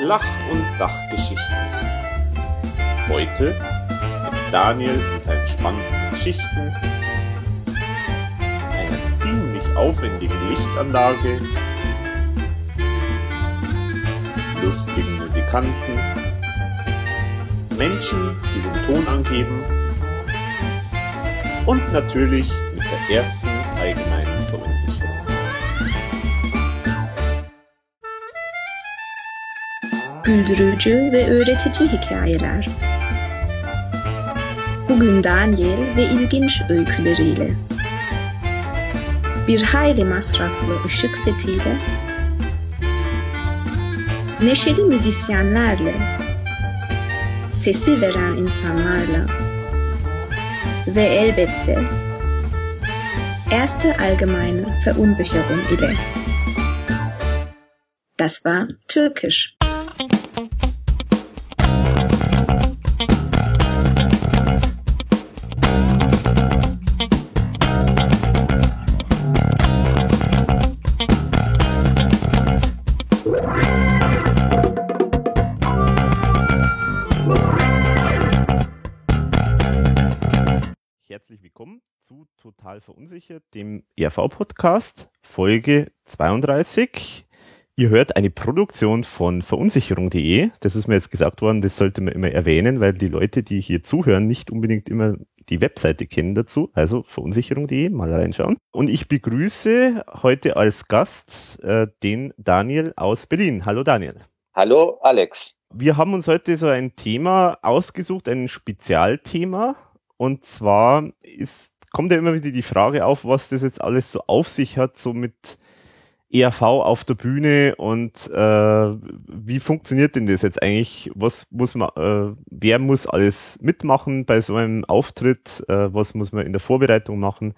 Lach- und Sachgeschichten. Heute mit Daniel und seinen spannenden Geschichten, einer ziemlich aufwendigen Lichtanlage, lustigen Musikanten, Menschen, die den Ton angeben und natürlich mit der ersten güldürücü ve öğretici hikayeler. Bugün Daniel ve ilginç öyküleriyle. Bir hayli masraflı ışık setiyle, neşeli müzisyenlerle, sesi veren insanlarla ve elbette erste allgemeine Verunsicherung ile. Das war Türkisch. Verunsichert, dem ERV-Podcast, Folge 32. Ihr hört eine Produktion von verunsicherung.de. Das ist mir jetzt gesagt worden, das sollte man immer erwähnen, weil die Leute, die hier zuhören, nicht unbedingt immer die Webseite kennen dazu. Also verunsicherung.de, mal reinschauen. Und ich begrüße heute als Gast äh, den Daniel aus Berlin. Hallo Daniel. Hallo Alex. Wir haben uns heute so ein Thema ausgesucht, ein Spezialthema. Und zwar ist, kommt ja immer wieder die Frage auf, was das jetzt alles so auf sich hat, so mit ERV auf der Bühne und äh, wie funktioniert denn das jetzt eigentlich? Was muss man, äh, wer muss alles mitmachen bei so einem Auftritt? Äh, was muss man in der Vorbereitung machen?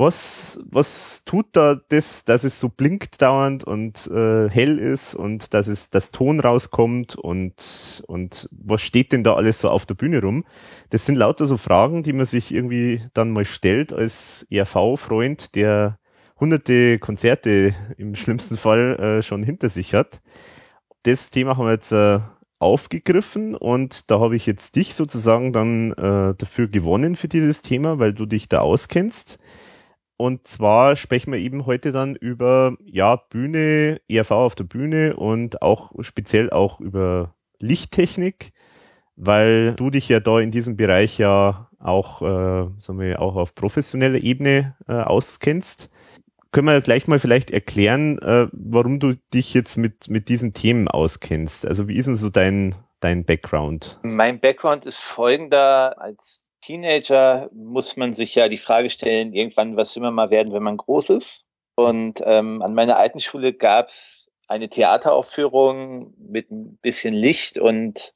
Was, was tut da das, dass es so blinkt dauernd und äh, hell ist und dass es das Ton rauskommt und, und was steht denn da alles so auf der Bühne rum? Das sind lauter so Fragen, die man sich irgendwie dann mal stellt als ERV-Freund, der hunderte Konzerte im schlimmsten Fall äh, schon hinter sich hat. Das Thema haben wir jetzt äh, aufgegriffen und da habe ich jetzt dich sozusagen dann äh, dafür gewonnen für dieses Thema, weil du dich da auskennst. Und zwar sprechen wir eben heute dann über ja Bühne, ERV auf der Bühne und auch speziell auch über Lichttechnik, weil du dich ja da in diesem Bereich ja auch, äh, sagen wir, auch auf professioneller Ebene äh, auskennst. Können wir gleich mal vielleicht erklären, äh, warum du dich jetzt mit, mit diesen Themen auskennst? Also wie ist denn so dein, dein Background? Mein Background ist folgender. Als Teenager muss man sich ja die Frage stellen, irgendwann, was will man mal werden, wenn man groß ist? Und ähm, an meiner alten Schule gab es eine Theateraufführung mit ein bisschen Licht und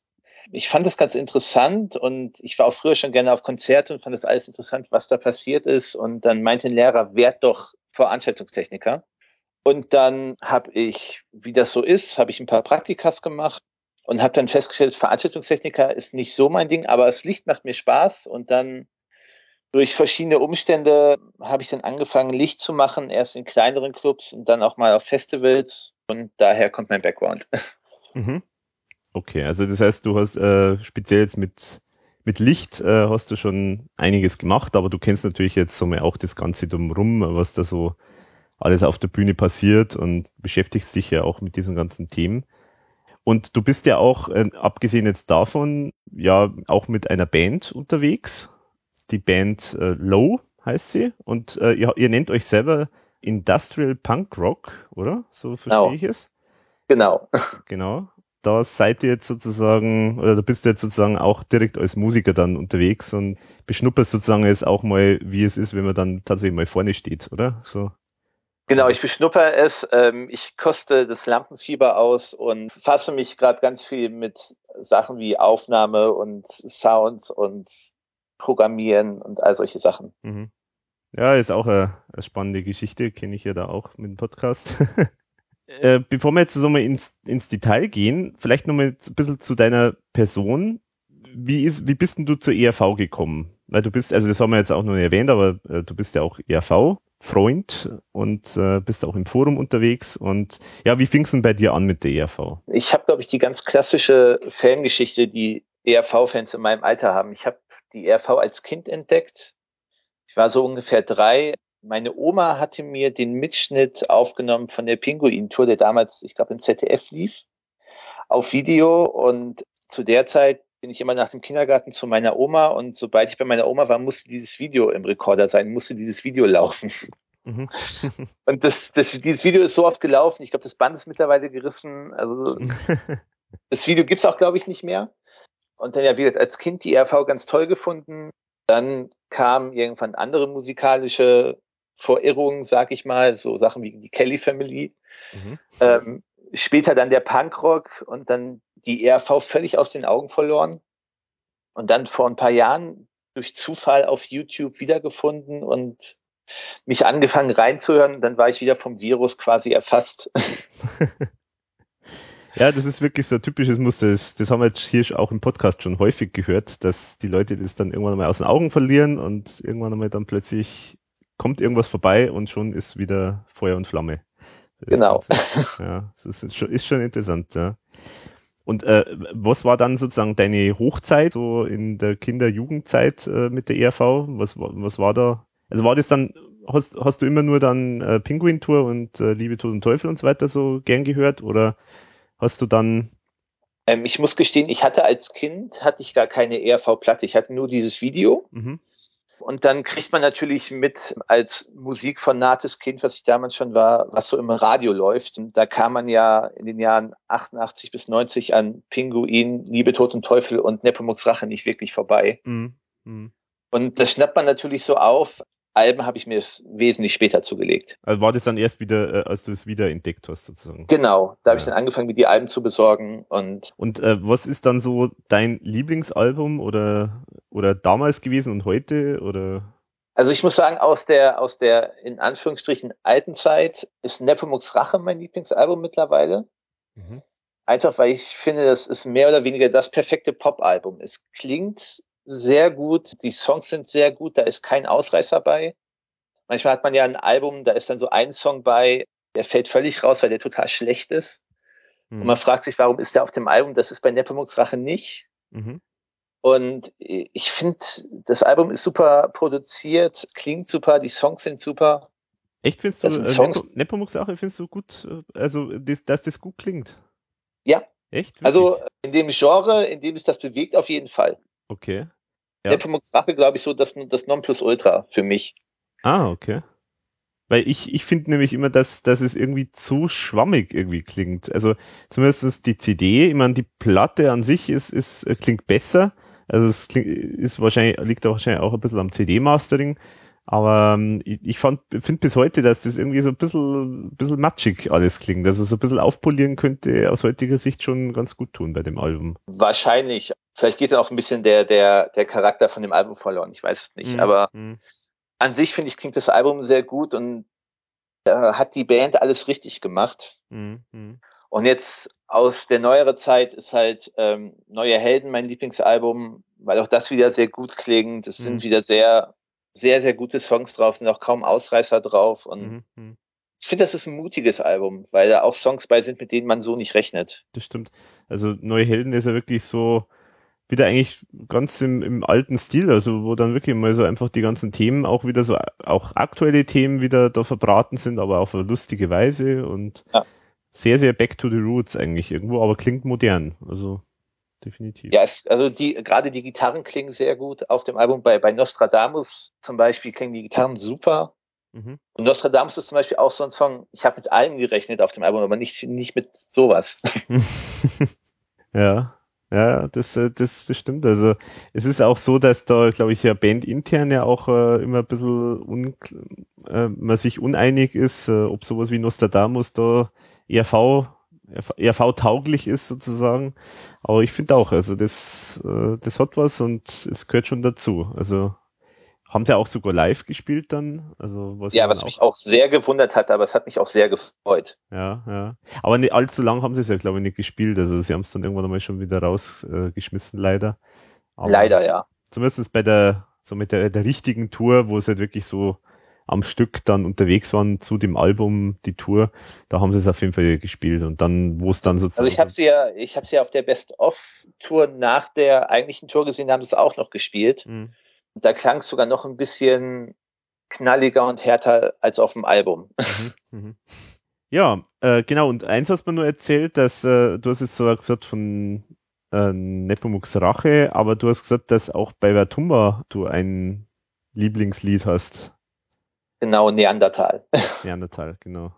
ich fand das ganz interessant und ich war auch früher schon gerne auf Konzerte und fand das alles interessant, was da passiert ist. Und dann meinte ein Lehrer, werd doch Veranstaltungstechniker. Und dann habe ich, wie das so ist, habe ich ein paar Praktikas gemacht und habe dann festgestellt, Veranstaltungstechniker ist nicht so mein Ding, aber das Licht macht mir Spaß und dann durch verschiedene Umstände habe ich dann angefangen, Licht zu machen, erst in kleineren Clubs und dann auch mal auf Festivals und daher kommt mein Background. Mhm. Okay, also das heißt, du hast äh, speziell jetzt mit, mit Licht äh, hast du schon einiges gemacht, aber du kennst natürlich jetzt so mal auch das Ganze drumherum, was da so alles auf der Bühne passiert und beschäftigst dich ja auch mit diesen ganzen Themen. Und du bist ja auch, äh, abgesehen jetzt davon, ja auch mit einer Band unterwegs. Die Band äh, Low heißt sie. Und äh, ihr, ihr nennt euch selber Industrial Punk Rock, oder? So verstehe Genau. ich es. Genau. Genau. Da seid ihr jetzt sozusagen, oder da bist du jetzt sozusagen auch direkt als Musiker dann unterwegs und beschnupperst sozusagen jetzt auch mal, wie es ist, wenn man dann tatsächlich mal vorne steht, oder? So. Genau, ich beschnupper es, ähm, ich koste das Lampenfieber aus und fasse mich gerade ganz viel mit Sachen wie Aufnahme und Sounds und Programmieren und all solche Sachen. Mhm. Ja, ist auch eine, eine spannende Geschichte, kenne ich ja da auch mit dem Podcast. äh, bevor wir jetzt so mal ins, ins Detail gehen, vielleicht nochmal ein bisschen zu deiner Person. Wie, ist, wie bist denn du zur ERV gekommen? Weil du bist, also das haben wir jetzt auch noch nicht erwähnt, aber äh, du bist ja auch ERV Freund und äh, bist auch im Forum unterwegs. Und ja, wie fing es denn bei dir an mit der ERV? Ich habe, glaube ich, die ganz klassische Fangeschichte, die ERV-Fans in meinem Alter haben. Ich habe die ERV als Kind entdeckt. Ich war so ungefähr drei. Meine Oma hatte mir den Mitschnitt aufgenommen von der Pinguin-Tour, der damals, ich glaube, im ZDF lief, auf Video. Und zu der Zeit bin ich immer nach dem Kindergarten zu meiner Oma und sobald ich bei meiner Oma war, musste dieses Video im Rekorder sein, musste dieses Video laufen. Mhm. und das, das, dieses Video ist so oft gelaufen, ich glaube, das Band ist mittlerweile gerissen. Also das Video gibt's auch, glaube ich, nicht mehr. Und dann ja, wie gesagt, als Kind die RV ganz toll gefunden. Dann kamen irgendwann andere musikalische Verirrungen, sag ich mal, so Sachen wie die Kelly Family. Mhm. Ähm, später dann der Punkrock und dann die ERV völlig aus den Augen verloren und dann vor ein paar Jahren durch Zufall auf YouTube wiedergefunden und mich angefangen reinzuhören. Dann war ich wieder vom Virus quasi erfasst. ja, das ist wirklich so ein typisches Muster. Das, das haben wir jetzt hier auch im Podcast schon häufig gehört, dass die Leute das dann irgendwann mal aus den Augen verlieren und irgendwann einmal dann plötzlich kommt irgendwas vorbei und schon ist wieder Feuer und Flamme. Genau. Ganze. Ja, das ist schon, ist schon interessant, ja. Und äh, was war dann sozusagen deine Hochzeit, so in der Kinder-Jugendzeit äh, mit der ERV? Was, was war da? Also war das dann, hast, hast du immer nur dann äh, Pinguin-Tour und äh, Liebe, Tod und Teufel und so weiter so gern gehört? Oder hast du dann ähm, ich muss gestehen, ich hatte als Kind, hatte ich gar keine ERV-Platte. Ich hatte nur dieses Video. Mhm. Und dann kriegt man natürlich mit als musikfanates Kind, was ich damals schon war, was so im Radio läuft. Und da kam man ja in den Jahren 88 bis 90 an Pinguin, Liebe, Tod und Teufel und Nepomuk's Rache nicht wirklich vorbei. Mhm. Mhm. Und das schnappt man natürlich so auf. Alben habe ich mir wesentlich später zugelegt. Also war das dann erst wieder, äh, als du es wieder entdeckt hast, sozusagen? Genau, da habe ja. ich dann angefangen, mir die Alben zu besorgen und. Und äh, was ist dann so dein Lieblingsalbum oder, oder damals gewesen und heute oder? Also ich muss sagen, aus der, aus der in Anführungsstrichen alten Zeit ist Nepomuk's Rache mein Lieblingsalbum mittlerweile. Mhm. Einfach weil ich finde, das ist mehr oder weniger das perfekte Pop-Album. Es klingt sehr gut, die Songs sind sehr gut, da ist kein Ausreißer bei. Manchmal hat man ja ein Album, da ist dann so ein Song bei, der fällt völlig raus, weil der total schlecht ist. Mhm. Und man fragt sich, warum ist der auf dem Album? Das ist bei Nepomuk's Rache nicht. Mhm. Und ich finde, das Album ist super produziert, klingt super, die Songs sind super. Echt findest du, äh, Nepomuk's Rache findest du gut, äh, also das, dass das gut klingt? Ja. Echt? Also, Wirklich? Also in dem Genre, in dem es das bewegt, auf jeden Fall. Okay. Ja. Nepomuk's Rache, glaube ich, so das, das Nonplusultra für mich. Ah, okay. Weil ich, ich finde nämlich immer, dass, dass es irgendwie zu schwammig irgendwie klingt. Also zumindest die CD, ich meine, die Platte an sich ist, ist, klingt besser. Also es klingt, ist wahrscheinlich, liegt auch wahrscheinlich auch ein bisschen am CD-Mastering. Aber ähm, ich, ich finde bis heute, dass das irgendwie so ein bisschen, bisschen matschig alles klingt. Also so ein bisschen aufpolieren könnte aus heutiger Sicht schon ganz gut tun bei dem Album. Wahrscheinlich. Vielleicht geht dann auch ein bisschen der, der, der Charakter von dem Album verloren. Ich weiß es nicht. Mhm. Aber mhm. an sich finde ich, klingt das Album sehr gut und da hat die Band alles richtig gemacht. Mhm. mhm. Und jetzt aus der neueren Zeit ist halt ähm, Neue Helden mein Lieblingsalbum, weil auch das wieder sehr gut klingt. Es sind mhm. wieder sehr sehr, sehr gute Songs drauf, sind auch kaum Ausreißer drauf. Und mhm. ich finde, das ist ein mutiges Album, weil da auch Songs bei sind, mit denen man so nicht rechnet. Das stimmt. Also Neue Helden ist ja wirklich so wieder eigentlich ganz im, im alten Stil, also wo dann wirklich mal so einfach die ganzen Themen auch wieder so, auch aktuelle Themen wieder da verbraten sind, aber auf eine lustige Weise und ja. sehr, sehr back to the roots eigentlich irgendwo, aber klingt modern. Also definitiv. Ja, es, also die, gerade die Gitarren klingen sehr gut auf dem Album. Bei, bei Nostradamus zum Beispiel klingen die Gitarren super. Mhm. Und Nostradamus ist zum Beispiel auch so ein Song, ich habe mit allem gerechnet auf dem Album, aber nicht, nicht mit sowas. ja. Ja, das, äh, das, das stimmt. Also es ist auch so, dass da, glaube ich, ja Band intern ja auch äh, immer ein bisschen un, äh, man sich uneinig ist, äh, ob sowas wie Nostradamus da ERV RV-tauglich ist sozusagen. Aber ich finde auch, also das, äh, das hat was und es gehört schon dazu. Also haben sie auch sogar live gespielt dann? Also was ja, was auch mich auch sehr gewundert hat, aber es hat mich auch sehr gefreut. Ja, ja. Aber nicht allzu lang haben sie es ja, glaube ich, nicht gespielt. Also sie haben es dann irgendwann einmal schon wieder rausgeschmissen, äh, leider. Aber leider, ja. Zumindest bei der, so mit der, der richtigen Tour, wo es halt wirklich so am Stück dann unterwegs waren zu dem Album, die Tour, da haben sie es auf jeden Fall gespielt und dann, wo es dann sozusagen. Also ich habe sie ja, ich habe sie ja auf der Best-of-Tour nach der eigentlichen Tour gesehen, da haben sie es auch noch gespielt. Mhm. Da klang es sogar noch ein bisschen knalliger und härter als auf dem Album. Mhm, mhm. Ja, äh, genau. Und eins hast du mir nur erzählt, dass äh, du hast jetzt so gesagt von äh, Nepomuk's Rache, aber du hast gesagt, dass auch bei Vertumba du ein Lieblingslied hast. Genau, Neandertal. Neandertal, genau.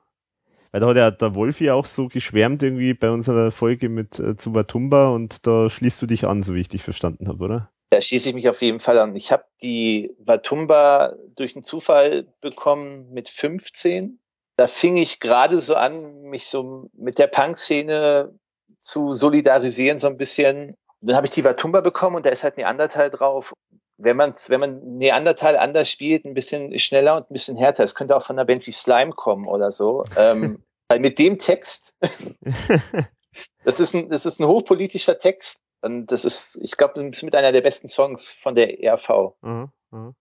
Weil da hat ja der Wolfi auch so geschwärmt irgendwie bei unserer Folge mit äh, zu Watumba und da schließt du dich an, so wie ich dich verstanden habe, oder? Da schließe ich mich auf jeden Fall an. Ich habe die Watumba durch einen Zufall bekommen mit 15. Da fing ich gerade so an, mich so mit der Punk-Szene zu solidarisieren, so ein bisschen. Dann habe ich die Watumba bekommen und da ist halt Neandertal drauf. Wenn, man's, wenn man Neandertal anders spielt, ein bisschen schneller und ein bisschen härter, es könnte auch von einer Band wie Slime kommen oder so. ähm, weil mit dem Text, das ist ein, das ist ein hochpolitischer Text, und das ist, ich glaube, das ist mit einer der besten Songs von der ERV. Mhm, mh.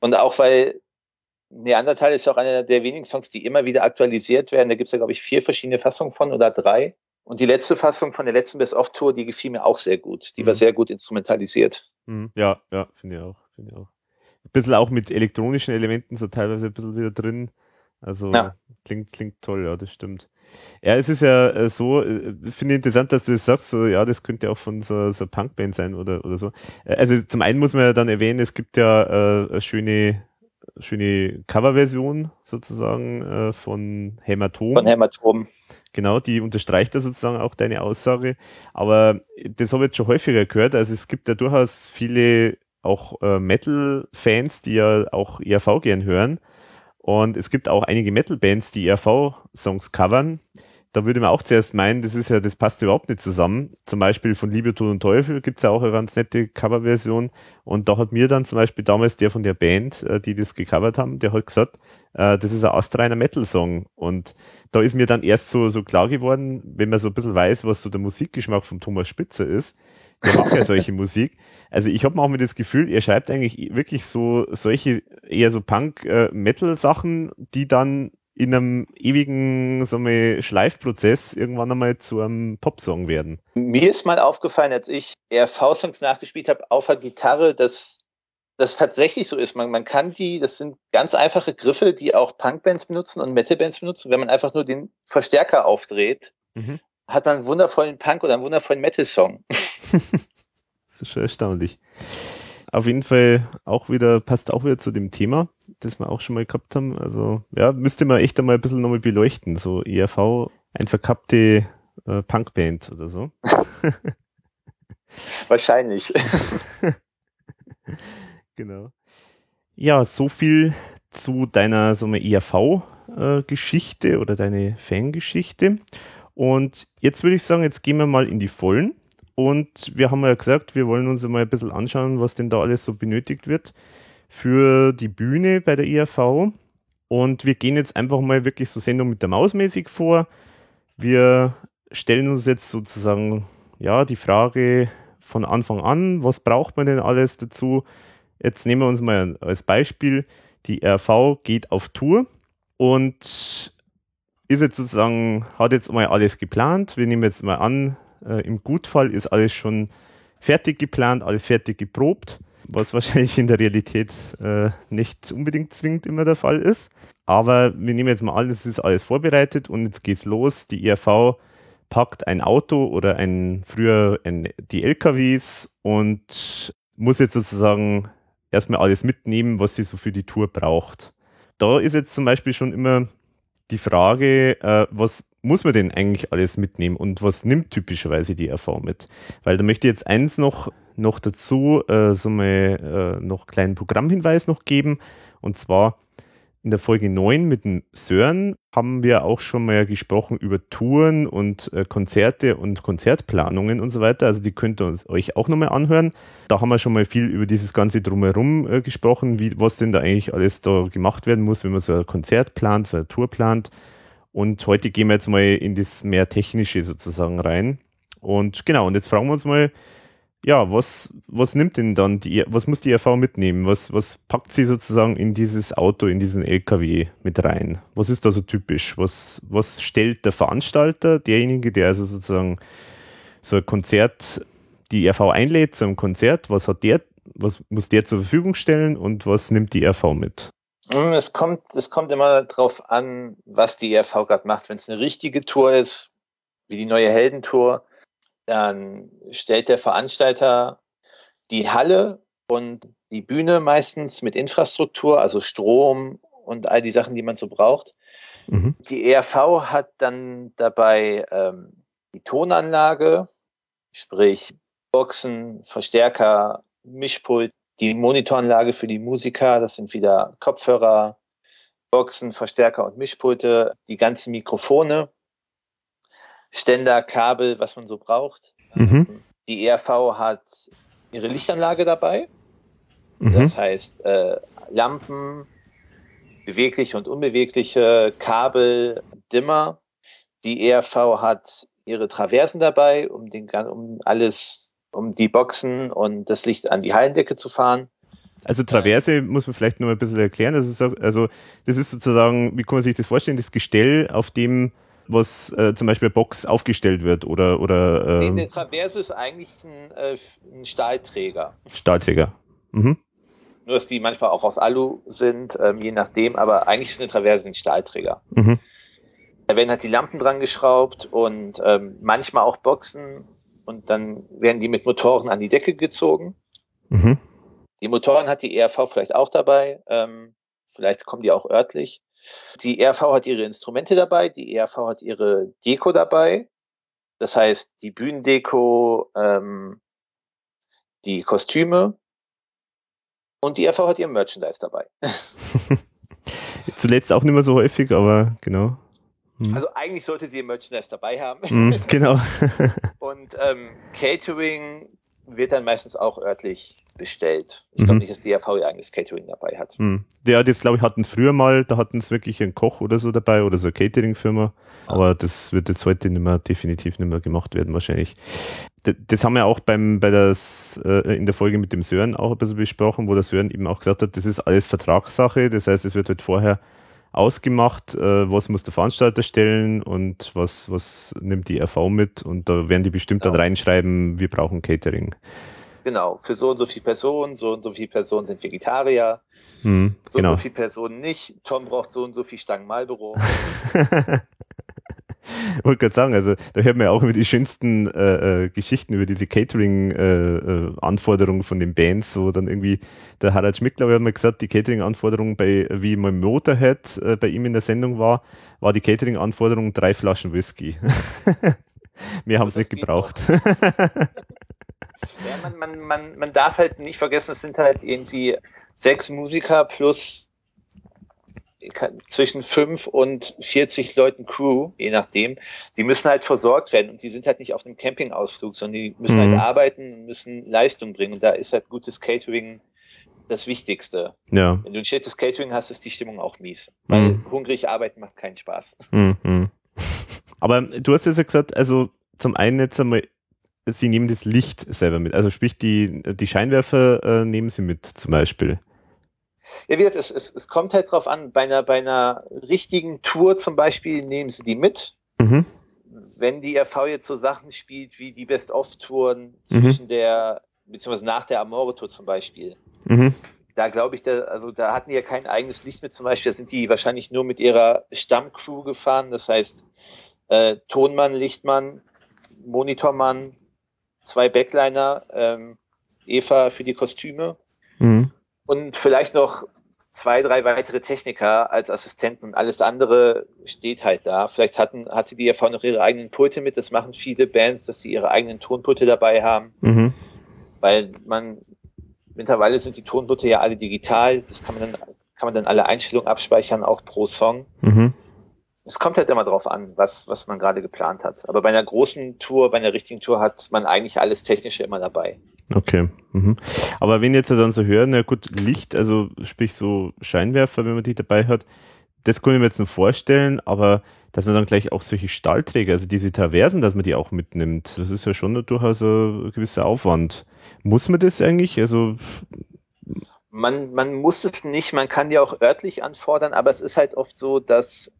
Und auch weil Neandertal ist auch einer der wenigen Songs, die immer wieder aktualisiert werden. Da gibt es ja, glaube ich, vier verschiedene Fassungen von oder drei. Und die letzte Fassung von der letzten Best-of-Tour, die gefiel mir auch sehr gut. Die mhm. war sehr gut instrumentalisiert. Mhm. Ja, ja, finde ich auch. Finde ich auch. Ein bisschen auch mit elektronischen Elementen, so teilweise ein bisschen wieder drin. Also ja. klingt, klingt toll, ja, das stimmt. Ja, es ist ja äh, so, äh, finde ich interessant, dass du das sagst, so, ja, das könnte auch von so, so Punkband sein oder, oder so. Äh, also zum einen muss man ja dann erwähnen, es gibt ja äh, eine schöne, schöne Coverversion sozusagen äh, von Hämatom. Von Hämatom. Genau, die unterstreicht ja sozusagen auch deine Aussage. Aber das habe ich jetzt schon häufiger gehört. Also es gibt ja durchaus viele auch äh, Metal-Fans, die ja auch ERV gern hören und es gibt auch einige Metal-Bands, die ERV-Songs covern. Da würde man auch zuerst meinen, das ist ja, das passt überhaupt nicht zusammen. Zum Beispiel von Liebe, Tod und Teufel gibt es ja auch eine ganz nette Coverversion. Und da hat mir dann zum Beispiel damals der von der Band, äh, die das gecovert haben, der hat gesagt, äh, das ist ein astreiner Metal-Song. Und da ist mir dann erst so, so klar geworden, wenn man so ein bisschen weiß, was so der Musikgeschmack von Thomas Spitzer ist, der macht ja solche Musik. Also ich habe manchmal das Gefühl, er schreibt eigentlich wirklich so solche eher so Punk-Metal-Sachen, die dann in einem ewigen so Schleifprozess irgendwann einmal zu einem Popsong werden. Mir ist mal aufgefallen, als ich RV-Songs nachgespielt habe auf der Gitarre, dass das tatsächlich so ist. Man, man kann die, das sind ganz einfache Griffe, die auch Punkbands benutzen und Metalbands benutzen. Wenn man einfach nur den Verstärker aufdreht, mhm hat man einen wundervollen Punk oder einen wundervollen Metal-Song. Das ist schon erstaunlich. Auf jeden Fall auch wieder, passt auch wieder zu dem Thema, das wir auch schon mal gehabt haben. Also, ja, müsste man echt einmal ein bisschen nochmal beleuchten. So ERV, ein verkappte äh, Punkband oder so. Wahrscheinlich. genau. Ja, so viel zu deiner so eine ERV-Geschichte äh, oder deine Fangeschichte. Und jetzt würde ich sagen, jetzt gehen wir mal in die Vollen. Und wir haben ja gesagt, wir wollen uns mal ein bisschen anschauen, was denn da alles so benötigt wird für die Bühne bei der IAV. Und wir gehen jetzt einfach mal wirklich so Sendung mit der Maus mäßig vor. Wir stellen uns jetzt sozusagen ja die Frage von Anfang an, was braucht man denn alles dazu? Jetzt nehmen wir uns mal als Beispiel, die RV geht auf Tour und ist jetzt sozusagen, hat jetzt mal alles geplant. Wir nehmen jetzt mal an, äh, im Gutfall ist alles schon fertig geplant, alles fertig geprobt, was wahrscheinlich in der Realität äh, nicht unbedingt zwingend immer der Fall ist. Aber wir nehmen jetzt mal an, es ist alles vorbereitet und jetzt geht's los. Die IRV packt ein Auto oder ein früher ein, die LKWs und muss jetzt sozusagen erstmal alles mitnehmen, was sie so für die Tour braucht. Da ist jetzt zum Beispiel schon immer die Frage, äh, was muss man denn eigentlich alles mitnehmen und was nimmt typischerweise die RV mit? Weil da möchte ich jetzt eins noch, noch dazu, äh, so mal äh, noch kleinen Programmhinweis noch geben. Und zwar in der Folge 9 mit dem Sören haben wir auch schon mal gesprochen über Touren und äh, Konzerte und Konzertplanungen und so weiter. Also die könnt ihr euch auch nochmal anhören. Da haben wir schon mal viel über dieses ganze Drumherum äh, gesprochen, wie, was denn da eigentlich alles da gemacht werden muss, wenn man so ein Konzert plant, so eine Tour plant. Und heute gehen wir jetzt mal in das mehr Technische sozusagen rein. Und genau, und jetzt fragen wir uns mal, ja, was, was nimmt denn dann die, was muss die ERV mitnehmen? Was, was packt sie sozusagen in dieses Auto, in diesen LKW mit rein? Was ist da so typisch? Was, was stellt der Veranstalter, derjenige, der also sozusagen so ein Konzert, die ERV einlädt zu einem Konzert, was hat der, was muss der zur Verfügung stellen und was nimmt die ERV mit? Hm, es kommt, es kommt immer darauf an, was die ERV gerade macht. Wenn es eine richtige Tour ist, wie die neue Heldentour, dann stellt der Veranstalter die Halle und die Bühne meistens mit Infrastruktur, also Strom und all die Sachen, die man so braucht. Mhm. Die ERV hat dann dabei ähm, die Tonanlage, sprich Boxen, Verstärker, Mischpult, die Monitoranlage für die Musiker, das sind wieder Kopfhörer, Boxen, Verstärker und Mischpulte, die ganzen Mikrofone, Ständer, Kabel, was man so braucht. Mhm. Die ERV hat ihre Lichtanlage dabei. Mhm. Das heißt, äh, Lampen, bewegliche und unbewegliche, Kabel, Dimmer. Die ERV hat ihre Traversen dabei, um, den, um alles, um die Boxen und das Licht an die Hallendecke zu fahren. Also Traverse muss man vielleicht noch ein bisschen erklären. Das ist auch, also das ist sozusagen, wie kann man sich das vorstellen, das Gestell, auf dem was äh, zum Beispiel Box aufgestellt wird oder oder ähm, nee, eine Traverse ist eigentlich ein, äh, ein Stahlträger. Stahlträger. Mhm. Nur dass die manchmal auch aus Alu sind, ähm, je nachdem, aber eigentlich ist eine Traverse ein Stahlträger. Mhm. Da werden halt die Lampen dran geschraubt und ähm, manchmal auch Boxen und dann werden die mit Motoren an die Decke gezogen. Mhm. Die Motoren hat die ERV vielleicht auch dabei, ähm, vielleicht kommen die auch örtlich. Die ERV hat ihre Instrumente dabei, die ERV hat ihre Deko dabei. Das heißt, die Bühnendeko, ähm, die Kostüme und die ERV hat ihr Merchandise dabei. Zuletzt auch nicht mehr so häufig, aber genau. Hm. Also eigentlich sollte sie ihr Merchandise dabei haben. Hm, genau. und ähm, Catering wird dann meistens auch örtlich bestellt. Ich mhm. glaube nicht, dass die AV ihr eigenes Catering dabei hat. Mhm. Ja, das glaube ich hatten früher mal, da hatten es wirklich einen Koch oder so dabei oder so eine Catering-Firma. Ja. Aber das wird jetzt heute nicht mehr, definitiv nicht mehr gemacht werden wahrscheinlich. Das, das haben wir auch beim, bei das, äh, in der Folge mit dem Sören auch ein bisschen besprochen, wo der Sören eben auch gesagt hat, das ist alles Vertragssache. Das heißt, es wird halt vorher ausgemacht, äh, was muss der Veranstalter stellen und was, was nimmt die RV mit und da werden die bestimmt genau. dann reinschreiben, wir brauchen Catering. Genau, für so und so viele Personen, so und so viele Personen sind Vegetarier, hm, so genau. und so viele Personen nicht, Tom braucht so und so viel Stangen Marlboro. wollte gerade sagen, also da hört man ja auch über die schönsten äh, äh, Geschichten über diese Catering-Anforderungen äh, äh von den Bands, so dann irgendwie, der Harald Schmidt, glaube ich, hat mal gesagt, die Catering-Anforderung bei, wie mein Motorhead äh, bei ihm in der Sendung war, war die Catering-Anforderung drei Flaschen Whisky. Mehr haben es nicht gebraucht. ja, man, man, man, man darf halt nicht vergessen, es sind halt irgendwie sechs Musiker plus zwischen fünf und 40 Leuten Crew, je nachdem, die müssen halt versorgt werden und die sind halt nicht auf einem Campingausflug, sondern die müssen halt mhm. halt arbeiten und müssen Leistung bringen. Und da ist halt gutes Catering das Wichtigste. Ja. Wenn du ein schlechtes Catering hast, ist die Stimmung auch mies. Weil mhm. hungrig arbeiten macht keinen Spaß. Mhm. Aber du hast jetzt ja gesagt, also zum einen jetzt einmal, sie nehmen das Licht selber mit. Also sprich, die, die Scheinwerfer äh, nehmen sie mit zum Beispiel. Ja, wie gesagt, es, es, es kommt halt drauf an, bei einer, bei einer richtigen Tour zum Beispiel nehmen sie die mit. Mhm. Wenn die RV jetzt so Sachen spielt wie die Best-of-Touren mhm. zwischen der, beziehungsweise nach der Amore-Tour zum Beispiel. Mhm. Da glaube ich, da, also da hatten die ja kein eigenes Licht mit zum Beispiel, da sind die wahrscheinlich nur mit ihrer Stammcrew gefahren. Das heißt, äh, Tonmann, Lichtmann, Monitormann, zwei Backliner, ähm, Eva für die Kostüme. Mhm und vielleicht noch zwei, drei weitere Techniker als Assistenten und alles andere steht halt da. Vielleicht hatten, hat sie die ERV noch ihre eigenen Pulte mit. Das machen viele Bands, dass sie ihre eigenen Tonpulte dabei haben. Mhm. Weil man, mittlerweile sind die Tonpulte ja alle digital. Das kann man dann, kann man dann alle Einstellungen abspeichern, auch pro Song. Mhm. Es kommt halt immer drauf an, was, was man gerade geplant hat. Aber bei einer großen Tour, bei einer richtigen Tour hat man eigentlich alles Technische immer dabei. Okay. Mhm. Aber wenn jetzt dann so hören, na gut, Licht, also sprich so Scheinwerfer, wenn man die dabei hat, das kann ich mir jetzt nur vorstellen, aber dass man dann gleich auch solche Stahlträger, also diese Traversen, dass man die auch mitnimmt, das ist ja schon durchaus ein gewisser Aufwand. Muss man das eigentlich? Also man, man muss es nicht, man kann die auch örtlich anfordern, aber es ist halt oft so, dass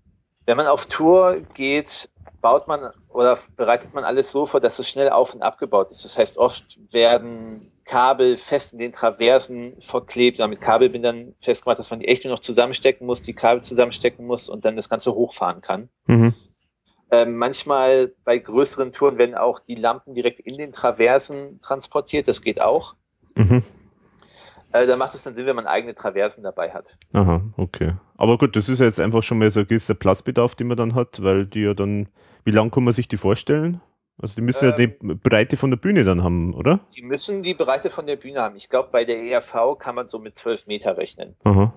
wenn man auf Tour geht, baut man oder bereitet man alles so vor, dass es schnell auf und abgebaut ist. Das heißt, oft werden Kabel fest in den Traversen verklebt oder mit Kabelbindern festgemacht, dass man die echt nur noch zusammenstecken muss, die Kabel zusammenstecken muss und dann das Ganze hochfahren kann. Mhm. Ähm, manchmal bei größeren Touren werden auch die Lampen direkt in den Traversen transportiert, das geht auch. Mhm. Äh, da macht es dann Sinn, wenn man eigene Traversen dabei hat. Aha, okay. Aber gut, das ist ja jetzt einfach schon mal so ein gewisser Platzbedarf, den man dann hat, weil die ja dann, wie lang kann man sich die vorstellen? Also die müssen ähm, ja die ähm, Breite von der Bühne dann haben, oder? Die müssen die Breite von der Bühne haben. Ich glaube, bei der ERV kann man so mit 12 Meter rechnen. Aha.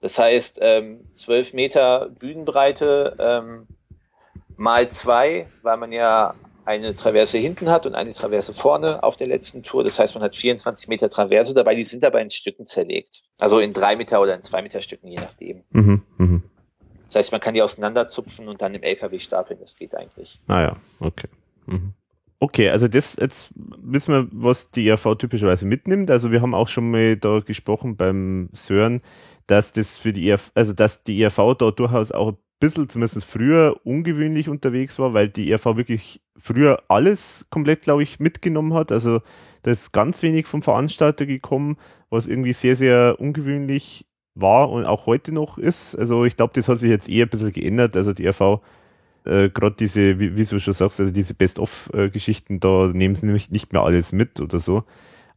Das heißt, ähm, 12 Meter Bühnenbreite ähm, mal zwei, weil man ja eine Traverse hinten hat und eine Traverse vorne auf der letzten Tour. Das heißt, man hat 24 Meter Traverse dabei, die sind dabei in Stücken zerlegt. Also in drei Meter oder in zwei Meter Stücken, je nachdem. Mhm, mh. Das heißt, man kann die auseinanderzupfen und dann im LKW stapeln. Das geht eigentlich. Ah ja, okay. Mhm. Okay, also das jetzt wissen wir, was die ERV typischerweise mitnimmt. Also wir haben auch schon mal da gesprochen beim Sören, dass das für die ERV, also dass die ERV da durchaus auch ein bisschen, zumindest früher, ungewöhnlich unterwegs war, weil die ERV wirklich früher alles komplett, glaube ich, mitgenommen hat. Also da ist ganz wenig vom Veranstalter gekommen, was irgendwie sehr, sehr ungewöhnlich war und auch heute noch ist. Also ich glaube, das hat sich jetzt eher ein bisschen geändert. Also die ERV, äh, gerade diese, wie, wie, du schon sagst, also diese Best-of-Geschichten, da nehmen sie nämlich nicht mehr alles mit oder so.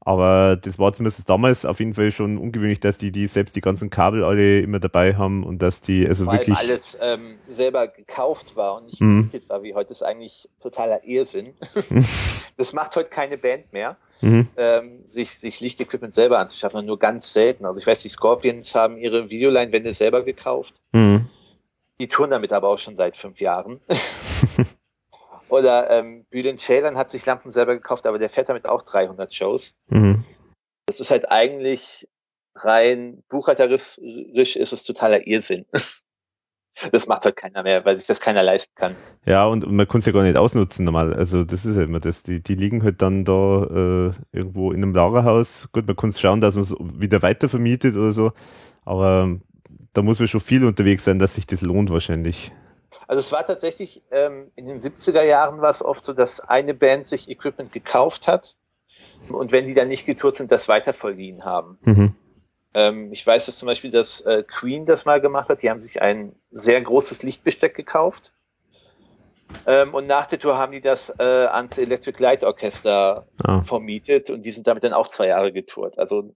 Aber das war zumindest damals auf jeden Fall schon ungewöhnlich, dass die, die selbst die ganzen Kabel alle immer dabei haben und dass die also Vor wirklich. alles ähm, selber gekauft war und nicht mhm. war, wie heute ist eigentlich totaler Irrsinn. das macht heute keine Band mehr. Mhm. Ähm, sich, sich Lichtequipment selber anzuschaffen, nur ganz selten. Also ich weiß, die Scorpions haben ihre Videoleinwände selber gekauft. Mhm. Die touren damit aber auch schon seit fünf Jahren. Oder ähm, Bülent Ceylan hat sich Lampen selber gekauft, aber der fährt damit auch 300 Shows. Mhm. Das ist halt eigentlich rein buchhalterisch ist es totaler Irrsinn. Das macht halt keiner mehr, weil sich das keiner leisten kann. Ja, und man kann es ja gar nicht ausnutzen normal. Also das ist ja immer das. Die, die liegen halt dann da äh, irgendwo in einem Lagerhaus. Gut, man kann schauen, dass man es wieder weiter vermietet oder so. Aber da muss man schon viel unterwegs sein, dass sich das lohnt wahrscheinlich. Also es war tatsächlich, ähm, in den 70er Jahren war es oft so, dass eine Band sich Equipment gekauft hat und wenn die dann nicht getourt sind, das weiter verliehen haben. Mhm. Ähm, ich weiß dass zum Beispiel, dass äh, Queen das mal gemacht hat. Die haben sich ein sehr großes Lichtbesteck gekauft. Ähm, und nach der Tour haben die das äh, ans Electric Light Orchester ah. vermietet und die sind damit dann auch zwei Jahre getourt. Also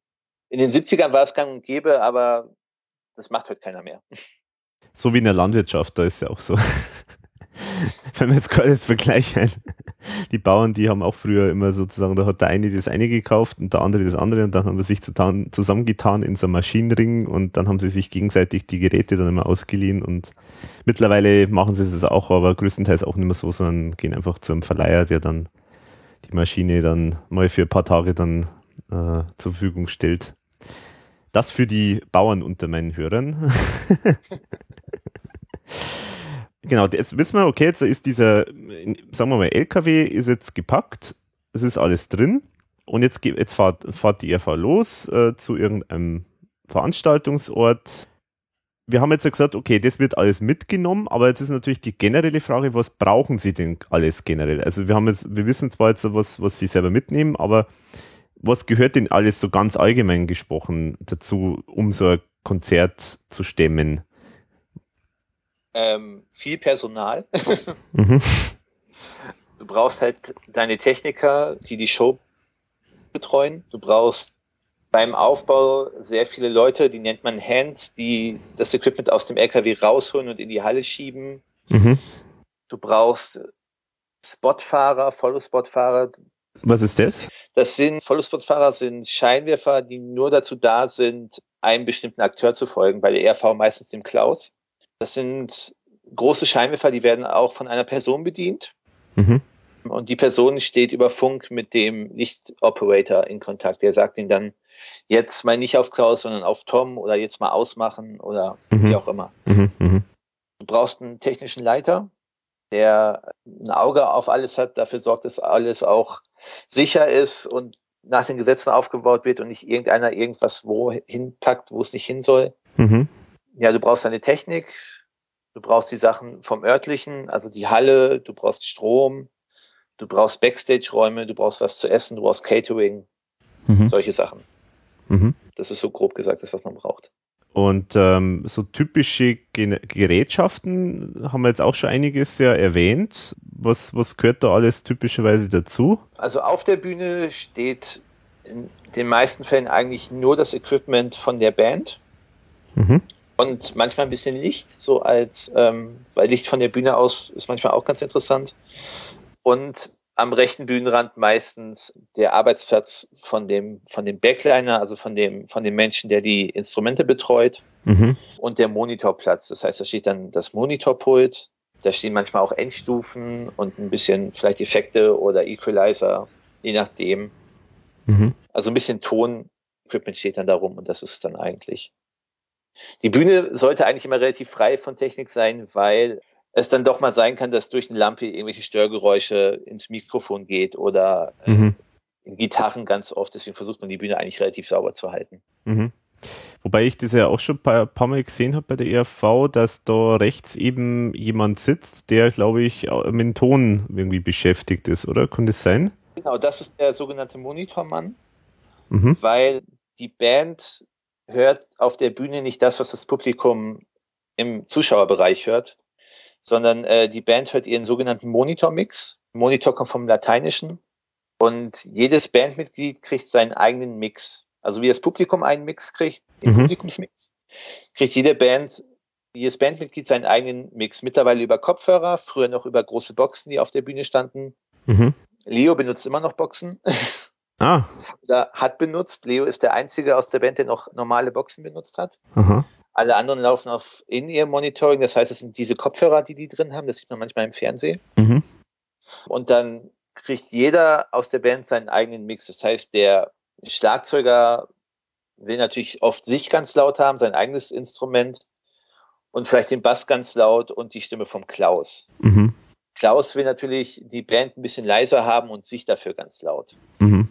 in den 70ern war es gang und gäbe, aber das macht heute keiner mehr. So wie in der Landwirtschaft, da ist ja auch so. Wenn wir jetzt gerade das vergleichen, die Bauern, die haben auch früher immer sozusagen, da hat der eine das eine gekauft und der andere das andere und dann haben sie sich zusammengetan in so einem Maschinenring und dann haben sie sich gegenseitig die Geräte dann immer ausgeliehen und mittlerweile machen sie es auch, aber größtenteils auch nicht mehr so, sondern gehen einfach zu einem Verleiher, der dann die Maschine dann mal für ein paar Tage dann äh, zur Verfügung stellt. Das für die Bauern unter meinen Hörern. genau, jetzt wissen wir, okay, jetzt ist dieser, sagen wir mal, LKW ist jetzt gepackt, es ist alles drin und jetzt, jetzt fahrt, fahrt die RV los äh, zu irgendeinem Veranstaltungsort. Wir haben jetzt ja gesagt, okay, das wird alles mitgenommen, aber jetzt ist natürlich die generelle Frage, was brauchen Sie denn alles generell? Also wir haben jetzt, wir wissen zwar jetzt, was, was Sie selber mitnehmen, aber was gehört denn alles so ganz allgemein gesprochen dazu, um so ein Konzert zu stemmen? Ähm, viel Personal. mhm. Du brauchst halt deine Techniker, die die Show betreuen. Du brauchst beim Aufbau sehr viele Leute, die nennt man Hands, die das Equipment aus dem LKW rausholen und in die Halle schieben. Mhm. Du brauchst Spotfahrer, Follow-Spotfahrer, was ist das? Das sind Vollspotfahrer sind Scheinwerfer, die nur dazu da sind, einem bestimmten Akteur zu folgen. Bei der ERV meistens dem Klaus. Das sind große Scheinwerfer, die werden auch von einer Person bedient. Mhm. Und die Person steht über Funk mit dem Lichtoperator in Kontakt. Der sagt ihnen dann, jetzt mal nicht auf Klaus, sondern auf Tom oder jetzt mal ausmachen oder Mhm. wie auch immer. Mhm, mhm, Du brauchst einen technischen Leiter, der ein Auge auf alles hat, dafür sorgt, dass alles auch sicher ist und nach den Gesetzen aufgebaut wird und nicht irgendeiner irgendwas wo hinpackt, wo es nicht hin soll. Ja, du brauchst eine Technik, du brauchst die Sachen vom örtlichen, also die Halle, du brauchst Strom, du brauchst Backstage-Räume, du brauchst was zu essen, du brauchst Catering, mhm, solche Sachen. mhm. Das ist so grob gesagt das, was man braucht. Und ähm, so typische Gen Gerätschaften haben wir jetzt auch schon einiges ja erwähnt. Was, was gehört da alles typischerweise dazu? Also auf der Bühne steht in den meisten Fällen eigentlich nur das Equipment von der Band Mhm. Und manchmal ein bisschen Licht, so als, ähm, weil Licht von der Bühne aus ist manchmal auch ganz interessant. Und am rechten Bühnenrand meistens der Arbeitsplatz von dem, von dem Backliner, also von dem, von dem Menschen, der die Instrumente betreut Mhm. und der Monitorplatz. Das heißt, da steht dann das Monitorpult, da stehen manchmal auch Endstufen und ein bisschen vielleicht Effekte oder Equalizer, je nachdem. Mhm. Also ein bisschen Ton-Equipment steht dann da rum und das ist es dann eigentlich. Die Bühne sollte eigentlich immer relativ frei von Technik sein, weil es dann doch mal sein kann, dass durch eine Lampe irgendwelche Störgeräusche ins Mikrofon geht oder äh, Mhm. in Gitarren ganz oft. Deswegen versucht man die Bühne eigentlich relativ sauber zu halten. Mhm. Wobei ich das ja auch schon ein paar, paar Mal gesehen habe bei der ERV, dass da rechts eben jemand sitzt, der, glaube ich, mit dem Ton irgendwie beschäftigt ist, oder? Kann das sein? Genau, das ist der sogenannte Monitormann. Mhm. weil die Band hört auf der Bühne nicht das, was das Publikum im Zuschauerbereich hört, sondern äh, die Band hört ihren sogenannten Monitormix. Monitor kommt vom Lateinischen und jedes Bandmitglied kriegt seinen eigenen Mix. Also wie das Publikum einen Mix kriegt, den Mhm. Publikumsmix, kriegt jede Band, jedes Bandmitglied seinen eigenen Mix. Mittlerweile über Kopfhörer, früher noch über große Boxen, die auf der Bühne standen. Mhm. Leo benutzt immer noch Boxen. Ah, oder hat benutzt. Leo ist der einzige aus der Band, der noch normale Boxen benutzt hat. aha. Alle anderen laufen auf In-Ear-Monitoring, das heißt, es sind diese Kopfhörer, die die drin haben, das sieht man manchmal im Fernsehen. Mhm. Und dann kriegt jeder aus der Band seinen eigenen Mix. Das heißt, der Schlagzeuger will natürlich oft sich ganz laut haben, sein eigenes Instrument und vielleicht den Bass ganz laut und die Stimme vom Klaus. Mhm. Klaus will natürlich die Band ein bisschen leiser haben und sich dafür ganz laut. Mhm.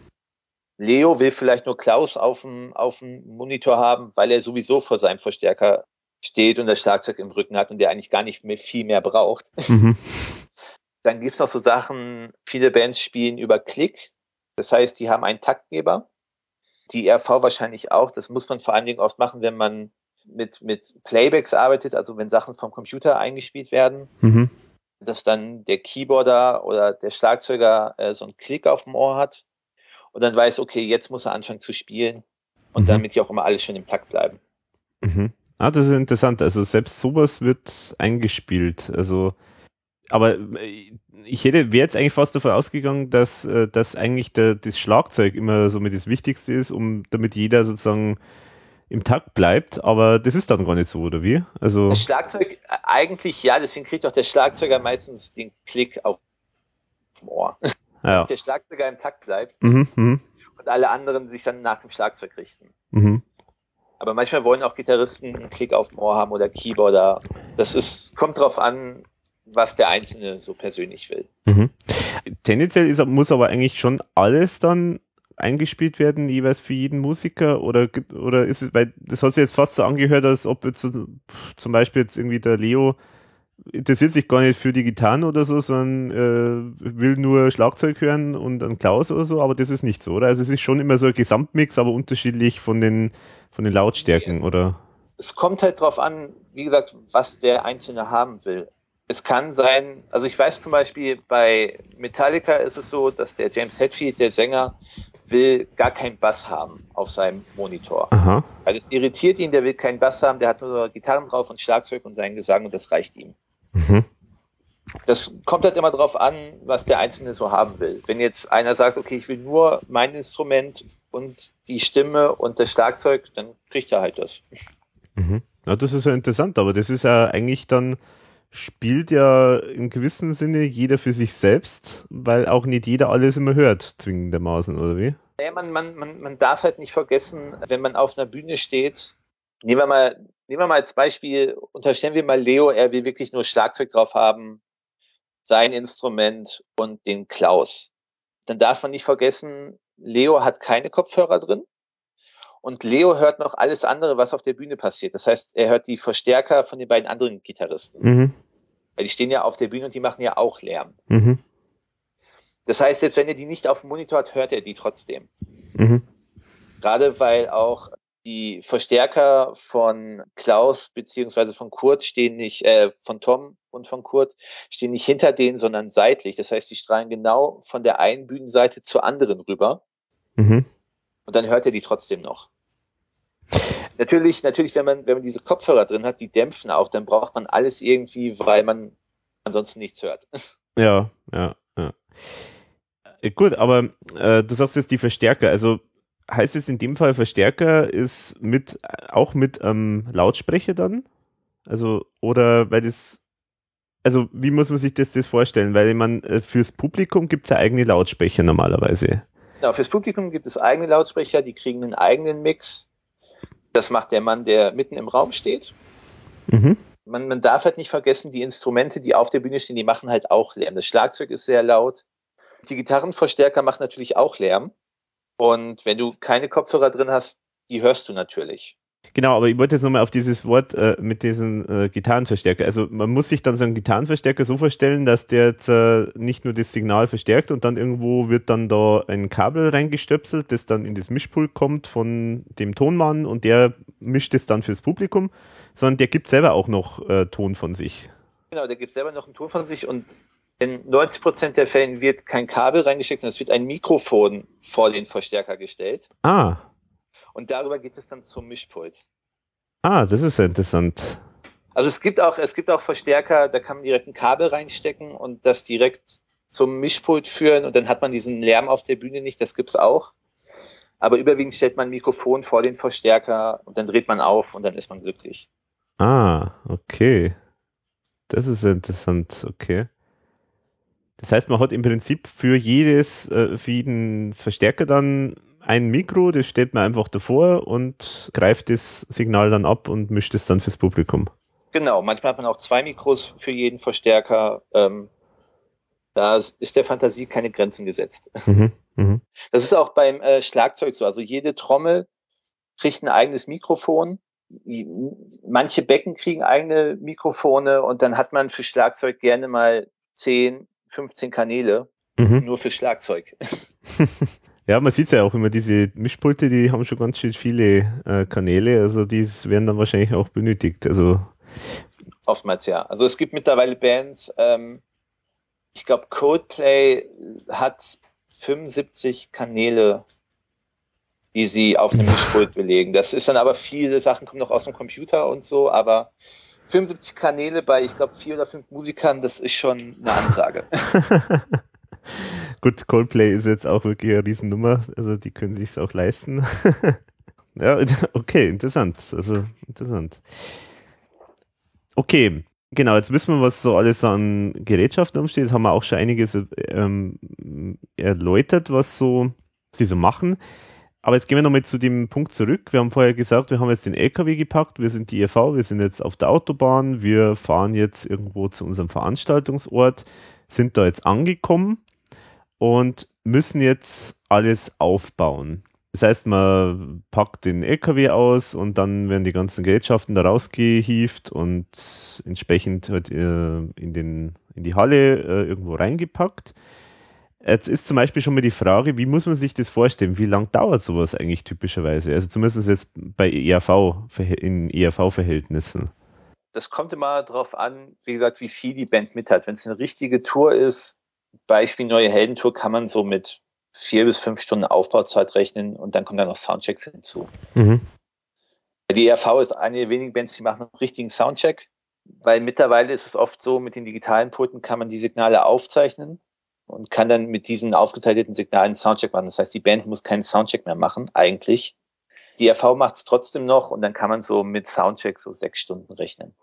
Leo will vielleicht nur Klaus auf dem, auf dem Monitor haben, weil er sowieso vor seinem Verstärker steht und das Schlagzeug im Rücken hat und der eigentlich gar nicht mehr viel mehr braucht. Mhm. Dann gibt's noch so Sachen, viele Bands spielen über Klick. Das heißt, die haben einen Taktgeber. Die RV wahrscheinlich auch. Das muss man vor allen Dingen oft machen, wenn man mit, mit Playbacks arbeitet, also wenn Sachen vom Computer eingespielt werden, Mhm. dass dann der Keyboarder oder der Schlagzeuger äh, so einen Klick auf dem Ohr hat und dann weiß, okay, jetzt muss er anfangen zu spielen und Mhm. damit ja auch immer alles schön im Takt bleiben. Mhm. Ah, das ist interessant. Also selbst sowas wird eingespielt. Also, aber äh, ich hätte, wäre jetzt eigentlich fast davon ausgegangen, dass, äh, dass eigentlich der, das Schlagzeug immer so mit das Wichtigste ist, um damit jeder sozusagen im Takt bleibt. Aber das ist dann gar nicht so, oder wie? Also, Das Schlagzeug äh, eigentlich ja, deswegen kriegt auch der Schlagzeuger meistens den Klick auf dem Ohr. Ja. Der Schlagzeuger im Takt bleibt Mhm, mhm, und alle anderen sich dann nach dem Schlagzeug richten. mhm. Aber manchmal wollen auch Gitarristen einen Klick auf dem Ohr haben oder Keyboarder. Das ist, kommt drauf an, was der Einzelne so persönlich will. Mhm. Tendenziell ist, muss aber eigentlich schon alles dann eingespielt werden, jeweils für jeden Musiker oder gibt, oder ist es, weil das hat sich jetzt fast so angehört, als ob jetzt zum Beispiel jetzt irgendwie der Leo interessiert sich gar nicht für die Gitarren oder so, sondern äh, will nur Schlagzeug hören und einen Klaus oder so, aber das ist nicht so, oder? Also es ist schon immer so ein Gesamtmix, aber unterschiedlich von den von den Lautstärken, Yes. oder? Es kommt halt drauf an, wie gesagt, was der Einzelne haben will. Es kann sein, also ich weiß zum Beispiel bei Metallica ist es so, dass der James Hetfield, der Sänger, will gar keinen Bass haben auf seinem Monitor. Aha. Weil es irritiert ihn, der will keinen Bass haben, der hat nur Gitarren drauf und Schlagzeug und seinen Gesang und das reicht ihm. Mhm. Das kommt halt immer drauf an, was der Einzelne so haben will. Wenn jetzt einer sagt, okay, ich will nur mein Instrument und die Stimme und das Schlagzeug, dann kriegt er halt das. Mhm. Ja, das ist ja interessant, aber das ist ja eigentlich dann spielt ja im gewissen Sinne jeder für sich selbst, weil auch nicht jeder alles immer hört, zwingendermaßen, oder wie? Ja, man, man, man, man darf halt nicht vergessen, wenn man auf einer Bühne steht, nehmen wir mal, nehmen wir mal als Beispiel, unterstellen wir mal Leo, er will wirklich nur Schlagzeug drauf haben, sein Instrument und den Klaus. Dann darf man nicht vergessen, Leo hat keine Kopfhörer drin. Und Leo hört noch alles andere, was auf der Bühne passiert. Das heißt, er hört die Verstärker von den beiden anderen Gitarristen. Mhm. Weil die stehen ja auf der Bühne und die machen ja auch Lärm. Mhm. Das heißt, selbst wenn er die nicht auf dem Monitor hat, hört er die trotzdem. Mhm. Gerade weil auch die Verstärker von Klaus beziehungsweise von Kurt stehen nicht, äh, von Tom und von Kurt stehen nicht hinter denen, sondern seitlich. Das heißt, die strahlen genau von der einen Bühnenseite zur anderen rüber. Mhm. Und dann hört er die trotzdem noch. Natürlich, natürlich, wenn man, wenn man diese Kopfhörer drin hat, die dämpfen auch, dann braucht man alles irgendwie, weil man ansonsten nichts hört. Ja, ja, ja. Äh, gut, aber äh, du sagst jetzt die Verstärker, also heißt es in dem Fall Verstärker ist mit auch mit ähm, Lautsprecher dann? Also, oder weil das, also wie muss man sich das, das vorstellen? Weil man äh, fürs Publikum gibt es ja eigene Lautsprecher normalerweise. Genau, fürs Publikum gibt es eigene Lautsprecher, die kriegen einen eigenen Mix. Das macht der Mann, der mitten im Raum steht. Mhm. Man, man darf halt nicht vergessen, die Instrumente, die auf der Bühne stehen, die machen halt auch Lärm. Das Schlagzeug ist sehr laut. Die Gitarrenverstärker machen natürlich auch Lärm. Und wenn du keine Kopfhörer drin hast, die hörst du natürlich. Genau, aber ich wollte jetzt nochmal auf dieses Wort äh, mit diesen äh, Gitarrenverstärker. Also man muss sich dann so einen Gitarrenverstärker so vorstellen, dass der jetzt äh, nicht nur das Signal verstärkt und dann irgendwo wird dann da ein Kabel reingestöpselt, das dann in das Mischpult kommt von dem Tonmann und der mischt es dann fürs Publikum, sondern der gibt selber auch noch äh, Ton von sich. Genau, der gibt selber noch einen Ton von sich und in 90 Prozent der Fällen wird kein Kabel reingesteckt, sondern es wird ein Mikrofon vor den Verstärker gestellt. Ah. Und darüber geht es dann zum Mischpult. Ah, das ist interessant. Also es gibt auch, es gibt auch Verstärker, da kann man direkt ein Kabel reinstecken und das direkt zum Mischpult führen und dann hat man diesen Lärm auf der Bühne nicht, das gibt's auch. Aber überwiegend stellt man ein Mikrofon vor den Verstärker und dann dreht man auf und dann ist man glücklich. Ah, okay. Das ist interessant, okay. Das heißt, man hat im Prinzip für jedes, äh, für jeden Verstärker dann ein Mikro, das stellt man einfach davor und greift das Signal dann ab und mischt es dann fürs Publikum. Genau, manchmal hat man auch zwei Mikros für jeden Verstärker. Ähm, da ist der Fantasie keine Grenzen gesetzt. Mhm, mh. Das ist auch beim äh, Schlagzeug so. Also jede Trommel kriegt ein eigenes Mikrofon. Manche Becken kriegen eigene Mikrofone und dann hat man für Schlagzeug gerne mal 10, 15 Kanäle mhm. nur für Schlagzeug. ja, man sieht ja auch immer, diese Mischpulte, die haben schon ganz schön viele äh, Kanäle, also die werden dann wahrscheinlich auch benötigt. Also Oftmals ja. Also es gibt mittlerweile Bands, ähm, ich glaube Coldplay hat 75 Kanäle, die sie auf einem Mischpult belegen. Das ist dann aber viele Sachen kommen noch aus dem Computer und so, aber 75 Kanäle bei, ich glaube, vier oder fünf Musikern, das ist schon eine Ansage. Gut, Coldplay ist jetzt auch wirklich eine Riesennummer, also die können sich auch leisten. ja, okay, interessant. Also interessant. Okay, genau, jetzt wissen wir, was so alles an Gerätschaften umsteht. Haben wir auch schon einiges ähm, erläutert, was so sie so machen. Aber jetzt gehen wir nochmal zu dem Punkt zurück. Wir haben vorher gesagt, wir haben jetzt den LKW gepackt, wir sind die EV, wir sind jetzt auf der Autobahn, wir fahren jetzt irgendwo zu unserem Veranstaltungsort, sind da jetzt angekommen und müssen jetzt alles aufbauen. Das heißt, man packt den LKW aus und dann werden die ganzen Gerätschaften da rausgehieft und entsprechend halt äh, in, den, in die Halle äh, irgendwo reingepackt. Jetzt ist zum Beispiel schon mal die Frage, wie muss man sich das vorstellen? Wie lang dauert sowas eigentlich typischerweise? Also zumindest jetzt bei ERV, in ERV-Verhältnissen. Das kommt immer darauf an, wie gesagt, wie viel die Band mit hat. Wenn es eine richtige Tour ist, Beispiel Neue Heldentour, kann man so mit vier bis fünf Stunden Aufbauzeit rechnen und dann kommen da noch Soundchecks hinzu. Mhm. Die ERV ist eine der wenigen Bands, die machen einen richtigen Soundcheck, weil mittlerweile ist es oft so, mit den digitalen Pulten kann man die Signale aufzeichnen und kann dann mit diesen aufgezeichneten Signalen Soundcheck machen. Das heißt, die Band muss keinen Soundcheck mehr machen, eigentlich. Die RV macht es trotzdem noch und dann kann man so mit Soundcheck so sechs Stunden rechnen.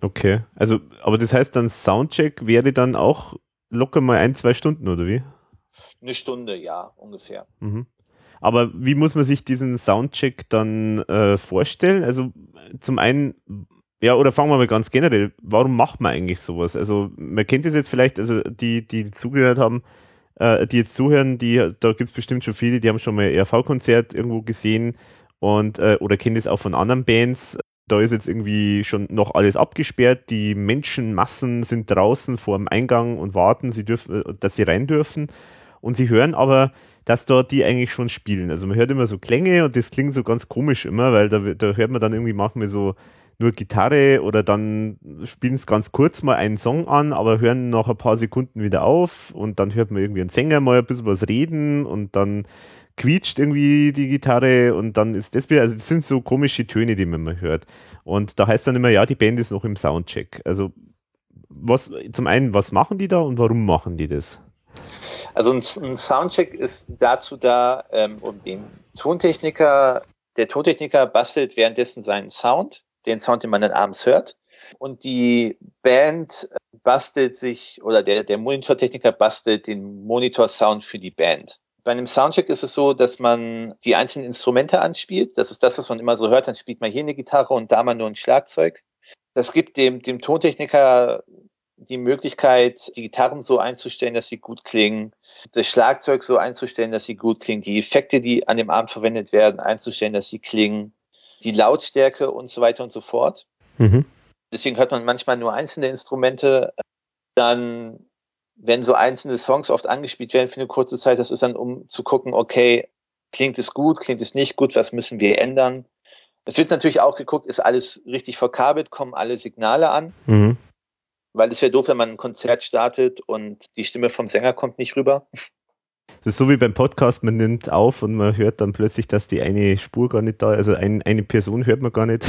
Okay, also, aber das heißt dann Soundcheck wäre dann auch locker mal ein, zwei Stunden, oder wie? Eine Stunde, ja, ungefähr. Mhm. Aber wie muss man sich diesen Soundcheck dann äh, vorstellen? Also zum einen, ja, oder fangen wir mal ganz generell, warum macht man eigentlich sowas? Also man kennt es jetzt vielleicht, also die, die zugehört haben, äh, die jetzt zuhören, die, da gibt es bestimmt schon viele, die haben schon mal ein ERV-Konzert irgendwo gesehen und äh, oder kennen das auch von anderen Bands. Da ist jetzt irgendwie schon noch alles abgesperrt, die Menschenmassen sind draußen vor dem Eingang und warten, sie dürfen, äh, dass sie rein dürfen. Und sie hören aber, dass dort die eigentlich schon spielen. Also man hört immer so Klänge und das klingt so ganz komisch immer, weil da, da hört man dann irgendwie manchmal so nur Gitarre oder dann spielen es ganz kurz mal einen Song an, aber hören nach ein paar Sekunden wieder auf und dann hört man irgendwie einen Sänger mal ein bisschen was reden und dann quietscht irgendwie die Gitarre und dann ist das wieder, also das sind so komische Töne, die man mal hört. Und da heißt dann immer, ja, die Band ist noch im Soundcheck. Also was, zum einen, was machen die da und warum machen die das? Also ein, Soundcheck ist dazu da, ähm, um den Tontechniker, der Tontechniker bastelt währenddessen seinen Sound, den Sound, den man dann abends hört. Und die Band bastelt sich, oder der, der Monitortechniker bastelt den Monitor-Sound für die Band. Bei einem Soundcheck ist es so, dass man die einzelnen Instrumente anspielt. Das ist das, was man immer so hört. Dann spielt man hier eine Gitarre und da mal nur ein Schlagzeug. Das gibt dem, dem Tontechniker die Möglichkeit, die Gitarren so einzustellen, dass sie gut klingen, das Schlagzeug so einzustellen, dass sie gut klingen, die Effekte, die an dem Abend verwendet werden, einzustellen, dass sie klingen, die Lautstärke und so weiter und so fort. Mhm. Deswegen hört man manchmal nur einzelne Instrumente. Dann, wenn so einzelne Songs oft angespielt werden für eine kurze Zeit, das ist dann, um zu gucken, okay, klingt es gut, klingt es nicht gut, was müssen wir ändern? Es wird natürlich auch geguckt, ist alles richtig verkabelt, kommen alle Signale an. Mhm. Weil es wäre doof, wenn man ein Konzert startet und die Stimme vom Sänger kommt nicht rüber. Das ist so wie beim Podcast, man nimmt auf und man hört dann plötzlich, dass die eine Spur gar nicht da ist, also ein, eine Person hört man gar nicht.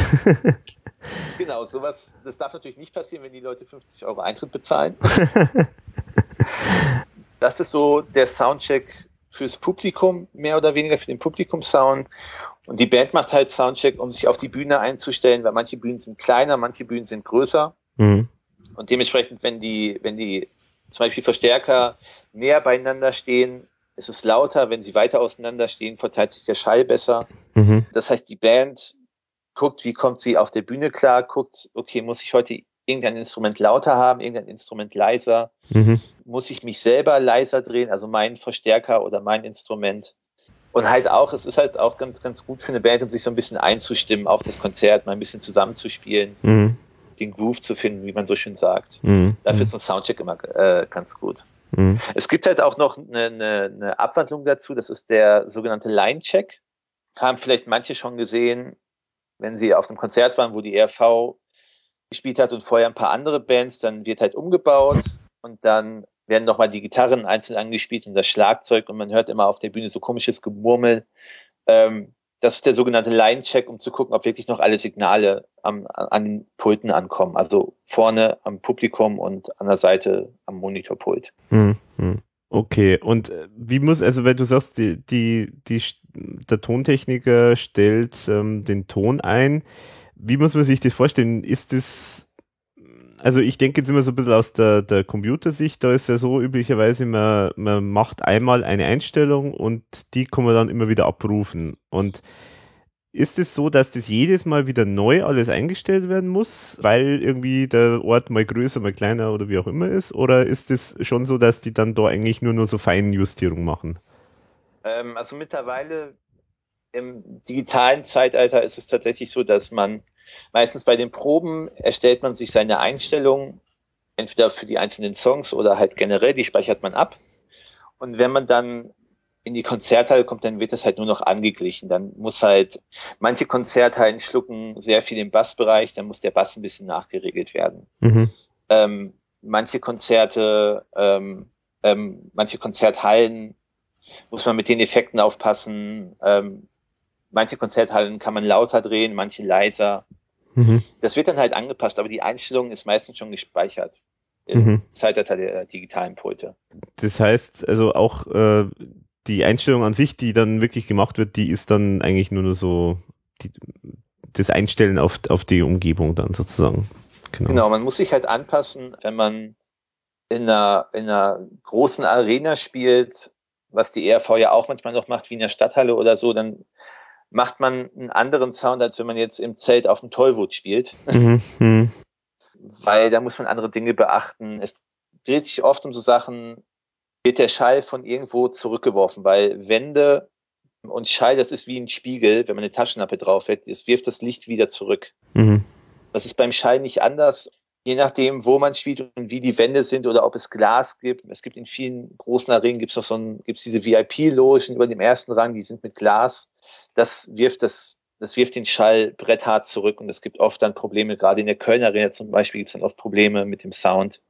genau, sowas, das darf natürlich nicht passieren, wenn die Leute 50 Euro Eintritt bezahlen. das ist so der Soundcheck fürs Publikum, mehr oder weniger für den Publikumsound. Und die Band macht halt Soundcheck, um sich auf die Bühne einzustellen, weil manche Bühnen sind kleiner, manche Bühnen sind größer. Mhm. Und dementsprechend, wenn die, wenn die zum Beispiel Verstärker näher beieinander stehen, ist es lauter. Wenn sie weiter auseinander stehen, verteilt sich der Schall besser. Mhm. Das heißt, die Band guckt, wie kommt sie auf der Bühne klar, guckt, okay, muss ich heute irgendein Instrument lauter haben, irgendein Instrument leiser? Mhm. Muss ich mich selber leiser drehen, also mein Verstärker oder mein Instrument? Und halt auch, es ist halt auch ganz, ganz gut für eine Band, um sich so ein bisschen einzustimmen auf das Konzert, mal ein bisschen zusammenzuspielen. Mhm den Groove zu finden, wie man so schön sagt. Mhm. Dafür ist ein Soundcheck immer äh, ganz gut. Mhm. Es gibt halt auch noch eine, eine, eine Abwandlung dazu, das ist der sogenannte Line-Check. Haben vielleicht manche schon gesehen, wenn sie auf einem Konzert waren, wo die ERV gespielt hat und vorher ein paar andere Bands, dann wird halt umgebaut und dann werden nochmal die Gitarren einzeln angespielt und das Schlagzeug und man hört immer auf der Bühne so komisches Gemurmel. Ähm, das ist der sogenannte Line-Check, um zu gucken, ob wirklich noch alle Signale am, an den Pulten ankommen. Also vorne am Publikum und an der Seite am Monitorpult. Hm, hm. Okay, und äh, wie muss, also wenn du sagst, die, die, die, der Tontechniker stellt ähm, den Ton ein, wie muss man sich das vorstellen? Ist das also ich denke jetzt immer so ein bisschen aus der, der Computersicht, da ist ja so üblicherweise, man, man macht einmal eine Einstellung und die kann man dann immer wieder abrufen. Und ist es so, dass das jedes Mal wieder neu alles eingestellt werden muss, weil irgendwie der Ort mal größer, mal kleiner oder wie auch immer ist? Oder ist es schon so, dass die dann da eigentlich nur nur so Feinjustierung machen? Ähm, also mittlerweile im digitalen Zeitalter ist es tatsächlich so, dass man Meistens bei den Proben erstellt man sich seine Einstellungen, entweder für die einzelnen Songs oder halt generell, die speichert man ab. Und wenn man dann in die Konzerthalle kommt, dann wird das halt nur noch angeglichen. Dann muss halt, manche Konzerthallen schlucken sehr viel im Bassbereich, dann muss der Bass ein bisschen nachgeregelt werden. Mhm. Ähm, manche Konzerte, ähm, ähm, manche Konzerthallen muss man mit den Effekten aufpassen. Ähm, manche Konzerthallen kann man lauter drehen, manche leiser. Mhm. Das wird dann halt angepasst, aber die Einstellung ist meistens schon gespeichert im mhm. Zeitalter der digitalen Pulte. Das heißt, also auch äh, die Einstellung an sich, die dann wirklich gemacht wird, die ist dann eigentlich nur, nur so die, das Einstellen auf, auf die Umgebung dann sozusagen. genau. Genau, man muss sich halt anpassen, wenn man in einer, in einer großen Arena spielt, was die ERV ja auch manchmal noch macht, wie in der Stadthalle oder so, dann macht man einen anderen Sound, als wenn man jetzt im Zelt auf dem Tollwut spielt. Mhm, mhm, Weil da muss man andere Dinge beachten. Es dreht sich oft um so Sachen, wird der Schall von irgendwo zurückgeworfen, weil Wände und Schall, das ist wie ein Spiegel, wenn man eine Taschenlampe drauf hat, es wirft das Licht wieder zurück. mhm, Das ist beim Schall nicht anders. Je nachdem, wo man spielt und wie die Wände sind oder ob es Glas gibt. Es gibt in vielen großen Arenen gibt's noch so ein, gibt's diese VIP-Logen über dem ersten Rang, die sind mit Glas. Das wirft das, das wirft den Schall bretthart zurück und es gibt oft dann Probleme, gerade in der Kölner Arena zum Beispiel gibt's dann oft Probleme mit dem Sound.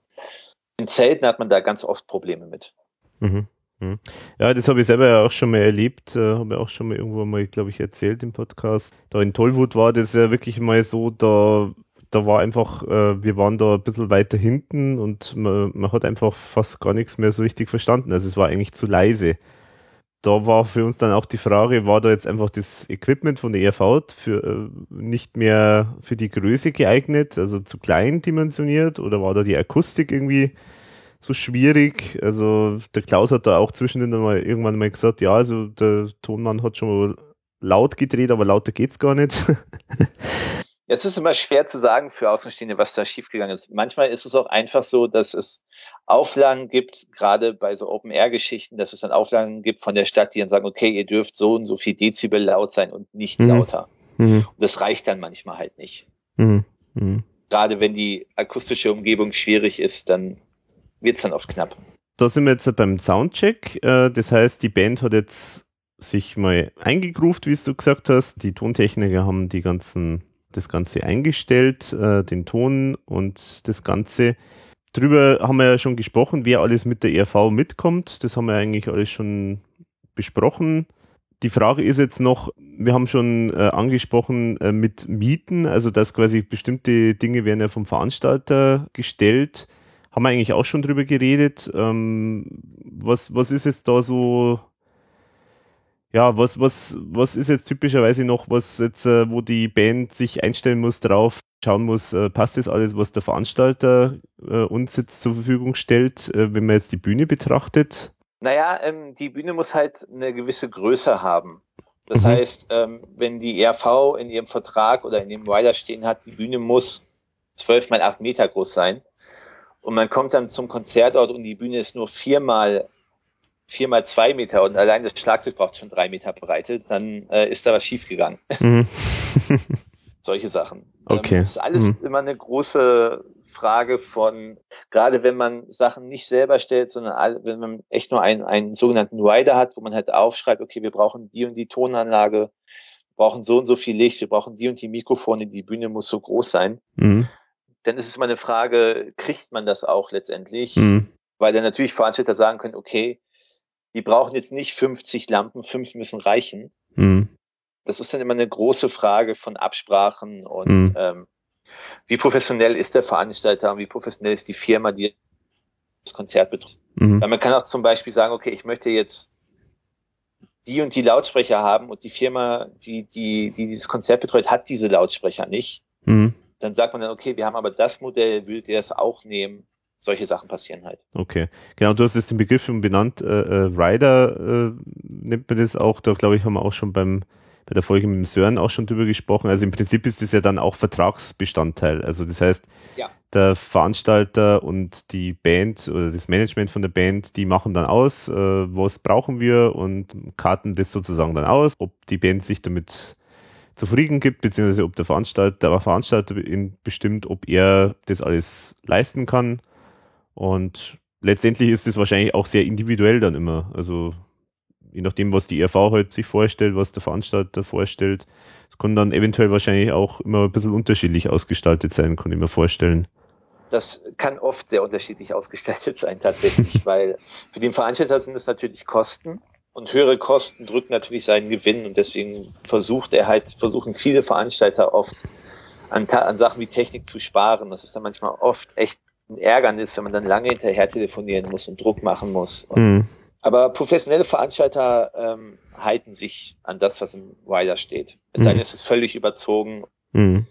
In Zelten hat man da ganz oft Probleme mit. mhm, mhm. Ja, das habe ich selber ja auch schon mal erlebt, äh, habe ich auch schon mal irgendwo mal, glaube ich, erzählt im Podcast. Da in Tollwood war das ja wirklich mal so, da, da war einfach, äh, wir waren da ein bisschen weiter hinten und man, man hat einfach fast gar nichts mehr so richtig verstanden. Also es war eigentlich zu leise. Da war für uns dann auch die Frage, war da jetzt einfach das Equipment von der ERV für, äh, nicht mehr für die Größe geeignet, also zu klein dimensioniert oder war da die Akustik irgendwie so schwierig. Also der Klaus hat da auch zwischendrin mal irgendwann mal gesagt, ja, also der Tonmann hat schon mal laut gedreht, aber lauter geht's gar nicht. Es ist immer schwer zu sagen für Außenstehende, was da schiefgegangen ist. Manchmal ist es auch einfach so, dass es Auflagen gibt, gerade bei so Open-Air-Geschichten, dass es dann Auflagen gibt von der Stadt, die dann sagen, okay, ihr dürft so und so viel Dezibel laut sein und nicht Mhm. lauter. mhm, Und das reicht dann manchmal halt nicht. mhm, mhm. Gerade wenn die akustische Umgebung schwierig ist, dann wird's dann oft knapp. Da sind wir jetzt beim Soundcheck. Äh, Das heißt, die Band hat jetzt sich mal eingegroovt, wie es du gesagt hast. Die Tontechniker haben die ganzen, das Ganze eingestellt, äh, den Ton und das Ganze. Drüber haben wir ja schon gesprochen, wer alles mit der ERV mitkommt. Das haben wir eigentlich alles schon besprochen. Die Frage ist jetzt noch, wir haben schon äh, angesprochen äh, mit Mieten, also dass quasi bestimmte Dinge werden ja vom Veranstalter gestellt. Haben wir eigentlich auch schon drüber geredet. Ähm, was, was ist jetzt da so, ja, was, was, was ist jetzt typischerweise noch, was jetzt, äh, wo die Band sich einstellen muss drauf, schauen muss, äh, passt das alles, was der Veranstalter äh, uns jetzt zur Verfügung stellt, wenn man jetzt die Bühne betrachtet? Naja, ähm, die Bühne muss halt eine gewisse Größe haben. Das Mhm. heißt, ähm, wenn die ERV in ihrem Vertrag oder in dem Rider stehen hat, die Bühne muss zwölf mal acht Meter groß sein. Und man kommt dann zum Konzertort und die Bühne ist nur viermal viermal zwei Meter und allein das Schlagzeug braucht schon drei Meter Breite, dann äh, ist da was schiefgegangen. Mhm. Solche Sachen. Okay. Ähm, ist alles Mhm. immer eine große Frage von, gerade wenn man Sachen nicht selber stellt, sondern all, wenn man echt nur einen, einen sogenannten Rider hat, wo man halt aufschreibt, okay, wir brauchen die und die Tonanlage, wir brauchen so und so viel Licht, wir brauchen die und die Mikrofone, die Bühne muss so groß sein. Mhm. Dann ist es immer eine Frage, kriegt man das auch letztendlich? Mhm. Weil dann natürlich Veranstalter sagen können, okay, die brauchen jetzt nicht 50 Lampen, fünf müssen reichen. Mhm. Das ist dann immer eine große Frage von Absprachen und Mhm. ähm, wie professionell ist der Veranstalter und wie professionell ist die Firma, die das Konzert betreut. Mhm. Weil man kann auch zum Beispiel sagen, okay, ich möchte jetzt die und die Lautsprecher haben und die Firma, die, die, die dieses Konzert betreut, hat diese Lautsprecher nicht. Mhm. Dann sagt man dann, okay, wir haben aber das Modell, würdet ihr das auch nehmen? Solche Sachen passieren halt. Okay, genau, du hast jetzt den Begriff schon benannt, äh, äh, Rider äh, nennt man das auch, da glaube ich, haben wir auch schon beim bei der Folge mit dem Sören auch schon drüber gesprochen. Also im Prinzip ist das ja dann auch Vertragsbestandteil. Also das heißt, Ja. der Veranstalter und die Band oder das Management von der Band, die machen dann aus, äh, was brauchen wir und karten das sozusagen dann aus, ob die Band sich damit zufrieden gibt, beziehungsweise ob der Veranstalter, der Veranstalter bestimmt, ob er das alles leisten kann. Und letztendlich ist es wahrscheinlich auch sehr individuell dann immer. Also je nachdem, was die ERV halt sich vorstellt, was der Veranstalter vorstellt. Es kann dann eventuell wahrscheinlich auch immer ein bisschen unterschiedlich ausgestaltet sein, kann ich mir vorstellen. Das kann oft sehr unterschiedlich ausgestaltet sein tatsächlich, weil für den Veranstalter sind es natürlich Kosten und höhere Kosten drücken natürlich seinen Gewinn und deswegen versucht er halt, versuchen viele Veranstalter oft an, an Sachen wie Technik zu sparen. Das ist dann manchmal oft echt ein Ärgernis, wenn man dann lange hinterher telefonieren muss und Druck machen muss. Mhm. aber professionelle Veranstalter ähm, halten sich an das, was im Rider steht. Es sei denn, Mhm. es ist völlig überzogen. Mhm.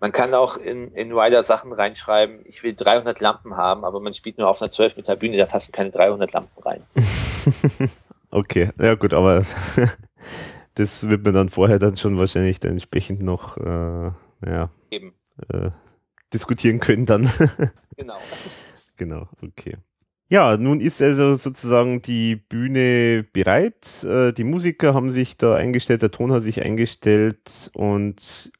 Man kann auch in, in Rider Sachen reinschreiben, ich will 300 Lampen haben, aber man spielt nur auf einer 12 Meter Bühne, da passen keine 300 Lampen rein. okay, ja gut, aber das wird man dann vorher dann schon wahrscheinlich dann entsprechend noch äh, ja, Eben. Äh, diskutieren können dann. genau. Genau, okay. Ja, nun ist also sozusagen die Bühne bereit. Äh, die Musiker haben sich da eingestellt, der Ton hat sich eingestellt und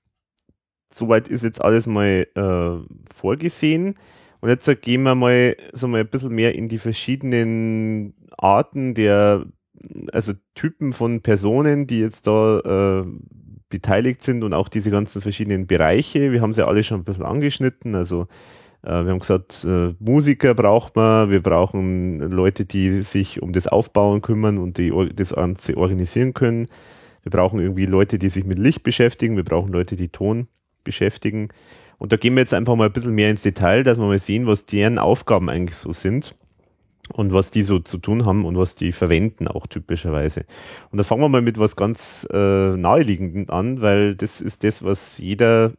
soweit ist jetzt alles mal äh, vorgesehen. Und jetzt gehen wir mal so mal ein bisschen mehr in die verschiedenen Arten der, also Typen von Personen, die jetzt da äh, beteiligt sind und auch diese ganzen verschiedenen Bereiche. Wir haben sie alle schon ein bisschen angeschnitten. Also äh, wir haben gesagt, äh, Musiker braucht man, wir brauchen Leute, die sich um das Aufbauen kümmern und die das Ganze organisieren können. Wir brauchen irgendwie Leute, die sich mit Licht beschäftigen, wir brauchen Leute, die Ton beschäftigen. Und da gehen wir jetzt einfach mal ein bisschen mehr ins Detail, dass wir mal sehen, was deren Aufgaben eigentlich so sind und was die so zu tun haben und was die verwenden auch typischerweise. Und da fangen wir mal mit was ganz äh, naheliegendem an, weil das ist das, was jeder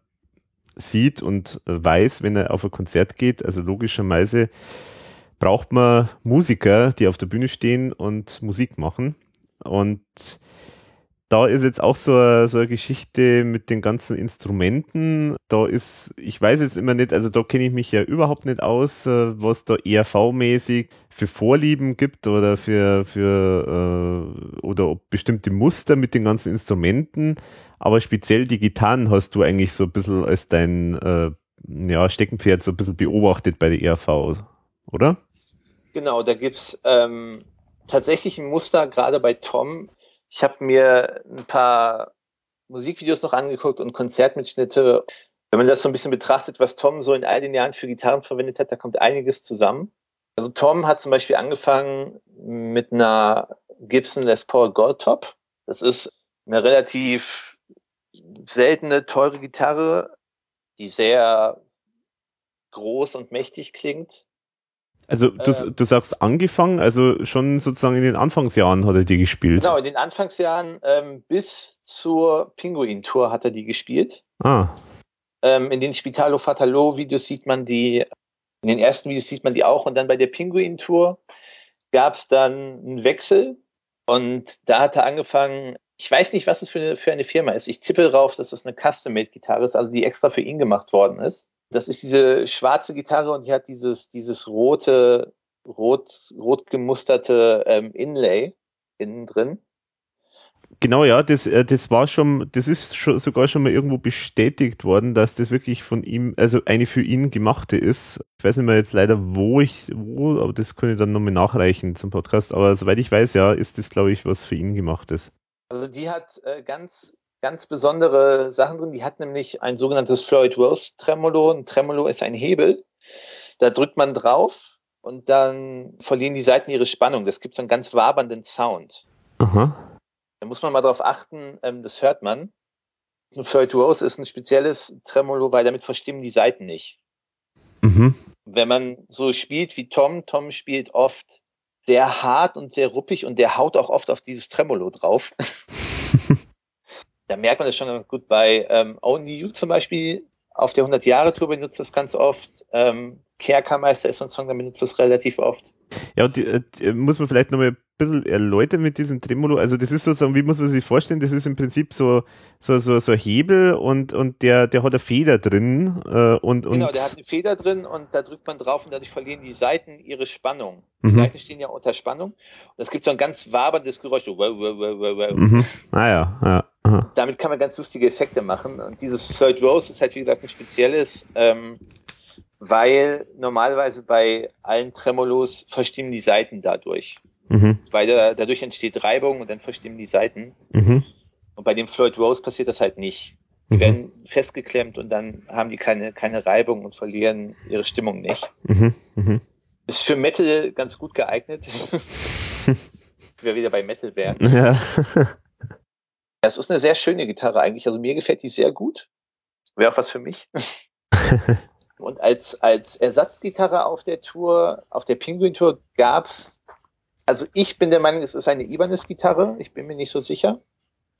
sieht und weiß, wenn er auf ein Konzert geht. Also logischerweise braucht man Musiker, die auf der Bühne stehen und Musik machen. Und da ist jetzt auch so eine, so eine Geschichte mit den ganzen Instrumenten. Da ist, ich weiß jetzt immer nicht, also da kenne ich mich ja überhaupt nicht aus, äh, was da ERV-mäßig für Vorlieben gibt oder für, für äh, oder bestimmte Muster mit den ganzen Instrumenten. Aber speziell die Gitarren hast du eigentlich so ein bisschen als dein äh, ja, Steckenpferd so ein bisschen beobachtet bei der ERV, oder? Genau, da gibt's ähm, tatsächlich ein Muster, gerade bei Tom, ich habe mir ein paar Musikvideos noch angeguckt und Konzertmitschnitte. Wenn man das so ein bisschen betrachtet, was Tom so in all den Jahren für Gitarren verwendet hat, da kommt einiges zusammen. Also Tom hat zum Beispiel angefangen mit einer Gibson Les Paul Goldtop. Das ist eine relativ seltene, teure Gitarre, die sehr groß und mächtig klingt. Also du, äh, du sagst angefangen, also schon sozusagen in den Anfangsjahren hat er die gespielt. Genau, in den Anfangsjahren ähm, bis zur Pinguin-Tour hat er die gespielt. Ah. Ähm, in den Spitalo Fatalo-Videos sieht man die, in den ersten Videos sieht man die auch und dann bei der Pinguin-Tour gab es dann einen Wechsel und da hat er angefangen, ich weiß nicht, was es für eine, für eine Firma ist. Ich tippe drauf, dass das eine Custom-Made-Gitarre ist, also die extra für ihn gemacht worden ist. Das ist diese schwarze Gitarre und die hat dieses, dieses rote, rot, rot gemusterte ähm, Inlay innen drin. Genau, ja, das, äh, das war schon, das ist schon, sogar schon mal irgendwo bestätigt worden, dass das wirklich von ihm, also eine für ihn gemachte ist. Ich weiß nicht mehr jetzt leider, wo ich, wo, aber das kann ich dann nochmal nachreichen zum Podcast. Aber soweit ich weiß, ja, ist das, glaube ich, was für ihn gemachtes. Also die hat äh, ganz ganz besondere Sachen drin. Die hat nämlich ein sogenanntes Floyd Rose Tremolo. Ein Tremolo ist ein Hebel. Da drückt man drauf und dann verlieren die Seiten ihre Spannung. Das gibt so einen ganz wabernden Sound. Aha. Da muss man mal drauf achten, ähm, das hört man. Ein Floyd Rose ist ein spezielles Tremolo, weil damit verstimmen die Seiten nicht. Mhm. Wenn man so spielt wie Tom, Tom spielt oft sehr hart und sehr ruppig und der haut auch oft auf dieses Tremolo drauf. da merkt man das schon ganz gut bei ähm, Only You zum Beispiel. Auf der 100-Jahre-Tour benutzt das ganz oft. Ähm, Kerkermeister ist so ein Song, der benutzt das relativ oft. Ja, und die, äh, die, muss man vielleicht nochmal bisschen erläutern mit diesem Tremolo. Also das ist sozusagen, wie muss man sich vorstellen, das ist im Prinzip so, so, so, so ein Hebel und, und der, der hat eine Feder drin. Äh, und, und genau, der hat eine Feder drin und da drückt man drauf und dadurch verlieren die Seiten ihre Spannung. Die mhm. Seiten stehen ja unter Spannung. Und es gibt so ein ganz waberndes Geräusch. So, wow, wow, wow, wow. Mhm. Ah ja, ja. Aha. Damit kann man ganz lustige Effekte machen. Und dieses Third Rose ist halt, wie gesagt, ein spezielles, ähm, weil normalerweise bei allen Tremolos verstimmen die Seiten dadurch. Mhm. Weil da, dadurch entsteht Reibung und dann verstimmen die Seiten. Mhm. Und bei dem Floyd Rose passiert das halt nicht. Die mhm. werden festgeklemmt und dann haben die keine, keine Reibung und verlieren ihre Stimmung nicht. Mhm. Mhm. Ist für Metal ganz gut geeignet. Wir wieder bei Metal wären. Ja. Das ist eine sehr schöne Gitarre eigentlich. Also mir gefällt die sehr gut. Wäre auch was für mich. Und als, als Ersatzgitarre auf der Tour, auf der Penguin-Tour gab's, also ich bin der Meinung, es ist eine Ibanez-Gitarre. Ich bin mir nicht so sicher.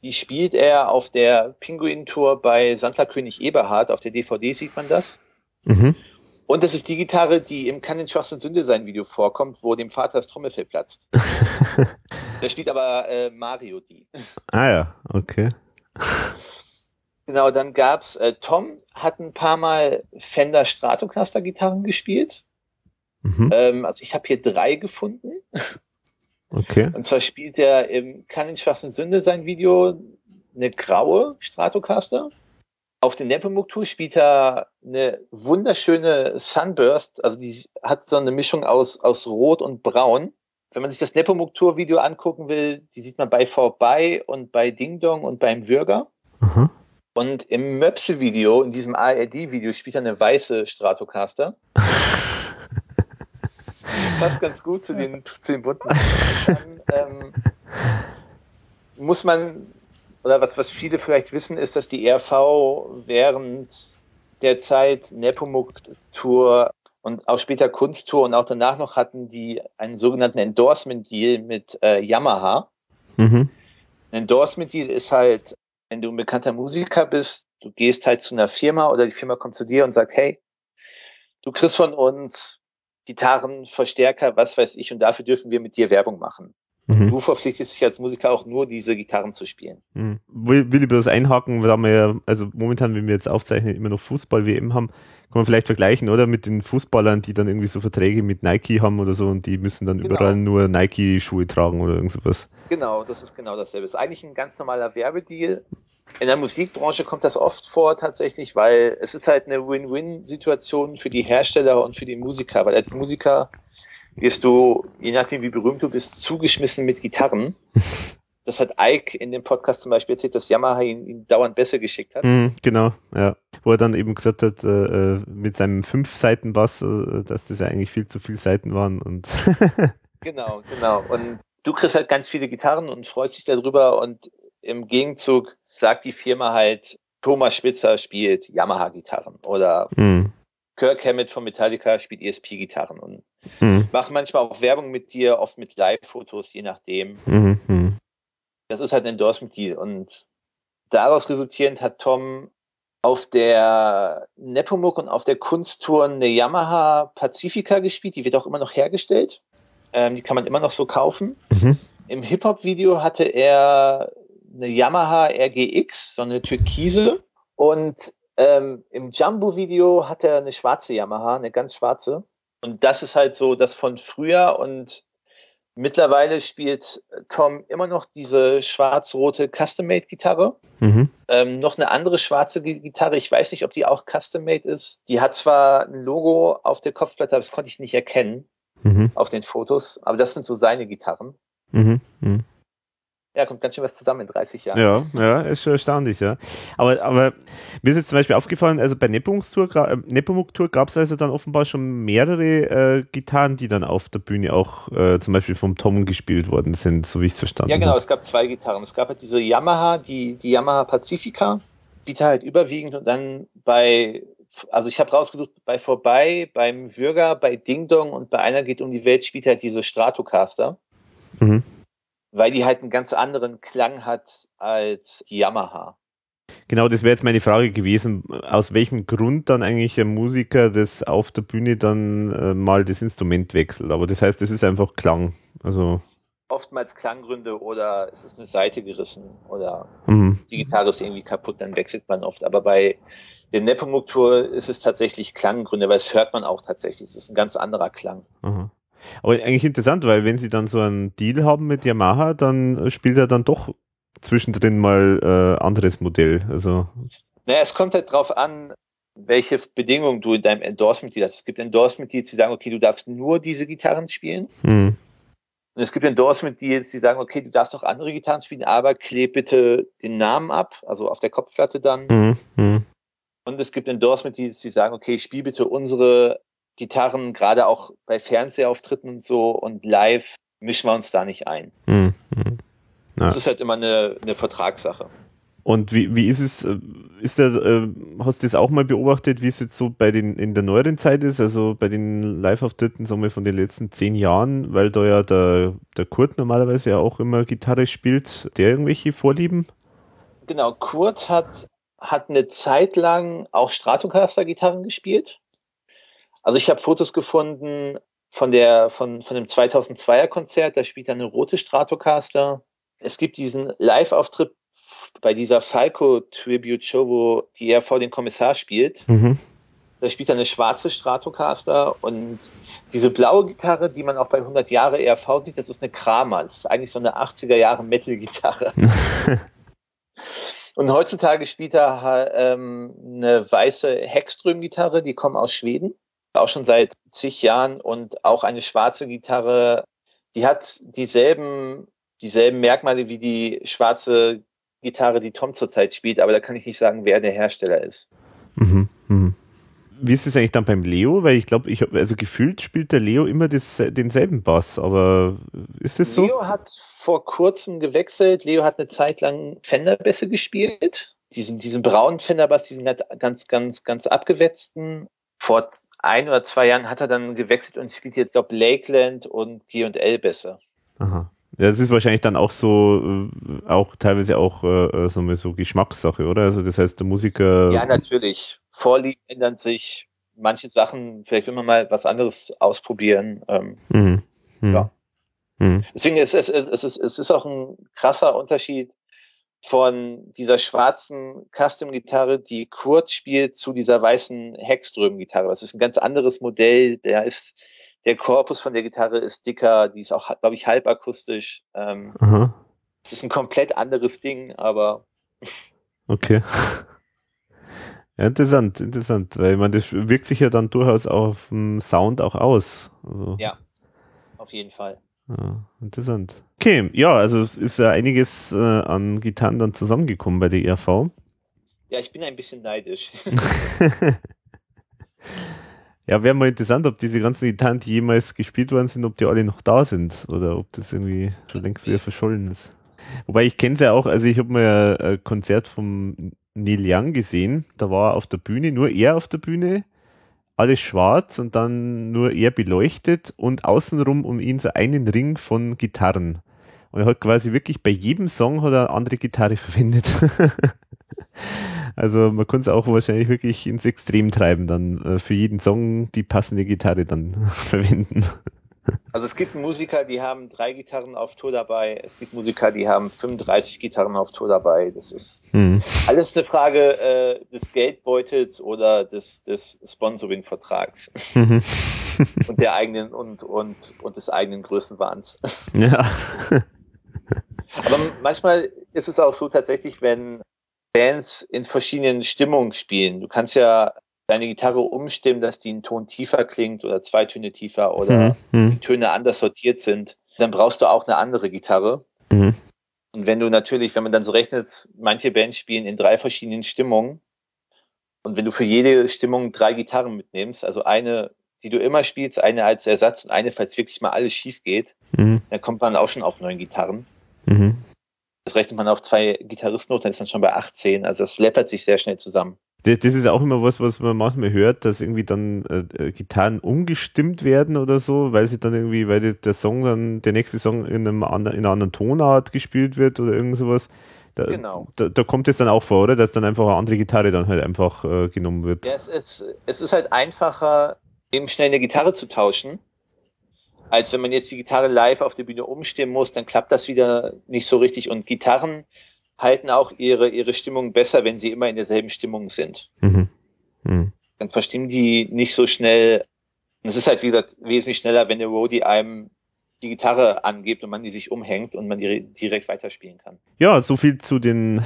Die spielt er auf der Pinguin-Tour bei Santa König Eberhard. Auf der DVD sieht man das. Mhm. Und das ist die Gitarre, die im Kann den Schwachsinn Sünde sein Video vorkommt, wo dem Vater das Trommelfell platzt. da spielt aber äh, Mario die. Ah ja, okay. Genau, dann gab's äh, Tom hat ein paar Mal Fender Stratocaster Gitarren gespielt. Mhm. Ähm, also ich habe hier drei gefunden. Okay. Und zwar spielt er im Kann den Schwachsinn Sünde sein Video eine graue Stratocaster. Auf der Nepomuk Tour spielt er eine wunderschöne Sunburst, also die hat so eine Mischung aus, aus Rot und Braun. Wenn man sich das Nepomuk Tour Video angucken will, die sieht man bei Vorbei und bei Ding Dong und beim Würger. Aha. Und im Möpse-Video, in diesem ARD-Video, spielt er eine weiße Stratocaster. Passt ganz gut zu den, zu den bunten. Ähm, muss man, oder was, was viele vielleicht wissen, ist, dass die RV während der Zeit Nepomuk-Tour und auch später Kunsttour und auch danach noch hatten die einen sogenannten Endorsement-Deal mit äh, Yamaha. Mhm. Ein Endorsement-Deal ist halt, wenn du ein bekannter Musiker bist, du gehst halt zu einer Firma oder die Firma kommt zu dir und sagt, hey, du kriegst von uns Gitarren, Verstärker, was weiß ich, und dafür dürfen wir mit dir Werbung machen. Mhm. Du verpflichtest dich als Musiker auch nur, diese Gitarren zu spielen. Mhm. Will, will ich bloß einhaken, weil wir ja, also momentan, wenn wir jetzt aufzeichnen, immer noch Fußball-WM haben, kann man vielleicht vergleichen, oder? Mit den Fußballern, die dann irgendwie so Verträge mit Nike haben oder so und die müssen dann Genau. überall nur Nike-Schuhe tragen oder irgend sowas. Genau, das ist genau dasselbe. Ist eigentlich ein ganz normaler Werbedeal. In der Musikbranche kommt das oft vor tatsächlich, weil es ist halt eine Win-Win-Situation für die Hersteller und für die Musiker, weil als Musiker wirst du, je nachdem wie berühmt du bist, zugeschmissen mit Gitarren. Das hat Ike in dem Podcast zum Beispiel erzählt, dass Yamaha ihn, ihn dauernd besser geschickt hat. Mhm, genau, ja. Wo er dann eben gesagt hat, äh, äh, mit seinem fünf Seiten Bass, äh, dass das ja eigentlich viel zu viele Seiten waren und Genau, genau. Und du kriegst halt ganz viele Gitarren und freust dich darüber und im Gegenzug sagt die Firma halt, Thomas Spitzer spielt Yamaha-Gitarren oder Mhm. Kirk Hammett von Metallica spielt ESP-Gitarren und Mhm. machen manchmal auch Werbung mit dir, oft mit Live-Fotos, je nachdem. Mhm. Mhm. Das ist halt ein Endorsement-Deal und daraus resultierend hat Tom auf der Nepomuk und auf der Kunsttour eine Yamaha Pacifica gespielt, die wird auch immer noch hergestellt. Ähm, die kann man immer noch so kaufen. Mhm. Im Hip-Hop-Video hatte er eine Yamaha RGX, so eine türkise. Und ähm, im Jumbo-Video hat er eine schwarze Yamaha, eine ganz schwarze. Und das ist halt so das von früher. Und mittlerweile spielt Tom immer noch diese schwarz-rote Custom-Made-Gitarre. Mhm. Ähm, noch eine andere schwarze Gi- Gitarre, ich weiß nicht, ob die auch Custom-Made ist. Die hat zwar ein Logo auf der Kopfplatte, aber das konnte ich nicht erkennen Mhm. auf den Fotos. Aber das sind so seine Gitarren. Mhm. Ja, kommt ganz schön was zusammen in 30 Jahren. Ja, ja, ist schon erstaunlich, ja. Aber, aber mir ist jetzt zum Beispiel aufgefallen, also bei Nepomuk Tour, gra- äh, Nepomuk gab es also dann offenbar schon mehrere äh, Gitarren, die dann auf der Bühne auch äh, zum Beispiel vom Tom gespielt worden sind, so wie ich es verstanden Ja, genau, habe. es gab zwei Gitarren. Es gab halt diese Yamaha, die, die Yamaha Pacifica, bietet halt überwiegend und dann bei, also ich habe rausgesucht, bei Vorbei, beim Würger, bei Ding Dong und bei einer geht um die Welt spielt halt diese Stratocaster, Mhm. Weil die halt einen ganz anderen Klang hat als die Yamaha. Genau, das wäre jetzt meine Frage gewesen, aus welchem Grund dann eigentlich ein Musiker das auf der Bühne dann äh, mal das Instrument wechselt. Aber das heißt, das ist einfach Klang. Also, Oftmals Klanggründe oder es ist eine Seite gerissen oder mhm. die Gitarre ist irgendwie kaputt, dann wechselt man oft. Aber bei der Nepomuk Tour ist es tatsächlich Klanggründe, weil es hört man auch tatsächlich. Es ist ein ganz anderer Klang. Aha. Aber eigentlich interessant, weil wenn sie dann so einen Deal haben mit Yamaha, dann spielt er dann doch zwischendrin mal äh, anderes Modell. Also, Naja, es kommt halt drauf an, welche Bedingungen du in deinem Endorsement-Deal hast. Es gibt Endorsement-Deals, die sagen, okay, du darfst nur diese Gitarren spielen. hm, Und es gibt Endorsement-Deals, die sagen, okay, du darfst auch andere Gitarren spielen, aber kleb bitte den Namen ab, also auf der Kopfplatte dann. hm, hm, Und es gibt Endorsement-Deals, die sagen, okay, spiel bitte unsere Gitarren, gerade auch bei Fernsehauftritten und so und live mischen wir uns da nicht ein. hm, hm. Ja. Das ist halt immer eine, eine Vertragssache. Und wie, wie ist es, äh, ist der, äh, hast du das auch mal beobachtet, wie es jetzt so bei den, in der neueren Zeit ist, also bei den Live-Auftritten, sagen wir, von den letzten zehn Jahren, weil da ja der, der Kurt normalerweise ja auch immer Gitarre spielt, der irgendwelche Vorlieben? Genau, Kurt hat, hat eine Zeit lang auch Stratocaster-Gitarren gespielt. Also ich habe Fotos gefunden von der von von dem 2002er Konzert, da spielt er eine rote Stratocaster. Es gibt diesen Live-Auftritt bei dieser Falco Tribute Show, wo die ERV den Kommissar spielt. Mhm. Da spielt er eine schwarze Stratocaster und diese blaue Gitarre, die man auch bei 100 Jahre ERV sieht, das ist eine Kramer. Das ist eigentlich so eine 80er Jahre Metal-Gitarre. und heutzutage spielt er ähm, eine weiße Hexström-Gitarre, die kommt aus Schweden auch schon seit zig Jahren und auch eine schwarze Gitarre, die hat dieselben, dieselben Merkmale wie die schwarze Gitarre, die Tom zurzeit spielt, aber da kann ich nicht sagen, wer der Hersteller ist. Mhm, mhm. Wie ist es eigentlich dann beim Leo? Weil ich glaube, ich also gefühlt spielt der Leo immer das, denselben Bass, aber ist es so? Leo hat vor kurzem gewechselt. Leo hat eine Zeit lang Fender-Bässe gespielt. Diesen, diesen braunen Fender-Bass, diesen ganz, ganz, ganz abgewetzten. Vor ein oder zwei Jahren hat er dann gewechselt und spielt jetzt, glaube Lakeland und G&L Bässe. Aha. Ja, das ist wahrscheinlich dann auch so, äh, auch teilweise auch äh, so, so Geschmackssache, oder? Also das heißt, der Musiker. Ja, natürlich. Vorlieben ändern sich. Manche Sachen, vielleicht will man mal was anderes ausprobieren. Ähm, mhm. Mhm. Ja. Mhm. Deswegen ist es, es, ist, es ist auch ein krasser Unterschied von dieser schwarzen Custom-Gitarre, die Kurt spielt, zu dieser weißen Hexström-Gitarre. Das ist ein ganz anderes Modell. Der ist, der Korpus von der Gitarre ist dicker, die ist auch, glaube ich, halbakustisch. Ähm, es ist ein komplett anderes Ding, aber. Okay. Ja, interessant, interessant, weil man das wirkt sich ja dann durchaus auf den Sound auch aus. Also. Ja, auf jeden Fall. Ja, interessant. Okay, ja, also es ist ja einiges äh, an Gitarren dann zusammengekommen bei der ERV. Ja, ich bin ein bisschen neidisch. ja, wäre mal interessant, ob diese ganzen Gitarren, die jemals gespielt worden sind, ob die alle noch da sind oder ob das irgendwie schon längst wieder verschollen ist. Wobei ich kenne es ja auch, also ich habe mal ein Konzert vom Neil Young gesehen, da war er auf der Bühne, nur er auf der Bühne alles schwarz und dann nur er beleuchtet und außenrum um ihn so einen Ring von Gitarren. Und er hat quasi wirklich bei jedem Song hat er eine andere Gitarre verwendet. also man kann es auch wahrscheinlich wirklich ins Extrem treiben, dann äh, für jeden Song die passende Gitarre dann verwenden. Also es gibt Musiker, die haben drei Gitarren auf Tour dabei. Es gibt Musiker, die haben 35 Gitarren auf Tour dabei. Das ist hm. alles eine Frage äh, des Geldbeutels oder des, des Sponsoring-Vertrags und der eigenen und, und, und des eigenen Größenwahns. Ja. Aber manchmal ist es auch so tatsächlich, wenn Bands in verschiedenen Stimmungen spielen. Du kannst ja deine Gitarre umstimmen, dass die einen Ton tiefer klingt oder zwei Töne tiefer oder mhm. die Töne anders sortiert sind, dann brauchst du auch eine andere Gitarre. Mhm. Und wenn du natürlich, wenn man dann so rechnet, manche Bands spielen in drei verschiedenen Stimmungen und wenn du für jede Stimmung drei Gitarren mitnimmst, also eine, die du immer spielst, eine als Ersatz und eine, falls wirklich mal alles schief geht, mhm. dann kommt man auch schon auf neun Gitarren. Mhm. Das rechnet man auf zwei Gitarristen dann ist man schon bei 18. Also das läppert sich sehr schnell zusammen das, das ist auch immer was, was man manchmal hört, dass irgendwie dann äh, äh, Gitarren umgestimmt werden oder so, weil sie dann irgendwie, weil der Song dann, der nächste Song in, einem anderen, in einer anderen Tonart gespielt wird oder irgend sowas. Da, genau. Da, da, kommt es dann auch vor, oder? Dass dann einfach eine andere Gitarre dann halt einfach äh, genommen wird. Ja, es ist, es ist halt einfacher, eben schnell eine Gitarre zu tauschen, als wenn man jetzt die Gitarre live auf der Bühne umstimmen muss, dann klappt das wieder nicht so richtig. Und Gitarren halten auch ihre, ihre Stimmung besser, wenn sie immer in derselben Stimmung sind. Mhm. Mhm. Dann verstimmen die nicht so schnell. Und es ist halt, wie gesagt, wesentlich schneller, wenn der Roadie einem die Gitarre angibt und man die sich umhängt und man die direkt weiterspielen kann. Ja, so viel zu den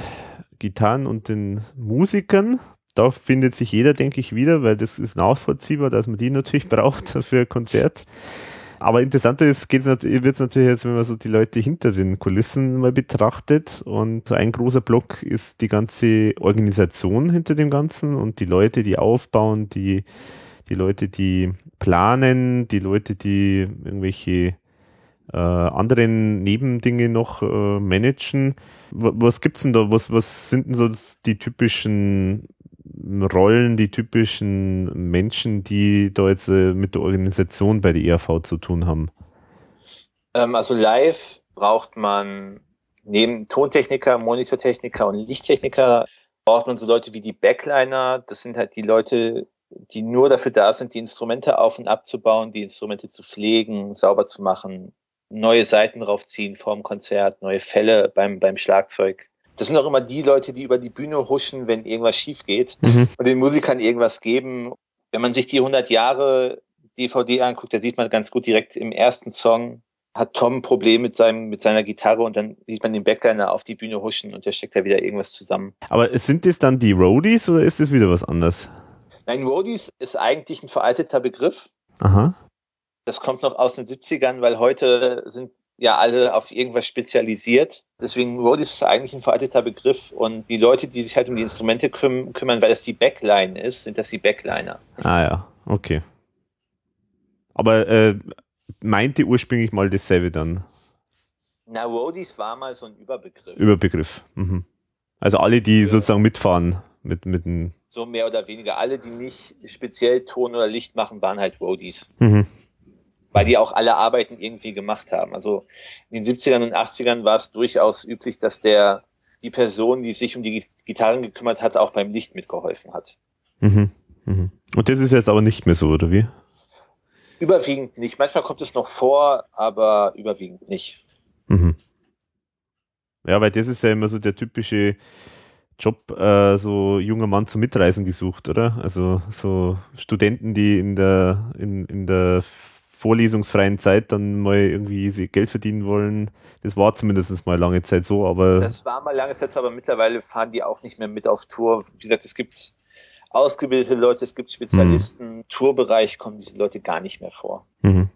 Gitarren und den Musikern. Da findet sich jeder, denke ich, wieder, weil das ist nachvollziehbar, dass man die natürlich braucht für ein Konzert. Aber interessanter ist, wird es natürlich jetzt, wenn man so die Leute hinter den Kulissen mal betrachtet. Und ein großer Block ist die ganze Organisation hinter dem Ganzen und die Leute, die aufbauen, die, die Leute, die planen, die Leute, die irgendwelche äh, anderen Nebendinge noch äh, managen. Was gibt's denn da? Was, was sind denn so die typischen Rollen, die typischen Menschen, die da jetzt äh, mit der Organisation bei der ERV zu tun haben? Ähm, also live braucht man neben Tontechniker, Monitortechniker und Lichttechniker braucht man so Leute wie die Backliner. Das sind halt die Leute, die nur dafür da sind, die Instrumente auf und abzubauen, die Instrumente zu pflegen, sauber zu machen, neue Seiten draufziehen vorm Konzert, neue Fälle beim, beim Schlagzeug. Das sind auch immer die Leute, die über die Bühne huschen, wenn irgendwas schief geht Mhm. und den Musikern irgendwas geben. Wenn man sich die 100 Jahre DVD anguckt, da sieht man ganz gut direkt im ersten Song hat Tom ein Problem mit seinem, mit seiner Gitarre und dann sieht man den Backliner auf die Bühne huschen und der steckt da wieder irgendwas zusammen. Aber sind das dann die Roadies oder ist das wieder was anderes? Nein, Roadies ist eigentlich ein veralteter Begriff. Aha. Das kommt noch aus den 70ern, weil heute sind ja alle auf irgendwas spezialisiert. Deswegen Roadies ist eigentlich ein veralteter Begriff und die Leute, die sich halt um die Instrumente küm kümmern, weil das die Backline ist, sind das die Backliner. Ah ja, okay. Aber äh, meinte ursprünglich mal dasselbe dann. Na, Roadies war mal so ein Überbegriff. Überbegriff. Mhm. Also alle, die Ja. sozusagen mitfahren mit, mit dem. so mehr oder weniger. Alle, die nicht speziell Ton oder Licht machen, waren halt Roadies. Mhm. Weil die auch alle Arbeiten irgendwie gemacht haben. Also in den 70ern und 80ern war es durchaus üblich, dass der die Person, die sich um die Gitarren gekümmert hat, auch beim Licht mitgeholfen hat. Mhm. Mhm. Und das ist jetzt aber nicht mehr so, oder wie? Überwiegend nicht. Manchmal kommt es noch vor, aber überwiegend nicht. Mhm. Ja, weil das ist ja immer so der typische Job, äh, so junger Mann zum Mitreisen gesucht, oder? Also so Studenten, die in der, in, in der vorlesungsfreien Zeit dann mal irgendwie sie Geld verdienen wollen. Das war zumindest mal lange Zeit so, aber Das war mal lange Zeit so, aber mittlerweile fahren die auch nicht mehr mit auf Tour. Wie gesagt, es gibt ausgebildete Leute, es gibt Spezialisten. Tourbereich kommen diese Leute gar nicht mehr vor. mhm.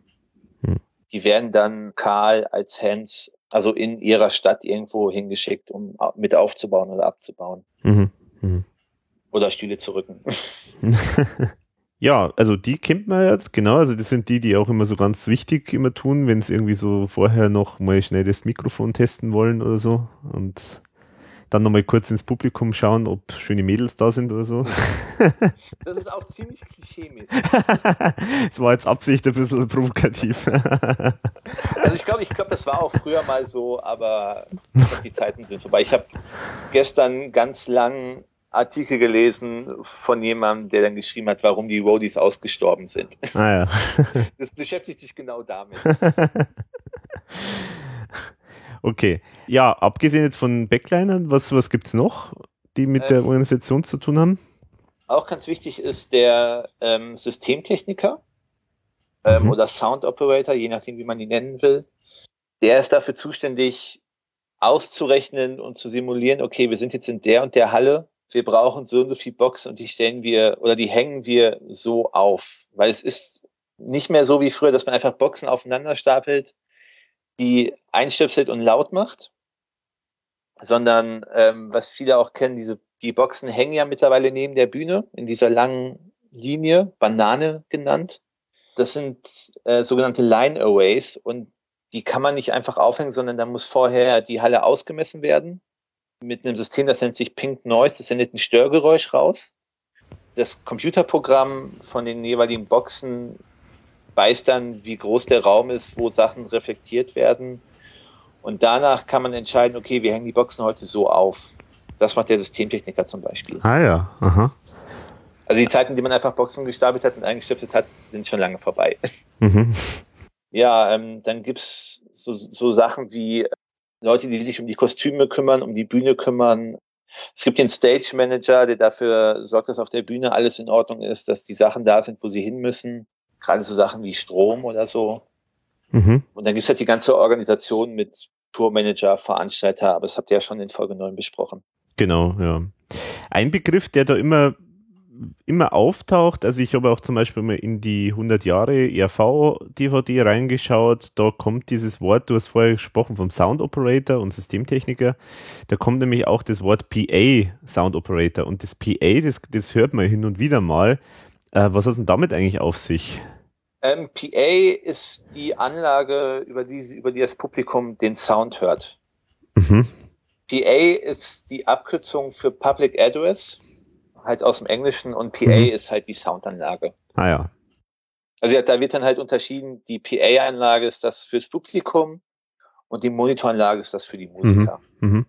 Die werden dann kahl als Hands, also in ihrer Stadt irgendwo hingeschickt, um mit aufzubauen oder abzubauen. Mhm. Mhm. Oder Stühle zu rücken. Ja, also die kennt man jetzt, genau. Also das sind die, die auch immer so ganz wichtig immer tun, wenn es irgendwie so vorher noch mal schnell das Mikrofon testen wollen oder so. Und dann nochmal kurz ins Publikum schauen, ob schöne Mädels da sind oder so. Das ist auch ziemlich klischee-mäßig. Das war jetzt Absicht ein bisschen provokativ. Also ich glaube, ich glaube, das war auch früher mal so, aber glaub, die Zeiten sind vorbei. Ich habe gestern ganz lang Artikel gelesen von jemandem, der dann geschrieben hat, warum die Roadies ausgestorben sind. ah ja. Das beschäftigt sich genau damit. Okay. Ja, abgesehen jetzt von Backlinern, was, was gibt es noch, die mit der Ähm, Organisation zu tun haben? Auch ganz wichtig ist der ähm, Systemtechniker ähm, Mhm. oder Sound Operator, je nachdem, wie man ihn nennen will. Der ist dafür zuständig, auszurechnen und zu simulieren, okay, wir sind jetzt in der und der Halle, wir brauchen so und so viel Boxen und die stellen wir oder die hängen wir so auf. Weil es ist nicht mehr so wie früher, dass man einfach Boxen aufeinander stapelt, die einstöpselt und laut macht, sondern ähm, was viele auch kennen, diese die Boxen hängen ja mittlerweile neben der Bühne in dieser langen Linie, Banane genannt. Das sind äh, sogenannte Line Arrays und die kann man nicht einfach aufhängen, sondern da muss vorher die Halle ausgemessen werden mit einem System, das nennt sich Pink Noise, das sendet ein Störgeräusch raus. Das Computerprogramm von den jeweiligen Boxen weiß dann, wie groß der Raum ist, wo Sachen reflektiert werden. Und danach kann man entscheiden, okay, wir hängen die Boxen heute so auf. Das macht der Systemtechniker zum Beispiel. Ah ja, aha. Also die Zeiten, die man einfach Boxen gestapelt hat und eingestiftet hat, sind schon lange vorbei. Mhm. Ja, ähm, dann gibt's so, so Sachen wie Leute, die sich um die Kostüme kümmern, um die Bühne kümmern. Es gibt den Stage Manager, der dafür sorgt, dass auf der Bühne alles in Ordnung ist, dass die Sachen da sind, wo sie hin müssen. Gerade so Sachen wie Strom oder so. Mhm. Und dann gibt's halt die ganze Organisation mit Tourmanager, Veranstalter, aber das habt ihr ja schon in Folge 9 besprochen. Genau, ja. Ein Begriff, der da immer, immer auftaucht, also ich habe auch zum Beispiel mal in die 100 Jahre ERV-DVD reingeschaut, da kommt dieses Wort, du hast vorher gesprochen vom Sound Operator und Systemtechniker, da kommt nämlich auch das Wort PA, Sound Operator und das PA, das, das hört man hin und wieder mal. Äh, was hat denn damit eigentlich auf sich? Ähm, PA ist die Anlage, über die, über die das Publikum den Sound hört. Mhm. PA ist die Abkürzung für Public Address, halt aus dem Englischen, und PA Mhm. ist halt die Soundanlage. Ah ja. Also ja, da wird dann halt unterschieden, die PA-Anlage ist das fürs Publikum und die Monitoranlage ist das für die Musiker. Mhm. Mhm.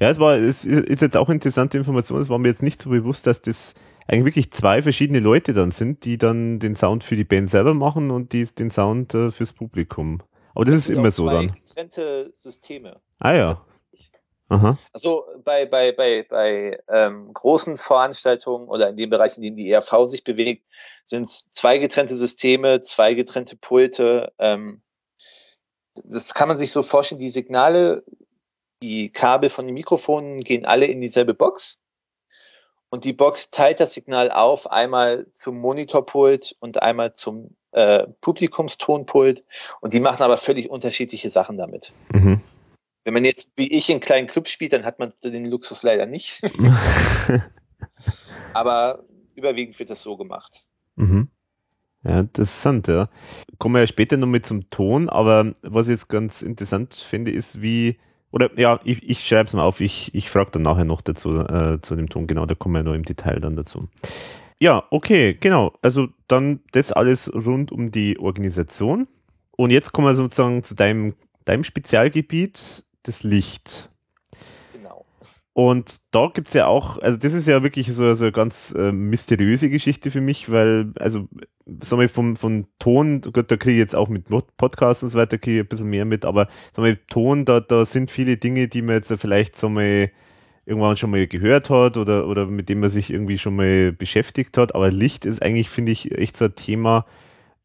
Ja, es war, es ist jetzt auch interessante Information. Es war mir jetzt nicht so bewusst, dass das eigentlich wirklich zwei verschiedene Leute dann sind, die dann den Sound für die Band selber machen und die den Sound äh, fürs Publikum. Aber das, das ist immer so dann. Getrennte Systeme. Ah ja. Aha. Also bei, bei, bei, bei ähm, großen Veranstaltungen oder in dem Bereich, in dem die ERV sich bewegt, sind es zwei getrennte Systeme, zwei getrennte Pulte. Ähm, das kann man sich so vorstellen, die Signale, die Kabel von den Mikrofonen gehen alle in dieselbe Box. Und die Box teilt das Signal auf, einmal zum Monitorpult und einmal zum äh, Publikumstonpult. Und die machen aber völlig unterschiedliche Sachen damit. Mhm. Wenn man jetzt wie ich in kleinen Clubs spielt, dann hat man den Luxus leider nicht. Aber überwiegend wird das so gemacht. Mhm. Ja, interessant, ja. Kommen wir ja später noch mit zum Ton, aber was ich jetzt ganz interessant finde, ist, wie, oder ja, ich, ich schreibe es mal auf, ich, ich frage dann nachher noch dazu, äh, zu dem Ton, genau, da kommen wir ja noch im Detail dann dazu. Ja, okay, genau. Also dann das alles rund um die Organisation. Und jetzt kommen wir sozusagen zu deinem, deinem Spezialgebiet, das Licht. Genau. Und da gibt es ja auch, also das ist ja wirklich so, so eine ganz äh, mysteriöse Geschichte für mich, weil, also, sagen wir, vom, vom Ton, Gott, da kriege ich jetzt auch mit Podcasts und so weiter, kriege ich ein bisschen mehr mit, aber sagen wir, Ton, da, da sind viele Dinge, die man jetzt vielleicht, sagen wir, irgendwann schon mal gehört hat oder, oder mit dem man sich irgendwie schon mal beschäftigt hat. Aber Licht ist eigentlich, finde ich, echt so ein Thema,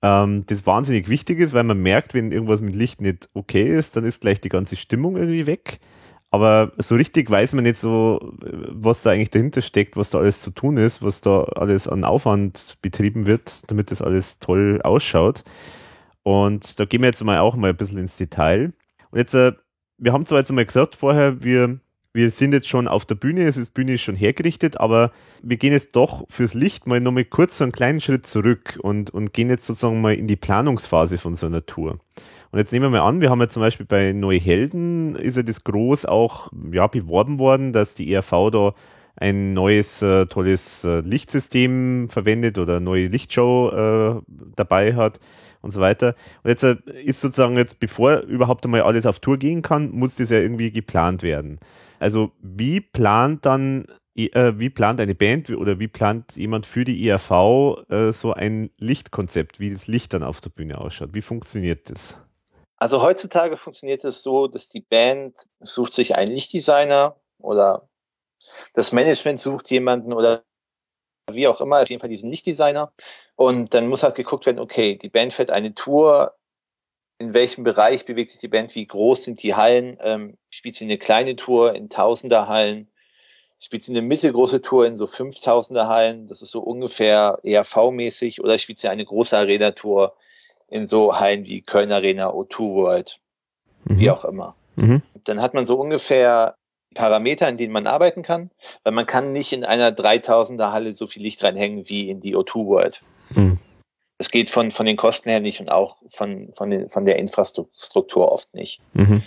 ähm, das wahnsinnig wichtig ist, weil man merkt, wenn irgendwas mit Licht nicht okay ist, dann ist gleich die ganze Stimmung irgendwie weg. Aber so richtig weiß man nicht so, was da eigentlich dahinter steckt, was da alles zu tun ist, was da alles an Aufwand betrieben wird, damit das alles toll ausschaut. Und da gehen wir jetzt mal auch mal ein bisschen ins Detail. Und jetzt, äh, wir haben zwar jetzt mal gesagt vorher, wir wir sind jetzt schon auf der Bühne, es ist Bühne ist schon hergerichtet, aber wir gehen jetzt doch fürs Licht mal nochmal kurz so einen kleinen Schritt zurück und, und gehen jetzt sozusagen mal in die Planungsphase von so einer Tour. Und jetzt nehmen wir mal an, wir haben ja zum Beispiel bei Neue Helden, ist ja das groß auch ja, beworben worden, dass die ERV da ein neues, äh, tolles äh, Lichtsystem verwendet oder neue Lichtshow äh, dabei hat und so weiter. Und jetzt äh, ist sozusagen jetzt, bevor überhaupt einmal alles auf Tour gehen kann, muss das ja irgendwie geplant werden. Also wie plant dann, äh, wie plant eine Band oder wie plant jemand für die IAV äh, so ein Lichtkonzept, wie das Licht dann auf der Bühne ausschaut? Wie funktioniert das? Also heutzutage funktioniert es so, dass die Band sucht sich einen Lichtdesigner oder das Management sucht jemanden oder wie auch immer, auf jeden Fall diesen Lichtdesigner. Und dann muss halt geguckt werden, okay, die Band fährt eine Tour in welchem Bereich bewegt sich die Band, wie groß sind die Hallen, ähm, spielt sie eine kleine Tour in Tausender Hallen, spielt sie eine mittelgroße Tour in so 5000er Hallen, das ist so ungefähr ERV-mäßig, oder spielt sie eine große Arena-Tour in so Hallen wie Köln Arena, O2 World, mhm. wie auch immer. Mhm. Dann hat man so ungefähr Parameter, in denen man arbeiten kann, weil man kann nicht in einer 3000er Halle so viel Licht reinhängen wie in die O2 World. Mhm. Das geht von, von den Kosten her nicht und auch von, von, den, von der Infrastruktur oft nicht. Mhm.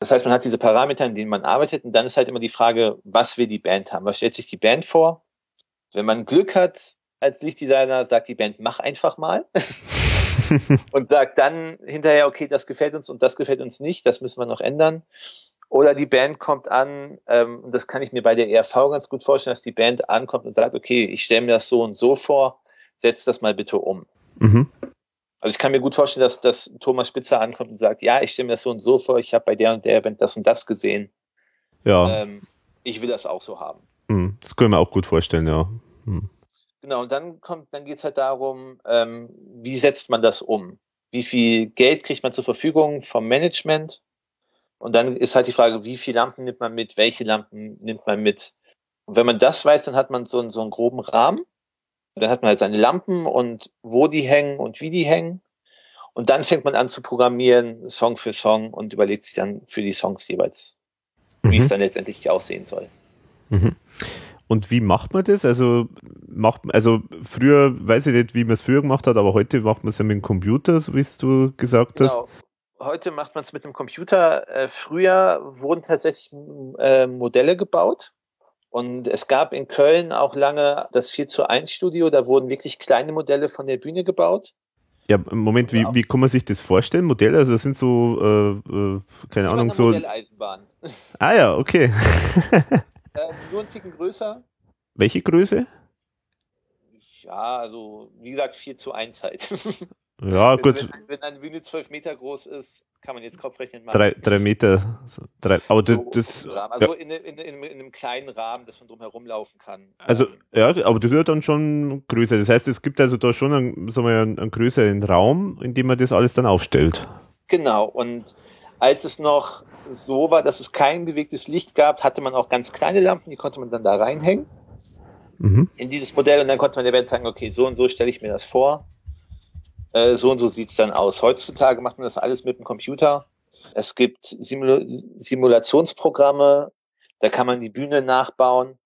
Das heißt, man hat diese Parameter, in denen man arbeitet und dann ist halt immer die Frage, was will die Band haben? Was stellt sich die Band vor? Wenn man Glück hat als Lichtdesigner, sagt die Band, mach einfach mal. und sagt dann hinterher, okay, das gefällt uns und das gefällt uns nicht, das müssen wir noch ändern. Oder die Band kommt an, ähm, und das kann ich mir bei der ERV ganz gut vorstellen, dass die Band ankommt und sagt, okay, ich stelle mir das so und so vor setz das mal bitte um. Mhm. Also ich kann mir gut vorstellen, dass, dass Thomas Spitzer ankommt und sagt, ja, ich stelle mir das so und so vor, ich habe bei der und der Band das und das gesehen. Ja. Ähm, ich will das auch so haben. Mhm. Das können wir auch gut vorstellen, ja. Mhm. Genau, und dann kommt, dann geht es halt darum, ähm, wie setzt man das um? Wie viel Geld kriegt man zur Verfügung vom Management? Und dann ist halt die Frage, wie viele Lampen nimmt man mit, welche Lampen nimmt man mit? Und wenn man das weiß, dann hat man so, so einen groben Rahmen. Dann hat man halt seine Lampen und wo die hängen und wie die hängen. Und dann fängt man an zu programmieren, Song für Song und überlegt sich dann für die Songs jeweils, mhm. wie es dann letztendlich aussehen soll. Mhm. Und wie macht man das? Also macht also früher weiß ich nicht, wie man es früher gemacht hat, aber heute macht man es ja mit dem Computer, so wie du gesagt genau. hast. Heute macht man es mit dem Computer. Äh, früher wurden tatsächlich äh, Modelle gebaut und es gab in Köln auch lange das 4 zu 1 Studio, da wurden wirklich kleine Modelle von der Bühne gebaut. Ja, Moment, wie, Ja. wie kann man sich das vorstellen? Modelle, also das sind so, äh, äh, keine Wie Ahnung, so. Modelleisenbahn. Ah ja, okay. ähm, nur ein Ticken größer. Welche Größe? Ja, also wie gesagt, 4 zu 1 halt. Ja, Wenn- gut, Wenn, wenn eine Bühne 12 Meter groß ist, kann man jetzt Kopfrechnen machen. drei, drei Meter. Drei, aber So das. Also in, in, in, in einem kleinen Rahmen, dass man drum herum laufen kann. Also, ja, aber das wird dann schon größer. Das heißt, es gibt also da schon einen, sagen wir, einen, einen größeren Raum, in dem man das alles dann aufstellt. Genau, und als es noch so war, dass es kein bewegtes Licht gab, hatte man auch ganz kleine Lampen, die konnte man dann da reinhängen Mhm. in dieses Modell und dann konnte man der Band sagen, okay, so und so stelle ich mir das vor. Äh, so und so sieht's dann aus. Heutzutage macht man das alles mit dem Computer. Es gibt Simula Simulationsprogramme, da kann man die Bühne nachbauen,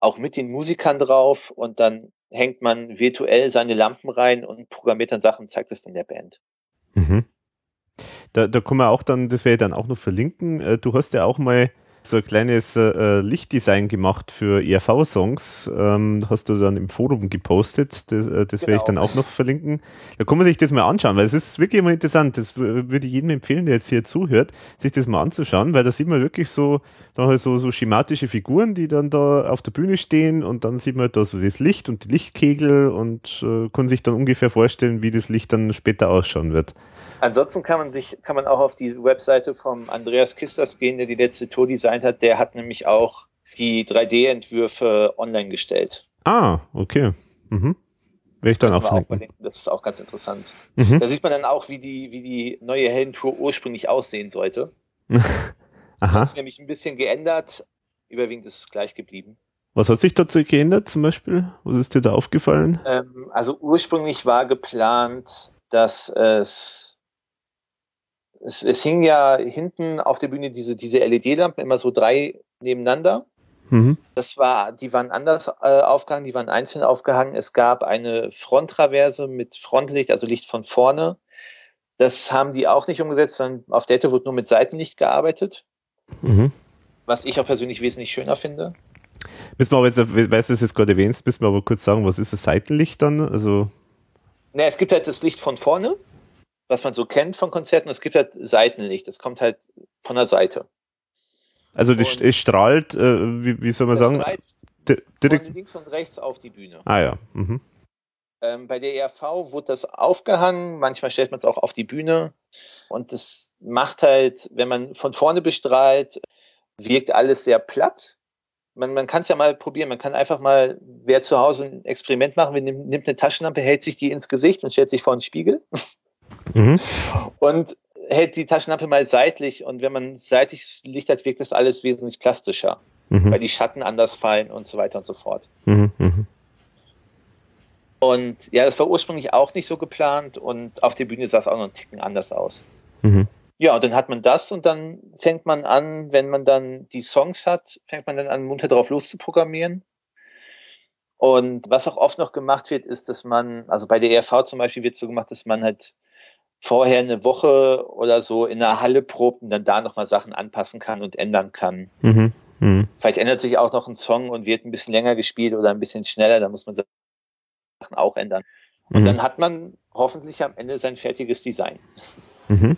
auch mit den Musikern drauf und dann hängt man virtuell seine Lampen rein und programmiert dann Sachen zeigt es dann der Band. Mhm. Da, da kann man auch dann, das werde ich dann auch noch verlinken. Äh, Du hast ja auch mal so ein kleines äh, Lichtdesign gemacht für ERV-Songs. Ähm, hast du dann im Forum gepostet. Das, äh, das werde ich Genau. dann auch noch verlinken. Da kann man sich das mal anschauen, weil es ist wirklich immer interessant. Das würde ich jedem empfehlen, der jetzt hier zuhört, sich das mal anzuschauen, weil da sieht man wirklich so, halt so, so schematische Figuren, die dann da auf der Bühne stehen und dann sieht man da so das Licht und die Lichtkegel und äh, kann sich dann ungefähr vorstellen, wie das Licht dann später ausschauen wird. Ansonsten kann man sich, kann man auch auf die Webseite vom Andreas Kisters gehen, der die letzte Tour designt hat. Der hat nämlich auch die 3D-Entwürfe online gestellt. Ah, okay. Mhm. Werde ich dann auch auch. Das ist auch ganz interessant. Mhm. Da sieht man dann auch, wie die, wie die neue Heldentour ursprünglich aussehen sollte. Aha. Das ist nämlich ein bisschen geändert. Überwiegend ist es gleich geblieben. Was hat sich dazu geändert zum Beispiel? Was ist dir da aufgefallen? Ähm, also ursprünglich war geplant, dass es, es, es hing ja hinten auf der Bühne diese, diese LED-Lampen immer so drei nebeneinander. Mhm. Das war, die waren anders äh, aufgehangen, die waren einzeln aufgehangen. Es gab eine Fronttraverse mit Frontlicht, also Licht von vorne. Das haben die auch nicht umgesetzt, sondern auf der Tour wurde nur mit Seitenlicht gearbeitet, Mhm. was ich auch persönlich wesentlich schöner finde. Müssen wir aber jetzt, weißt du, es jetzt gerade erwähnst, müssen wir aber kurz sagen, was ist das Seitenlicht dann? Also, Na, es gibt halt das Licht von vorne, was man so kennt von Konzerten. Es gibt halt Seitenlicht, das kommt halt von der Seite. also das, Und- es strahlt, äh, wie, wie soll man sagen, strahlt di- von direkt. links und rechts auf die Bühne. Ah ja. Mhm. Ähm, bei der ERV wurde das aufgehangen, manchmal stellt man es auch auf die Bühne und das macht halt, wenn man von vorne bestrahlt, wirkt alles sehr platt. Man, man kann es ja mal probieren, man kann einfach mal, wer zu Hause ein Experiment machen nimmt eine Taschenlampe, hält sich die ins Gesicht und stellt sich vor einen Spiegel Mhm. und hält die Taschenlampe mal seitlich und wenn man seitlich Licht hat, wirkt das alles wesentlich plastischer, Mhm. weil die Schatten anders fallen und so weiter und so fort. Mhm. Mhm. Und ja, das war ursprünglich auch nicht so geplant und auf der Bühne sah es auch noch einen Ticken anders aus. Mhm. Ja, und dann hat man das und dann fängt man an, wenn man dann die Songs hat, fängt man dann an, munter drauf loszuprogrammieren. Und was auch oft noch gemacht wird, ist, dass man, also bei der ERV zum Beispiel wird so gemacht, dass man halt vorher eine Woche oder so in der Halle probt und dann da nochmal Sachen anpassen kann und ändern kann. Mhm. Mhm. Vielleicht ändert sich auch noch ein Song und wird ein bisschen länger gespielt oder ein bisschen schneller, dann muss man Sachen auch ändern. Und Mhm. dann hat man hoffentlich am Ende sein fertiges Design. Mhm.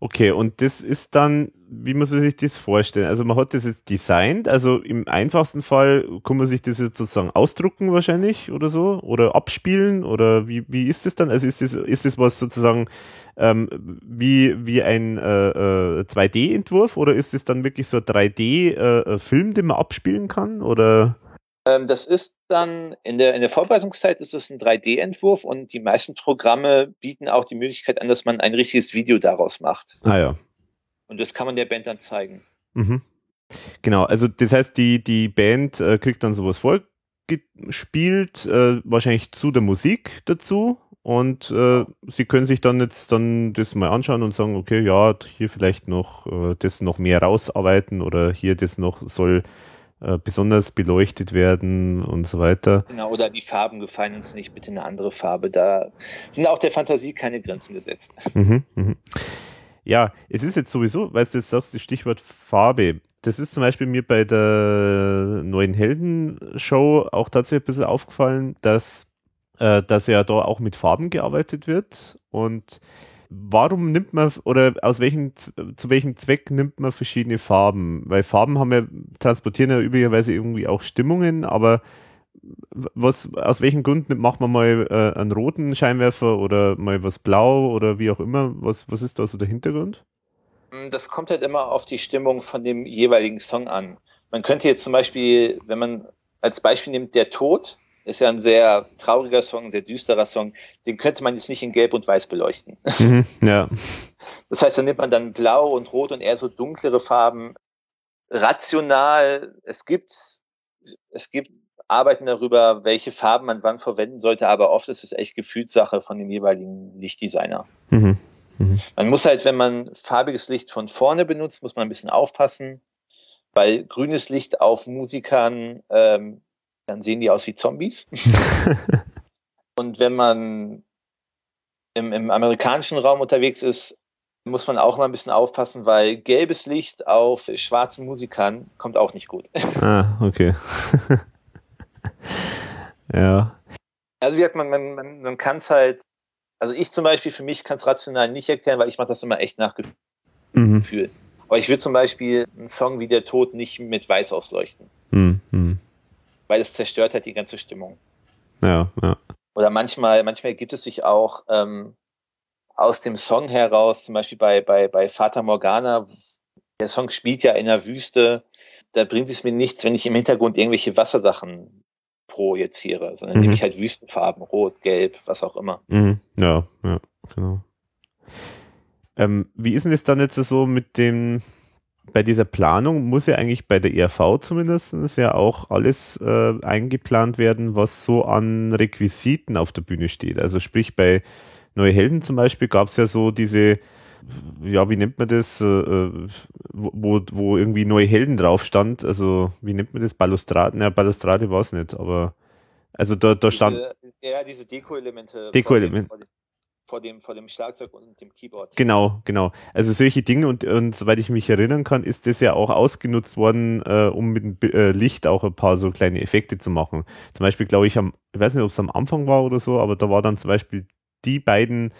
Okay, und das ist dann, wie muss man sich das vorstellen? Also man hat das jetzt designt, also im einfachsten Fall kann man sich das jetzt sozusagen ausdrucken wahrscheinlich oder so oder abspielen oder wie, wie ist das dann? Also ist das, ist das was sozusagen ähm, wie, wie ein äh, äh, 2D-Entwurf oder ist es dann wirklich so ein 3D-Film, den man abspielen kann oder? Ähm, das ist dann in der, in der Vorbereitungszeit ist es ein 3D-Entwurf und die meisten Programme bieten auch die Möglichkeit an, dass man ein richtiges Video daraus macht. Ah ja. Und das kann man der Band dann zeigen. Mhm. Genau, also das heißt, die, die Band äh, kriegt dann sowas vorgespielt, äh, wahrscheinlich zu der Musik dazu. Und äh, sie können sich dann jetzt dann das mal anschauen und sagen, okay, ja, hier vielleicht noch äh, das noch mehr rausarbeiten oder hier das noch soll äh, besonders beleuchtet werden und so weiter. Genau, oder die Farben gefallen uns nicht, bitte eine andere Farbe. Da sind auch der Fantasie keine Grenzen gesetzt. Mhm, mhm. Ja, es ist jetzt sowieso, weißt du, jetzt sagst das Stichwort Farbe. Das ist zum Beispiel mir bei der neuen Helden-Show auch tatsächlich ein bisschen aufgefallen, dass äh, dass ja da auch mit Farben gearbeitet wird. Und warum nimmt man oder aus welchem zu welchem Zweck nimmt man verschiedene Farben? Weil Farben haben ja transportieren ja üblicherweise irgendwie auch Stimmungen, aber was aus welchem Grund macht man mal äh, einen roten Scheinwerfer oder mal was blau oder wie auch immer? Was was ist da so der Hintergrund? Hm, das kommt halt immer auf die Stimmung von dem jeweiligen Song an. Man könnte jetzt zum Beispiel, wenn man als Beispiel nimmt, der Tod, ist ja ein sehr trauriger Song, ein sehr düsterer Song. Den könnte man jetzt nicht in Gelb und Weiß beleuchten. Mhm, ja. Das heißt, dann nimmt man dann Blau und Rot und eher so dunklere Farben. Rational, es gibt, es gibt Arbeiten darüber, welche Farben man wann verwenden sollte, aber oft ist es echt Gefühlssache von dem jeweiligen Lichtdesigner. Mhm. Mhm. Man muss halt, wenn man farbiges Licht von vorne benutzt, muss man ein bisschen aufpassen, weil grünes Licht auf Musikern ähm, dann sehen die aus wie Zombies. und wenn man im, im amerikanischen Raum unterwegs ist, muss man auch mal ein bisschen aufpassen, weil gelbes Licht auf schwarzen Musikern kommt auch nicht gut. Ah, okay. ja. Also wie gesagt, man, man, man, kann es halt, also ich zum Beispiel, für mich kann es rational nicht erklären, weil ich mache das immer echt nach mhm. Gefühl. Mhm. Aber ich würde zum Beispiel einen Song wie Der Tod nicht mit Weiß ausleuchten. Mhm. Weil es zerstört hat die ganze Stimmung. Ja, ja. Oder manchmal, manchmal gibt es sich auch ähm, aus dem Song heraus, zum Beispiel bei, bei, bei Fata Morgana, der Song spielt ja in der Wüste, da bringt es mir nichts, wenn ich im Hintergrund irgendwelche Wassersachen projiziere, sondern mhm. nehme ich halt Wüstenfarben, rot, gelb, was auch immer. Mhm. Ja, ja, genau. Ähm, wie ist denn das dann jetzt so mit dem, bei dieser Planung muss ja eigentlich bei der ERV zumindest ja auch alles äh, eingeplant werden, was so an Requisiten auf der Bühne steht. Also sprich bei Neue Helden zum Beispiel gab es ja so diese, ja, wie nennt man das, äh, äh wo, wo irgendwie Neue Helden drauf stand. Also wie nennt man das? Balustrade? Ja, Balustrade war es nicht, aber also da, da stand. ja, diese Deko-Elemente. Deko-Elemente vor dem, vor dem Schlagzeug und dem Keyboard. Genau, genau. Also solche Dinge und, und soweit ich mich erinnern kann, ist das ja auch ausgenutzt worden, äh, um mit dem äh, Licht auch ein paar so kleine Effekte zu machen. Zum Beispiel, glaube ich, am, ich weiß nicht, ob es am Anfang war oder so, aber da war dann zum Beispiel die beiden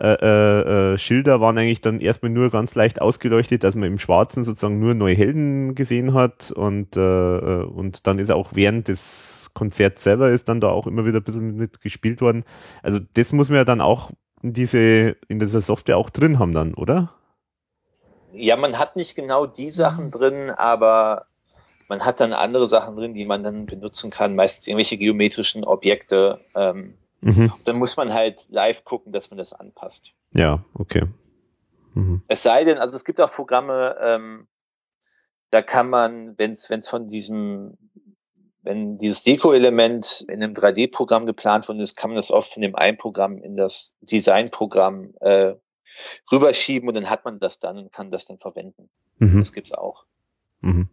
äh, äh, äh, Schilder waren eigentlich dann erstmal nur ganz leicht ausgeleuchtet, dass man im Schwarzen sozusagen nur neue Helden gesehen hat und, äh, äh, und dann ist auch während des Konzerts selber ist dann da auch immer wieder ein bisschen mit gespielt worden. Also das muss man ja dann auch in diese, in dieser Software auch drin haben dann, oder? Ja, man hat nicht genau die Sachen mhm. drin, aber man hat dann andere Sachen drin, die man dann benutzen kann, meistens irgendwelche geometrischen Objekte. Ähm, mhm. Dann muss man halt live gucken, dass man das anpasst. Ja, okay. Mhm. Es sei denn, also es gibt auch Programme, ähm, da kann man, wenn es von diesem wenn dieses Deko-Element in einem 3D-Programm geplant worden ist, kann man das oft von dem einen Programm in das Design-Programm äh, rüberschieben und dann hat man das dann und kann das dann verwenden. Mhm. Das gibt's auch. Mhm.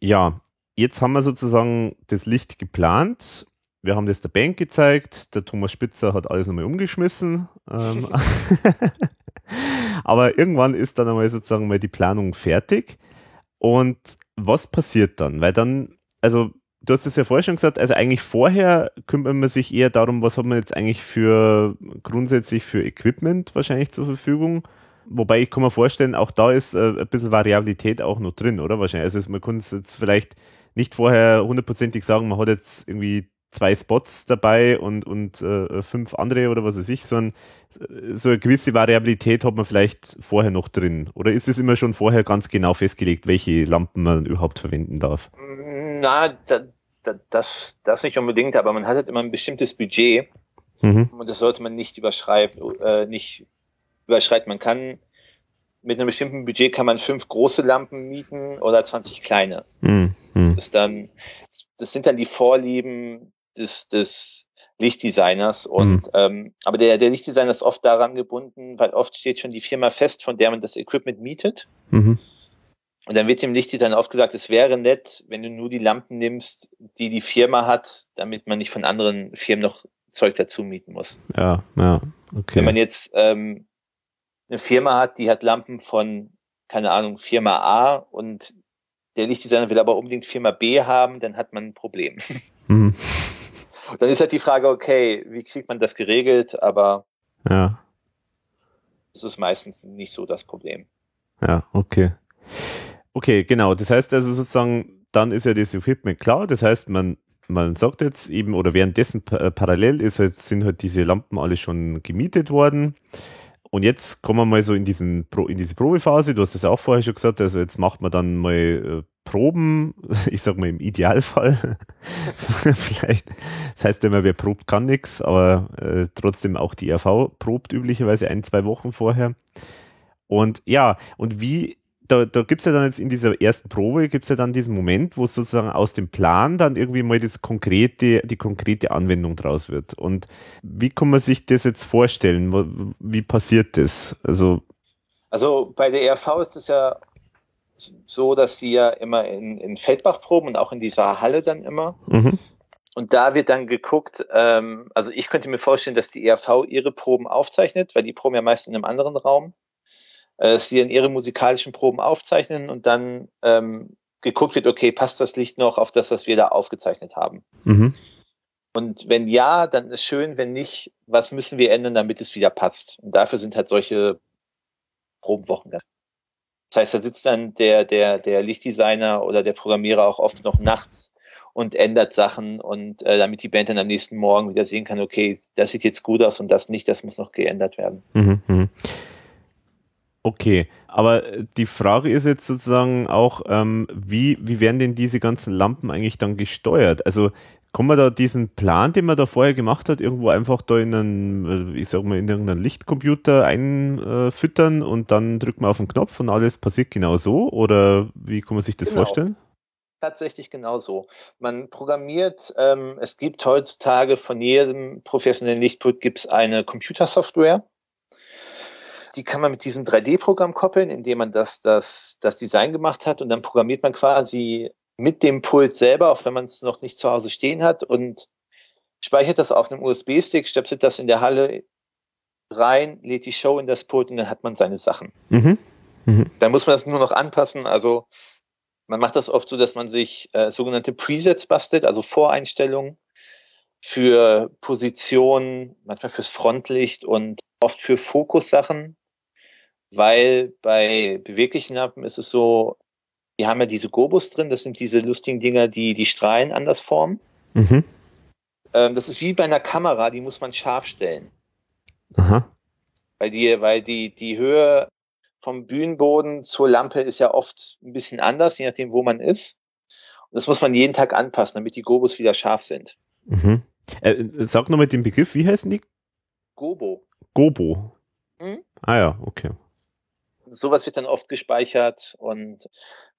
Ja, jetzt haben wir sozusagen das Licht geplant. Wir haben das der Bank gezeigt. Der Thomas Spitzer hat alles nochmal umgeschmissen. Ähm, Aber irgendwann ist dann einmal sozusagen mal die Planung fertig. Und was passiert dann? Weil dann, also du hast es ja vorher schon gesagt, also eigentlich vorher kümmert man sich eher darum, was hat man jetzt eigentlich für grundsätzlich für Equipment wahrscheinlich zur Verfügung. Wobei ich kann mir vorstellen, auch da ist äh, ein bisschen Variabilität auch noch drin, oder? Wahrscheinlich. Also man kann es jetzt vielleicht nicht vorher hundertprozentig sagen, man hat jetzt irgendwie zwei Spots dabei und, und äh, fünf andere oder was weiß ich, sondern so eine gewisse Variabilität hat man vielleicht vorher noch drin. Oder ist es immer schon vorher ganz genau festgelegt, welche Lampen man überhaupt verwenden darf? Na, da, da, das, das nicht unbedingt, aber man hat halt immer ein bestimmtes Budget mhm. und das sollte man nicht überschreiben, äh, nicht überschreiten. Man kann mit einem bestimmten Budget kann man fünf große Lampen mieten oder 20 kleine. Mhm. Das, dann, das sind dann die Vorlieben des, des Lichtdesigners. Und mhm. ähm, aber der, der Lichtdesigner ist oft daran gebunden, weil oft steht schon die Firma fest, von der man das Equipment mietet. Mhm. Und dann wird dem Lichtdesigner oft gesagt, es wäre nett, wenn du nur die Lampen nimmst, die die Firma hat, damit man nicht von anderen Firmen noch Zeug dazu mieten muss. Ja, ja, okay. Wenn man jetzt ähm, eine Firma hat, die hat Lampen von, keine Ahnung, Firma A und der Lichtdesigner will aber unbedingt Firma B haben, dann hat man ein Problem. Mhm. Dann ist halt die Frage, okay, wie kriegt man das geregelt? Aber ja. das ist meistens nicht so das Problem. Ja, okay. Okay, genau. Das heißt also sozusagen, dann ist ja das Equipment klar. Das heißt, man, man sagt jetzt eben, oder währenddessen parallel ist halt, sind halt diese Lampen alle schon gemietet worden. Und jetzt kommen wir mal so in, diesen, in diese Probephase. Du hast es auch vorher schon gesagt. Also jetzt macht man dann mal äh, Proben. Ich sag mal im Idealfall. Vielleicht. Das heißt immer, wer probt, kann nichts. Aber äh, trotzdem auch die RV probt üblicherweise ein, zwei Wochen vorher. Und ja, und wie da, da gibt es ja dann jetzt in dieser ersten Probe, gibt es ja dann diesen Moment, wo sozusagen aus dem Plan dann irgendwie mal das konkrete, die konkrete Anwendung draus wird. Und wie kann man sich das jetzt vorstellen? Wie passiert das? Also, also bei der ERV ist es ja so, dass sie ja immer in, in Feldbach proben und auch in dieser Halle dann immer. Mhm. Und da wird dann geguckt, ähm, also ich könnte mir vorstellen, dass die ERV ihre Proben aufzeichnet, weil die proben ja meist in einem anderen Raum äh, sie in ihre musikalischen Proben aufzeichnen und dann ähm, geguckt wird, okay, passt das Licht noch auf das, was wir da aufgezeichnet haben? Mhm. Und wenn ja, dann ist schön, wenn nicht, was müssen wir ändern, damit es wieder passt? Und dafür sind halt solche Probenwochen da. Das heißt, da sitzt dann der, der, der Lichtdesigner oder der Programmierer auch oft noch nachts und ändert Sachen und äh, damit die Band dann am nächsten Morgen wieder sehen kann, okay, das sieht jetzt gut aus und das nicht, das muss noch geändert werden. Mhm, mh. Okay, aber die Frage ist jetzt sozusagen auch, ähm, wie, wie werden denn diese ganzen Lampen eigentlich dann gesteuert? Also kann man da diesen Plan, den man da vorher gemacht hat, irgendwo einfach da in einen, äh, ich sag mal, in irgendeinen Lichtcomputer einfüttern und dann drückt man auf den Knopf und alles passiert genau so? Oder wie kann man sich das genau. vorstellen? tatsächlich genau so. Man programmiert, ähm, es gibt heutzutage von jedem professionellen Lichtput gibt es eine Computersoftware, die kann man mit diesem 3D-Programm koppeln, indem man das, das, das Design gemacht hat und dann programmiert man quasi mit dem Pult selber, auch wenn man es noch nicht zu Hause stehen hat und speichert das auf einem USB-Stick, stöpselt das in der Halle rein, lädt die Show in das Pult und dann hat man seine Sachen. Mhm. Mhm. Dann muss man das nur noch anpassen. Also man macht das oft so, dass man sich äh, sogenannte Presets bastelt, also Voreinstellungen für Positionen, manchmal fürs Frontlicht und oft für Fokussachen weil bei beweglichen Lampen ist es so, wir haben ja diese Gobus drin, das sind diese lustigen Dinger, die die Strahlen anders formen. Mhm. Ähm, das ist wie bei einer Kamera, die muss man scharf stellen. Aha. Weil die, weil die, die Höhe vom Bühnenboden zur Lampe ist ja oft ein bisschen anders, je nachdem, wo man ist. Und das muss man jeden Tag anpassen, damit die Gobus wieder scharf sind. Mhm. Äh, sag nochmal den Begriff, wie heißen die? Gobo. Gobo. Mhm. Ah ja, okay sowas wird dann oft gespeichert und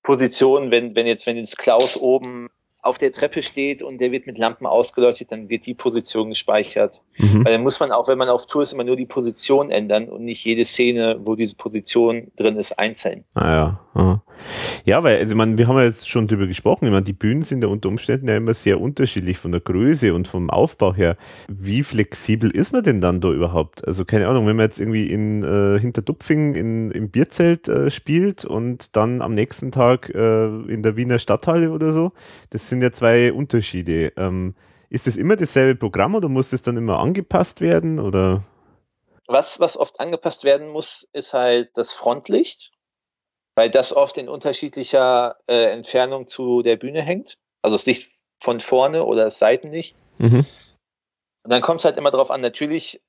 Positionen, wenn, wenn jetzt, wenn jetzt Klaus oben auf der Treppe steht und der wird mit Lampen ausgeleuchtet, dann wird die Position gespeichert. Mhm. Weil dann muss man auch, wenn man auf Tour ist, immer nur die Position ändern und nicht jede Szene, wo diese Position drin ist, einzeln. Ah ja. Aha. Ja, weil, also man, wir haben ja jetzt schon drüber gesprochen, ich meine, die Bühnen sind ja unter Umständen ja immer sehr unterschiedlich von der Größe und vom Aufbau her. Wie flexibel ist man denn dann da überhaupt? Also keine Ahnung, wenn man jetzt irgendwie in äh, Hinterdupfing in, im Bierzelt äh, spielt und dann am nächsten Tag äh, in der Wiener Stadthalle oder so, das sind ja zwei Unterschiede. Ähm, ist das immer dasselbe Programm oder muss das dann immer angepasst werden oder? Was, was oft angepasst werden muss, ist halt das Frontlicht weil das oft in unterschiedlicher äh, Entfernung zu der Bühne hängt. Also das Licht von vorne oder das Seitenlicht. Mhm. Und dann kommt es halt immer darauf an, natürlich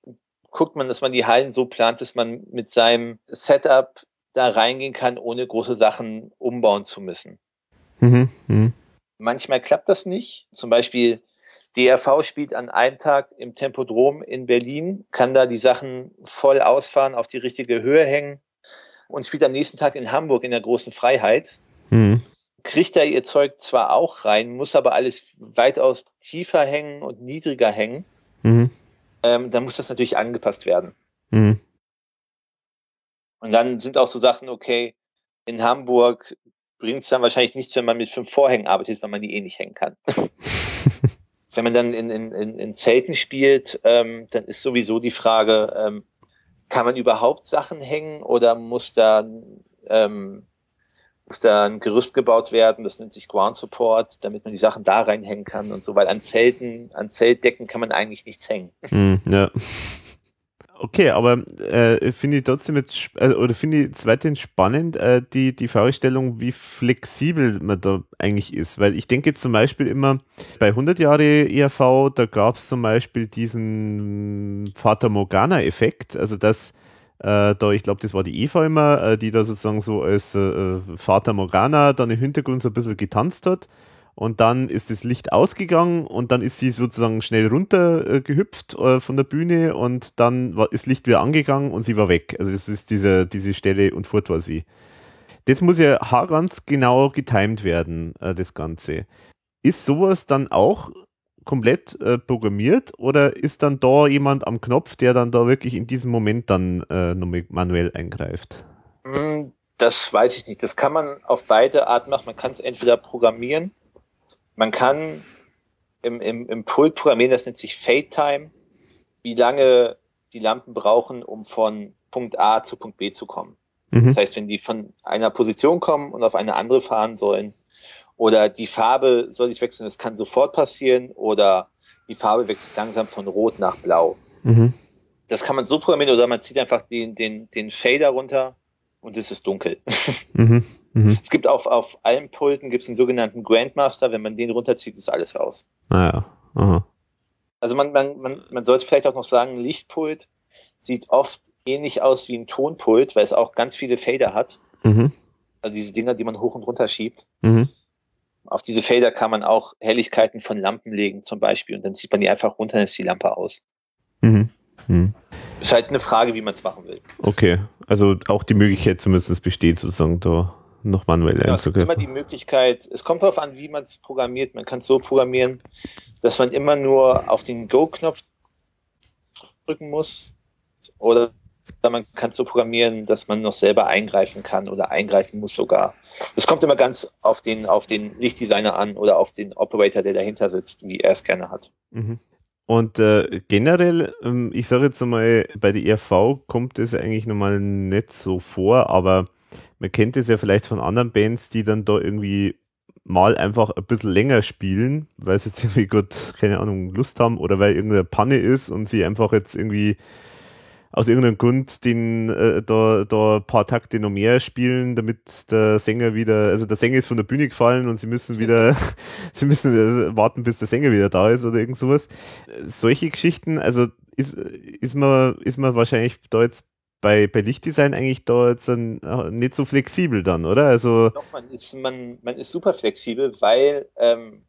guckt man, dass man die Hallen so plant, dass man mit seinem Setup da reingehen kann, ohne große Sachen umbauen zu müssen. Mhm. Mhm. Manchmal klappt das nicht. Zum Beispiel DRV spielt an einem Tag im Tempodrom in Berlin, kann da die Sachen voll ausfahren, auf die richtige Höhe hängen und spielt am nächsten Tag in Hamburg in der großen Freiheit. Mhm. Kriegt da ihr Zeug zwar auch rein, muss aber alles weitaus tiefer hängen und niedriger hängen. Mhm. Ähm, dann muss das natürlich angepasst werden. Mhm. Und dann sind auch so Sachen, okay, in Hamburg bringt es dann wahrscheinlich nichts, wenn man mit fünf Vorhängen arbeitet, weil man die eh nicht hängen kann. wenn man dann in, in, in Zelten spielt, ähm, dann ist sowieso die Frage, ähm, kann man überhaupt Sachen hängen oder muss da ähm, muss da ein Gerüst gebaut werden, das nennt sich Ground Support, damit man die Sachen da reinhängen kann und so, weil an Zelten, an Zeltdecken kann man eigentlich nichts hängen. Hm, ja. Okay, aber äh, finde ich trotzdem jetzt, äh, oder finde ich weiterhin spannend, äh, die, die Fragestellung, wie flexibel man da eigentlich ist. Weil ich denke jetzt zum Beispiel immer, bei 100 Jahre ERV, da gab es zum Beispiel diesen Fata Morgana-Effekt, also dass äh, da, ich glaube, das war die Eva immer, äh, die da sozusagen so als äh, Fata Morgana dann im Hintergrund so ein bisschen getanzt hat und dann ist das Licht ausgegangen und dann ist sie sozusagen schnell runtergehüpft äh, von der Bühne und dann war, ist Licht wieder angegangen und sie war weg. Also das ist diese, diese Stelle und fort war sie. Das muss ja haarganz genau getimed werden, äh, das Ganze. Ist sowas dann auch komplett äh, programmiert oder ist dann da jemand am Knopf, der dann da wirklich in diesem Moment dann äh, manuell eingreift? Hm, das weiß ich nicht. Das kann man auf beide Arten machen. Man kann es entweder programmieren man kann im, im, im Pult programmieren, das nennt sich Fade Time, wie lange die Lampen brauchen, um von Punkt A zu Punkt B zu kommen. Mhm. Das heißt, wenn die von einer Position kommen und auf eine andere fahren sollen, oder die Farbe soll sich wechseln, das kann sofort passieren, oder die Farbe wechselt langsam von Rot nach Blau. Mhm. Das kann man so programmieren, oder man zieht einfach den, den, den Fader runter und es ist dunkel. Mhm, mh. Es gibt auf, auf allen Pulten gibt's einen sogenannten Grandmaster, wenn man den runterzieht, ist alles raus. Ah ja. Also man, man, man, man sollte vielleicht auch noch sagen, ein Lichtpult sieht oft ähnlich aus wie ein Tonpult, weil es auch ganz viele Fader hat. Mhm. Also diese Dinger, die man hoch und runter schiebt. Mhm. Auf diese Fader kann man auch Helligkeiten von Lampen legen zum Beispiel und dann zieht man die einfach runter, dann ist die Lampe aus. Mhm. Mhm. Ist halt eine Frage, wie man es machen will. Okay, also auch die Möglichkeit zumindest besteht, sozusagen da noch manuell ja, Es gibt immer die Möglichkeit, es kommt darauf an, wie man es programmiert. Man kann es so programmieren, dass man immer nur auf den Go-Knopf drücken muss. Oder man kann es so programmieren, dass man noch selber eingreifen kann oder eingreifen muss sogar. Das kommt immer ganz auf den, auf den Lichtdesigner an oder auf den Operator, der dahinter sitzt, wie er es gerne hat. Mhm. Und äh, generell, ähm, ich sage jetzt einmal, bei der ERV kommt es eigentlich nochmal nicht so vor, aber man kennt es ja vielleicht von anderen Bands, die dann da irgendwie mal einfach ein bisschen länger spielen, weil sie jetzt irgendwie gut, keine Ahnung, Lust haben oder weil irgendeine Panne ist und sie einfach jetzt irgendwie aus irgendeinem Grund den äh, da, da ein paar Takte noch mehr spielen, damit der Sänger wieder, also der Sänger ist von der Bühne gefallen und sie müssen wieder, sie müssen äh, warten, bis der Sänger wieder da ist oder irgend sowas. Solche Geschichten, also ist, ist man, ist man wahrscheinlich da jetzt bei, bei Lichtdesign eigentlich da jetzt dann äh, nicht so flexibel dann, oder? Also Doch, man ist, man, man ist super flexibel, weil ähm,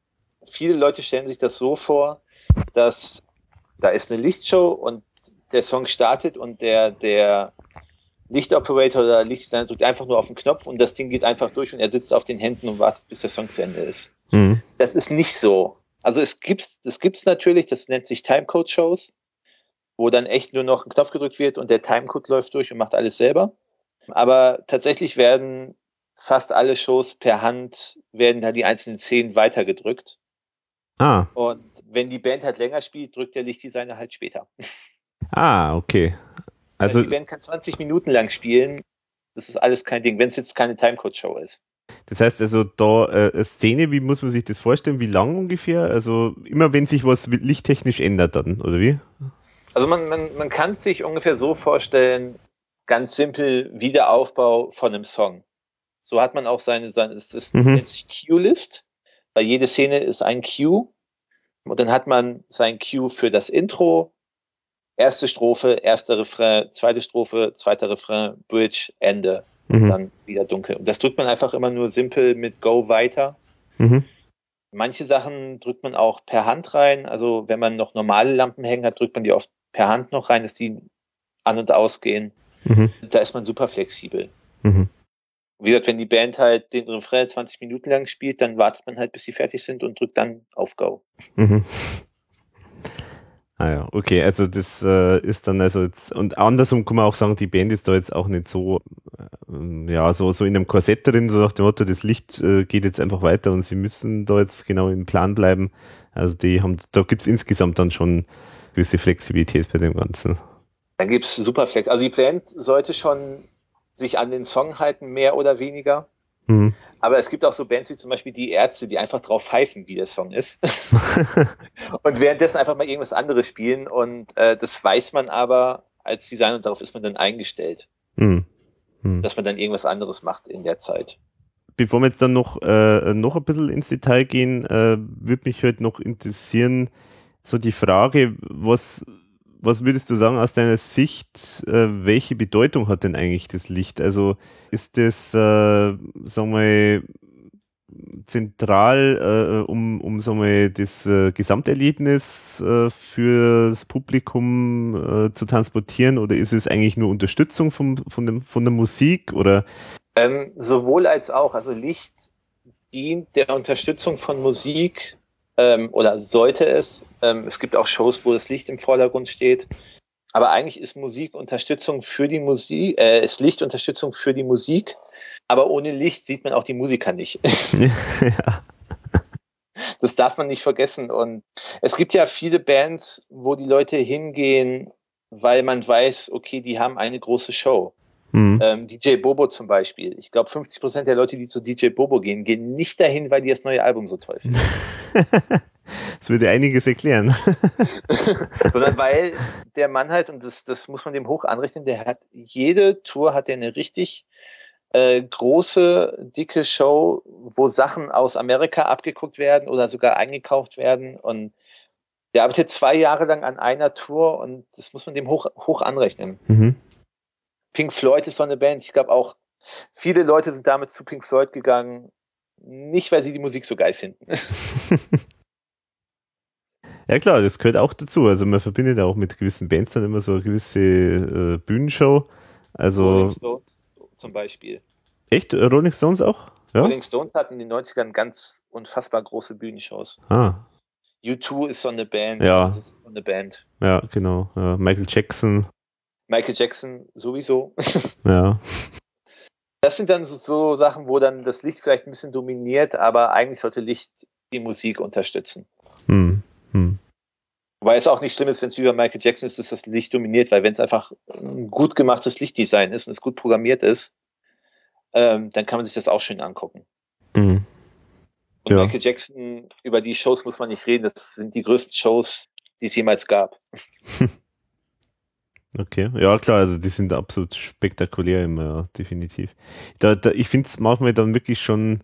viele Leute stellen sich das so vor, dass da ist eine Lichtshow und der Song startet und der, der Lichtoperator oder Lichtdesigner drückt einfach nur auf den Knopf und das Ding geht einfach durch und er sitzt auf den Händen und wartet, bis der Song zu Ende ist. Mhm. Das ist nicht so. Also es gibt's, das gibt's natürlich, das nennt sich Timecode-Shows, wo dann echt nur noch ein Knopf gedrückt wird und der Timecode läuft durch und macht alles selber. Aber tatsächlich werden fast alle Shows per Hand, werden da die einzelnen Szenen weitergedrückt. Ah. Und wenn die Band halt länger spielt, drückt der Lichtdesigner halt später. Ah, okay. Also, die Band kann 20 Minuten lang spielen. Das ist alles kein Ding, wenn es jetzt keine Timecode-Show ist. Das heißt also, da äh, Szene, wie muss man sich das vorstellen? Wie lang ungefähr? Also immer wenn sich was lichttechnisch ändert dann, oder wie? Also man, man, man kann es sich ungefähr so vorstellen, ganz simpel Wiederaufbau von einem Song. So hat man auch seine, seine es ist, mhm. nennt sich Cue-List. Bei jede Szene ist ein Cue. Und dann hat man sein Cue für das Intro, erste Strophe, erster Refrain, zweite Strophe, zweiter Refrain, Bridge, Ende, mhm. dann wieder dunkel. Und das drückt man einfach immer nur simpel mit Go weiter. Mhm. Manche Sachen drückt man auch per Hand rein. Also wenn man noch normale Lampen hängen hat, drückt man die oft per Hand noch rein, dass die an und ausgehen. Mhm. Da ist man super flexibel. Mhm. Wie gesagt, wenn die Band halt den Refrain 20 Minuten lang spielt, dann wartet man halt, bis sie fertig sind und drückt dann auf Go. Mhm. Ah ja, okay, also das äh, ist dann also jetzt, und andersrum kann man auch sagen, die Band ist da jetzt auch nicht so, äh, ja, so, so in einem Korsett drin, so nach dem Motto, das Licht äh, geht jetzt einfach weiter und sie müssen da jetzt genau im Plan bleiben. Also die haben, da gibt's insgesamt dann schon gewisse Flexibilität bei dem Ganzen. Da gibt's super Flex. Also die Band sollte schon sich an den Song halten, mehr oder weniger. Mhm. Aber es gibt auch so Bands wie zum Beispiel die Ärzte, die einfach drauf pfeifen, wie der Song ist. und währenddessen einfach mal irgendwas anderes spielen. Und äh, das weiß man aber als Designer und darauf ist man dann eingestellt. Mhm. Mhm. Dass man dann irgendwas anderes macht in der Zeit. Bevor wir jetzt dann noch, äh, noch ein bisschen ins Detail gehen, äh, würde mich halt noch interessieren, so die Frage, was was würdest du sagen aus deiner Sicht, äh, welche Bedeutung hat denn eigentlich das Licht? Also ist das, äh, sagen wir, zentral, äh, um, um sagen wir, das äh, Gesamterlebnis äh, für das Publikum äh, zu transportieren oder ist es eigentlich nur Unterstützung vom, von, dem, von der Musik oder? Ähm, sowohl als auch. Also Licht dient der Unterstützung von Musik ähm, oder sollte es. Ähm, es gibt auch Shows, wo das Licht im Vordergrund steht. Aber eigentlich ist Musik Unterstützung für die Musik, äh, ist Licht Unterstützung für die Musik. Aber ohne Licht sieht man auch die Musiker nicht. ja. Das darf man nicht vergessen. Und es gibt ja viele Bands, wo die Leute hingehen, weil man weiß, okay, die haben eine große Show. Mhm. Ähm, DJ Bobo zum Beispiel. Ich glaube, 50 Prozent der Leute, die zu DJ Bobo gehen, gehen nicht dahin, weil die das neue Album so toll finden. das würde einiges erklären. Sondern weil der Mann halt, und das, das muss man dem hoch anrichten, der hat, jede Tour hat er eine richtig äh, große, dicke Show, wo Sachen aus Amerika abgeguckt werden oder sogar eingekauft werden und der arbeitet zwei Jahre lang an einer Tour und das muss man dem hoch, hoch anrechnen. Mhm. Pink Floyd ist so eine Band. Ich glaube auch, viele Leute sind damit zu Pink Floyd gegangen, nicht weil sie die Musik so geil finden. ja klar, das gehört auch dazu. Also man verbindet auch mit gewissen Bands dann immer so eine gewisse äh, Bühnenshow. Also Rolling Stones zum Beispiel. Echt? Rolling Stones auch? Ja? Rolling Stones hatten in den 90ern ganz unfassbar große Bühnenshows. Ah. U2 ist so eine Band. Ja. Das ist so eine Band. Ja, genau. Ja, Michael Jackson. Michael Jackson sowieso. Ja. Das sind dann so, so, Sachen, wo dann das Licht vielleicht ein bisschen dominiert, aber eigentlich sollte Licht die Musik unterstützen. Hm. Hm. Wobei es auch nicht schlimm ist, wenn es über Michael Jackson ist, dass das Licht dominiert, weil wenn es einfach ein gut gemachtes Lichtdesign ist und es gut programmiert ist, ähm, dann kann man sich das auch schön angucken. Mhm. Und ja. Michael Jackson, über die Shows muss man nicht reden, das sind die größten Shows, die es jemals gab. Okay, ja klar, also die sind absolut spektakulär immer, ja, definitiv. Da, da, ich finde es manchmal dann wirklich schon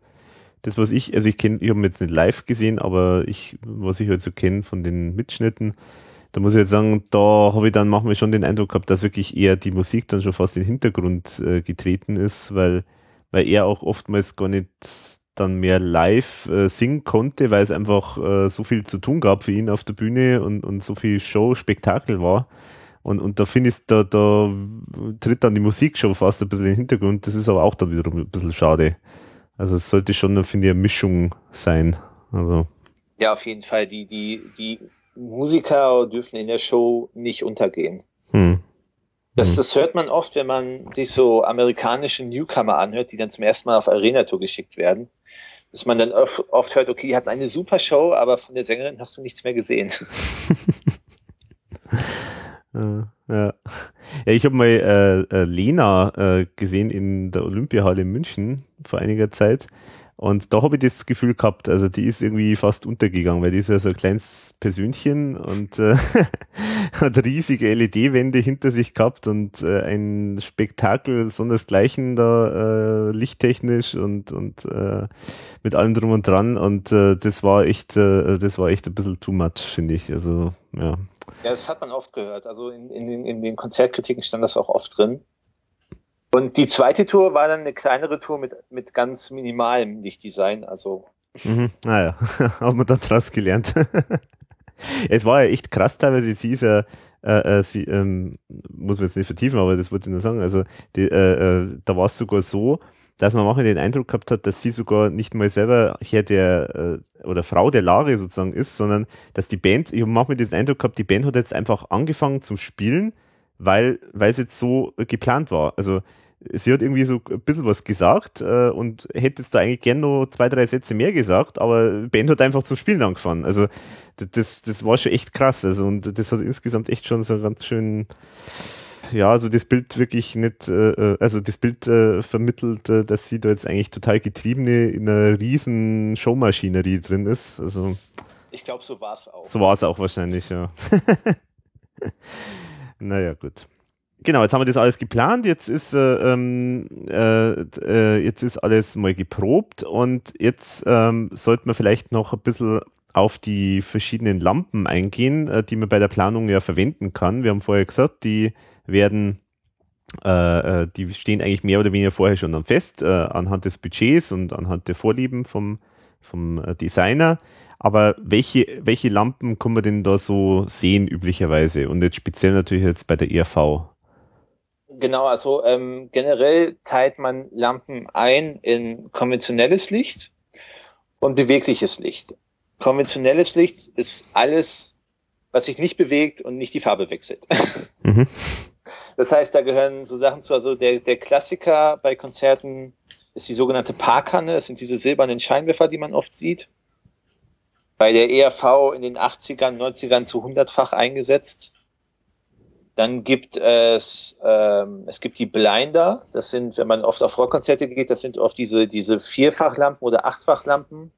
das, was ich, also ich kenne, ich habe jetzt nicht live gesehen, aber ich, was ich halt so kenne von den Mitschnitten, da muss ich jetzt sagen, da habe ich dann manchmal schon den Eindruck gehabt, dass wirklich eher die Musik dann schon fast in den Hintergrund äh, getreten ist, weil, weil er auch oftmals gar nicht dann mehr live äh, singen konnte, weil es einfach äh, so viel zu tun gab für ihn auf der Bühne und, und so viel Show, Spektakel war und, und da finde ich, da, da tritt dann die Musik schon fast ein bisschen in den Hintergrund. Das ist aber auch dann wiederum ein bisschen schade. Also es sollte schon, finde ich, eine Mischung sein. Also. Ja, auf jeden Fall. Die, die, die Musiker dürfen in der Show nicht untergehen. Hm. Das, hm. das hört man oft, wenn man sich so amerikanische Newcomer anhört, die dann zum ersten Mal auf Arena-Tour geschickt werden. Dass man dann oft, oft hört, okay, die hatten eine super Show, aber von der Sängerin hast du nichts mehr gesehen. Ja, ja. ich habe mal äh, äh, Lena äh, gesehen in der Olympiahalle in München vor einiger Zeit. Und da habe ich das Gefühl gehabt, also die ist irgendwie fast untergegangen, weil die ist ja so ein kleines Persönchen und äh, hat riesige LED-Wände hinter sich gehabt und äh, ein Spektakel sondersgleichen da äh, lichttechnisch und, und äh, mit allem drum und dran. Und äh, das war echt, äh, das war echt ein bisschen too much, finde ich. Also, ja. Ja, das hat man oft gehört. Also in, in, den, in den Konzertkritiken stand das auch oft drin. Und die zweite Tour war dann eine kleinere Tour mit, mit ganz minimalem Lichtdesign. Also. Mhm, naja, haben wir dann draus gelernt. es war ja echt krass teilweise. Sie ist ja, äh, äh, sie, ähm, muss man jetzt nicht vertiefen, aber das wollte ich nur sagen. Also, die, äh, äh, da war es sogar so, dass man manchmal den Eindruck gehabt hat, dass sie sogar nicht mal selber Herr der äh, oder Frau der Lage sozusagen ist, sondern dass die Band, ich habe manchmal den Eindruck gehabt, die Band hat jetzt einfach angefangen zum Spielen, weil, weil es jetzt so geplant war. Also sie hat irgendwie so ein bisschen was gesagt äh, und hätte jetzt da eigentlich gern noch zwei, drei Sätze mehr gesagt, aber Band hat einfach zum Spielen angefangen. Also das, das war schon echt krass. Also und das hat insgesamt echt schon so einen ganz schönen ja, also das Bild wirklich nicht, äh, also das Bild äh, vermittelt, äh, dass sie da jetzt eigentlich total getriebene in einer riesen Showmaschinerie drin ist. Also ich glaube, so war es auch. So war es auch wahrscheinlich, ja. naja, gut. Genau, jetzt haben wir das alles geplant, jetzt ist, äh, ähm, äh, äh, jetzt ist alles mal geprobt und jetzt ähm, sollten wir vielleicht noch ein bisschen auf die verschiedenen Lampen eingehen, äh, die man bei der Planung ja verwenden kann. Wir haben vorher gesagt, die werden, äh, äh die stehen eigentlich mehr oder weniger vorher schon dann fest, äh, anhand des Budgets und anhand der Vorlieben vom, vom äh, Designer. Aber welche, welche Lampen kann man denn da so sehen üblicherweise? Und jetzt speziell natürlich jetzt bei der ERV. Genau, also ähm, generell teilt man Lampen ein in konventionelles Licht und bewegliches Licht. Konventionelles Licht ist alles, was sich nicht bewegt und nicht die Farbe wechselt. Mhm. Das heißt, da gehören so Sachen zu, also der, der Klassiker bei Konzerten ist die sogenannte Parkanne. Das sind diese silbernen Scheinwerfer, die man oft sieht. Bei der ERV in den 80ern, 90ern zu hundertfach eingesetzt. Dann gibt es, ähm, es gibt die Blinder. Das sind, wenn man oft auf Rockkonzerte geht, das sind oft diese, diese Vierfachlampen oder Achtfachlampen.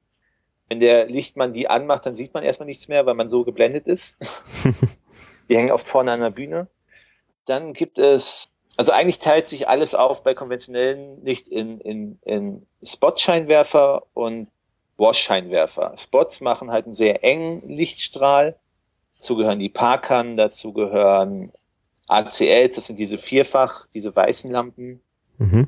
Wenn der Lichtmann die anmacht, dann sieht man erstmal nichts mehr, weil man so geblendet ist. die hängen oft vorne an der Bühne. Dann gibt es, also eigentlich teilt sich alles auf bei konventionellen Licht in, in, in Spotscheinwerfer und Wash-Scheinwerfer. Spots machen halt einen sehr engen Lichtstrahl. Dazu gehören die Parkern, dazu gehören ACLs, das sind diese vierfach, diese weißen Lampen. Mhm.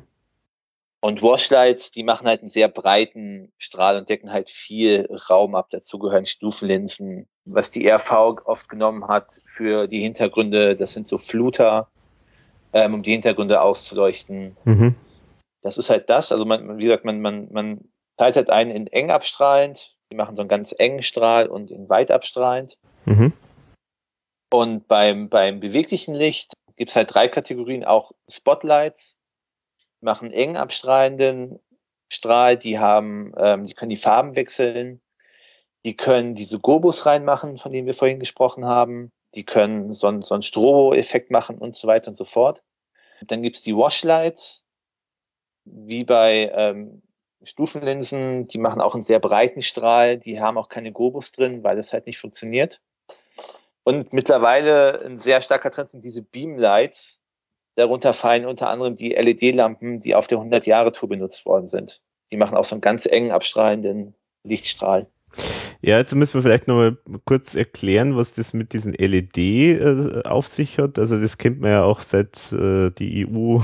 Und Washlights, die machen halt einen sehr breiten Strahl und decken halt viel Raum ab. Dazu gehören Stufenlinsen. Was die RV oft genommen hat für die Hintergründe, das sind so Fluter, ähm, um die Hintergründe auszuleuchten. Mhm. Das ist halt das. Also man, wie gesagt, man, man, man teilt halt einen in eng abstrahlend. Die machen so einen ganz engen Strahl und in weit abstrahlend. Mhm. Und beim, beim beweglichen Licht gibt es halt drei Kategorien, auch Spotlights, machen eng abstrahlenden Strahl, die haben, ähm, die können die Farben wechseln, die können diese Gobus reinmachen, von denen wir vorhin gesprochen haben, die können so, so einen Strobo-Effekt machen und so weiter und so fort. Dann gibt's die Washlights, wie bei ähm, Stufenlinsen, die machen auch einen sehr breiten Strahl, die haben auch keine Gobus drin, weil das halt nicht funktioniert. Und mittlerweile ein sehr starker Trend sind diese Beamlights. Darunter fallen unter anderem die LED-Lampen, die auf der 100-Jahre-Tour benutzt worden sind. Die machen auch so einen ganz engen, abstrahlenden Lichtstrahl. Ja, jetzt müssen wir vielleicht noch mal kurz erklären, was das mit diesen LED äh, auf sich hat. Also das kennt man ja auch seit äh, die EU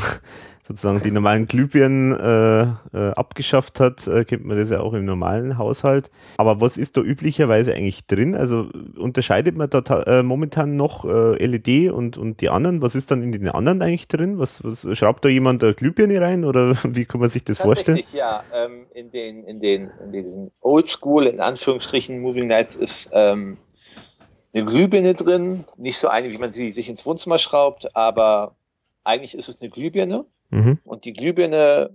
sozusagen die normalen Glühbirnen äh, äh, abgeschafft hat, äh, kennt man das ja auch im normalen Haushalt. Aber was ist da üblicherweise eigentlich drin? Also unterscheidet man da äh, momentan noch äh, LED und, und die anderen? Was ist dann in den anderen eigentlich drin? Was, was schraubt da jemand eine Glühbirne rein oder wie kann man sich das vorstellen? Ja, ähm, in den, in den, in diesen Oldschool, in Anführungsstrichen, Moving Nights ist ähm, eine Glühbirne drin, nicht so eine, wie man sie sich ins Wohnzimmer schraubt, aber eigentlich ist es eine Glühbirne Mhm. Und die Glühbirne,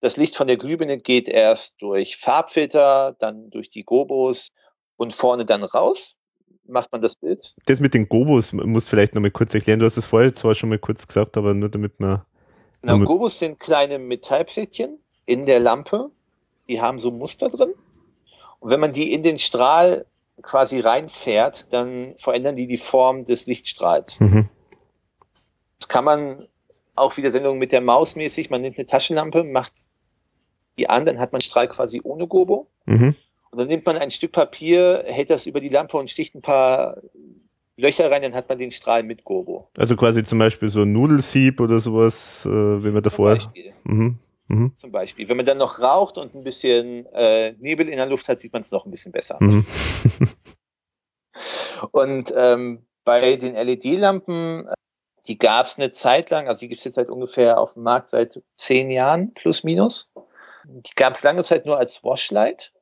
das Licht von der Glühbirne geht erst durch Farbfilter, dann durch die Gobos und vorne dann raus. Macht man das Bild? Das mit den Gobos muss vielleicht noch mal kurz erklären. Du hast es vorher zwar schon mal kurz gesagt, aber nur damit man. Genau, Gobos sind kleine Metallplättchen in der Lampe. Die haben so Muster drin. Und wenn man die in den Strahl quasi reinfährt, dann verändern die die Form des Lichtstrahls. Mhm. Das kann man auch wieder Sendung mit der Maus mäßig. Man nimmt eine Taschenlampe, macht die an, dann hat man Strahl quasi ohne Gobo. Mhm. Und dann nimmt man ein Stück Papier, hält das über die Lampe und sticht ein paar Löcher rein, dann hat man den Strahl mit Gobo. Also quasi zum Beispiel so ein Nudelsieb oder sowas, äh, wenn man davor. Zum Beispiel. Mhm. Mhm. Zum Beispiel. Wenn man dann noch raucht und ein bisschen äh, Nebel in der Luft hat, sieht man es noch ein bisschen besser. Mhm. und ähm, bei den LED-Lampen die gab es eine Zeit lang, also die gibt es jetzt seit ungefähr auf dem Markt seit zehn Jahren, plus minus. Die gab es lange Zeit nur als Washlight.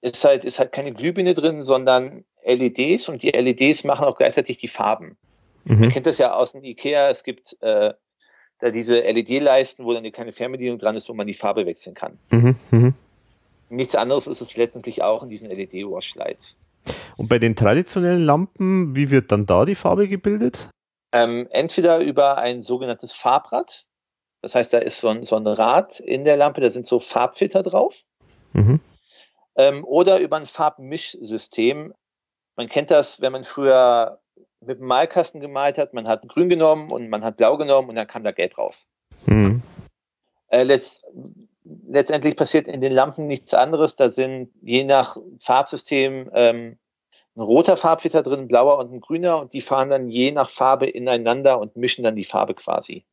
Ist halt, ist halt keine Glühbirne drin, sondern LEDs und die LEDs machen auch gleichzeitig die Farben. Mhm. Man kennt das ja aus dem Ikea, es gibt äh, da diese LED-Leisten, wo dann eine kleine Fernbedienung dran ist, wo man die Farbe wechseln kann. Mhm. Mhm. Nichts anderes ist es letztendlich auch in diesen LED-Washlights. Und bei den traditionellen Lampen, wie wird dann da die Farbe gebildet? Ähm, entweder über ein sogenanntes Farbrad. Das heißt, da ist so ein, so ein Rad in der Lampe, da sind so Farbfilter drauf. Mhm. Ähm, oder über ein Farbmischsystem. Man kennt das, wenn man früher mit dem Malkasten gemalt hat. Man hat grün genommen und man hat blau genommen und dann kam da gelb raus. Mhm. Äh, letzt, letztendlich passiert in den Lampen nichts anderes. Da sind je nach Farbsystem ähm, ein roter Farbfilter drin, ein blauer und ein grüner und die fahren dann je nach Farbe ineinander und mischen dann die Farbe quasi.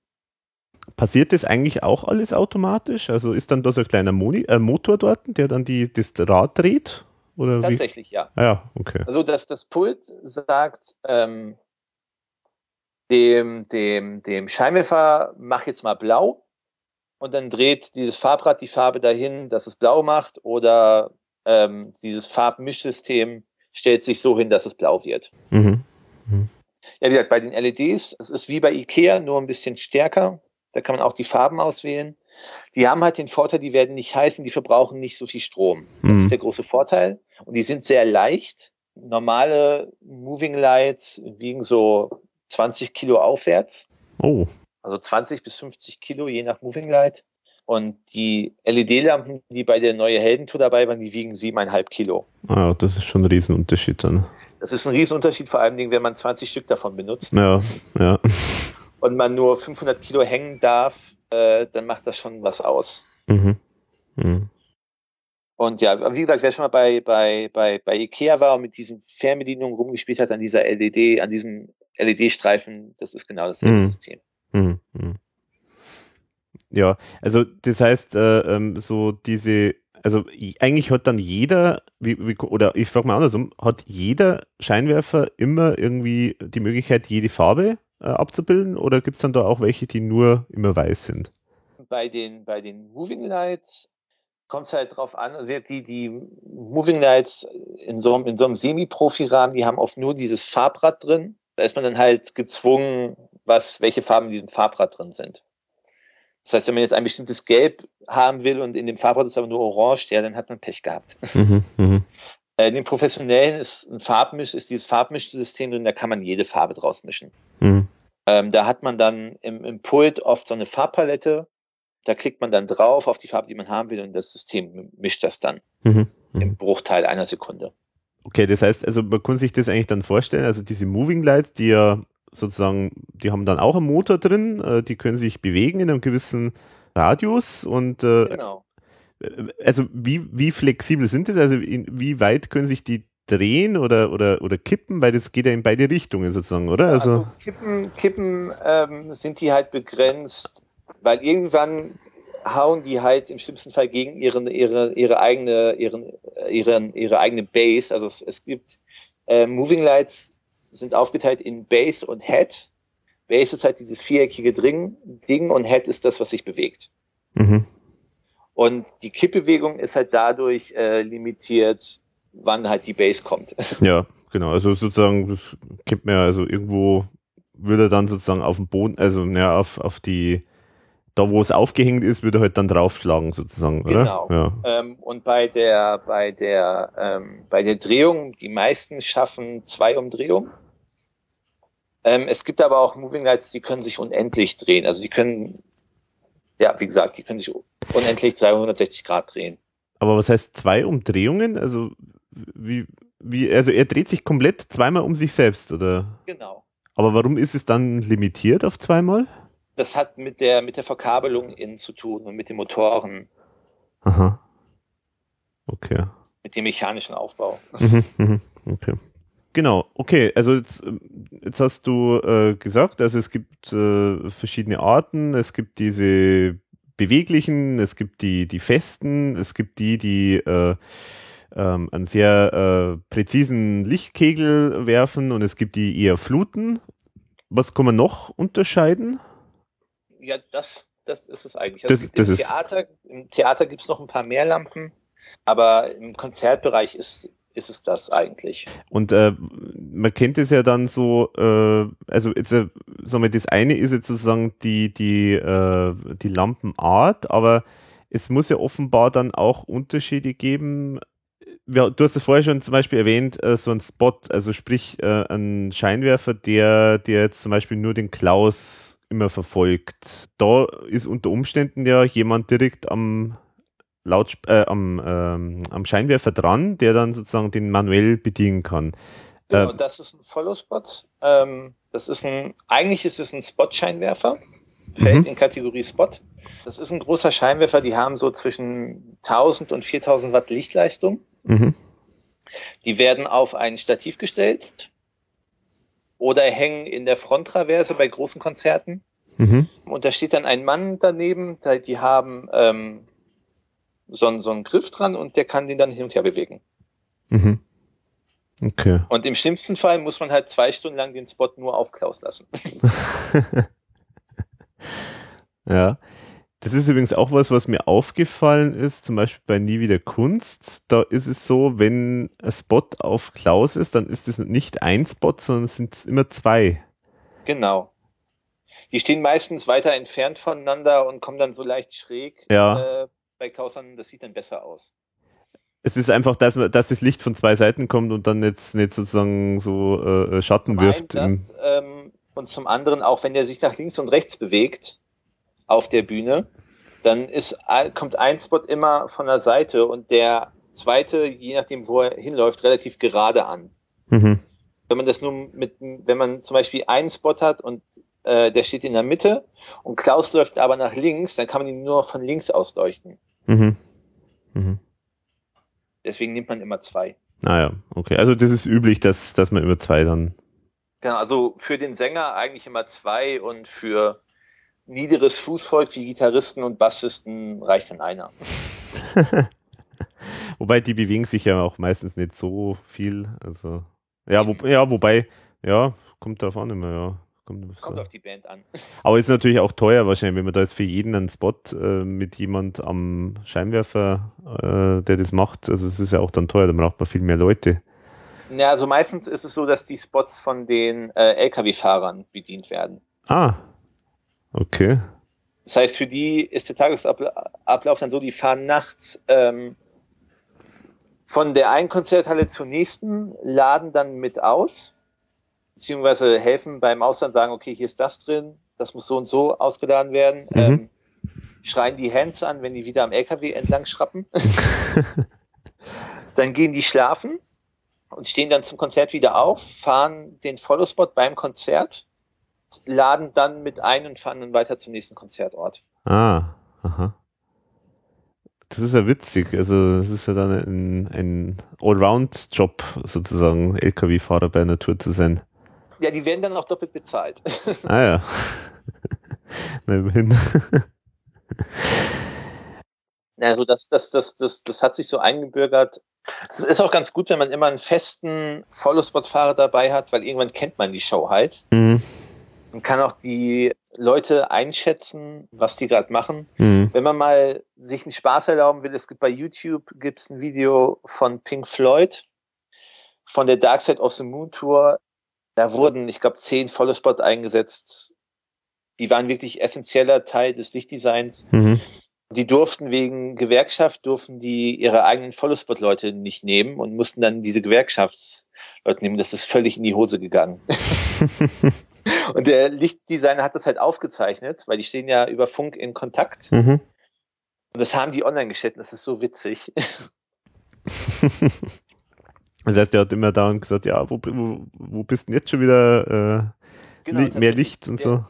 Passiert das eigentlich auch alles automatisch? Also ist dann da so ein kleiner Moni äh, Motor dort, der dann die, das Rad dreht? Oder Tatsächlich, ja. wie? Ah, ja, okay. Also dass das Pult sagt ähm, dem, dem, dem Scheinwerfer, mach jetzt mal blau und dann dreht dieses Farbrad die Farbe dahin, dass es blau macht oder ähm, dieses Farbmischsystem stellt sich so hin, dass es blau wird. Mhm. Ja, wie gesagt, bei den LEDs, es ist wie bei Ikea, nur ein bisschen stärker. Da kann man auch die Farben auswählen. Die haben halt den Vorteil, die werden nicht heiß und die verbrauchen nicht so viel Strom. Das Mhm. ist der große Vorteil. Und die sind sehr leicht. Normale Moving Lights wiegen so 20 Kilo aufwärts. Oh, Also 20 bis 50 Kilo, je nach Moving Light. Und die LED-Lampen, die bei der neue Heldentour dabei waren, die wiegen siebeneinhalb Kilo. ah, ja, das ist schon ein Riesenunterschied dann. Das ist ein Riesenunterschied, vor allen Dingen, wenn man 20 Stück davon benutzt Ja, ja. und man nur 500 Kilo hängen darf, äh, dann macht das schon was aus. Mhm. Mhm. Und ja, wie gesagt, wer schon mal bei, bei, bei, bei Ikea war und mit diesen Fernbedienungen rumgespielt hat, an dieser LED, an diesem LED-Streifen, das ist genau dasselbe Mhm. System. Mhm. Ja, also das heißt, äh, ähm, so diese, also eigentlich hat dann jeder, wie, wie, oder ich frage mal andersrum, hat jeder Scheinwerfer immer irgendwie die Möglichkeit, jede Farbe äh, abzubilden oder gibt es dann da auch welche, die nur immer weiß sind? Bei den, bei den Moving Lights kommt es halt drauf an, also die, die Moving Lights in so, einem- in so einem Semi-Profi-Rahmen, die haben oft nur dieses Farbrad drin. Da ist man dann halt gezwungen, was, welche Farben in diesem Farbrad drin sind. Das heißt, wenn man jetzt ein bestimmtes Gelb haben will und in dem Farbrad ist aber nur orange, ja, dann hat man Pech gehabt. Mhm. Mhm. Äh, in den professionellen ist ein Farbmisch, ist dieses Farbmischsystem drin, da kann man jede Farbe draus mischen. Mhm. Ähm, da hat man dann im, im Pult oft so eine Farbpalette. Da klickt man dann drauf auf die Farbe, die man haben will, und das System mischt das dann Mhm. Mhm. im Bruchteil einer Sekunde. Okay, das heißt, also man kann sich das eigentlich dann vorstellen, also diese Moving Lights, die ja sozusagen, die haben dann auch einen Motor drin, äh, die können sich bewegen in einem gewissen Radius und äh, Genau. also wie, wie flexibel sind das? Also wie weit können sich die drehen oder, oder, oder kippen? Weil das geht ja in beide Richtungen sozusagen, oder? Also, Also, Kippen, Kippen ähm, sind die halt begrenzt, weil irgendwann hauen die halt im schlimmsten Fall gegen ihren, ihre, ihre eigene, ihren, äh, ihren, ihre eigene Base. Also es, es gibt äh, Moving Lights sind aufgeteilt in Base und Head. Base ist halt dieses viereckige Ding, Ding und Head ist das, was sich bewegt. mhm. Und die Kippbewegung ist halt dadurch äh, limitiert, wann halt die Base kommt. ja, genau. Also sozusagen, das kippt mir also irgendwo würde dann sozusagen auf den Boden, also ja, auf, auf die, da wo es aufgehängt ist, würde er halt dann draufschlagen sozusagen, oder? Genau. Ja. Ähm, und bei der, bei der, ähm, bei der Drehung, die meisten schaffen zwei Umdrehungen. Ähm, es gibt aber auch Moving Lights, die können sich unendlich drehen. Also die können, ja, wie gesagt, die können sich unendlich 360 Grad drehen. Aber was heißt zwei Umdrehungen? Also wie, wie, also er dreht sich komplett zweimal um sich selbst, oder? Genau. Aber warum ist es dann limitiert auf zweimal? Das hat mit der, mit der Verkabelung innen zu tun und mit den Motoren, Aha. Okay. mit dem mechanischen Aufbau. Mhm, mhm, okay. Genau, okay, also jetzt, ähm, jetzt hast du äh, gesagt, also es gibt äh, verschiedene Arten, es gibt diese beweglichen, es gibt die, die festen, es gibt die, die äh, ähm, einen sehr äh, präzisen Lichtkegel werfen und es gibt die eher fluten. Was kann man noch unterscheiden? Ja, das, das ist es eigentlich. Also Das- es das im, Theater, Im Theater gibt es noch ein paar mehr Lampen, aber im Konzertbereich ist, ist es das eigentlich. Und äh, man kennt es ja dann so, äh, also jetzt, äh, sagen wir, das eine ist jetzt sozusagen die, die, äh, die Lampenart, aber es muss ja offenbar dann auch Unterschiede geben ja, du hast es vorher schon zum Beispiel erwähnt, äh, so ein Spot, also sprich äh, ein Scheinwerfer, der, der jetzt zum Beispiel nur den Klaus immer verfolgt. Da ist unter Umständen ja jemand direkt am Lautsp äh, am, ähm, am Scheinwerfer dran, der dann sozusagen den manuell bedienen kann. Genau, äh, das ist ein Follow-Spot. Ähm, das ist ein, eigentlich ist es ein Spot-Scheinwerfer, fällt mhm. in Kategorie Spot. Das ist ein großer Scheinwerfer, die haben so zwischen 1000 und 4000 Watt Lichtleistung. Mhm. Die werden auf ein Stativ gestellt oder hängen in der Fronttraverse bei großen Konzerten. Mhm. Und da steht dann ein Mann daneben, die haben ähm, so, so einen Griff dran und der kann den dann hin und her bewegen. Mhm. Okay. Und im schlimmsten Fall muss man halt zwei Stunden lang den Spot nur auf Klaus lassen. ja. Das ist übrigens auch was, was mir aufgefallen ist, zum Beispiel bei Nie wieder Kunst. Da ist es so, wenn ein Spot auf Klaus ist, dann ist es nicht ein Spot, sondern es sind immer zwei. Genau. Die stehen meistens weiter entfernt voneinander und kommen dann so leicht schräg. Ja. Äh, bei Klaus an, das sieht dann besser aus. Es ist einfach, dass, dass das Licht von zwei Seiten kommt und dann jetzt nicht sozusagen so äh, Schatten zum wirft. Das, ähm, und zum anderen auch, wenn er sich nach links und rechts bewegt auf der Bühne, dann ist, kommt ein Spot immer von der Seite und der zweite, je nachdem, wo er hinläuft, relativ gerade an. Mhm. Wenn man das nur mit, wenn man zum Beispiel einen Spot hat und äh, der steht in der Mitte und Klaus läuft aber nach links, dann kann man ihn nur von links ausleuchten. Mhm. Mhm. Deswegen nimmt man immer zwei. Ah okay. Also das ist üblich, dass, dass man immer zwei dann. Genau, also für den Sänger eigentlich immer zwei und für niederes Fußvolk wie Gitarristen und Bassisten reicht dann einer. wobei die bewegen sich ja auch meistens nicht so viel. Also ja, wo, ja wobei, ja, kommt darauf an immer, ja. Kommt, Kommt auf die Band an. Aber ist natürlich auch teuer wahrscheinlich, wenn man da jetzt für jeden einen Spot äh, mit jemand am Scheinwerfer, äh, der das macht. Also das ist ja auch dann teuer, da braucht man viel mehr Leute. Ja, also meistens ist es so, dass die Spots von den äh, Lkw-Fahrern bedient werden. Ah, okay. Das heißt, für die ist der Tagesablauf dann so, die fahren nachts ähm, von der einen Konzerthalle zur nächsten, laden dann mit aus beziehungsweise helfen beim Ausland, sagen, okay, hier ist das drin, das muss so und so ausgeladen werden. Mhm. Ähm, schreien die Hands an, wenn die wieder am LKW entlang schrappen. dann gehen die schlafen und stehen dann zum Konzert wieder auf, fahren den Follow-Spot beim Konzert, laden dann mit ein und fahren dann weiter zum nächsten Konzertort. Ah, aha. Das ist ja witzig. Also, das ist ja dann ein, ein Allround-Job, sozusagen, LKW-Fahrer bei einer Tour zu sein. Ja, die werden dann auch doppelt bezahlt. Ah ja. Na, immerhin. Also das, das, das, das, das hat sich so eingebürgert. Es ist auch ganz gut, wenn man immer einen festen Follow-Spot-Fahrer dabei hat, weil irgendwann kennt man die Show halt. Mhm. Man kann auch die Leute einschätzen, was die gerade machen. Mhm. Wenn man mal sich einen Spaß erlauben will, es gibt bei YouTube gibt's ein Video von Pink Floyd von der Dark Side of the Moon Tour da wurden, ich glaube, zehn volle Spot eingesetzt. Die waren wirklich essentieller Teil des Lichtdesigns. Mhm. Die durften wegen Gewerkschaft, durften die ihre eigenen Follow-Spot-Leute nicht nehmen und mussten dann diese Gewerkschaftsleute nehmen. Das ist völlig in die Hose gegangen. und der Lichtdesigner hat das halt aufgezeichnet, weil die stehen ja über Funk in Kontakt. Mhm. Und das haben die online geschnitten. Das ist so witzig. Das heißt, er hat immer da und gesagt, ja, wo, wo, wo bist denn jetzt schon wieder äh, genau, mehr Licht und der, so?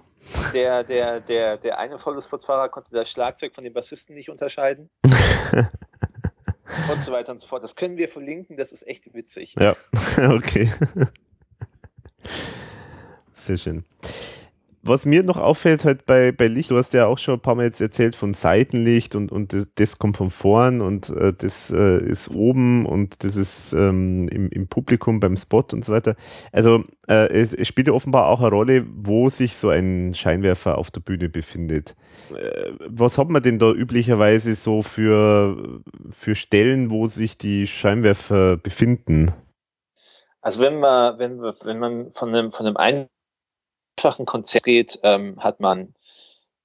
Der, der, der, der eine Vollbusfahrer konnte das Schlagzeug von dem Bassisten nicht unterscheiden. und so weiter und so fort. Das können wir verlinken, das ist echt witzig. Ja, okay. Sehr schön. Was mir noch auffällt halt bei, bei Licht, du hast ja auch schon ein paar Mal jetzt erzählt von Seitenlicht und, und das, kommt von vorn und äh, das äh, ist oben und das ist ähm, im, im Publikum beim Spot und so weiter. Also äh, es, es spielt ja offenbar auch eine Rolle, wo sich so ein Scheinwerfer auf der Bühne befindet. Äh, was hat man denn da üblicherweise so für, für Stellen, wo sich die Scheinwerfer befinden? Also wenn man, wenn, wenn man von einem, von einem einen einfachen Konzert geht, ähm, hat man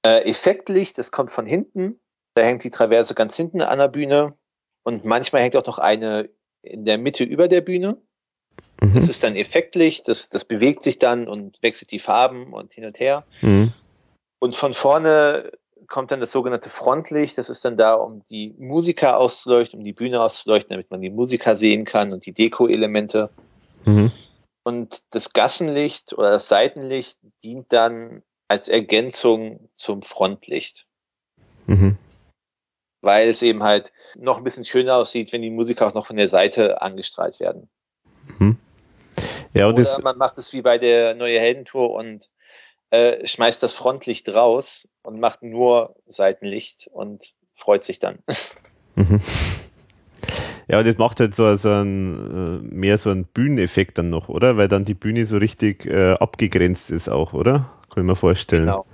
äh, Effektlicht, das kommt von hinten. Da hängt die Traverse ganz hinten an der Bühne. Und manchmal hängt auch noch eine in der Mitte über der Bühne. Mhm. Das ist dann Effektlicht, das, das bewegt sich dann und wechselt die Farben und hin und her. Mhm. Und von vorne kommt dann das sogenannte Frontlicht. Das ist dann da, um die Musiker auszuleuchten, um die Bühne auszuleuchten, damit man die Musiker sehen kann und die Deko-Elemente. Mhm. Und das Gassenlicht oder das Seitenlicht dient dann als Ergänzung zum Frontlicht, Mhm. weil es eben halt noch ein bisschen schöner aussieht, wenn die Musiker auch noch von der Seite angestrahlt werden. Ja, und Oder man macht es wie bei der Neue Heldentour und äh, schmeißt das Frontlicht raus und macht nur Seitenlicht und freut sich dann. Mhm. Ja, aber das macht halt so, so ein, äh, mehr so einen Bühneneffekt dann noch, oder? Weil dann die Bühne so richtig äh, abgegrenzt ist auch, oder? Kann ich mir vorstellen. Genau.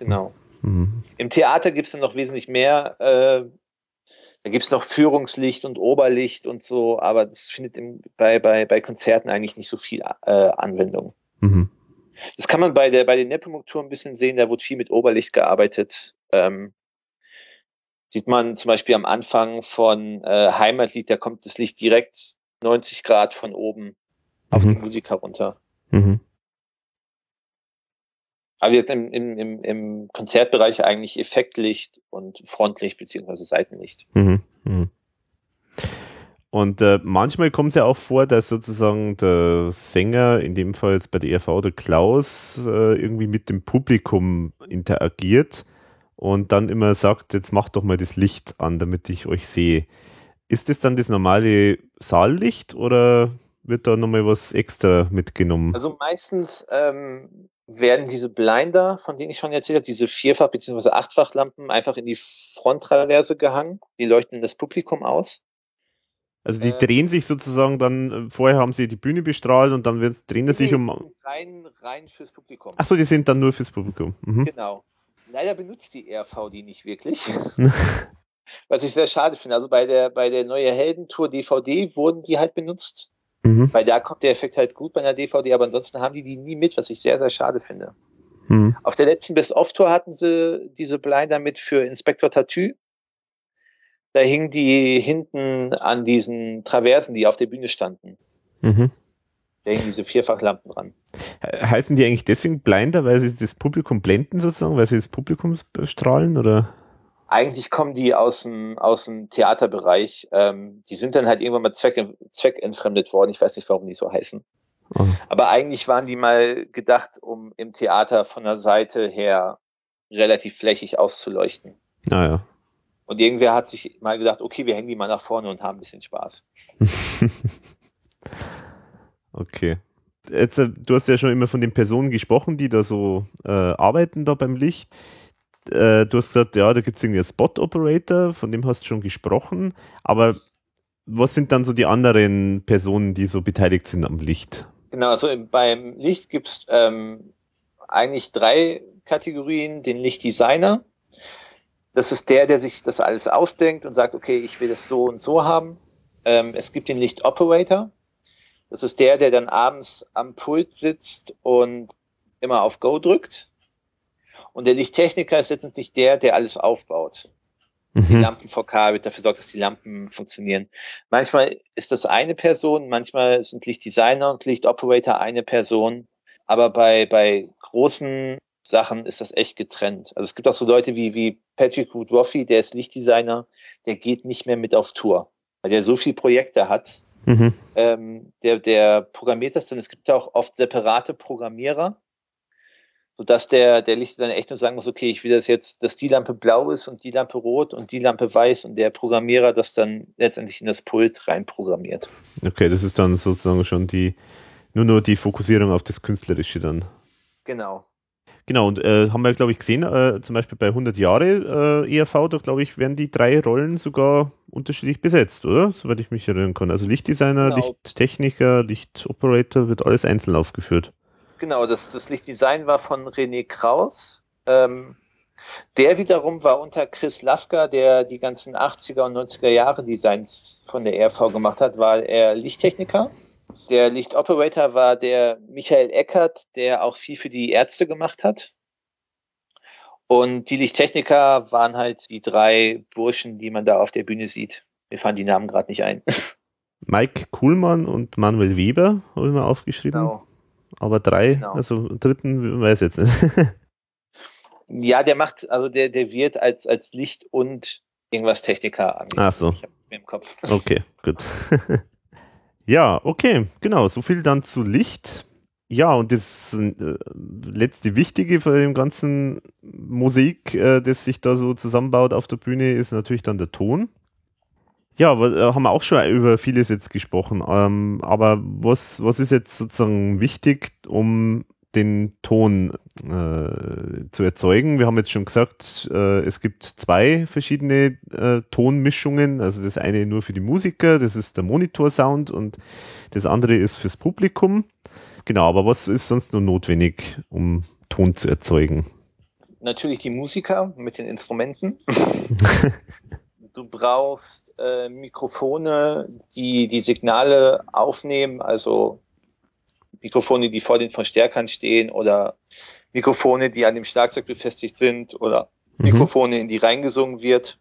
Genau. Mhm. Im Theater gibt es dann noch wesentlich mehr. Äh, da gibt es noch Führungslicht und Oberlicht und so, aber das findet im, bei, bei, bei Konzerten eigentlich nicht so viel äh, Anwendung. Mhm. Das kann man bei der bei den Nepomuk-Touren ein bisschen sehen, da wurde viel mit Oberlicht gearbeitet. Ähm, sieht man zum Beispiel am Anfang von äh, Heimatlied, da kommt das Licht direkt 90 Grad von oben auf Mhm. die Musiker runter. Mhm. Aber wir im, im, im, im Konzertbereich eigentlich Effektlicht und Frontlicht beziehungsweise Seitenlicht. Mhm. Mhm. Und äh, manchmal kommt es ja auch vor, dass sozusagen der Sänger, in dem Fall jetzt bei der ERV der Klaus, äh, irgendwie mit dem Publikum interagiert und dann immer sagt, jetzt macht doch mal das Licht an, damit ich euch sehe. Ist das dann das normale Saallicht oder wird da nochmal was extra mitgenommen? Also meistens ähm, werden diese Blinder, von denen ich schon erzählt habe, diese Vierfach- bzw. Achtfachlampen einfach in die Fronttraverse gehangen. Die leuchten das Publikum aus. Also die äh, drehen sich sozusagen dann, äh, vorher haben sie die Bühne bestrahlt und dann drehen sie sich um. Rein, rein fürs Publikum. Achso, die sind dann nur fürs Publikum. Mhm. Genau. Leider benutzt die RV die nicht wirklich. Was ich sehr schade finde. Also bei der, bei der neue Heldentour DVD wurden die halt benutzt. Mhm. Weil da kommt der Effekt halt gut bei einer DVD, aber ansonsten haben die die nie mit, was ich sehr, sehr schade finde. Mhm. Auf der letzten Best-of-Tour hatten sie diese Blinder mit für Inspector Tattoo. Da hingen die hinten an diesen Traversen, die auf der Bühne standen. Mhm. Da hingen diese Vierfachlampen dran. He- Heißen die eigentlich deswegen Blinder, weil sie das Publikum blenden sozusagen, weil sie das Publikum bestrahlen oder? Eigentlich kommen die aus dem, aus dem Theaterbereich. Ähm, die sind dann halt irgendwann mal zweck, zweckentfremdet worden. Ich weiß nicht, warum die so heißen. Ah. Aber eigentlich waren die mal gedacht, um im Theater von der Seite her relativ flächig auszuleuchten. Naja. Und irgendwer hat sich mal gedacht, okay, wir hängen die mal nach vorne und haben ein bisschen Spaß. okay. Jetzt, äh, du hast ja schon immer von den Personen gesprochen, die da so äh, arbeiten da beim Licht. Äh, du hast gesagt, ja, da gibt es irgendwie einen Spot-Operator, von dem hast du schon gesprochen. Aber was sind dann so die anderen Personen, die so beteiligt sind am Licht? Genau, also im- beim Licht gibt's ähm, eigentlich drei Kategorien. Den Lichtdesigner. Das ist der, der sich das alles ausdenkt und sagt, okay, ich will das so und so haben. Ähm, es gibt den Lichtoperator. Das ist der, der dann abends am Pult sitzt und immer auf Go drückt. Und der Lichttechniker ist letztendlich der, der alles aufbaut. Die Mhm. Lampen verkabelt, dafür sorgt, dass die Lampen funktionieren. Manchmal ist das eine Person, manchmal sind Lichtdesigner und Lichtoperator eine Person. Aber bei, bei großen Sachen ist das echt getrennt. Also es gibt auch so Leute wie, wie Patrick Woodroffe, der ist Lichtdesigner, der geht nicht mehr mit auf Tour, weil der so viele Projekte hat. Mhm. Ähm, der, der programmiert das dann. Es gibt ja auch oft separate Programmierer, sodass der, der Licht dann echt nur sagen muss, okay, ich will das jetzt, dass die Lampe blau ist und die Lampe rot und die Lampe weiß und der Programmierer das dann letztendlich in das Pult reinprogrammiert. Okay, das ist dann sozusagen schon die, nur nur die Fokussierung auf das Künstlerische dann. Genau. Genau, und äh, haben wir, glaube ich, gesehen, äh, zum Beispiel bei 100 Jahre äh, ERV, da glaube ich, werden die drei Rollen sogar unterschiedlich besetzt, oder? Soweit ich mich erinnern kann. Also Lichtdesigner, Genau. Lichttechniker, Lichtoperator wird alles einzeln aufgeführt. Genau, das, das Lichtdesign war von René Kraus. Ähm, der wiederum war unter Chris Lasker, der die ganzen 80er und 90er Jahre Designs von der ERV gemacht hat, war er Lichttechniker. Der Lichtoperator war der Michael Eckert, der auch viel für die Ärzte gemacht hat. Und die Lichttechniker waren halt die drei Burschen, die man da auf der Bühne sieht. Mir fallen die Namen gerade nicht ein. Mike Kuhlmann und Manuel Weber, habe ich mal aufgeschrieben. Genau. Aber drei, Genau. also dritten weiß jetzt nicht. Ja, der macht, also der, der wird als, als Licht und irgendwas Techniker an. Ach so. Ich habe mir im Kopf. Okay, gut. ja, okay, genau. So viel dann zu Licht. Ja, und das äh, letzte Wichtige für dem ganzen Musik, äh, das sich da so zusammenbaut auf der Bühne, ist natürlich dann der Ton. Ja, äh, haben wir auch schon über vieles jetzt gesprochen. Ähm, aber was, was ist jetzt sozusagen wichtig, um den Ton äh, zu erzeugen? Wir haben jetzt schon gesagt, äh, es gibt zwei verschiedene äh, Tonmischungen. Also das eine nur für die Musiker, das ist der Monitorsound und das andere ist fürs Publikum. Genau, aber was ist sonst nur notwendig, um Ton zu erzeugen? Natürlich die Musiker mit den Instrumenten. du brauchst äh, Mikrofone, die die Signale aufnehmen, also Mikrofone, die vor den Verstärkern stehen oder Mikrofone, die an dem Schlagzeug befestigt sind oder Mhm. Mikrofone, in die reingesungen wird.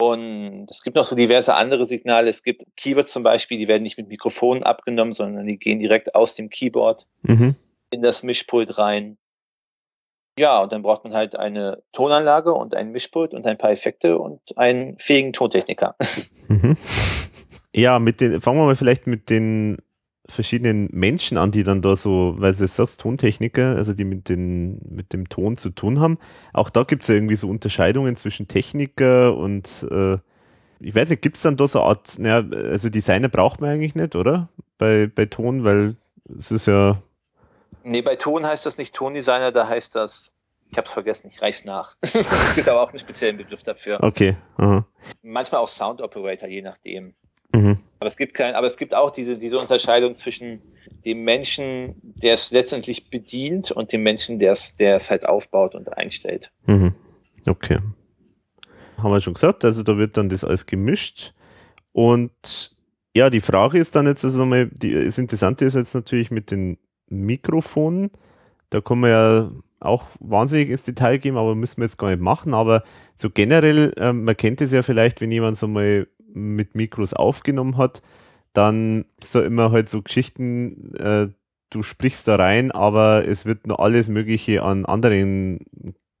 Und es gibt noch so diverse andere Signale. Es gibt Keyboards zum Beispiel, die werden nicht mit Mikrofonen abgenommen, sondern die gehen direkt aus dem Keyboard Mhm. in das Mischpult rein. Ja, und dann braucht man halt eine Tonanlage und ein Mischpult und ein paar Effekte und einen fähigen Tontechniker. Mhm. Ja, mit den, fangen wir mal vielleicht mit den verschiedenen Menschen an, die dann da so, weil du es sagst, Tontechniker, also die mit, den, mit dem Ton zu tun haben. Auch da gibt es ja irgendwie so Unterscheidungen zwischen Techniker und äh, ich weiß nicht, gibt es dann da so eine Art, naja, also Designer braucht man eigentlich nicht, oder? Bei, bei Ton, weil es ist ja, Nee, bei Ton heißt das nicht Tondesigner, da heißt das, ich hab's vergessen, ich reich's nach. es gibt aber auch einen speziellen Begriff dafür. okay. Aha. Manchmal auch Sound Operator, je nachdem. Mhm. Aber es gibt kein, aber es gibt auch diese, diese Unterscheidung zwischen dem Menschen, der es letztendlich bedient und dem Menschen, der es, der es halt aufbaut und einstellt. Mhm. Okay. Haben wir schon gesagt, also da wird dann das alles gemischt. Und ja, die Frage ist dann jetzt, also mal, die, das Interessante ist jetzt natürlich mit den Mikrofonen. Da kann man ja auch wahnsinnig ins Detail gehen, aber müssen wir jetzt gar nicht machen. Aber so generell, ähm, man kennt es ja vielleicht, wenn jemand so mal mit Mikros aufgenommen hat, dann ist da immer halt so Geschichten, äh, du sprichst da rein, aber es wird noch alles Mögliche an anderen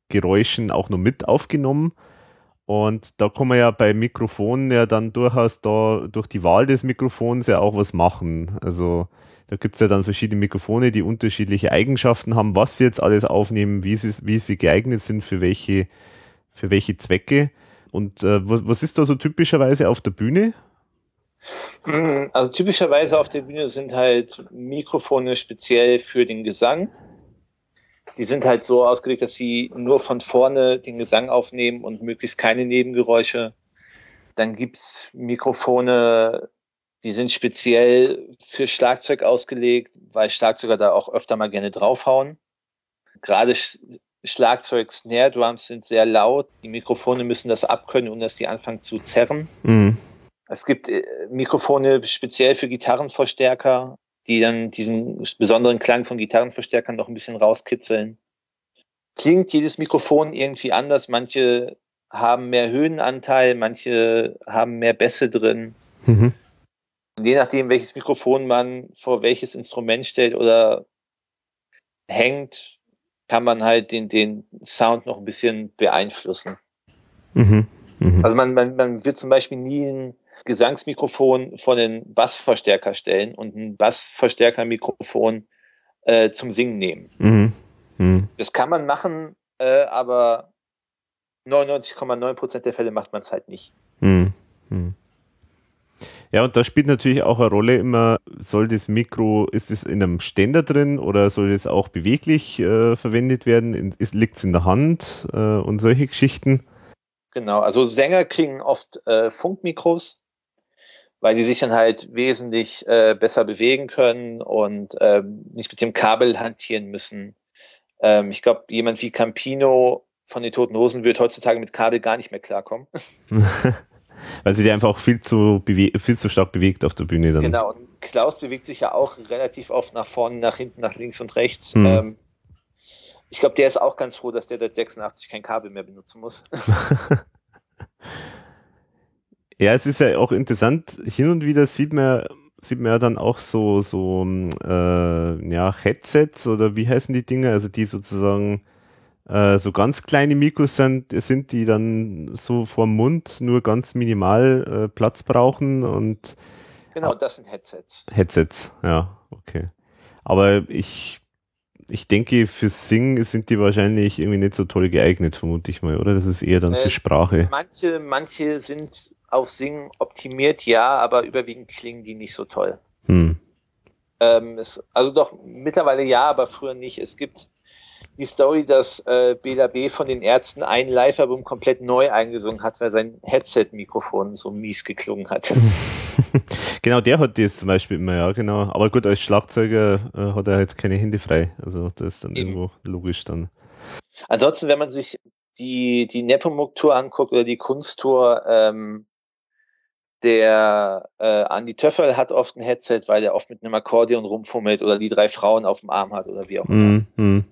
Geräuschen auch noch mit aufgenommen. Und da kann man ja bei Mikrofonen ja dann durchaus da durch die Wahl des Mikrofons ja auch was machen. Also da gibt es ja dann verschiedene Mikrofone, die unterschiedliche Eigenschaften haben, was sie jetzt alles aufnehmen, wie sie, wie sie geeignet sind für welche, für welche Zwecke. Und äh, was, was ist da so typischerweise auf der Bühne? Also typischerweise auf der Bühne sind halt Mikrofone speziell für den Gesang. Die sind halt so ausgelegt, dass sie nur von vorne den Gesang aufnehmen und möglichst keine Nebengeräusche. Dann gibt's Mikrofone, die sind speziell für Schlagzeug ausgelegt, weil Schlagzeuger da auch öfter mal gerne draufhauen. Gerade Schlagzeug, Snare Drums sind sehr laut. Die Mikrofone müssen das abkönnen, um dass die anfangen zu zerren. Mhm. Es gibt äh, Mikrofone speziell für Gitarrenverstärker, die dann diesen besonderen Klang von Gitarrenverstärkern noch ein bisschen rauskitzeln. Klingt jedes Mikrofon irgendwie anders. Manche haben mehr Höhenanteil, manche haben mehr Bässe drin. Mhm. Je nachdem, welches Mikrofon man vor welches Instrument stellt oder hängt, kann man halt den, den Sound noch ein bisschen beeinflussen. Mhm. Mhm. Also man, man, man wird zum Beispiel nie ein Gesangsmikrofon vor den Bassverstärker stellen und ein Bassverstärkermikrofon äh, zum Singen nehmen. Mhm. Mhm. Das kann man machen, äh, aber 99,9 Prozent der Fälle macht man es halt nicht. Mhm. Ja, und da spielt natürlich auch eine Rolle immer, soll das Mikro, ist es in einem Ständer drin oder soll es auch beweglich äh, verwendet werden? Liegt es in der Hand äh, und solche Geschichten? Genau, also Sänger kriegen oft äh, Funkmikros, weil die sich dann halt wesentlich äh, besser bewegen können und ähm, nicht mit dem Kabel hantieren müssen. Ähm, ich glaube, jemand wie Campino von den Toten Hosen wird heutzutage mit Kabel gar nicht mehr klarkommen. Weil sie die einfach auch viel zu, viel zu stark bewegt auf der Bühne dann. Genau, und Klaus bewegt sich ja auch relativ oft nach vorne, nach hinten, nach links und rechts. Mhm. Ähm, ich glaube, der ist auch ganz froh, dass der seit 86 kein Kabel mehr benutzen muss. Ja, es ist ja auch interessant, hin und wieder sieht man, sieht man ja dann auch so, so äh, ja, Headsets oder wie heißen die Dinge, also die sozusagen äh, so ganz kleine Mikros sind, sind, die dann so vorm Mund nur ganz minimal äh, Platz brauchen und Genau, das sind Headsets. Headsets, ja, okay. Aber ich, ich denke, für Sing sind die wahrscheinlich irgendwie nicht so toll geeignet, vermute ich mal, oder? Das ist eher dann Äh, für Sprache. Manche, manche sind auf Singen optimiert, ja, aber überwiegend klingen die nicht so toll. Hm. Ähm, es, also doch mittlerweile ja, aber früher nicht. Es gibt die Story, dass äh, Bela B. von den Ärzten ein Live-Album komplett neu eingesungen hat, weil sein Headset-Mikrofon so mies geklungen hat. genau, der hat das zum Beispiel immer, ja, genau. Aber gut, als Schlagzeuger äh, hat er halt keine Hände frei. Also das ist dann Eben. irgendwo logisch dann. Ansonsten, wenn man sich die, die Nepomuk-Tour anguckt oder die Kunsttour, ähm, der äh, Andi Töffel hat oft ein Headset, weil er oft mit einem Akkordeon rumfummelt oder die drei Frauen auf dem Arm hat oder wie auch immer. Hm, hm.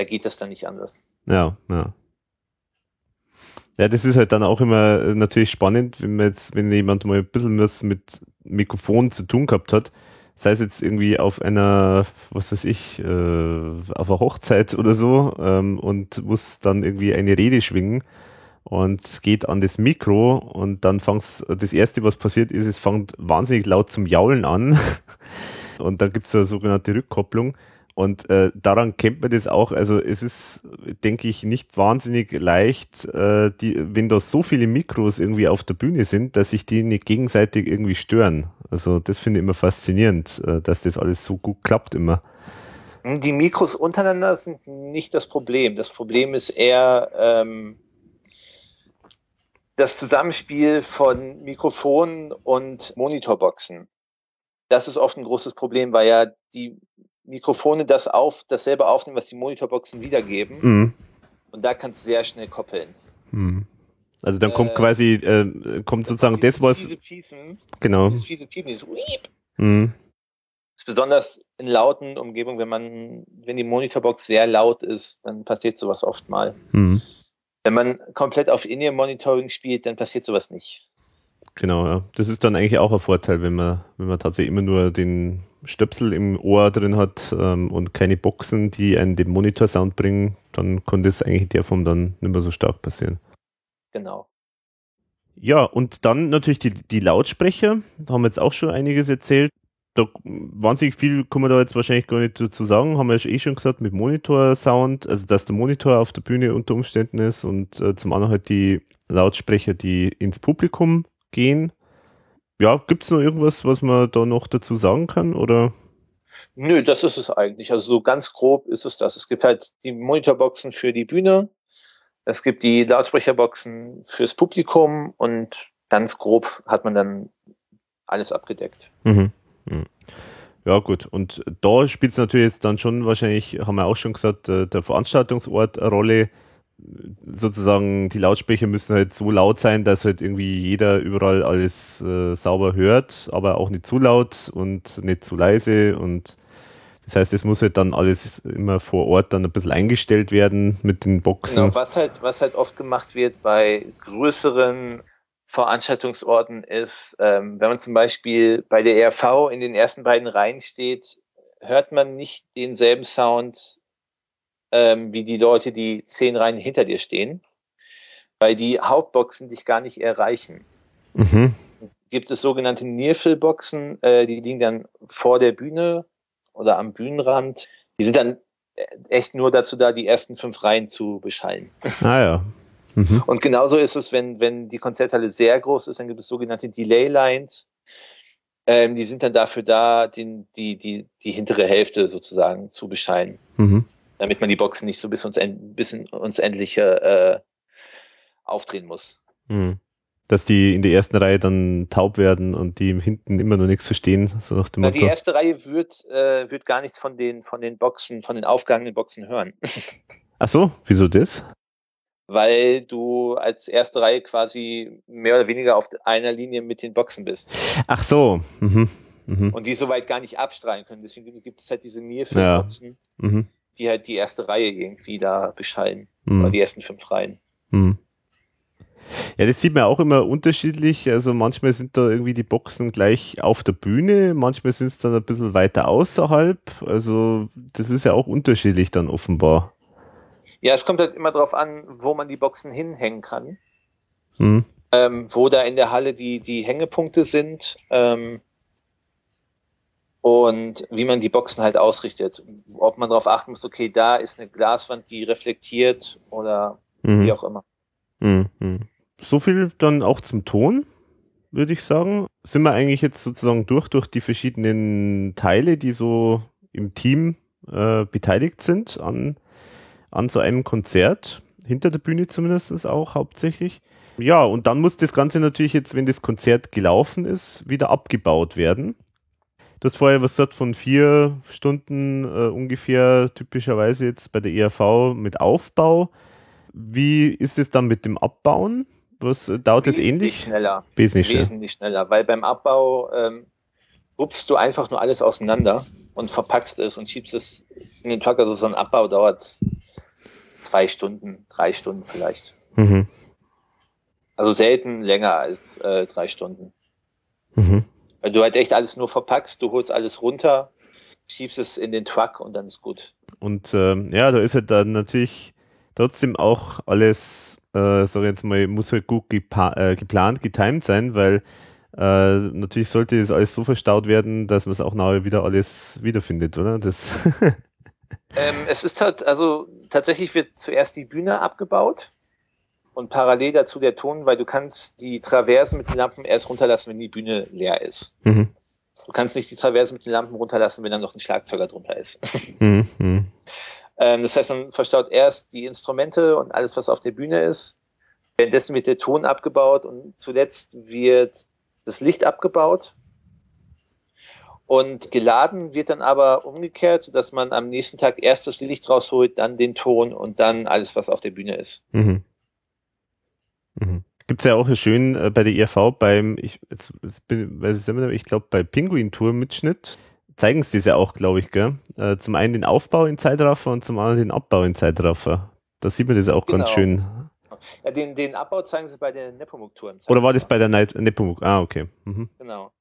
Da geht das dann nicht anders. Ja, ja. Ja, das ist halt dann auch immer äh, natürlich spannend, wenn man jetzt, wenn jemand mal ein bisschen was mit Mikrofon zu tun gehabt hat, sei es jetzt irgendwie auf einer, was weiß ich, äh, auf einer Hochzeit oder so ähm, und muss dann irgendwie eine Rede schwingen und geht an das Mikro und dann fangt's, das erste, was passiert ist, es fängt wahnsinnig laut zum Jaulen an und dann gibt's eine sogenannte Rückkopplung und äh, daran kennt man das auch. Also es ist, denke ich, nicht wahnsinnig leicht, äh, die, wenn da so viele Mikros irgendwie auf der Bühne sind, dass sich die nicht gegenseitig irgendwie stören. Also das finde ich immer faszinierend, äh, dass das alles so gut klappt immer. Die Mikros untereinander sind nicht das Problem. Das Problem ist eher ähm, das Zusammenspiel von Mikrofonen und Monitorboxen. Das ist oft ein großes Problem, weil ja die Mikrofone das auf, dasselbe aufnehmen, was die Monitorboxen wiedergeben. Mhm. Und da kann es sehr schnell koppeln. Mhm. Also dann kommt Äh, quasi, äh, kommt sozusagen Dieses das, was, Fiese Piepen, genau. dieses fiese Piepen, dieses Wiep, Mhm. ist besonders in lauten Umgebungen, wenn man, wenn die Monitorbox sehr laut ist, dann passiert sowas oft mal. Mhm. Wenn man komplett auf In-Ear-Monitoring spielt, dann passiert sowas nicht. Genau, ja. Das ist dann eigentlich auch ein Vorteil, wenn man, wenn man tatsächlich immer nur den Stöpsel im Ohr drin hat ähm, und keine Boxen, die einen den Monitor-Sound bringen, dann kann das eigentlich in der Form dann nicht mehr so stark passieren. Genau. Ja, und dann natürlich die, die Lautsprecher, da haben wir jetzt auch schon einiges erzählt. Da wahnsinnig viel kann man da jetzt wahrscheinlich gar nicht dazu sagen, haben wir ja eh schon gesagt, mit Monitor-Sound, also dass der Monitor auf der Bühne unter Umständen ist und äh, zum anderen halt die Lautsprecher, die ins Publikum gehen. Ja, gibt es noch irgendwas, was man da noch dazu sagen kann? Oder? Nö, das ist es eigentlich. Also so ganz grob ist es das. Es gibt halt die Monitorboxen für die Bühne, es gibt die Lautsprecherboxen fürs Publikum und ganz grob hat man dann alles abgedeckt. Mhm. Mhm. Ja, gut. Und da spielt es natürlich jetzt dann schon wahrscheinlich, haben wir auch schon gesagt, äh, der Veranstaltungsort eine Rolle. Sozusagen, die Lautsprecher müssen halt so laut sein, dass halt irgendwie jeder überall alles äh, sauber hört, aber auch nicht zu laut und nicht zu leise. Und das heißt, es muss halt dann alles immer vor Ort dann ein bisschen eingestellt werden mit den Boxen. Genau, was halt, was halt oft gemacht wird bei größeren Veranstaltungsorten ist, ähm, wenn man zum Beispiel bei der ERV in den ersten beiden Reihen steht, hört man nicht denselben Sound ähm, wie die Leute, die zehn Reihen hinter dir stehen, weil die Hauptboxen dich gar nicht erreichen. Mhm. Gibt es sogenannte Nearfill-Boxen, äh, die liegen dann vor der Bühne oder am Bühnenrand. Die sind dann äh, echt nur dazu da, die ersten fünf Reihen zu beschallen. Ah ja. Mhm. Und genauso ist es, wenn, wenn die Konzerthalle sehr groß ist, dann gibt es sogenannte Delay Lines. Ähm, die sind dann dafür da, den, die, die, die hintere Hälfte sozusagen zu bescheiden, Mhm. Damit man die Boxen nicht so bis uns, end, bis uns Endliche äh, aufdrehen muss. Mhm. Dass die in der ersten Reihe dann taub werden und die hinten immer noch nichts verstehen, so nach dem Na, Motto. die erste Reihe wird, äh, wird gar nichts von den, von den Boxen, von den aufgehangenen Boxen hören. Ach so, wieso das? Weil du als erste Reihe quasi mehr oder weniger auf einer Linie mit den Boxen bist. Ach so. Mhm. Mhm. Und die soweit gar nicht abstrahlen können. Deswegen gibt es halt diese Ja. Nearfield-Boxen, Mhm. Die halt die erste Reihe irgendwie da beschallen. Mhm. Oder die ersten fünf Reihen. Mhm. Ja, das sieht man auch immer unterschiedlich. Also manchmal sind da irgendwie die Boxen gleich auf der Bühne, manchmal sind es dann ein bisschen weiter außerhalb. Also das ist ja auch unterschiedlich dann offenbar. Ja, es kommt halt immer darauf an, wo man die Boxen hinhängen kann. Hm. Ähm, wo da in der Halle die, die Hängepunkte sind ähm, und wie man die Boxen halt ausrichtet. Ob man darauf achten muss, okay, da ist eine Glaswand, die reflektiert oder Mhm. wie auch immer. Mhm. So viel dann auch zum Ton, würde ich sagen. Sind wir eigentlich jetzt sozusagen durch, durch die verschiedenen Teile, die so im Team äh, beteiligt sind an, an so einem Konzert, hinter der Bühne zumindest auch hauptsächlich. Ja, und dann muss das Ganze natürlich jetzt, wenn das Konzert gelaufen ist, wieder abgebaut werden. Du hast vorher was gesagt von vier Stunden äh, ungefähr typischerweise jetzt bei der ERV mit Aufbau. Wie ist es dann mit dem Abbauen? Was äh, dauert Wesentlich ähnlich? schneller. Wesentlich schneller. Wesentlich schneller, weil beim Abbau ähm, rupfst du einfach nur alles auseinander und verpackst es und schiebst es in den Truck. Also so ein Abbau dauert zwei Stunden, drei Stunden vielleicht. Mhm. Also selten länger als äh, drei Stunden. Mhm. Weil du halt echt alles nur verpackst, du holst alles runter, schiebst es in den Truck und dann ist gut. Und ähm, ja, da ist halt dann natürlich trotzdem auch alles, äh, sag ich jetzt mal, muss halt gut äh, geplant, getimed sein, weil äh, natürlich sollte das alles so verstaut werden, dass man es auch nachher wieder alles wiederfindet, oder? Das Ähm, es ist halt, also tatsächlich wird zuerst die Bühne abgebaut und parallel dazu der Ton, weil du kannst die Traversen mit den Lampen erst runterlassen, wenn die Bühne leer ist. mhm. Du kannst nicht die Traversen mit den Lampen runterlassen, wenn dann noch ein Schlagzeuger drunter ist. Mhm. Mhm. Ähm, das heißt, man verstaut erst die Instrumente und alles, was auf der Bühne ist. Währenddessen wird der Ton abgebaut und zuletzt wird das Licht abgebaut. Und geladen wird dann aber umgekehrt, sodass man am nächsten Tag erst das Licht rausholt, dann den Ton und dann alles, was auf der Bühne ist. Mhm. Mhm. Gibt es ja auch schön äh, bei der IRV beim, ich, jetzt, bin, weiß ich, ich glaube bei Pinguin Tour Mitschnitt, zeigen sie das ja auch, glaube ich, gell? Äh, zum einen den Aufbau in Zeitraffer und zum anderen den Abbau in Zeitraffer. Da sieht man das ja auch ganz Genau. schön. Ja, den, den Abbau zeigen sie bei der Nepomuk-Tour. im Oder war das bei der Nepomuk? Ah, okay. Mhm. Genau.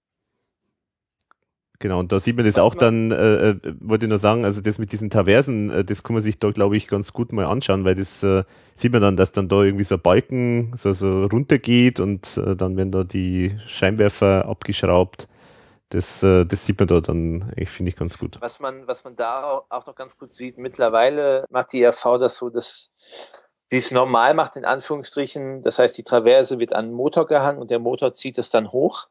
Genau, und da sieht man das auch dann, äh, äh, wollte ich nur sagen, also das mit diesen Traversen, äh, das kann man sich da, glaube ich, ganz gut mal anschauen, weil das äh, sieht man dann, dass dann da irgendwie so ein Balken so, so runtergeht und äh, dann werden da die Scheinwerfer abgeschraubt. Das, äh, das sieht man da dann, ich finde ich ganz gut. Was man, was man da auch noch ganz gut sieht, mittlerweile macht die ERV das so, dass sie es normal macht, in Anführungsstrichen. Das heißt, die Traverse wird an den Motor gehangen und der Motor zieht es dann hoch.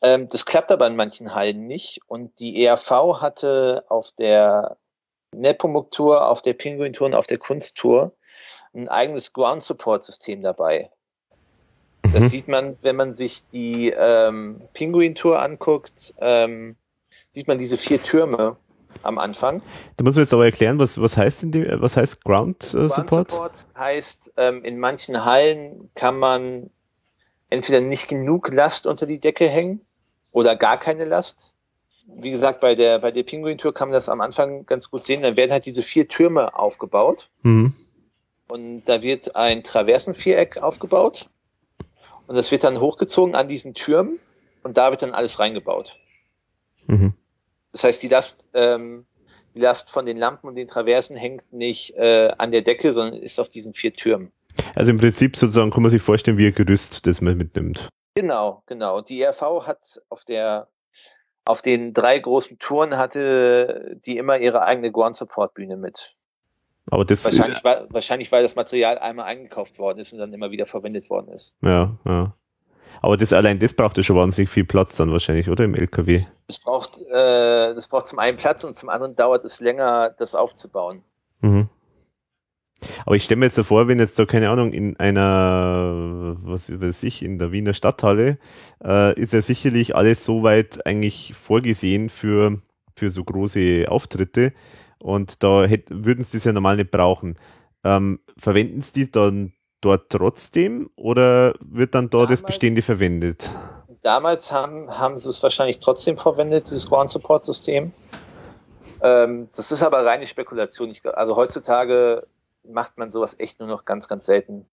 Ähm, das klappt aber in manchen Hallen nicht. Und die ERV hatte auf der Nepomuk-Tour, auf der Pinguin-Tour und auf der Kunsttour ein eigenes Ground-Support-System dabei. Das Mhm. sieht man, wenn man sich die ähm, Pinguin-Tour anguckt, ähm, sieht man diese vier Türme am Anfang. Da muss man jetzt aber erklären, was, was heißt in dem, was heißt Ground äh, Ground Support? Support heißt, ähm, in manchen Hallen kann man entweder nicht genug Last unter die Decke hängen oder gar keine Last. Wie gesagt, bei der, bei der Pinguin-Tour kann man das am Anfang ganz gut sehen. Dann werden halt diese vier Türme aufgebaut Mhm. und da wird ein Traversenviereck aufgebaut und das wird dann hochgezogen an diesen Türmen und da wird dann alles reingebaut. Mhm. Das heißt, die Last, ähm, die Last von den Lampen und den Traversen hängt nicht äh, an der Decke, sondern ist auf diesen vier Türmen. Also im Prinzip sozusagen kann man sich vorstellen, wie ein Gerüst, das man mitnimmt. Genau, genau. Die ERV hat auf der auf den drei großen Touren hatte die immer ihre eigene Ground Support Bühne mit. Aber das, Wahrscheinlich, weil, wahrscheinlich, weil das Material einmal eingekauft worden ist und dann immer wieder verwendet worden ist. ja, ja. Aber das allein, das braucht ja schon wahnsinnig viel Platz dann wahrscheinlich, oder? Im LKW. Das braucht, äh, das braucht zum einen Platz und zum anderen dauert es länger, das aufzubauen. Mhm. Aber ich stelle mir jetzt davor, wenn jetzt da, keine Ahnung, in einer, was weiß ich, in der Wiener Stadthalle, äh, ist ja sicherlich alles soweit eigentlich vorgesehen für, für so große Auftritte. Und da würden sie das ja normal nicht brauchen. Ähm, verwenden sie die dann dort trotzdem oder wird dann da das Damals- Bestehende verwendet? Damals haben, haben sie es wahrscheinlich trotzdem verwendet, dieses Ground Support System. Ähm, das ist aber reine Spekulation. Ich, also heutzutage macht man sowas echt nur noch ganz, ganz selten.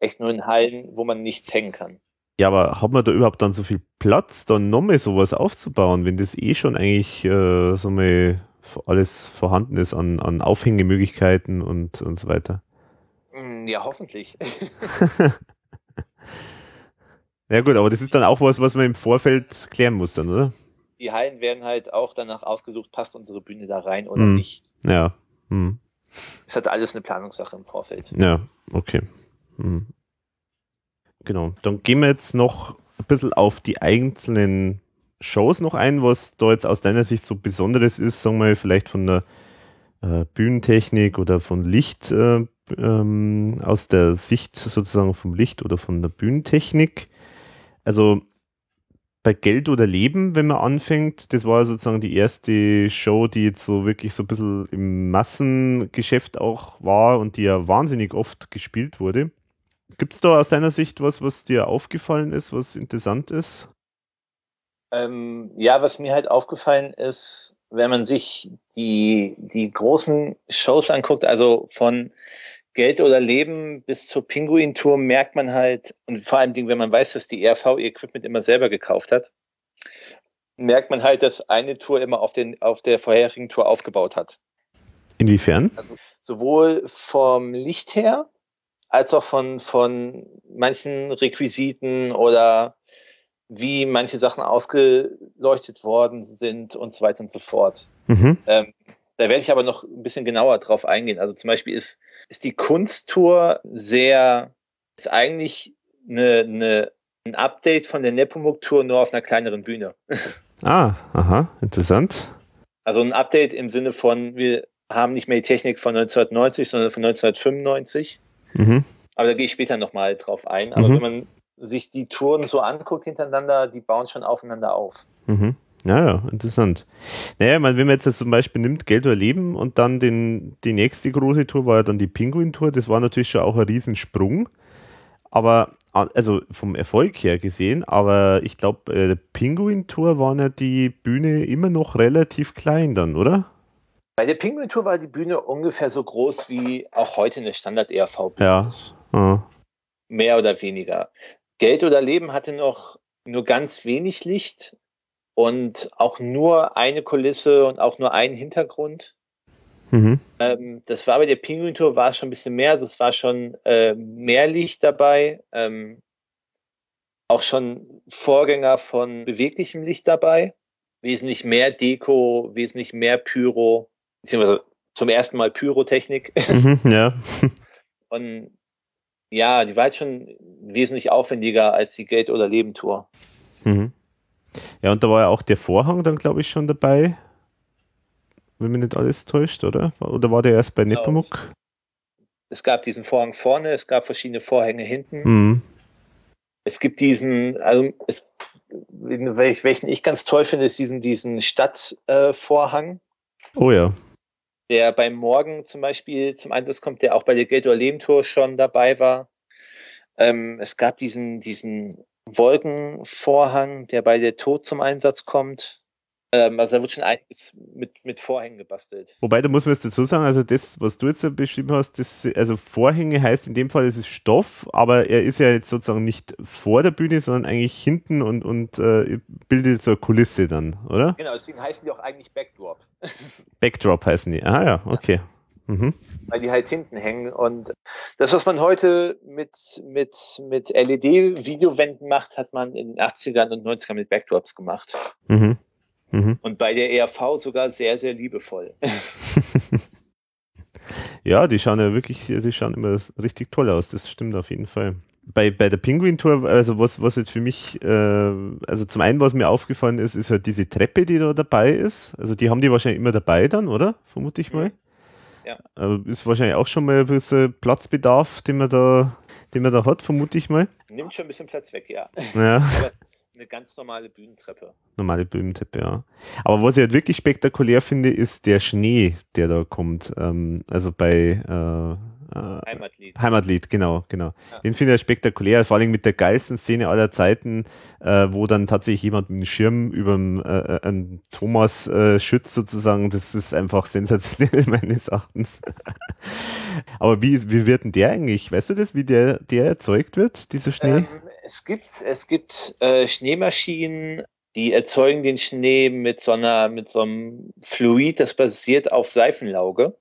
echt nur in Hallen, wo man nichts hängen kann. Ja, aber hat man da überhaupt dann so viel Platz, dann nochmal sowas aufzubauen, wenn das eh schon eigentlich äh, so mal alles vorhanden ist an, an Aufhängemöglichkeiten und, und so weiter? Mm, Ja, hoffentlich. Ja gut, aber das ist dann auch was, was man im Vorfeld klären muss dann, oder? Die Hallen werden halt auch danach ausgesucht, passt unsere Bühne da rein oder Hm. nicht. Ja. Hm. Es hat alles eine Planungssache im Vorfeld. Ja, okay. Hm. Genau. Dann gehen wir jetzt noch ein bisschen auf die einzelnen Shows noch ein, was da jetzt aus deiner Sicht so Besonderes ist, sagen wir mal, vielleicht von der äh, Bühnentechnik oder von Licht, äh, ähm, aus der Sicht sozusagen vom Licht oder von der Bühnentechnik. Also bei Geld oder Leben, wenn man anfängt, das war sozusagen die erste Show, die jetzt so wirklich so ein bisschen im Massengeschäft auch war und die ja wahnsinnig oft gespielt wurde. Gibt es da aus deiner Sicht was, was dir aufgefallen ist, was interessant ist? Ähm, ja, was mir halt aufgefallen ist, wenn man sich die, die großen Shows anguckt, also von Geld oder Leben bis zur Pinguin-Tour, merkt man halt, und vor allem, wenn man weiß, dass die ERV ihr Equipment immer selber gekauft hat, merkt man halt, dass eine Tour immer auf, den, auf der vorherigen Tour aufgebaut hat. Inwiefern? Sowohl vom Licht her, als auch von, von manchen Requisiten oder wie manche Sachen ausgeleuchtet worden sind und so weiter und so fort. Mhm. Ähm, da werde ich aber noch ein bisschen genauer drauf eingehen. Also zum Beispiel ist, ist die Kunsttour sehr, ist eigentlich eine, eine, ein Update von der Nepomuk-Tour nur auf einer kleineren Bühne. Ah, aha, interessant. Also ein Update im Sinne von, wir haben nicht mehr die Technik von 1990, sondern von 1995. Mhm. Aber da gehe ich später nochmal drauf ein. Aber Mhm. wenn man sich die Touren so anguckt hintereinander, die bauen schon aufeinander auf. Mhm. Ja, ja, interessant. Naja, ich meine, wenn man jetzt das zum Beispiel nimmt, Geld oder Leben und dann den, die nächste große Tour war ja dann die Pinguin-Tour, das war natürlich schon auch ein Riesensprung. Aber, also vom Erfolg her gesehen, aber ich glaube, äh, der Pinguin-Tour war ja die Bühne immer noch relativ klein dann, oder? Bei der Penguin Tour war die Bühne ungefähr so groß wie auch heute eine Standard-ERV-Bühne Ja. ist. Ah, Mehr oder weniger. Geld oder Leben hatte noch nur ganz wenig Licht und auch nur eine Kulisse und auch nur einen Hintergrund. mhm. Ähm, das war bei der Penguin Tour war schon ein bisschen mehr, also es war schon äh, mehr Licht dabei, ähm, auch schon Vorgänger von beweglichem Licht dabei, wesentlich mehr Deko, wesentlich mehr Pyro, beziehungsweise zum ersten Mal Pyrotechnik Mhm, ja. und ja, die war halt schon wesentlich aufwendiger als die Geld- oder Leben-Tour. Mhm. Ja, und da war ja auch der Vorhang dann, glaube ich, schon dabei. Wenn mich nicht alles täuscht, oder? Oder war der erst bei Genau. Nepomuk? Es gab diesen Vorhang vorne, es gab verschiedene Vorhänge hinten. Mhm. Es gibt diesen, also es, welch- welchen ich ganz toll finde, ist diesen, diesen Stadtvorhang, äh, Oh ja. der beim Morgen zum Beispiel zum Einsatz kommt, der auch bei der Geld- oder Leben-Tour schon dabei war. Ähm, es gab diesen, diesen Wolkenvorhang, der bei der Tod zum Einsatz kommt. Ähm, also da wird schon einiges mit, mit Vorhängen gebastelt. Wobei, da muss man jetzt dazu sagen, also das, was du jetzt beschrieben hast, das, also Vorhänge heißt in dem Fall, es ist Stoff, aber er ist ja jetzt sozusagen nicht vor der Bühne, sondern eigentlich hinten und, und äh, bildet so eine Kulisse dann, oder? Genau, deswegen heißen die auch eigentlich Backdrop, Backdrop heißen die. Ah ja, okay. Mhm. weil die halt hinten hängen. Und das, was man heute mit, mit, mit LED-Videowänden macht, hat man in den 80ern und 90ern mit Backdrops gemacht. Mhm. Mhm. Und bei der ERV sogar sehr, sehr liebevoll. Ja, die schauen ja wirklich, die schauen immer richtig toll aus, das stimmt auf jeden Fall. Bei, bei der Pinguin-Tour, also was, was jetzt für mich, äh, also zum einen, was mir aufgefallen ist, ist halt diese Treppe, die da dabei ist. Also die haben die wahrscheinlich immer dabei dann, oder? Vermute ich mal. Ja. Also ist wahrscheinlich auch schon mal ein bisschen Platzbedarf, den man da, den man da hat, vermute ich mal. Nimmt schon ein bisschen Platz weg, ja. Ja, Aber es ist eine ganz normale Bühnentreppe. normale Böhmentippe, ja. Aber was ich halt wirklich spektakulär finde, ist der Schnee, der da kommt. Ähm, also bei, Äh, Heimatlied. Heimatlied, genau, genau. Ja. Den finde ich spektakulär, vor allem mit der geilsten Szene aller Zeiten, äh, wo dann tatsächlich jemand mit einem Schirm über äh, einen Thomas äh, schützt sozusagen. Das ist einfach sensationell meines Erachtens. Aber wie, ist, wie wird denn der eigentlich? Weißt du das, wie der, der erzeugt wird, dieser Schnee? Ähm, es gibt, es gibt äh, Schneemaschinen, die erzeugen den Schnee mit so einer, mit so einem Fluid, das basiert auf Seifenlauge.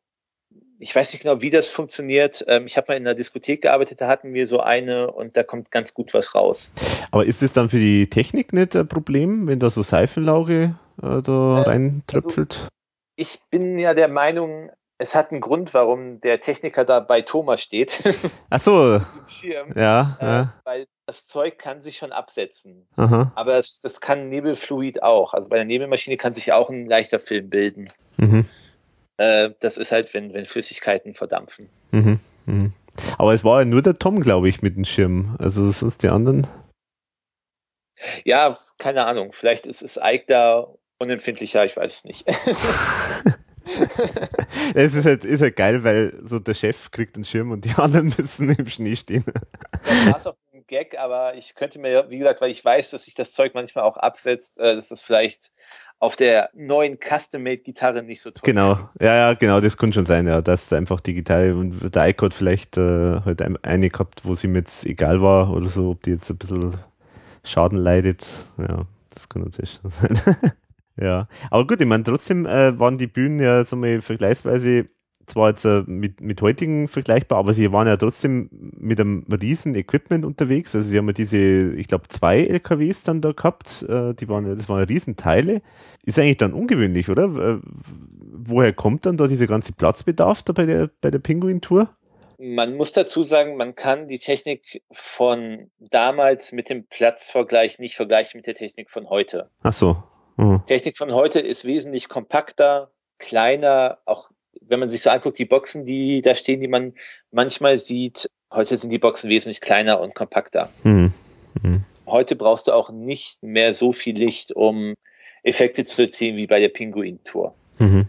Ich weiß nicht genau, wie das funktioniert. Ähm, ich habe mal in einer Diskothek gearbeitet, da hatten wir so eine und da kommt ganz gut was raus. Aber ist das dann für die Technik nicht ein Problem, wenn da so Seifenlauge äh, da Äh, reintröpfelt? Ich bin ja der Meinung, es hat einen Grund, warum der Techniker da bei Thomas steht. Ach so, Schirm. ja, Äh, ja, weil das Zeug kann sich schon absetzen. aha, Aber es, das kann Nebelfluid auch. Also bei der Nebelmaschine kann sich auch ein leichter Film bilden. mhm, Äh, das ist halt, wenn, wenn Flüssigkeiten verdampfen. mhm, mhm. Aber es war ja nur der Tom, glaube ich, mit dem Schirm. Also sonst die anderen. Ja, keine Ahnung. Vielleicht ist es Ike da unempfindlicher, ich weiß es nicht. Es ist halt, ist halt geil, weil so der Chef kriegt den Schirm und die anderen müssen im Schnee stehen. Das war es auch Gag, aber ich könnte mir, wie gesagt, weil ich weiß, dass sich das Zeug manchmal auch absetzt, äh, dass das vielleicht auf der neuen Custom-Made-Gitarre nicht so toll Genau, ja, ja, genau, das kann schon sein, ja, dass einfach digital und der hat vielleicht äh, halt ein- eine gehabt, wo es ihm jetzt egal war oder so, ob die jetzt ein bisschen Schaden leidet. Ja, das kann natürlich schon sein. ja, aber gut, ich meine, trotzdem äh, waren die Bühnen ja so mal vergleichsweise zwar jetzt äh, mit, mit heutigen vergleichbar, aber sie waren ja trotzdem mit einem riesen Equipment unterwegs. Also sie haben ja diese, ich glaube, zwei LKWs dann da gehabt. Äh, die waren, das waren ja Riesenteile. Ist eigentlich dann ungewöhnlich, oder? Äh, woher kommt dann da dieser ganze Platzbedarf da bei der, bei der Pinguin-Tour? Man muss dazu sagen, man kann die Technik von damals mit dem Platzvergleich nicht vergleichen mit der Technik von heute. Ach so. Mhm. Technik von heute ist wesentlich kompakter, kleiner, auch wenn man sich so anguckt, die Boxen, die da stehen, die man manchmal sieht, heute sind die Boxen wesentlich kleiner und kompakter. Mhm. Mhm. Heute brauchst du auch nicht mehr so viel Licht, um Effekte zu erzielen wie bei der Pinguin-Tour. Mhm.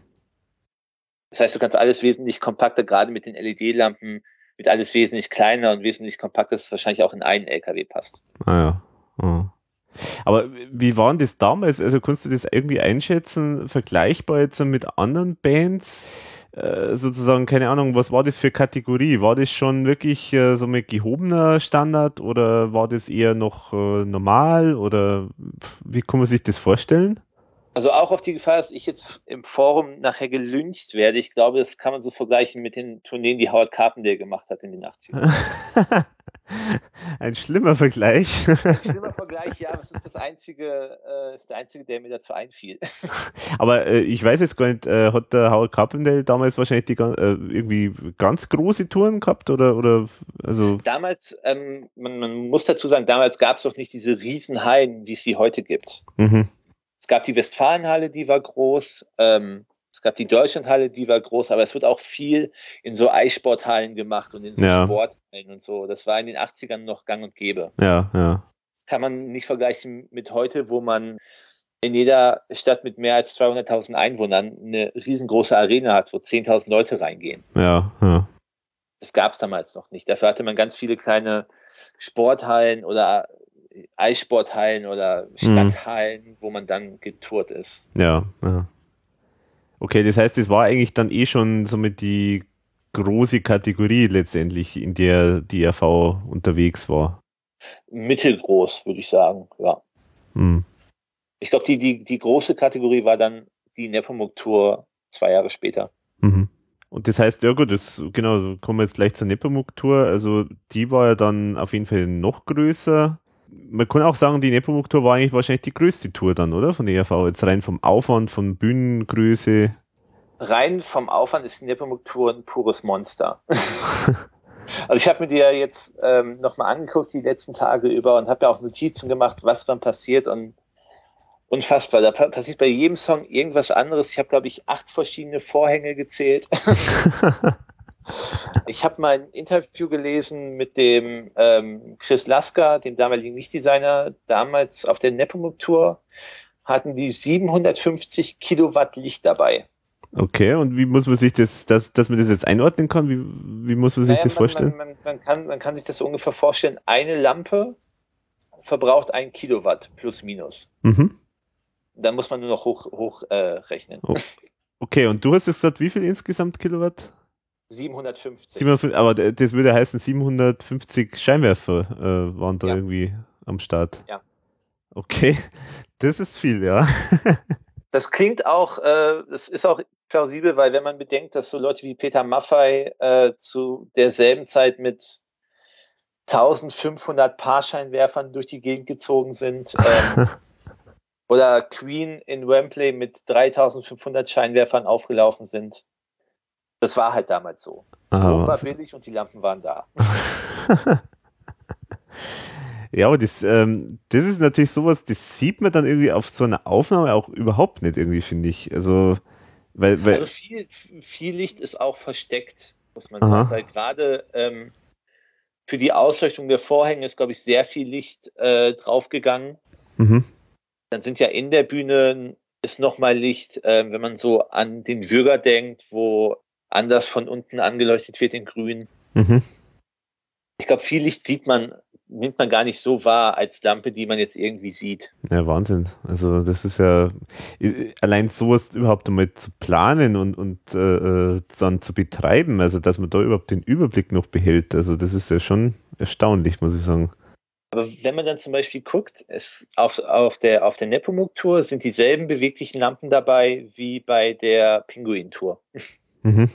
Das heißt, du kannst alles wesentlich kompakter, gerade mit den LED-Lampen, wird alles wesentlich kleiner und wesentlich kompakter, dass es wahrscheinlich auch in einen LKW passt. Ah ja. Ah. Aber wie war denn das damals? Also kannst du das irgendwie einschätzen, vergleichbar jetzt mit anderen Bands? Äh, sozusagen, keine Ahnung, was war das für Kategorie? War das schon wirklich äh, so mit gehobener Standard oder war das eher noch äh, normal oder wie kann man sich das vorstellen? Also auch auf die Gefahr, dass ich jetzt im Forum nachher gelüncht werde. Ich glaube, das kann man so vergleichen mit den Tourneen, die Howard Carpendale gemacht hat in den 80ern. Ein schlimmer Vergleich. Schlimmer Vergleich, ja, das ist das einzige, äh, ist der einzige, der mir dazu einfiel. Aber äh, ich weiß jetzt gar nicht, äh, hat der Howard Carpendale damals wahrscheinlich die, äh, irgendwie ganz große Touren gehabt oder, oder also Damals, ähm, man, man muss dazu sagen, damals gab es doch nicht diese Riesenhallen, wie es sie heute gibt. mhm. Es gab die Westfalenhalle, die war groß. Ähm, es gab die Deutschlandhalle, die war groß, aber es wird auch viel in so Eissporthallen gemacht und in so Ja. Sporthallen und so. Das war in den 80ern noch gang und gäbe. ja, ja. Das kann man nicht vergleichen mit heute, wo man in jeder Stadt mit mehr als 200.000 Einwohnern eine riesengroße Arena hat, wo 10.000 Leute reingehen. Ja, ja. Das gab es damals noch nicht. Dafür hatte man ganz viele kleine Sporthallen oder Eissporthallen oder Stadthallen, wo man dann getourt ist. Ja, ja. Okay, das heißt, das war eigentlich dann eh schon somit die große Kategorie letztendlich, in der die RV unterwegs war. Mittelgroß, würde ich sagen, ja. Hm. Ich glaube, die, die, die große Kategorie war dann die Nepomuk-Tour zwei Jahre später. Mhm. Und das heißt, ja gut, das, genau, kommen wir jetzt gleich zur Nepomuk-Tour. Also die war ja dann auf jeden Fall noch größer. Man kann auch sagen, die Nepomuk-Tour war eigentlich wahrscheinlich die größte Tour dann, oder? Von der ERV. Jetzt rein vom Aufwand, von Bühnengröße. Rein vom Aufwand ist die Nepomuk-Tour ein pures Monster. also ich habe mir die ja jetzt ähm, nochmal angeguckt die letzten Tage über und habe ja auch Notizen gemacht, was dann passiert und unfassbar. Da pa passiert bei jedem Song irgendwas anderes. Ich habe, glaube ich, acht verschiedene Vorhänge gezählt. Ich habe mal ein Interview gelesen mit dem ähm, Chris Lasker, dem damaligen Lichtdesigner. Damals auf der Nepomuk-Tour hatten die 750 Kilowatt Licht dabei. Okay, und wie muss man sich das, dass, dass man das jetzt einordnen kann? Wie, wie muss man sich Naja, das man, vorstellen? Man, man, man, kann, man kann sich das ungefähr vorstellen, eine Lampe verbraucht ein Kilowatt plus minus. Mhm. Da muss man nur noch hoch, hoch äh, rechnen. Oh. Okay, und du hast jetzt gesagt, wie viel insgesamt Kilowatt? 750. 750, aber das würde heißen, 750 Scheinwerfer äh, waren da Ja. irgendwie am Start. Ja. Okay, das ist viel, ja. Das klingt auch, äh, das ist auch plausibel, weil wenn man bedenkt, dass so Leute wie Peter Maffei äh, zu derselben Zeit mit 1500 Paarscheinwerfern durch die Gegend gezogen sind ähm, oder Queen in Wembley mit 3500 Scheinwerfern aufgelaufen sind. Das war halt damals so. Ah, war billig und die Lampen waren da. ja, aber das, ähm, das ist natürlich sowas, das sieht man dann irgendwie auf so einer Aufnahme auch überhaupt nicht irgendwie, finde ich. Also, weil, weil Also viel, viel Licht ist auch versteckt, muss man Aha. sagen, weil gerade ähm, für die Ausleuchtung der Vorhänge ist, glaube ich, sehr viel Licht äh, draufgegangen. mhm. Dann sind ja in der Bühne ist nochmal Licht, äh, wenn man so an den Würger denkt, wo anders von unten angeleuchtet wird in grün. Mhm. Ich glaube, viel Licht sieht man, nimmt man gar nicht so wahr als Lampe, die man jetzt irgendwie sieht. Ja, Wahnsinn. Also das ist ja allein sowas überhaupt einmal zu planen und, und äh, äh, dann zu betreiben, also dass man da überhaupt den Überblick noch behält. Also das ist ja schon erstaunlich, muss ich sagen. Aber wenn man dann zum Beispiel guckt, es auf, auf der, auf der Nepomuk-Tour sind dieselben beweglichen Lampen dabei wie bei der Pinguin-Tour. Mhm.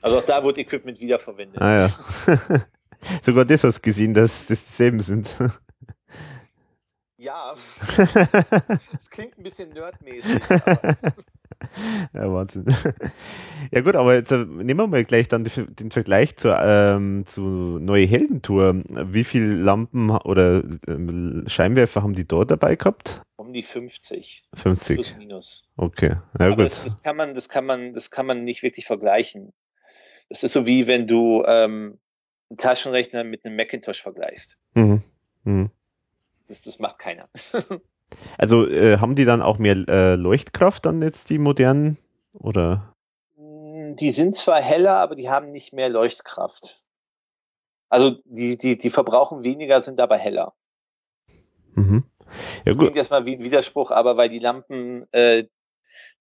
Also auch da wurde Equipment wiederverwendet. Ah ja. Sogar das hast du gesehen, dass das dieselben sind. Ja, das klingt ein bisschen nerdmäßig. Ja, Wahnsinn. Ja gut, aber jetzt äh, nehmen wir mal gleich dann den Vergleich zur, ähm, zu Neue Heldentour. Wie viele Lampen oder ähm, Scheinwerfer haben die dort dabei gehabt? um die 50, 50. plus minus. Okay, ja Aber gut. das, das kann man, das kann man, das kann man nicht wirklich vergleichen. Das ist so wie wenn du ähm, einen Taschenrechner mit einem Macintosh vergleichst. Mhm. Mhm. Das, das macht keiner. Also äh, haben die dann auch mehr äh, Leuchtkraft dann jetzt die modernen? Oder? Die sind zwar heller, aber die haben nicht mehr Leuchtkraft. Also die, die, die verbrauchen weniger, sind aber heller. Mhm. Ja Das gut. klingt erstmal wie ein Widerspruch, aber weil die Lampen, äh,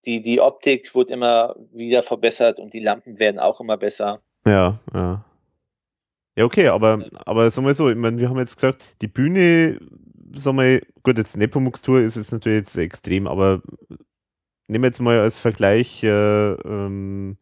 die, die Optik wird immer wieder verbessert und die Lampen werden auch immer besser. Ja, ja. Ja, okay, aber, aber sagen wir so, ich meine, wir haben jetzt gesagt, die Bühne, sagen wir, gut, jetzt Nepomuk's Tour ist jetzt natürlich jetzt extrem, aber nehmen wir jetzt mal als Vergleich, äh, ähm,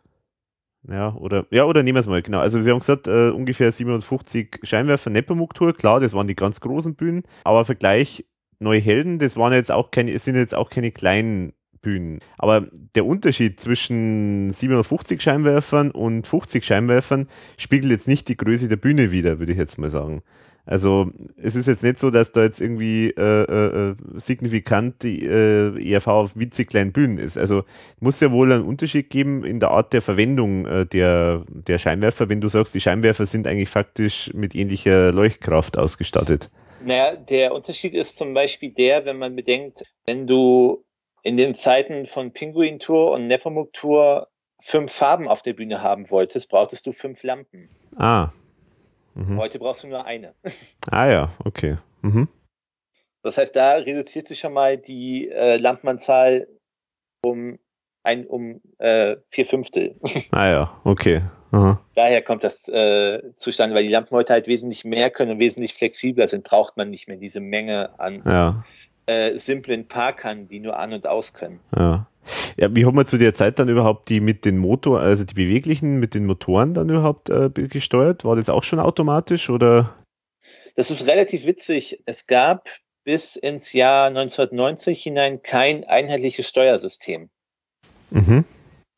ja, oder, ja, oder nehmen wir es mal, genau. Also wir haben gesagt, äh, ungefähr 750 Scheinwerfer Nepomuk Tour, klar, das waren die ganz großen Bühnen, aber Vergleich Neue Helden, das waren jetzt auch keine, es sind jetzt auch keine kleinen Bühnen. Aber der Unterschied zwischen 750 Scheinwerfern und 50 Scheinwerfern spiegelt jetzt nicht die Größe der Bühne wider, würde ich jetzt mal sagen. Also es ist jetzt nicht so, dass da jetzt irgendwie äh, äh, signifikant die äh, ERV auf winzig kleinen Bühnen ist. Also muss ja wohl einen Unterschied geben in der Art der Verwendung äh, der, der Scheinwerfer, wenn du sagst, die Scheinwerfer sind eigentlich faktisch mit ähnlicher Leuchtkraft ausgestattet. Naja, der Unterschied ist zum Beispiel der, wenn man bedenkt, wenn du in den Zeiten von Pinguin Tour und Nepomuk Tour fünf Farben auf der Bühne haben wolltest, brauchtest du fünf Lampen. Ah. Mhm. Heute brauchst du nur eine. Ah ja, okay. Mhm. Das heißt, da reduziert sich schon mal die äh, Lampenanzahl um ein um äh, vier Fünftel. Ah ja, okay. Aha. Daher kommt das äh, zustande, weil die Lampen heute halt wesentlich mehr können und wesentlich flexibler sind, braucht man nicht mehr diese Menge an Ja, äh, simplen Parkern, die nur an und aus können. ja. Ja, wie haben wir zu der Zeit dann überhaupt die mit den Motor, also die beweglichen mit den Motoren dann überhaupt äh, gesteuert? War das auch schon automatisch oder? Das ist relativ witzig. Es gab bis ins Jahr 1990 hinein kein einheitliches Steuersystem. Mhm.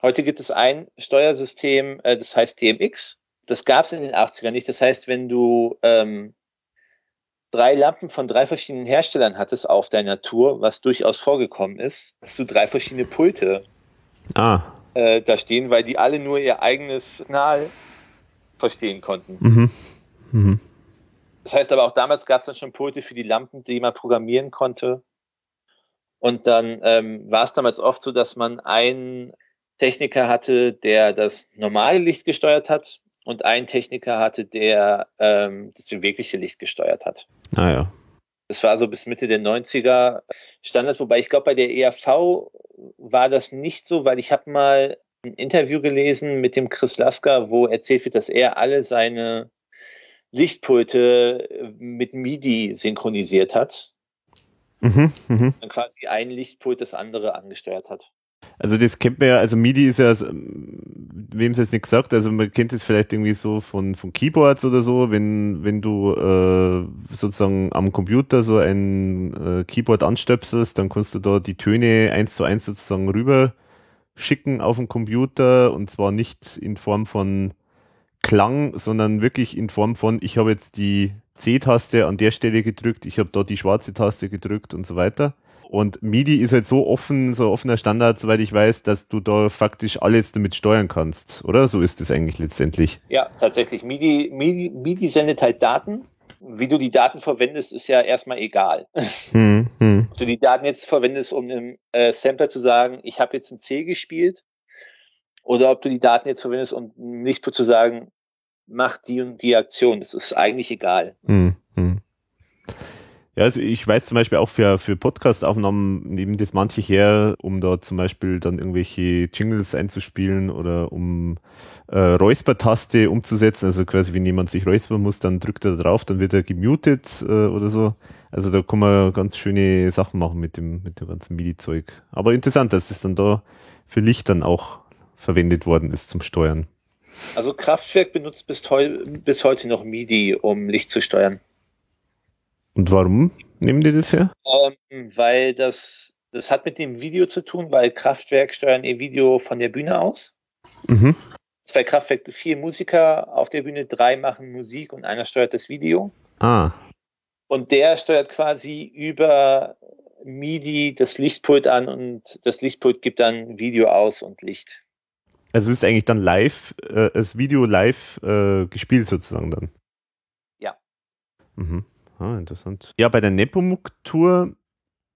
Heute gibt es ein Steuersystem, äh, das heißt TMX. Das gab es in den 80ern nicht. Das heißt, wenn du ähm, drei Lampen von drei verschiedenen Herstellern hattest auf deiner Tour, was durchaus vorgekommen ist, hast du drei verschiedene Pulte Ah. äh, da stehen, weil die alle nur ihr eigenes Signal verstehen konnten. Mhm. Mhm. Das heißt aber auch damals gab es dann schon Pulte für die Lampen, die man programmieren konnte. Und dann ähm, war es damals oft so, dass man ein Techniker hatte, der das normale Licht gesteuert hat und einen Techniker hatte, der ähm, das bewegliche Licht gesteuert hat. Ah ja. Das war so bis Mitte der 90er Standard, wobei ich glaube, bei der ERV war das nicht so, weil ich habe mal ein Interview gelesen mit dem Chris Lasker, wo erzählt wird, dass er alle seine Lichtpulte mit MIDI synchronisiert hat. Mhm, mhm. Dann quasi ein Lichtpult das andere angesteuert hat. Also das kennt man ja, also MIDI ist ja, wem es jetzt nicht gesagt, also man kennt es vielleicht irgendwie so von, von Keyboards oder so, wenn, wenn du äh, sozusagen am Computer so ein äh, Keyboard anstöpselst, dann kannst du da die Töne eins zu eins sozusagen rüber schicken auf den Computer und zwar nicht in Form von Klang, sondern wirklich in Form von, ich habe jetzt die C-Taste an der Stelle gedrückt, ich habe da die schwarze Taste gedrückt und so weiter. Und MIDI ist halt so offen, so offener Standard, soweit ich weiß, dass du da faktisch alles damit steuern kannst, oder? So ist es eigentlich letztendlich. Ja, tatsächlich. MIDI, MIDI, MIDI sendet halt Daten. Wie du die Daten verwendest, ist ja erstmal egal. Hm, hm. Ob du die Daten jetzt verwendest, um einem äh, Sampler zu sagen, ich habe jetzt ein C gespielt, oder ob du die Daten jetzt verwendest, um nicht zu sagen, mach die und die Aktion. Das ist eigentlich egal. Hm, hm. Ja, also ich weiß zum Beispiel auch für, für Podcast-Aufnahmen nehmen das manche her, um da zum Beispiel dann irgendwelche Jingles einzuspielen oder um äh, Räusper-Taste umzusetzen. Also quasi, wenn jemand sich räuspern muss, dann drückt er drauf, dann wird er gemutet äh, oder so. Also da kann man ganz schöne Sachen machen mit dem, mit dem ganzen MIDI-Zeug. Aber interessant, dass es dann da für Licht dann auch verwendet worden ist zum Steuern. Also Kraftwerk benutzt bis, bis heute noch MIDI, um Licht zu steuern. Und warum nehmen die das her? Ähm, weil das, das hat mit dem Video zu tun, weil Kraftwerk steuern ihr Video von der Bühne aus. Mhm. Zwei Kraftwerk, vier Musiker auf der Bühne, drei machen Musik und einer steuert das Video. Ah. Und der steuert quasi über MIDI das Lichtpult an und das Lichtpult gibt dann Video aus und Licht. Also es ist eigentlich dann live, äh, das Video live äh, gespielt sozusagen dann. Ja. Mhm. Ah, interessant. Ja, bei der Nepomuk-Tour,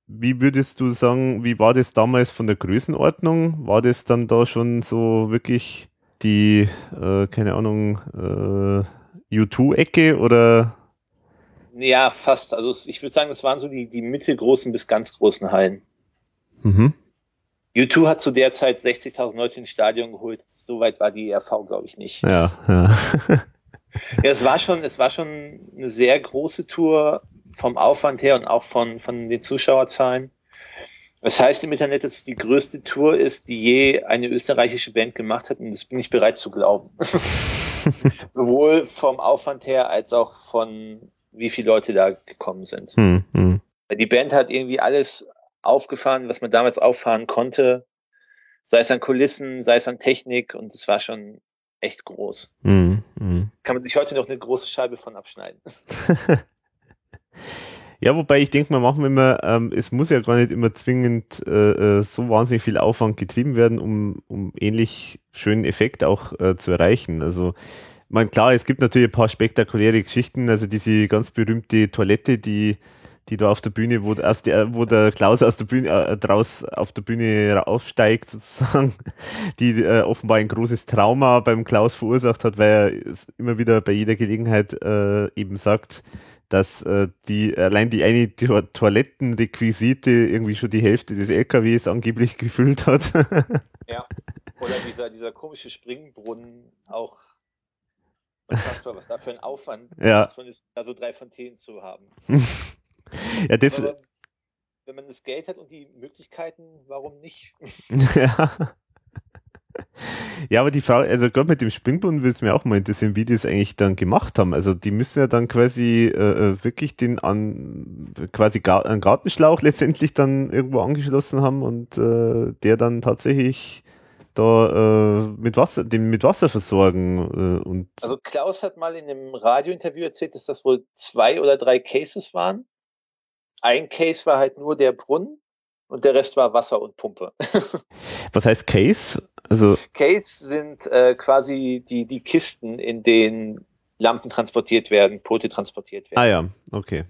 wie würdest du sagen, wie war das damals von der Größenordnung? War das dann da schon so wirklich die, äh, keine Ahnung, äh, U2-Ecke oder? Ja, fast. Also ich würde sagen, das waren so die, die mittelgroßen bis ganz großen Hallen. Mhm. U2 hat zu der Zeit 60.000 Leute ins Stadion geholt. Soweit war die ERV, glaube ich, nicht. Ja, ja. Ja, es war schon, es war schon eine sehr große Tour vom Aufwand her und auch von, von den Zuschauerzahlen. Das heißt im Internet, dass es die größte Tour ist, die je eine österreichische Band gemacht hat, und das bin ich bereit zu glauben. Sowohl vom Aufwand her als auch von wie viele Leute da gekommen sind. Hm, hm. Die Band hat irgendwie alles aufgefahren, was man damals auffahren konnte, sei es an Kulissen, sei es an Technik, und es war schon echt groß. Hm, hm. Kann man sich heute noch eine große Scheibe von abschneiden. Ja, wobei ich denke mal, machen wir immer, ähm, es muss ja gar nicht immer zwingend äh, äh, so wahnsinnig viel Aufwand getrieben werden, um, um ähnlich schönen Effekt auch äh, zu erreichen. Also, man klar, es gibt natürlich ein paar spektakuläre Geschichten, also diese ganz berühmte Toilette, die die da auf der Bühne, wo, erst der, wo der Klaus aus der Bühne äh, draus auf der Bühne aufsteigt, sozusagen, die äh, offenbar ein großes Trauma beim Klaus verursacht hat, weil er immer wieder bei jeder Gelegenheit äh, eben sagt, dass äh, die allein die eine to Toilettenrequisite irgendwie schon die Hälfte des LKWs angeblich gefüllt hat. ja. Oder dieser, dieser komische Springbrunnen auch unfassbar, was da für ein Aufwand ja. ist, da so drei Fontänen zu haben. ja, das, Aber wenn man das Geld hat und die Möglichkeiten, warum nicht? ja. Ja, aber die Frage, also gerade mit dem Springbrunnen würde es mir auch mal interessieren, wie die es eigentlich dann gemacht haben. Also die müssen ja dann quasi äh, äh wirklich den an quasi einen Gartenschlauch letztendlich dann irgendwo angeschlossen haben und äh, der dann tatsächlich da äh, mit Wasser, den mit Wasser versorgen äh, und Also Klaus hat mal in einem Radiointerview erzählt, dass das wohl zwei oder drei Cases waren. Ein Case war halt nur der Brunnen und der Rest war Wasser und Pumpe. Was heißt Case? Also Case sind äh, quasi die, die Kisten, in denen Lampen transportiert werden, Pulte transportiert werden. Ah ja, okay.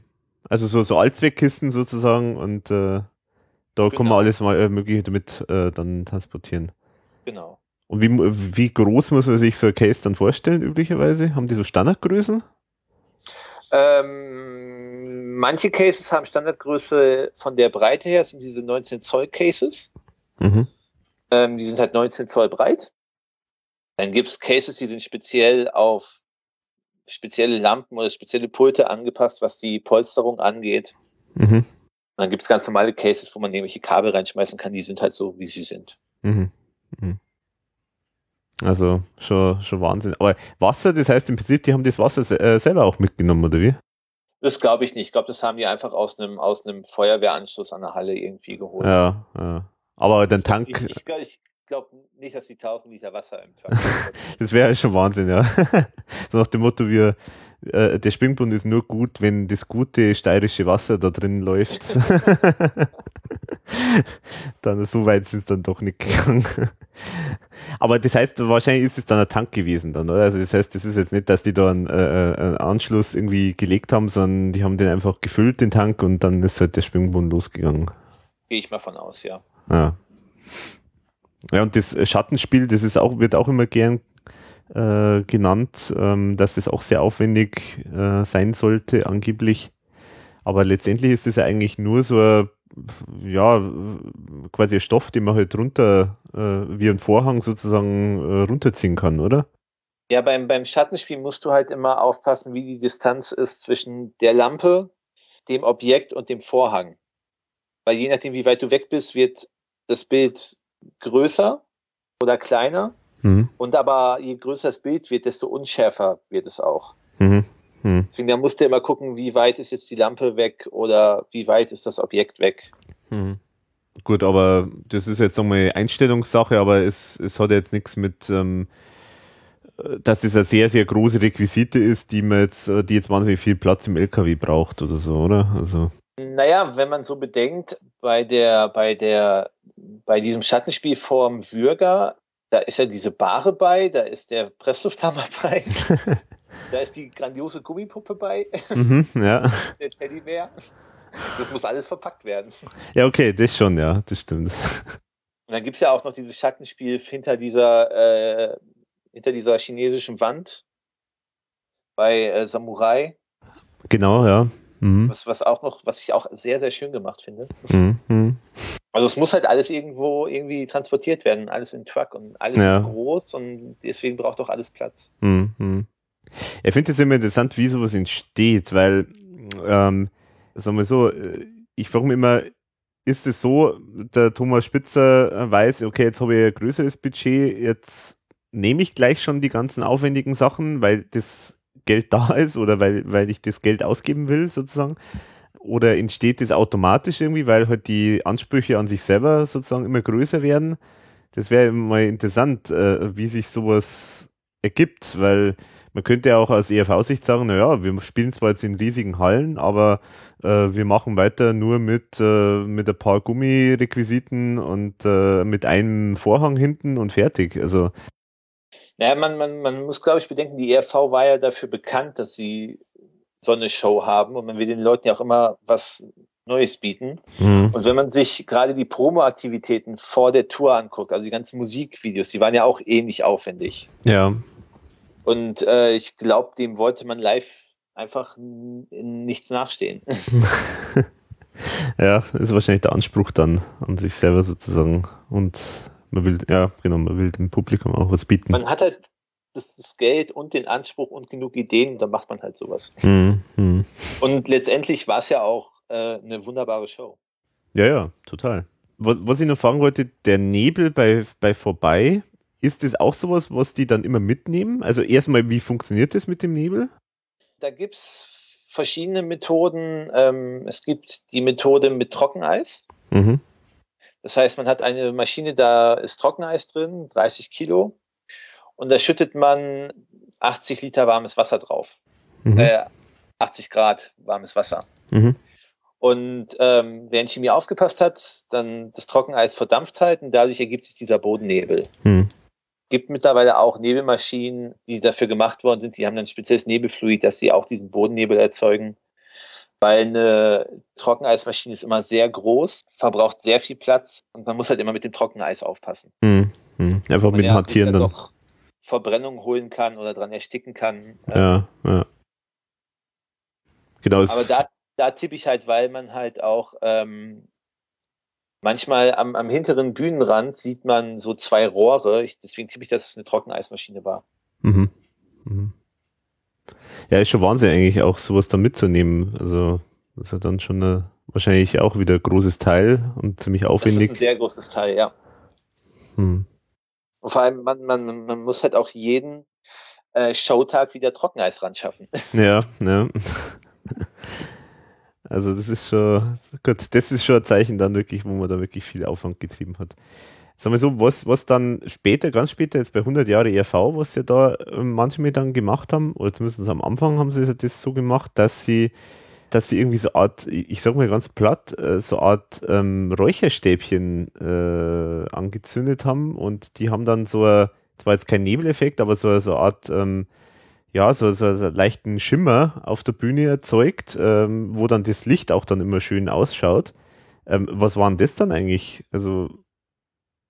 Also so, so Allzweckkisten sozusagen und äh, da genau. kann man alles mal äh, mögliche damit äh, dann transportieren. Genau. Und wie, wie groß muss man sich so ein Case dann vorstellen, üblicherweise? Haben die so Standardgrößen? Ähm, manche Cases haben Standardgröße von der Breite her, sind diese 19 Zoll Cases. Mhm. Ähm, die sind halt 19 Zoll breit. Dann gibt es Cases, die sind speziell auf spezielle Lampen oder spezielle Pulte angepasst, was die Polsterung angeht. Mhm. Dann gibt es ganz normale Cases, wo man irgendwelche Kabel reinschmeißen kann, die sind halt so, wie sie sind. Mhm. Mhm. Also schon, schon Wahnsinn. Aber Wasser, das heißt im Prinzip, die haben das Wasser se äh, selber auch mitgenommen, oder wie? Das glaube ich nicht. Ich glaube, das haben die einfach aus einem aus einem Feuerwehranschluss an der Halle irgendwie geholt. Ja, ja. Aber den Tank, Ich, ich, ich glaube nicht, dass die 1000 Liter Wasser im Tank haben. das wäre schon Wahnsinn, ja. so nach dem Motto, wir, äh, der Springbrunnen ist nur gut, wenn das gute steirische Wasser da drin läuft. dann so weit sind es dann doch nicht gegangen. Aber das heißt, wahrscheinlich ist es dann ein Tank gewesen dann, oder? Also das heißt, das ist jetzt nicht, dass die da einen, äh, einen Anschluss irgendwie gelegt haben, sondern die haben den einfach gefüllt, den Tank, und dann ist halt der Springbrunnen losgegangen. Gehe ich mal von aus, ja. Ja. Ja, und das Schattenspiel, das ist auch, wird auch immer gern äh, genannt, ähm, dass das auch sehr aufwendig äh, sein sollte, angeblich. Aber letztendlich ist das ja eigentlich nur so ein, ja, quasi ein Stoff, den man halt runter, äh, wie ein Vorhang sozusagen äh, runterziehen kann, oder? Ja, beim, beim Schattenspiel musst du halt immer aufpassen, wie die Distanz ist zwischen der Lampe, dem Objekt und dem Vorhang. Weil je nachdem, wie weit du weg bist, wird das Bild größer oder kleiner. Mhm. Und aber je größer das Bild wird, desto unschärfer wird es auch. Mhm. Mhm. Deswegen da musst du immer gucken, wie weit ist jetzt die Lampe weg oder wie weit ist das Objekt weg. Mhm. Gut, aber das ist jetzt nochmal Einstellungssache, aber es, es hat jetzt nichts mit, ähm, dass es eine sehr, sehr große Requisite ist, die man jetzt, die jetzt wahnsinnig viel Platz im LKW braucht oder so, oder? Also, Naja, wenn man so bedenkt, bei der, bei der, bei diesem Schattenspiel vorm Würger, da ist ja diese Bahre bei, da ist der Presslufthammer bei, da ist die grandiose Gummipuppe bei, mhm, ja. der Teddybär. Das muss alles verpackt werden. Ja, okay, das schon, ja, das stimmt. Und dann gibt's ja auch noch dieses Schattenspiel hinter dieser, äh, hinter dieser chinesischen Wand bei äh, Samurai, Genau, ja. Mhm. was, was auch noch, was ich auch sehr, sehr schön gemacht finde. Mhm. Also es muss halt alles irgendwo irgendwie transportiert werden, alles in Truck und alles Ja. ist groß und deswegen braucht auch alles Platz. Mhm. mhm. Ich finde es immer interessant, wie sowas entsteht, weil, ähm, sagen wir so, äh, ich frage mich immer, ist es so, der Thomas Spitzer weiß, okay, jetzt habe ich ein größeres Budget, jetzt nehme ich gleich schon die ganzen aufwendigen Sachen, weil das Geld da ist oder weil, weil ich das Geld ausgeben will, sozusagen? Oder entsteht das automatisch irgendwie, weil halt die Ansprüche an sich selber sozusagen immer größer werden? Das wäre mal interessant, äh, wie sich sowas ergibt, weil man könnte ja auch aus ERV-Sicht sagen, naja, wir spielen zwar jetzt in riesigen Hallen, aber äh, wir machen weiter nur mit, äh, mit ein paar Gummirequisiten und äh, mit einem Vorhang hinten und fertig. Also, Naja, man, man, man muss, glaube ich, bedenken, die ERV war ja dafür bekannt, dass sie so eine Show haben und man will den Leuten ja auch immer was Neues bieten. mhm. Und wenn man sich gerade die Promo-Aktivitäten vor der Tour anguckt, also die ganzen Musikvideos, die waren ja auch ähnlich aufwendig. ja, Und äh, ich glaube, dem wollte man live einfach nichts nachstehen. ja, ist wahrscheinlich der Anspruch dann an sich selber sozusagen. Und man will, ja, genau, man will dem Publikum auch was bieten. Man hat halt das, das Geld und den Anspruch und genug Ideen, dann macht man halt sowas. Mhm. Mhm. Und letztendlich war es ja auch äh, eine wunderbare Show. Ja, ja, total. Was, was ich noch fragen wollte, der Nebel bei, bei Vorbei, ist das auch sowas, was die dann immer mitnehmen? Also erstmal, wie funktioniert das mit dem Nebel? Da gibt's verschiedene Methoden. Ähm, es gibt die Methode mit Trockeneis. Mhm. Das heißt, man hat eine Maschine, da ist Trockeneis drin, 30 Kilo. Und da schüttet man 80 Liter warmes Wasser drauf. Mhm. Äh, 80 Grad warmes Wasser. Mhm. Und ähm, wer in Chemie aufgepasst hat, dann das Trockeneis verdampft halt und dadurch ergibt sich dieser Bodennebel. Mhm. gibt mittlerweile auch Nebelmaschinen, die dafür gemacht worden sind. Die haben dann spezielles Nebelfluid, dass sie auch diesen Bodennebel erzeugen. Weil eine Trockeneismaschine ist immer sehr groß, verbraucht sehr viel Platz und man muss halt immer mit dem Trockeneis aufpassen. Mhm. Hm. Einfach mit ja Hantieren dann. doch Verbrennung holen kann oder dran ersticken kann. Ähm, Ja, ja. Genau. Aber da, da tippe ich halt, weil man halt auch ähm, manchmal am, am hinteren Bühnenrand sieht man so zwei Rohre. Ich, deswegen tippe ich, dass es eine Trockeneismaschine war. Mhm. Mhm. Ja, ist schon Wahnsinn eigentlich auch sowas da mitzunehmen. Also das ist ja dann schon eine, wahrscheinlich auch wieder ein großes Teil und ziemlich Das ist ein aufwendig. sehr großes Teil, ja. Hm. Und vor allem, man, man, man muss halt auch jeden äh, Showtag wieder Trockeneis ran schaffen. Ja, ja. Also das ist schon, gut, das ist schon ein Zeichen dann wirklich, wo man da wirklich viel Aufwand getrieben hat. Sagen wir so, was, was dann später, ganz später, jetzt bei 100 Jahre ERV, was sie da äh, manchmal dann gemacht haben, oder zumindest am Anfang haben sie das so gemacht, dass sie, dass sie irgendwie so Art, ich sag mal ganz platt, äh, so Art ähm, Räucherstäbchen äh, angezündet haben und die haben dann so, ein, zwar jetzt kein Nebeleffekt, aber so, so eine Art, ähm, ja, so, so einen leichten Schimmer auf der Bühne erzeugt, ähm, wo dann das Licht auch dann immer schön ausschaut. Ähm, was waren das dann eigentlich? Also,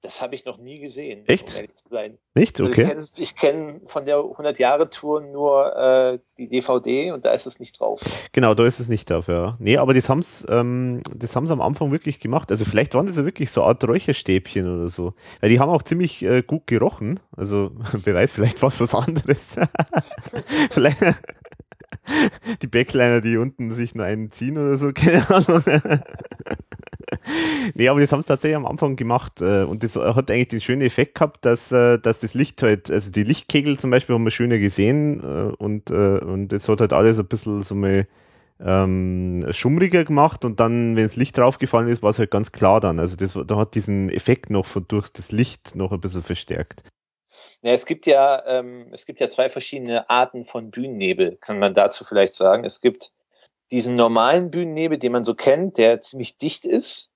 Das habe ich noch nie gesehen, Echt? um nicht? Also Okay. Ich kenne kenn von der 100-Jahre-Tour nur äh, die DVD und da ist es nicht drauf. Genau, da ist es nicht drauf, ja. Nee, aber das haben's, ähm, das haben's am Anfang wirklich gemacht. Also vielleicht waren das ja wirklich so eine Art Räucherstäbchen oder so. Weil die haben auch ziemlich äh, gut gerochen. Also, wer weiß, vielleicht war es was anderes. vielleicht die Backliner, die unten sich nur einen ziehen oder so, keine Ahnung. nee, aber das haben sie tatsächlich am Anfang gemacht. äh, Und das hat eigentlich den schönen Effekt gehabt, dass, äh, dass das Licht halt, also die Lichtkegel zum Beispiel haben wir schöner gesehen äh, und, äh, und das hat halt alles ein bisschen so mal ähm, schummriger gemacht und dann, wenn das Licht draufgefallen ist, war es halt ganz klar dann. Also das, da hat diesen Effekt noch von, durch das Licht noch ein bisschen verstärkt. Ja, es gibt ja, ähm, es gibt ja zwei verschiedene Arten von Bühnennebel, kann man dazu vielleicht sagen. Es gibt diesen normalen Bühnennebel, den man so kennt, der ziemlich dicht ist.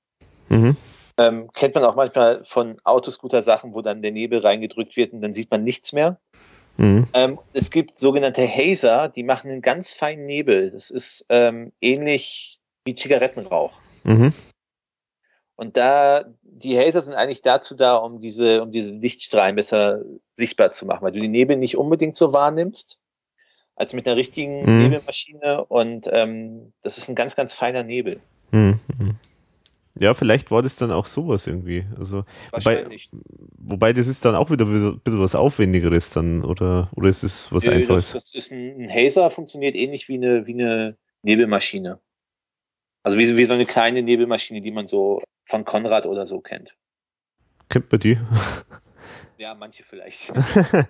Mhm. Ähm, kennt man auch manchmal von Autoscooter-Sachen, wo dann der Nebel reingedrückt wird und dann sieht man nichts mehr. Mhm. Ähm, es gibt sogenannte Hazer, die machen einen ganz feinen Nebel. Das ist ähm, ähnlich wie Zigarettenrauch. Mhm. Und da, die Hazer sind eigentlich dazu da, um diese, um diese Lichtstrahlen besser sichtbar zu machen, weil du die Nebel nicht unbedingt so wahrnimmst, als mit einer richtigen Mhm. Nebelmaschine. Und ähm, das ist ein ganz, ganz feiner Nebel. Mhm. Ja, vielleicht war das dann auch sowas irgendwie. Also, wobei, Wahrscheinlich. wobei das ist dann auch wieder ein bisschen was Aufwendigeres dann, oder, oder ist es was Nö, das, Einfaches? das ist ein, ein Hazer, funktioniert ähnlich wie eine, wie eine Nebelmaschine. Also wie, so- wie so eine kleine Nebelmaschine, die man so von Konrad oder so kennt. Kennt man die? Ja, manche vielleicht. Ja.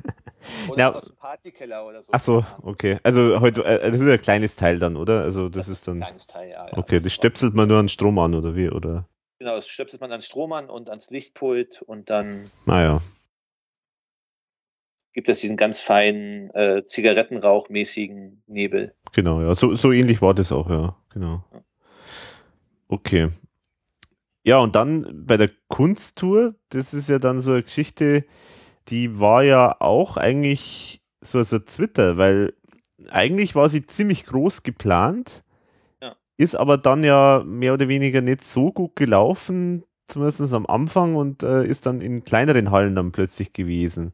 Oder aus dem Partykeller oder so. Ach so, okay. Also heute, äh, das ist ein kleines Teil dann, oder? Also das, ist ein dann. kleines Teil, ja. ja. Okay, das stöpselt man nur an Strom an, oder wie? Oder? Genau, das stöpselt man an Strom an und ans Lichtpult und dann Naja. gibt es diesen ganz feinen äh, Zigarettenrauchmäßigen Nebel. Genau, ja. So, so ähnlich war das auch, ja. Genau. Ja. Okay. Ja, und dann bei der Kunsttour, das ist ja dann so eine Geschichte, die war ja auch eigentlich so, so Twitter, weil eigentlich war sie ziemlich groß geplant, Ja. ist aber dann ja mehr oder weniger nicht so gut gelaufen, zumindest am Anfang und äh, ist dann in kleineren Hallen dann plötzlich gewesen.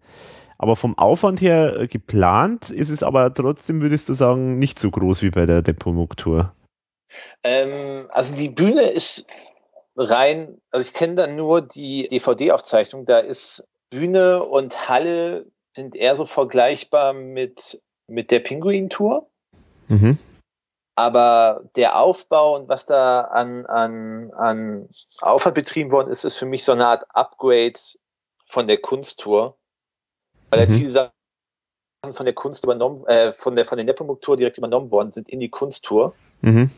Aber vom Aufwand her äh, geplant ist es aber trotzdem, würdest du sagen, nicht so groß wie bei der Depomuk-Tour. Ähm, also die Bühne ist rein, also ich kenne da nur die DVD-Aufzeichnung, da ist Bühne und Halle sind eher so vergleichbar mit, mit der Pinguin-Tour. Mhm. Aber der Aufbau und was da an, an, an Aufwand betrieben worden ist, ist für mich so eine Art Upgrade von der Kunsttour. Weil halt Mhm. viele Sachen von der Kunst übernommen, äh, von der, von der Nepomuk-Tour direkt übernommen worden sind in die Kunsttour. Mhm.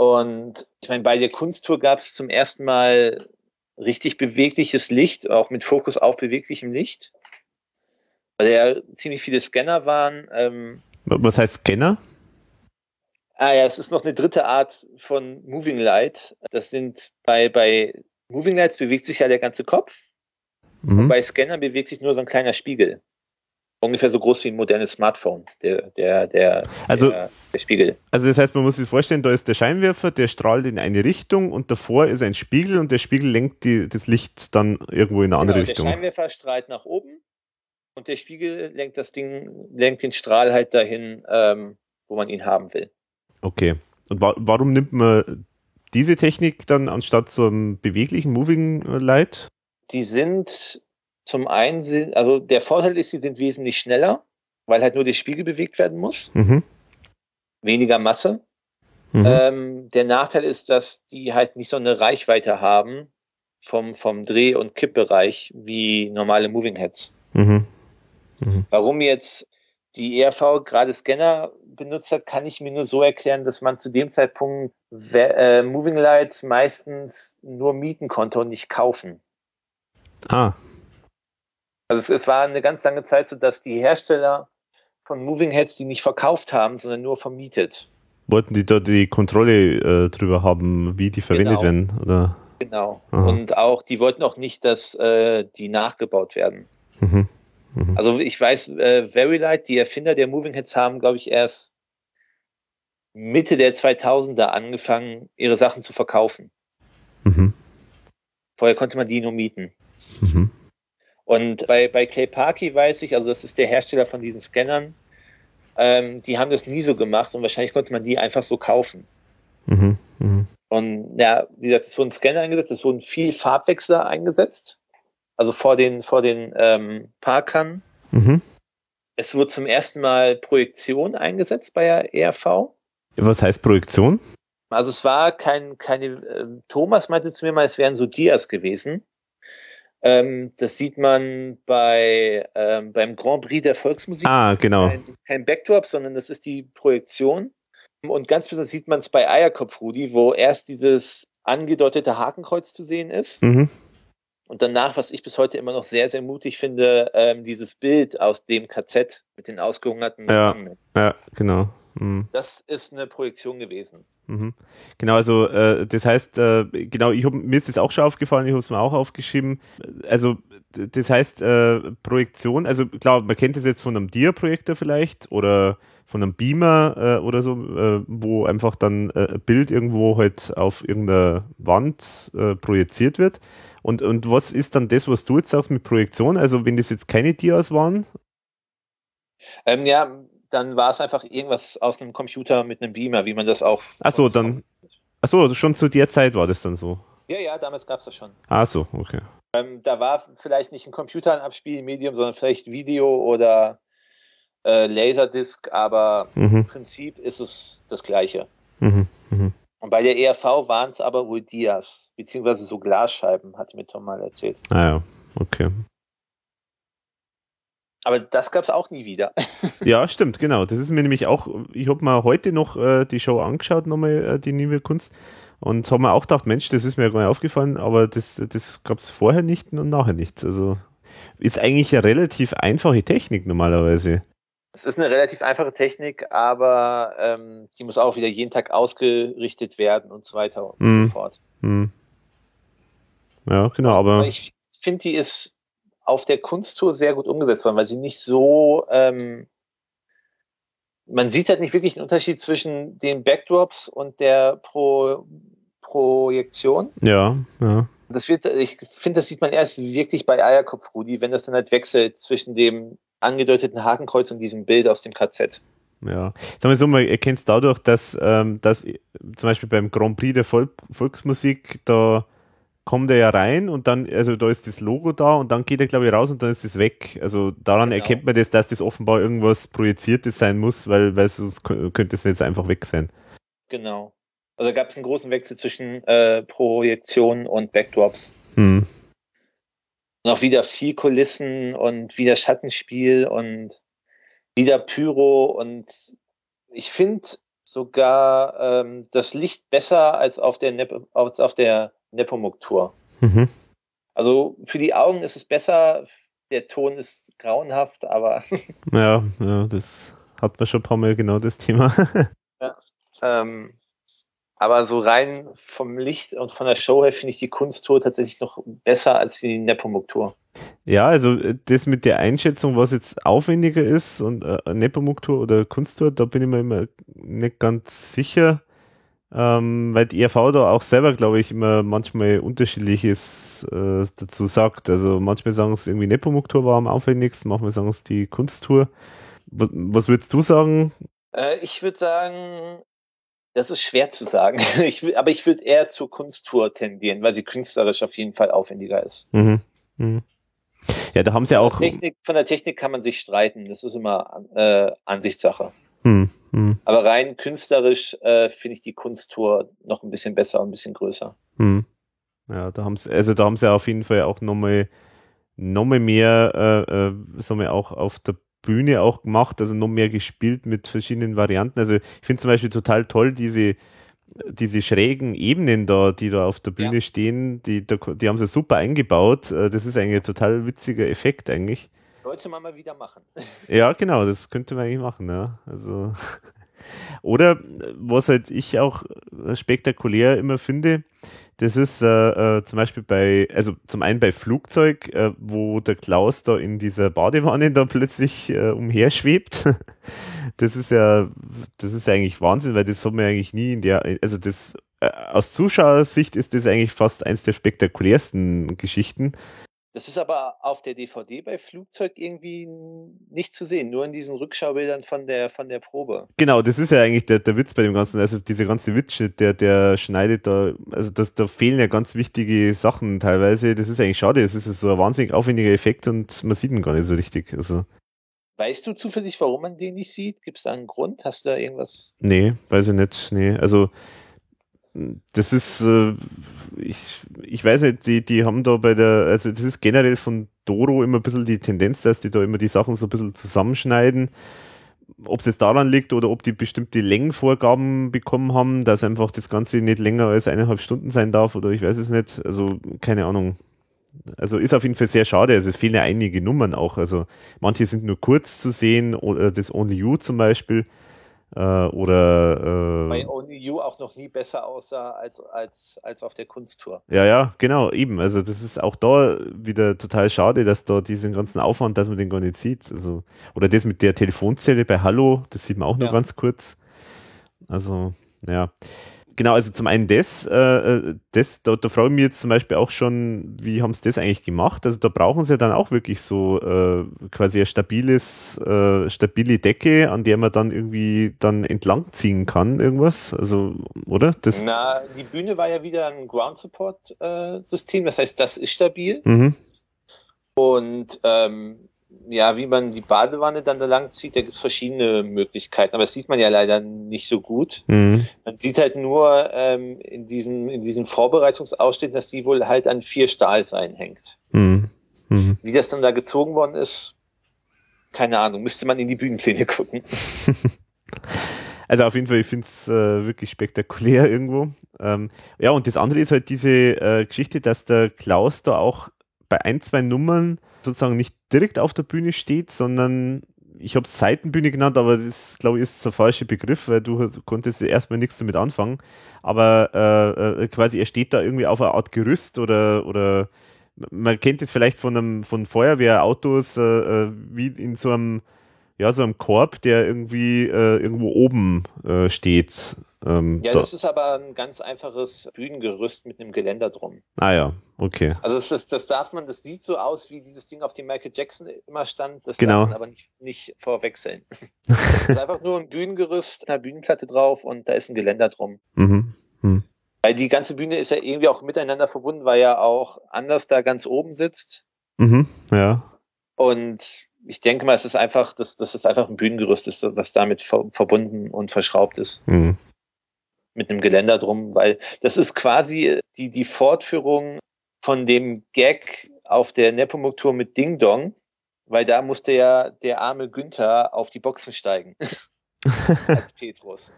Und ich meine, bei der Kunsttour gab es zum ersten Mal richtig bewegliches Licht, auch mit Fokus auf beweglichem Licht. Weil ja ziemlich viele Scanner waren. Ähm, Was heißt Scanner? Ah ja, es ist noch eine dritte Art von Moving Light. Das sind bei, bei Moving Lights bewegt sich ja der ganze Kopf Mhm. und bei Scannern bewegt sich nur so ein kleiner Spiegel. Ungefähr so groß wie ein modernes Smartphone, der, der, der, Also- der, der Spiegel. Also das heißt, man muss sich vorstellen, da ist der Scheinwerfer, der strahlt in eine Richtung und davor ist ein Spiegel und der Spiegel lenkt die, das Licht dann irgendwo in eine andere Genau, der Richtung. Scheinwerfer strahlt nach oben und der Spiegel lenkt das Ding, lenkt den Strahl halt dahin, ähm, wo man ihn haben will. Okay. Und wa warum nimmt man diese Technik dann anstatt so einem beweglichen Moving Light? Die sind zum einen, sind, also der Vorteil ist, sie sind wesentlich schneller, weil halt nur der Spiegel bewegt werden muss, Mhm. weniger Masse. Mhm. Ähm, der Nachteil ist, dass die halt nicht so eine Reichweite haben vom, vom Dreh- und Kippbereich wie normale Moving Heads. Mhm. Warum jetzt die ERV gerade Scanner benutzt hat, kann ich mir nur so erklären, dass man zu dem Zeitpunkt äh, Moving Lights meistens nur mieten konnte und nicht kaufen. Ah, Also es, es war eine ganz lange Zeit so, dass die Hersteller von Moving Heads die nicht verkauft haben, sondern nur vermietet. wollten die da die Kontrolle äh, drüber haben, wie die verwendet Genau. werden? Oder? Genau. Aha. Und auch, die wollten auch nicht, dass äh, die nachgebaut werden. Mhm. Also ich weiß, äh, Verylight, die Erfinder der Moving Heads haben, glaube ich, erst Mitte der 2000er angefangen, ihre Sachen zu verkaufen. Mhm. Vorher konnte man die nur mieten. Mhm. Und bei, bei Clay Parky weiß ich, also das ist der Hersteller von diesen Scannern, ähm, die haben das nie so gemacht und wahrscheinlich konnte man die einfach so kaufen. Mhm. Mhm. Und ja, wie gesagt, es wurden Scanner eingesetzt, es wurden viel Farbwechsler eingesetzt, also vor den, vor den ähm, Parkern. Mhm. Es wurde zum ersten Mal Projektion eingesetzt bei der ERV. Was heißt Projektion? Also es war kein, keine, äh, Thomas meinte zu mir mal, es wären so Dias gewesen. Ähm, das sieht man bei, ähm, beim Grand Prix der Volksmusik. Ah, genau. Kein, kein Backdrop, sondern das ist die Projektion. Und ganz besonders sieht man es bei Eierkopf Rudi, wo erst dieses angedeutete Hakenkreuz zu sehen ist. Mhm. Und danach, was ich bis heute immer noch sehr, sehr mutig finde, ähm, dieses Bild aus dem KZ mit den ausgehungerten Ja. Ja, genau. Mhm. Das ist eine Projektion gewesen. Mhm. Genau, also äh, das heißt, äh, genau, ich hab, mir ist das auch schon aufgefallen, ich habe es mir auch aufgeschrieben. Also das heißt äh, Projektion, also klar, man kennt das jetzt von einem Dia-Projektor vielleicht oder von einem Beamer äh, oder so, äh, wo einfach dann äh, ein Bild irgendwo halt auf irgendeiner Wand projiziert wird. Und, und was ist dann das, was du jetzt sagst mit Projektion? Also wenn das jetzt keine Dias waren? Ähm, ja, dann war es einfach irgendwas aus einem Computer mit einem Beamer, wie man das auch. Ach so, dann- Achso, schon zu der Zeit war das dann so. Ja, ja, damals gab es das schon. Ah so, okay. Ähm, da war vielleicht nicht ein Computer ein Abspielmedium, sondern vielleicht Video oder äh, Laserdisc, aber im Mhm, Prinzip ist es das Gleiche. mhm, mhm. Und bei der ERV waren es aber wohl Dias, beziehungsweise so Glasscheiben, hat mir Tom mal erzählt. Ah ja, okay. Aber das gab es auch nie wieder. Ja, stimmt, genau. Das ist mir nämlich auch, ich habe mir heute noch äh, die Show angeschaut, nochmal äh, die Nive Kunst, und habe mir auch gedacht, Mensch, das ist mir gar nicht aufgefallen, aber das, das gab es vorher nicht und nachher nichts. Also ist eigentlich eine relativ einfache Technik normalerweise. Es ist eine relativ einfache Technik, aber ähm, die muss auch wieder jeden Tag ausgerichtet werden und so weiter und Mhm. so fort. Hm. Ja, genau, aber ich finde, die ist auf der Kunsttour sehr gut umgesetzt worden, weil sie nicht so, ähm, man sieht halt nicht wirklich einen Unterschied zwischen den Backdrops und der Pro Projektion. ja, ja. Das wird, ich finde, das sieht man erst wirklich bei Eierkopf Rudi, wenn das dann halt wechselt zwischen dem angedeuteten Hakenkreuz und diesem Bild aus dem KZ. Ja, sagen wir so, man erkennt es dadurch, dass, ähm, dass zum Beispiel beim Grand Prix der Volk Volksmusik, da kommt er ja rein und dann, also da ist das Logo da und dann geht er, glaube ich, raus und dann ist es weg. Also daran Genau. erkennt man das, dass das offenbar irgendwas Projiziertes sein muss, weil, weil sonst kö- könnte es jetzt einfach weg sein. Genau. Also gab es einen großen Wechsel zwischen äh, Projektionen und Backdrops. Hm. Und auch wieder viel Kulissen und wieder Schattenspiel und wieder Pyro und ich finde sogar ähm, das Licht besser als auf der Nep als auf der Nepomuk-Tour. Mhm. Also für die Augen ist es besser, der Ton ist grauenhaft, aber Ja, ja, das hat man schon ein paar Mal genau das Thema. ähm, aber so rein vom Licht und von der Show her finde ich die Kunsttour tatsächlich noch besser als die Nepomuk-Tour. Ja, also äh, das mit der Einschätzung, was jetzt aufwendiger ist und äh, Nepomuk-Tour oder Kunsttour, da bin ich mir immer nicht ganz sicher, ähm, weil die ERV da auch selber, glaube ich, immer manchmal unterschiedliches äh, dazu sagt. Also manchmal sagen es irgendwie Nepomuk-Tour war am aufwendigsten, manchmal sagen es die Kunsttour. Was, was würdest du sagen? Äh, ich würde sagen, das ist schwer zu sagen. Ich, aber ich würde eher zur Kunsttour tendieren, weil sie künstlerisch auf jeden Fall aufwendiger ist. Mhm. Mhm. Ja, da haben sie auch. Technik, von der Technik kann man sich streiten. Das ist immer äh, Ansichtssache. Hm, hm. Aber rein künstlerisch äh, finde ich die Kunsttour noch ein bisschen besser und ein bisschen größer. Hm. Ja, da haben sie, also da haben sie auf jeden Fall auch nochmal noch mal mehr, äh, äh, sagen wir auch auf der Bühne auch gemacht, also noch mehr gespielt mit verschiedenen Varianten. Also ich finde zum Beispiel total toll diese diese schrägen Ebenen da, die da auf der Bühne ja. stehen, die, die haben sie super eingebaut. Äh, das ist eigentlich ein total witziger Effekt eigentlich. Sollte man mal wieder machen. Ja, genau, das könnte man eigentlich machen, ja. Also. Oder was halt ich auch spektakulär immer finde, das ist äh, äh, zum Beispiel bei, also zum einen bei Flugzeug, äh, wo der Klaus da in dieser Badewanne da plötzlich äh, umherschwebt. das ist ja, das ist ja eigentlich Wahnsinn, weil das haben wir eigentlich nie in der, also das äh, aus Zuschauersicht ist das eigentlich fast eins der spektakulärsten Geschichten. Das ist aber auf der DVD bei Flugzeug irgendwie nicht zu sehen, nur in diesen Rückschaubildern von der, von der Probe. Genau, das ist ja eigentlich der, der Witz bei dem Ganzen. Also dieser ganze Witschnitt, der, der schneidet da, also das, da fehlen ja ganz wichtige Sachen teilweise. Das ist eigentlich schade. Es ist so ein wahnsinnig aufwendiger Effekt und man sieht ihn gar nicht so richtig. Also. Weißt du zufällig, warum man den nicht sieht? Gibt es da einen Grund? Hast du da irgendwas? Nee, weiß ich nicht. Nee, also das ist, äh, ich, ich weiß nicht, die, die haben da bei der, also das ist generell von Doro immer ein bisschen die Tendenz, dass die da immer die Sachen so ein bisschen zusammenschneiden. Ob es jetzt daran liegt oder ob die bestimmte Längenvorgaben bekommen haben, dass einfach das Ganze nicht länger als eineinhalb Stunden sein darf oder ich weiß es nicht. Also keine Ahnung. Also ist auf jeden Fall sehr schade. Also es fehlen ja einige Nummern auch. Also manche sind nur kurz zu sehen, oder das Only You zum Beispiel. Äh, oder. Äh, Bei Only You auch noch nie besser aussah als, als, als auf der Kunsttour. Ja, ja, genau, eben. Also, das ist auch da wieder total schade, dass da diesen ganzen Aufwand, dass man den gar nicht sieht. Also, oder das mit der Telefonzelle bei Hallo, das sieht man auch nur ja. ganz kurz. Also, ja. Genau, also zum einen das, äh, äh, das da, da freue ich mich jetzt zum Beispiel auch schon, wie haben sie das eigentlich gemacht? Also da brauchen sie ja dann auch wirklich so äh, quasi ein stabiles, äh, stabile Decke, an der man dann irgendwie dann entlang ziehen kann, irgendwas. Also, oder? Das Na, die Bühne war ja wieder ein Ground Support äh, System, das heißt, das ist stabil. Mhm. Und ähm, ja, wie man die Badewanne dann da lang zieht, da gibt es verschiedene Möglichkeiten, aber das sieht man ja leider nicht so gut. Mhm. Man sieht halt nur ähm, in diesem in diesem Vorbereitungsausschnitt, dass die wohl halt an vier Stahlseilen hängt. Mhm. Mhm. Wie das dann da gezogen worden ist, keine Ahnung, müsste man in die Bühnenpläne gucken. Also auf jeden Fall, ich finde es äh, wirklich spektakulär irgendwo. Ähm, ja, und das andere ist halt diese äh, Geschichte, dass der Klaus da auch bei ein, zwei Nummern sozusagen nicht direkt auf der Bühne steht, sondern ich habe Seitenbühne genannt, aber das glaube ich ist der falsche Begriff, weil du konntest erstmal nichts damit anfangen. Aber äh, äh, quasi er steht da irgendwie auf einer Art Gerüst oder oder man kennt es vielleicht von einem von Feuerwehrautos äh, äh wie in so einem ja so einem Korb, der irgendwie äh, irgendwo oben steht. Ähm, ja, das ist aber ein ganz einfaches Bühnengerüst mit einem Geländer drum. Ah ja, okay. Also das, das, das darf man, das sieht so aus, wie dieses Ding auf dem Michael Jackson immer stand. Das genau. darf man aber nicht, nicht vorwechseln. das ist einfach nur ein Bühnengerüst, eine Bühnenplatte drauf und da ist ein Geländer drum. Mhm. Mhm. Weil die ganze Bühne ist ja irgendwie auch miteinander verbunden, weil ja auch anders da ganz oben sitzt. Mhm, ja. Und ich denke mal, es ist einfach, dass, dass es einfach ein Bühnengerüst ist, was damit ver verbunden und verschraubt ist. Mhm mit einem Geländer drum, weil das ist quasi die, die Fortführung von dem Gag auf der Nepomuk-Tour mit Ding Dong, weil da musste ja der arme Günther auf die Boxen steigen. Als Petrus.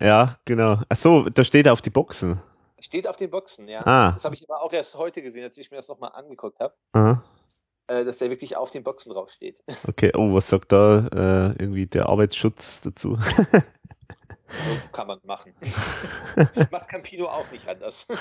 Ja, genau. Achso, da steht er auf die Boxen. Steht auf den Boxen, ja. Ah. Das habe ich aber auch erst heute gesehen, als ich mir das nochmal angeguckt habe. Aha. Äh, dass der wirklich auf den Boxen drauf steht. Okay, oh, was sagt da äh, irgendwie der Arbeitsschutz dazu? So kann man machen. Macht Campino auch nicht anders.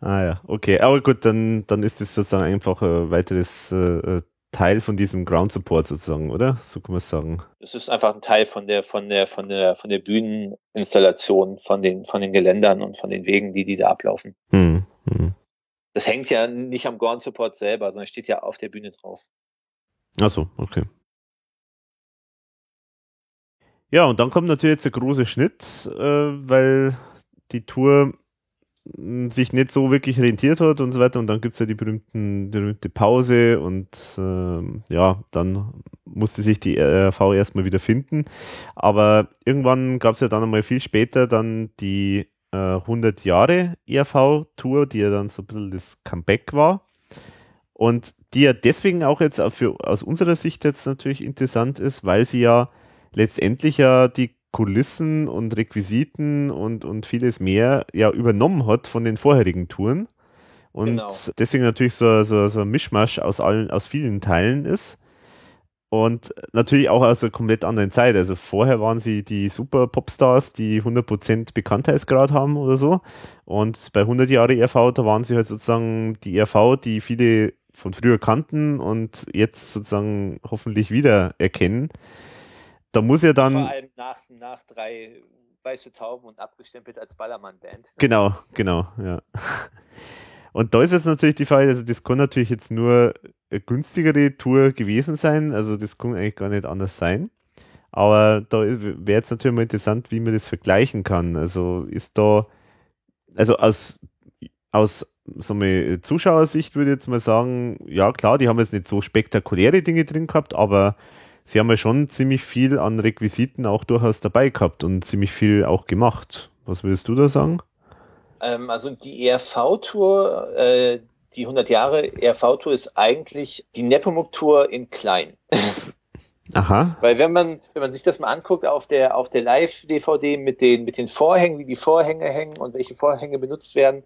Ah ja, okay. Aber gut, dann, dann ist es sozusagen einfach ein weiteres äh, Teil von diesem Ground Support sozusagen, oder? So kann man sagen. Es ist einfach ein Teil von der, von der, von der, von der Bühneninstallation, von den, von den Geländern und von den Wegen, die, die da ablaufen. Hm, hm. Das hängt ja nicht am Ground Support selber, sondern steht ja auf der Bühne drauf. Ach so, okay. Ja, und dann kommt natürlich jetzt der große Schnitt, äh, weil die Tour sich nicht so wirklich rentiert hat und so weiter. Und dann gibt es ja die, berühmten, die berühmte Pause und ähm, ja, dann musste sich die RV erstmal wieder finden. Aber irgendwann gab es ja dann einmal viel später dann die äh, 100 Jahre ERV-Tour, die ja dann so ein bisschen das Comeback war. Und die ja deswegen auch jetzt für, aus unserer Sicht jetzt natürlich interessant ist, weil sie ja letztendlich ja die Kulissen und Requisiten und, und vieles mehr ja übernommen hat von den vorherigen Touren. Und genau. deswegen natürlich so, so, so ein Mischmasch aus allen, aus vielen Teilen ist. Und natürlich auch aus einer komplett anderen Zeit. Also vorher waren sie die super Popstars, die 100% Bekanntheitsgrad haben oder so. Und bei 100 Jahre ERV, da waren sie halt sozusagen die ERV, die viele von früher kannten und jetzt sozusagen hoffentlich wieder erkennen da muss ja dann. Vor allem nach, nach drei weiße Tauben und abgestempelt als Ballermann-Band. Genau, genau, ja. Und da ist jetzt natürlich die Frage, also das kann natürlich jetzt nur eine günstigere Tour gewesen sein, also das kann eigentlich gar nicht anders sein. Aber da wäre jetzt natürlich mal interessant, wie man das vergleichen kann. Also ist da, also aus, aus so eine Zuschauersicht würde ich jetzt mal sagen, ja klar, die haben jetzt nicht so spektakuläre Dinge drin gehabt, aber sie haben ja schon ziemlich viel an Requisiten auch durchaus dabei gehabt und ziemlich viel auch gemacht. Was würdest du da sagen? Ähm, also die ERV-Tour, äh, die 100 Jahre ERV-Tour ist eigentlich die Nepomuk-Tour in klein. Aha. Weil wenn man, wenn man sich das mal anguckt auf der, auf der Live-DVD mit den, mit den Vorhängen, wie die Vorhänge hängen und welche Vorhänge benutzt werden,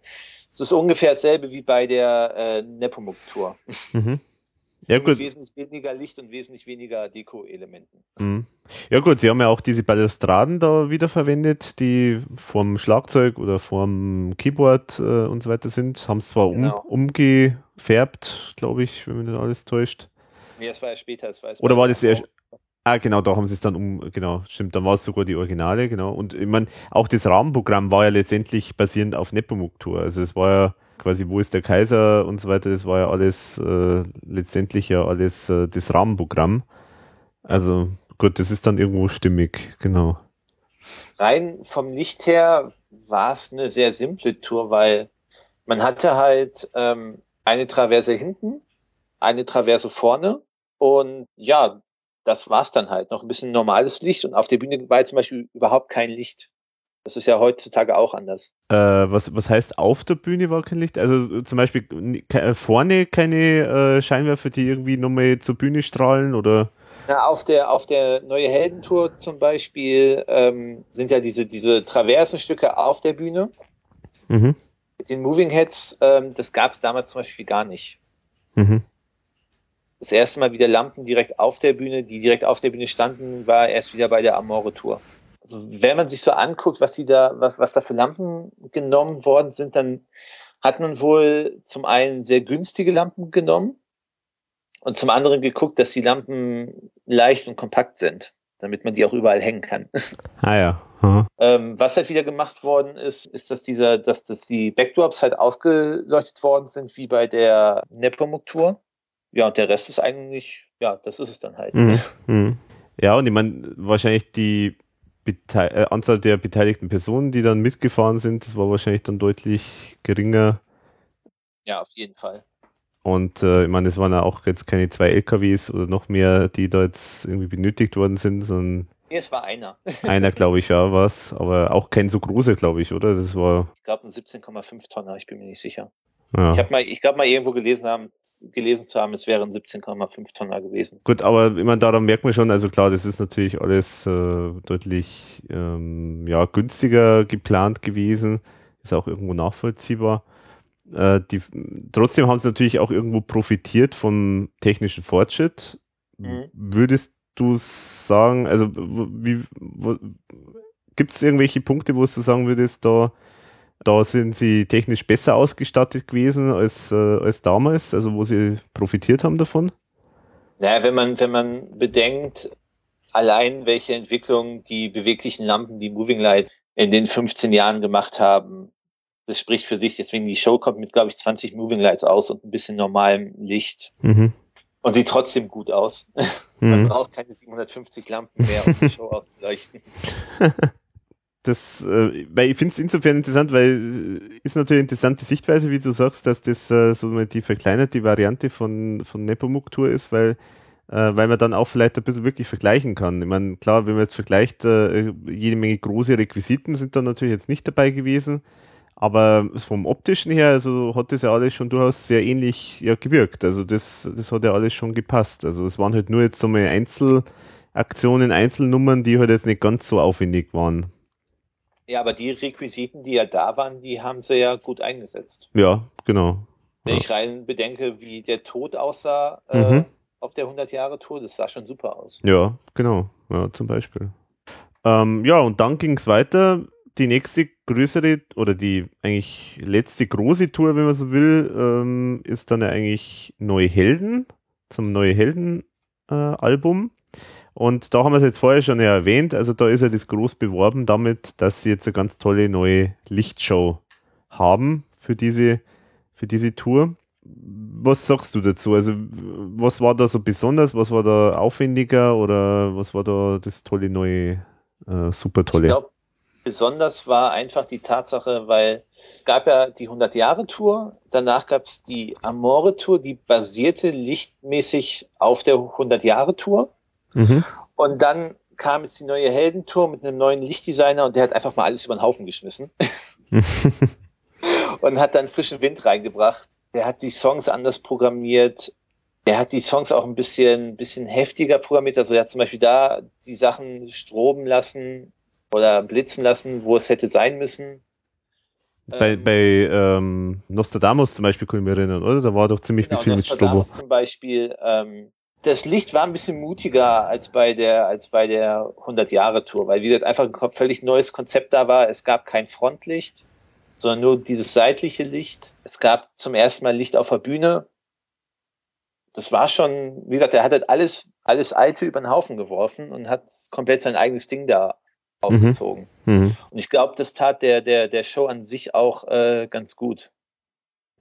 ist es ungefähr dasselbe wie bei der äh, Nepomuk-Tour. Mhm. Ja, gut. Mit wesentlich weniger Licht und wesentlich weniger Deko-Elementen. Mhm. Ja gut, sie haben ja auch diese Balustraden da wiederverwendet, die vom Schlagzeug oder vom Keyboard äh, und so weiter sind. Haben es zwar genau. um, umgefärbt, glaube ich, wenn man das alles täuscht. Nee, es war ja später. Es war oder war das erst... Ah, genau, da haben sie es dann um, genau, stimmt, dann war es sogar die Originale, genau. Und ich meine, auch das Rahmenprogramm war ja letztendlich basierend auf Nepomuk-Tour. Also es war ja quasi, wo ist der Kaiser und so weiter, das war ja alles äh, letztendlich ja alles äh, das Rahmenprogramm. Also gut, das ist dann irgendwo stimmig, genau. Rein vom Licht her war es eine sehr simple Tour, weil man hatte halt ähm, eine Traverse hinten, eine Traverse vorne und ja, das war's dann halt. Noch ein bisschen normales Licht und auf der Bühne war zum Beispiel überhaupt kein Licht. Das ist ja heutzutage auch anders. Äh, was, was heißt auf der Bühne war kein Licht? Also zum Beispiel ke vorne keine äh, Scheinwerfer, die irgendwie nochmal zur Bühne strahlen oder? Ja, auf der, auf der Neue Heldentour zum Beispiel ähm, sind ja diese, diese Traversenstücke auf der Bühne. Mhm. Mit den Moving Heads, ähm, das gab es damals zum Beispiel gar nicht. Mhm. Das erste Mal wieder Lampen direkt auf der Bühne, die direkt auf der Bühne standen, war erst wieder bei der Amore Tour also wenn man sich so anguckt, was sie da, was, was da für Lampen genommen worden sind, dann hat man wohl zum einen sehr günstige Lampen genommen und zum anderen geguckt, dass die Lampen leicht und kompakt sind, damit man die auch überall hängen kann. Ah ja. Mhm. Ähm, was halt wieder gemacht worden ist, ist, dass dieser, dass, dass die Backdrops halt ausgeleuchtet worden sind, wie bei der Nepomuk-Tour. Ja, und der Rest ist eigentlich, ja, das ist es dann halt. Mhm. Mhm. Ja, und ich meine, wahrscheinlich die Bete äh, Anzahl der beteiligten Personen, die dann mitgefahren sind, das war wahrscheinlich dann deutlich geringer. Ja, auf jeden Fall. Und äh, ich meine, es waren ja auch jetzt keine zwei LKWs oder noch mehr, die da jetzt irgendwie benötigt worden sind, sondern. Nee, es war einer. einer, glaube ich, ja, was. Aber auch kein so großer, glaube ich, oder? Das war. Ich glaube, ein 17,5 Tonner, ich bin mir nicht sicher. Ja. Ich habe mal, ich glaube mal irgendwo gelesen haben, gelesen zu haben, es wären 17,5 Tonner gewesen. Gut, aber immer daran merkt man schon, also klar, das ist natürlich alles äh, deutlich ähm, ja, günstiger geplant gewesen, ist auch irgendwo nachvollziehbar. Äh, die, trotzdem haben sie natürlich auch irgendwo profitiert vom technischen Fortschritt. Mhm. Würdest du sagen, also wie, gibt es irgendwelche Punkte, wo du sagen würdest, da Da sind sie technisch besser ausgestattet gewesen als, äh, als damals, also wo sie profitiert haben davon. Naja, wenn man, wenn man bedenkt, allein welche Entwicklung die beweglichen Lampen, die Moving Light in den 15 Jahren gemacht haben, das spricht für sich. Deswegen die Show kommt mit, glaube ich, 20 Moving Lights aus und ein bisschen normalem Licht. Mhm. Und sieht trotzdem gut aus. Mhm. Man braucht keine 750 Lampen mehr, um die Show auszuleuchten. Das, äh, weil ich finde es insofern interessant, weil äh, ist natürlich interessante Sichtweise, wie du sagst, dass das äh, so die verkleinerte Variante von, von Nepomuk Tour ist, weil äh, weil man dann auch vielleicht ein bisschen wirklich vergleichen kann. Ich meine, klar, wenn man jetzt vergleicht, äh, jede Menge große Requisiten sind da natürlich jetzt nicht dabei gewesen, aber vom optischen her, also hat das ja alles schon durchaus sehr ähnlich ja, gewirkt. Also das, das hat ja alles schon gepasst. Also es waren halt nur jetzt so mal Einzelaktionen, Einzelnummern, die halt jetzt nicht ganz so aufwendig waren. Ja, aber die Requisiten, die ja da waren, die haben sie ja gut eingesetzt. Ja, genau. Wenn ja. ich rein bedenke, wie der Tod aussah, äh, mhm. äh, auf der 100 Jahre Tour, das sah schon super aus. Ja, genau. Ja, zum Beispiel. Ähm, ja, und dann ging es weiter. Die nächste größere oder die eigentlich letzte große Tour, wenn man so will, ähm, ist dann ja eigentlich Neue Helden zum Neue Helden äh, Album. Und da haben wir es jetzt vorher schon ja erwähnt, also da ist ja das groß beworben damit, dass sie jetzt eine ganz tolle neue Lichtshow haben für diese, für diese Tour. Was sagst du dazu? Also, was war da so besonders? Was war da aufwendiger oder was war da das tolle neue, äh, super tolle? Ich glaube, besonders war einfach die Tatsache, weil es gab ja die 100-Jahre-Tour, danach gab es die Amore-Tour, die basierte lichtmäßig auf der 100-Jahre-Tour. Mhm. Und dann kam jetzt die neue Heldentour mit einem neuen Lichtdesigner und der hat einfach mal alles über den Haufen geschmissen. und hat dann frischen Wind reingebracht. Der hat die Songs anders programmiert. Der hat die Songs auch ein bisschen, bisschen heftiger programmiert. Also er hat zum Beispiel da die Sachen stroben lassen oder blitzen lassen, wo es hätte sein müssen. Bei, ähm, bei ähm, Nostradamus zum Beispiel ich mich erinnern, oder? Da war doch ziemlich genau, viel mit Strobo. zum Beispiel ähm, das Licht war ein bisschen mutiger als bei der, als bei der 100-Jahre-Tour, weil wie gesagt einfach ein völlig neues Konzept da war. Es gab kein Frontlicht, sondern nur dieses seitliche Licht. Es gab zum ersten Mal Licht auf der Bühne. Das war schon, wie gesagt, er hat halt alles, alles Alte über den Haufen geworfen und hat komplett sein eigenes Ding da aufgezogen. Mhm. mhm. Und ich glaube, das tat der, der, der Show an sich auch äh, ganz gut.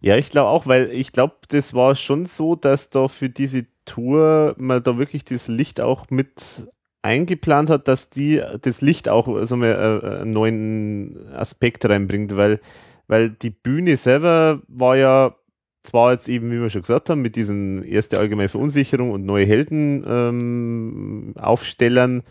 Ja, ich glaube auch, weil ich glaube, das war schon so, dass da für diese Tour man da wirklich das Licht auch mit eingeplant hat, dass die das Licht auch so mal äh, einen neuen Aspekt reinbringt, weil, weil die Bühne selber war ja zwar jetzt eben, wie wir schon gesagt haben, mit diesen erste allgemeine Verunsicherung und neue Helden ähm, Aufstellern,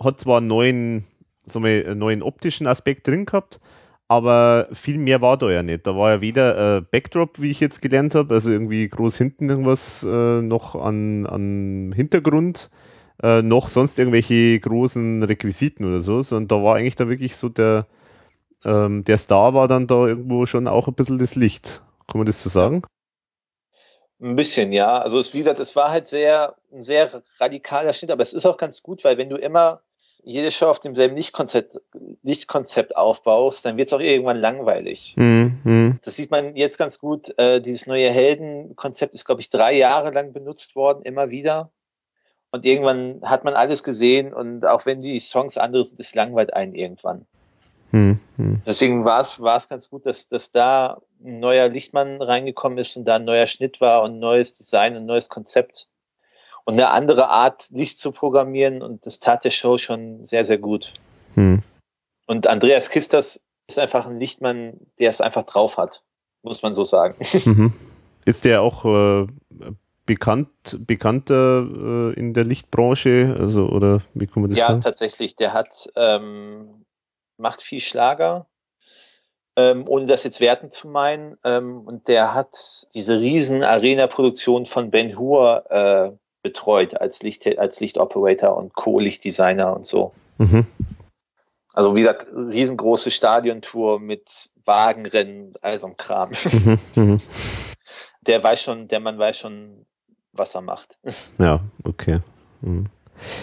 hat zwar einen neuen, so einen neuen optischen Aspekt drin gehabt, aber viel mehr war da ja nicht. Da war ja weder äh, Backdrop, wie ich jetzt gelernt habe, also irgendwie groß hinten irgendwas äh, noch an, an Hintergrund, äh, noch sonst irgendwelche großen Requisiten oder so, sondern da war eigentlich da wirklich so der, ähm, der Star war dann da irgendwo schon auch ein bisschen das Licht. Kann man das so sagen? Ein bisschen, ja. Also es, wie gesagt, es war halt sehr, ein sehr radikaler Schnitt, aber es ist auch ganz gut, weil wenn du immer jede Show auf demselben Lichtkonzept, Lichtkonzept aufbaust, dann wird es auch irgendwann langweilig. Mhm. Das sieht man jetzt ganz gut. Äh, dieses neue Heldenkonzept ist, glaube ich, drei Jahre lang benutzt worden, immer wieder. Und irgendwann hat man alles gesehen und auch wenn die Songs andere sind, es langweilt einen irgendwann. Mhm. Deswegen war es war es ganz gut, dass, dass da ein neuer Lichtmann reingekommen ist und da ein neuer Schnitt war und ein neues Design und ein neues Konzept und eine andere Art, Licht zu programmieren. Und das tat der Show schon sehr, sehr gut. Hm. Und Andreas Kisters ist einfach ein Lichtmann, der es einfach drauf hat, muss man so sagen. Mhm. Ist der auch äh, bekannt, bekannter äh, in der Lichtbranche? Also, oder wie kann man das ja, sagen? Ja, tatsächlich. Der hat, ähm, macht viel Schlager, ähm, ohne das jetzt werten zu meinen. Ähm, und der hat diese riesen Arena-Produktion von Ben Hur äh, betreut als Licht, als Lichtoperator und Co-Lichtdesigner und so. Mhm. Also wie gesagt, riesengroße Stadiontour mit Wagenrennen, all so ein Kram. Mhm. mhm. Der weiß schon, der Mann weiß schon, was er macht. Ja, okay. Mhm.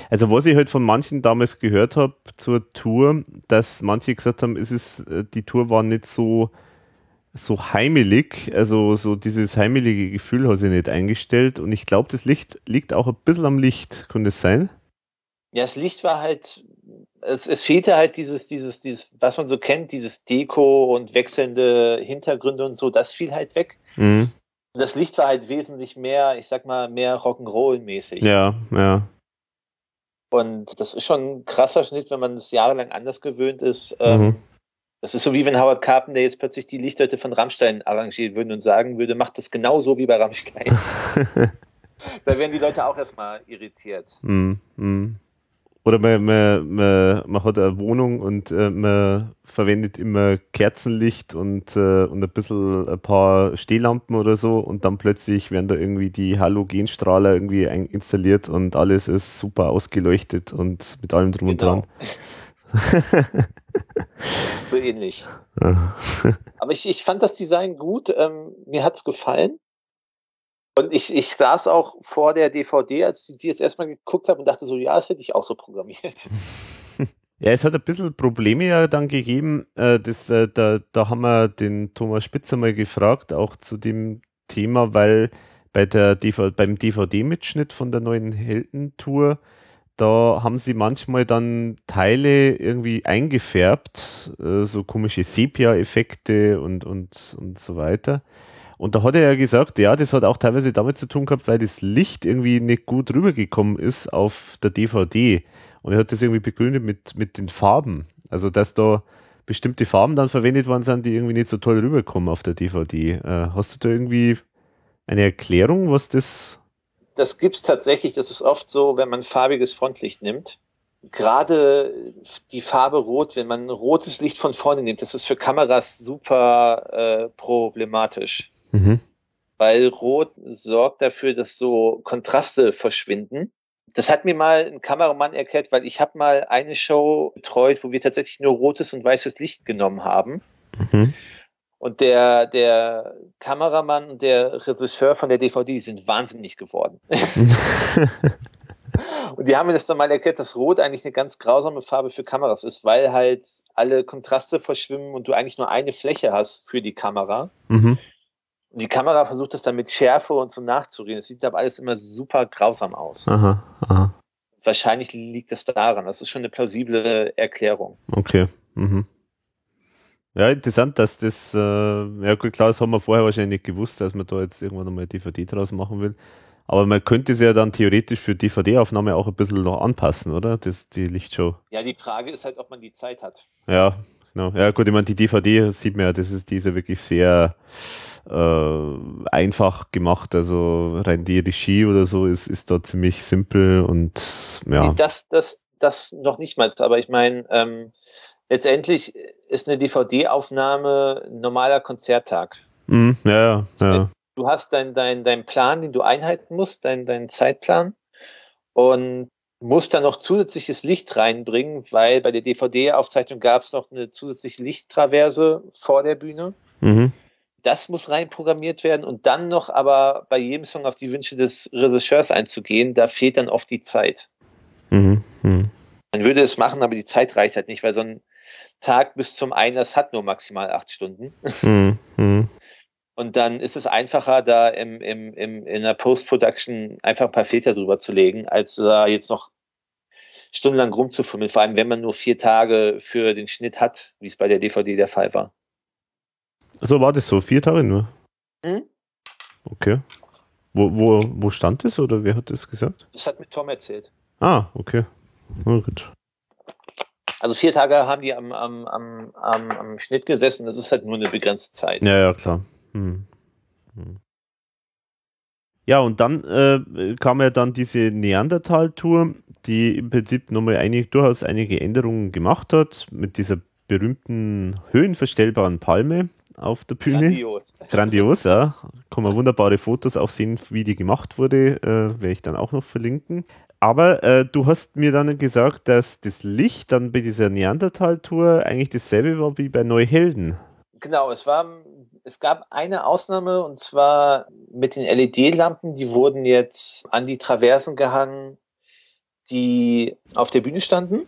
Also was ich halt von manchen damals gehört habe zur Tour, dass manche gesagt haben, es ist, äh, die Tour war nicht so, so heimelig, also so dieses heimelige Gefühl hat sie nicht eingestellt und ich glaube, das Licht liegt auch ein bisschen am Licht, kann das sein? Ja, das Licht war halt, es, es fehlte halt dieses, dieses, dieses, was man so kennt, dieses Deko und wechselnde Hintergründe und so, das fiel halt weg. Mhm. Und das Licht war halt wesentlich mehr, ich sag mal, mehr Rock'n'Roll-mäßig. Ja, ja. Und das ist schon ein krasser Schnitt, wenn man es jahrelang anders gewöhnt ist. Ähm, Mhm. Das ist so wie wenn Howard Carpenter jetzt plötzlich die Lichtleute von Rammstein arrangieren würde und sagen würde, macht das genauso wie bei Rammstein. da wären die Leute auch erstmal irritiert. Mhm. Mhm. Oder man, man, man, man hat eine Wohnung und äh, man verwendet immer Kerzenlicht und, äh, und ein bisschen ein paar Stehlampen oder so und dann plötzlich werden da irgendwie die Halogenstrahler irgendwie installiert und alles ist super ausgeleuchtet und mit allem drum und Genau. dran. so ähnlich. Aber ich, ich fand das Design gut. Ähm, mir hat's gefallen. Und ich, ich saß auch vor der DVD, als ich die jetzt erstmal geguckt habe und dachte so, ja, das hätte ich auch so programmiert. Ja, es hat ein bisschen Probleme ja dann gegeben. Äh, das, äh, da, da haben wir den Thomas Spitzer mal gefragt, auch zu dem Thema, weil bei der DV beim DVD-Mitschnitt von der neuen Heldentour, da haben sie manchmal dann Teile irgendwie eingefärbt, äh, so komische Sepia-Effekte und, und, und so weiter. Und da hat er ja gesagt, ja, das hat auch teilweise damit zu tun gehabt, weil das Licht irgendwie nicht gut rübergekommen ist auf der DVD. Und er hat das irgendwie begründet mit, mit den Farben. Also, dass da bestimmte Farben dann verwendet worden sind, die irgendwie nicht so toll rüberkommen auf der DVD. Äh, hast du da irgendwie eine Erklärung, was das. Das gibt's tatsächlich. Das ist oft so, wenn man farbiges Frontlicht nimmt. Gerade die Farbe Rot, wenn man rotes Licht von vorne nimmt, das ist für Kameras super äh, problematisch. Mhm. weil Rot sorgt dafür, dass so Kontraste verschwinden. Das hat mir mal ein Kameramann erklärt, weil ich habe mal eine Show betreut, wo wir tatsächlich nur rotes und weißes Licht genommen haben. Mhm. Und der, der Kameramann und der Regisseur von der DVD sind wahnsinnig geworden. und die haben mir das dann mal erklärt, dass Rot eigentlich eine ganz grausame Farbe für Kameras ist, weil halt alle Kontraste verschwimmen und du eigentlich nur eine Fläche hast für die Kamera. Mhm. Und die Kamera versucht das dann mit Schärfe und so nachzureden. Es sieht aber alles immer super grausam aus. Aha, aha. Wahrscheinlich liegt das daran. Das ist schon eine plausible Erklärung. Okay. Mhm. Ja, interessant, dass das, äh, ja gut, klar, das haben wir vorher wahrscheinlich nicht gewusst, dass man da jetzt irgendwann einmal DVD draus machen will. Aber man könnte es ja dann theoretisch für DVD-Aufnahme auch ein bisschen noch anpassen, oder? Das, die Lichtshow. Ja, die Frage ist halt, ob man die Zeit hat. Ja, genau. Ja, gut, ich meine, die DVD sieht man ja, das ist diese wirklich sehr äh, einfach gemacht. Also rein die Regie oder so ist, ist da ziemlich simpel und ja. Nee, Das, das, das noch nicht mal. Aber ich meine, ähm, letztendlich ist eine DVD-Aufnahme ein normaler Konzerttag. Mhm, ja, ja, ja. Du hast deinen dein, dein Plan, den du einhalten musst, deinen dein Zeitplan und musst dann noch zusätzliches Licht reinbringen, weil bei der DVD-Aufzeichnung gab es noch eine zusätzliche Lichttraverse vor der Bühne. Mhm. Das muss reinprogrammiert werden und dann noch aber bei jedem Song auf die Wünsche des Regisseurs einzugehen, da fehlt dann oft die Zeit. Mhm. Mhm. Man würde es machen, aber die Zeit reicht halt nicht, weil so ein Tag bis zum Einlass hat nur maximal acht Stunden. Mhm. Mhm. Und dann ist es einfacher, da im, im, im, in der Post-Production einfach ein paar Filter drüber zu legen, als da jetzt noch stundenlang rumzufummeln. Vor allem, wenn man nur vier Tage für den Schnitt hat, wie es bei der DVD der Fall war. So war das so, vier Tage nur. Hm? Okay. Wo, wo, wo stand das oder wer hat das gesagt? Das hat mit Tom erzählt. Ah, okay. Na gut. Also vier Tage haben die am, am, am, am, am Schnitt gesessen. Das ist halt nur eine begrenzte Zeit. Ja, ja, klar. Hm. Hm. Ja, und dann äh, kam ja dann diese Neandertal-Tour, die im Prinzip nochmal einige, durchaus einige Änderungen gemacht hat, mit dieser berühmten höhenverstellbaren Palme auf der Bühne. Grandios. Grandios, ja. Kann man wunderbare Fotos auch sehen, wie die gemacht wurde. Äh, Werde ich dann auch noch verlinken. Aber äh, du hast mir dann gesagt, dass das Licht dann bei dieser Neandertal-Tour eigentlich dasselbe war wie bei Neuhelden. Genau, es war, es gab eine Ausnahme und zwar mit den LED-Lampen, die wurden jetzt an die Traversen gehangen. die auf der Bühne standen.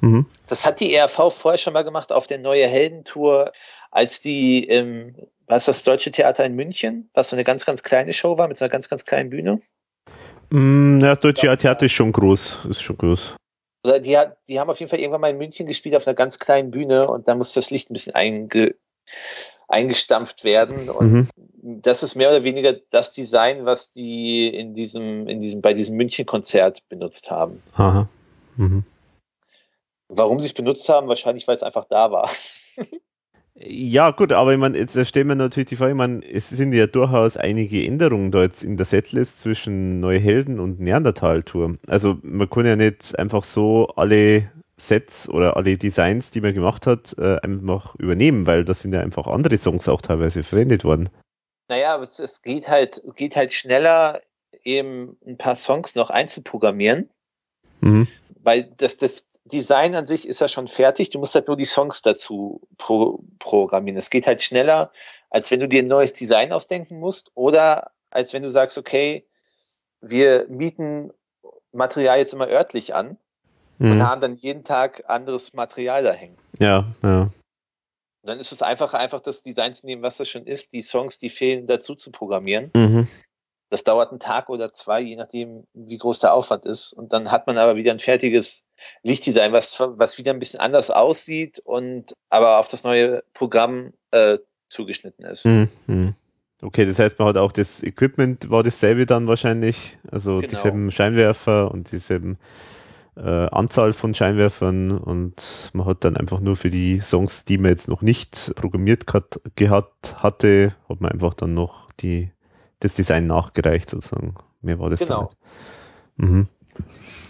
Mhm. Das hat die ERV vorher schon mal gemacht auf der Neue Heldentour, als die im, was ist das Deutsche Theater in München, was so eine ganz, ganz kleine Show war mit so einer ganz, ganz kleinen Bühne. Mm, ja, das Deutsche Theater ist schon groß. Ist schon groß. Oder die, hat, die haben auf jeden Fall irgendwann mal in München gespielt auf einer ganz kleinen Bühne und da muss das Licht ein bisschen einge, eingestampft werden. Und Mhm. das ist mehr oder weniger das Design, was die in diesem, in diesem, bei diesem München-Konzert benutzt haben. Aha. Mhm. Warum sie es benutzt haben, wahrscheinlich, weil es einfach da war. Ja, gut, aber ich meine, jetzt stellen wir natürlich die Frage, ich meine, es sind ja durchaus einige Änderungen da jetzt in der Setlist zwischen Neue Helden und Neandertal-Tour. Also man kann ja nicht einfach so alle Sets oder alle Designs, die man gemacht hat, äh, einfach übernehmen, weil das sind ja einfach andere Songs auch teilweise verwendet worden. Naja, aber es, es geht halt, geht halt schneller, eben ein paar Songs noch einzuprogrammieren, Mhm. weil das, das Design an sich ist ja schon fertig. Du musst halt nur die Songs dazu pro, programmieren. Es geht halt schneller, als wenn du dir ein neues Design ausdenken musst oder als wenn du sagst, okay, wir mieten Material jetzt immer örtlich an und Mhm. haben dann jeden Tag anderes Material da hängen. Ja, ja. Und dann ist es einfacher, einfach das Design zu nehmen, was das schon ist, die Songs, die fehlen, dazu zu programmieren. Mhm. Das dauert einen Tag oder zwei, je nachdem, wie groß der Aufwand ist. Und dann hat man aber wieder ein fertiges Lichtdesign, was, was wieder ein bisschen anders aussieht und aber auf das neue Programm äh, zugeschnitten ist. Mhm. Mhm. Okay, das heißt, man hat auch das Equipment war dasselbe dann wahrscheinlich, also Genau. dieselben Scheinwerfer und dieselben äh, Anzahl von Scheinwerfern und man hat dann einfach nur für die Songs, die man jetzt noch nicht programmiert gehabt, gehabt hatte, hat man einfach dann noch die, das Design nachgereicht sozusagen. Mehr war das Genau. Mhm.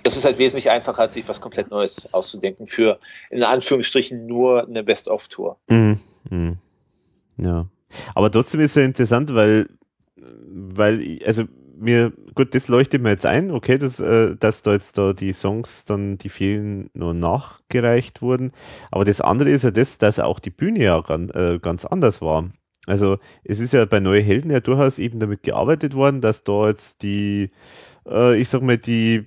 Das ist halt wesentlich einfacher, als sich was komplett Neues auszudenken für in Anführungsstrichen nur eine Best-of-Tour. Mhm. Mhm. Ja. Aber trotzdem ist es ja interessant, weil, weil, also mir, gut, das leuchtet mir jetzt ein, okay, dass, äh, dass da jetzt da die Songs dann, die fehlen, nur nachgereicht wurden. Aber das andere ist ja das, dass auch die Bühne ja ganz, äh, ganz anders war. Also es ist ja bei Neue Helden ja durchaus eben damit gearbeitet worden, dass da jetzt die, äh, ich sag mal, die,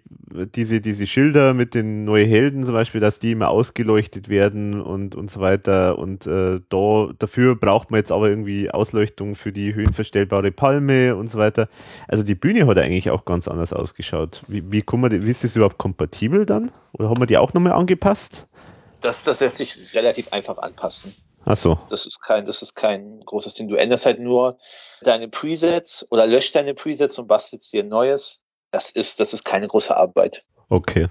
diese, diese Schilder mit den Neue Helden zum Beispiel, dass die immer ausgeleuchtet werden und, und so weiter. Und äh, da, dafür braucht man jetzt aber irgendwie Ausleuchtung für die höhenverstellbare Palme und so weiter. Also die Bühne hat eigentlich auch ganz anders ausgeschaut. Wie, wie, kann man, wie ist das überhaupt kompatibel dann? Oder haben wir die auch nochmal angepasst? Das, das lässt sich relativ einfach anpassen. Ach so. Das ist kein, das ist kein großes Ding. Du änderst halt nur deine Presets oder löscht deine Presets und bastelst dir ein neues. Das ist, das ist keine große Arbeit. Okay.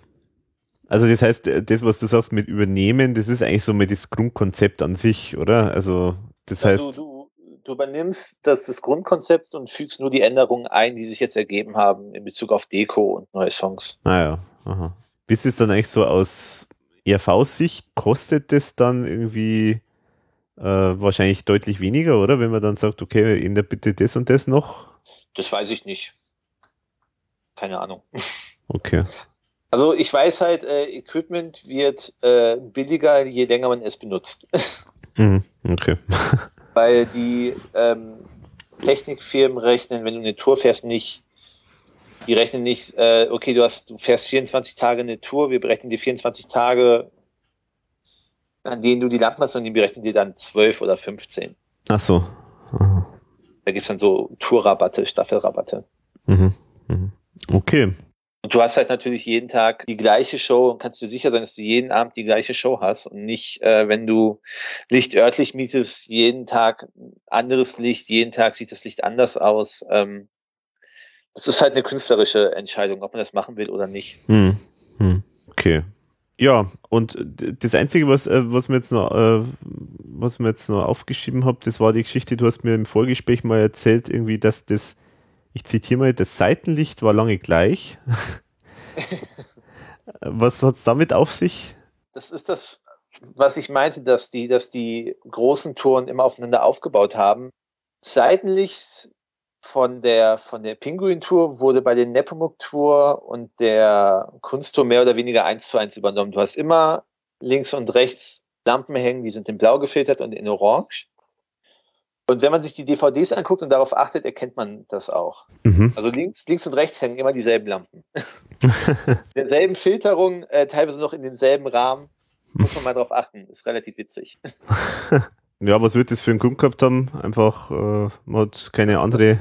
Also das heißt, das, was du sagst mit übernehmen, das ist eigentlich so mal das Grundkonzept an sich, oder? Also das du, heißt, du, du übernimmst das, das Grundkonzept und fügst nur die Änderungen ein, die sich jetzt ergeben haben in Bezug auf Deko und neue Songs. naja, ah aha. Wie ist es dann eigentlich so aus ERV-Sicht? Kostet das dann irgendwie äh, wahrscheinlich deutlich weniger, oder? Wenn man dann sagt, okay, ändert bitte das und das noch? Das weiß ich nicht. Keine Ahnung. Okay. Also ich weiß halt, äh, Equipment wird äh, billiger, je länger man es benutzt. Mhm. Okay. Weil die ähm, Technikfirmen rechnen, wenn du eine Tour fährst, nicht, die rechnen nicht, äh, okay, du hast, du fährst 24 Tage eine Tour, wir berechnen dir 24 Tage, an denen du die Lampen hast, und die berechnen dir dann 12 oder 15. Ach so. Aha. Da gibt's dann so Tourrabatte, Staffelrabatte. Mhm. Mhm. Okay. Und du hast halt natürlich jeden Tag die gleiche Show und kannst dir sicher sein, dass du jeden Abend die gleiche Show hast und nicht, äh, wenn du Licht örtlich mietest, jeden Tag anderes Licht, jeden Tag sieht das Licht anders aus. Ähm, das ist halt eine künstlerische Entscheidung, ob man das machen will oder nicht. Hm. Hm. Okay. Ja, und das Einzige, was, äh, was mir jetzt noch, äh, was mir jetzt noch aufgeschrieben habe, das war die Geschichte, du hast mir im Vorgespräch mal erzählt, irgendwie, dass das, ich zitiere mal, das Seitenlicht war lange gleich. was hat's damit auf sich? Das ist das, was ich meinte, dass die, dass die großen Touren immer aufeinander aufgebaut haben. Seitenlicht von der, von der Pinguin-Tour wurde bei der Nepomuk-Tour und der Kunsttour mehr oder weniger eins zu eins übernommen. Du hast immer links und rechts Lampen hängen, die sind in blau gefiltert und in orange. Und wenn man sich die DVDs anguckt und darauf achtet, erkennt man das auch. Mhm. Also links, links und rechts hängen immer dieselben Lampen. Derselben Filterung, äh, teilweise noch in demselben Rahmen. Muss man mal drauf achten. Ist relativ witzig. Ja, was wird das für einen Grund gehabt haben? Einfach, äh, man hat keine andere.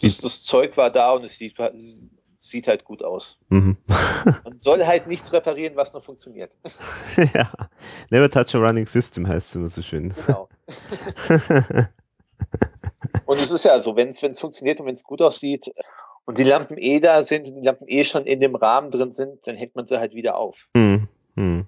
Das, das Zeug war da und es sieht, sieht halt gut aus. Mhm. Man soll halt nichts reparieren, was noch funktioniert. ja. Never touch a running system heißt es immer so schön. Genau. Und es ist ja so, wenn es funktioniert und wenn es gut aussieht und die Lampen eh da sind und die Lampen eh schon in dem Rahmen drin sind, dann hängt man sie halt wieder auf. Hm, hm.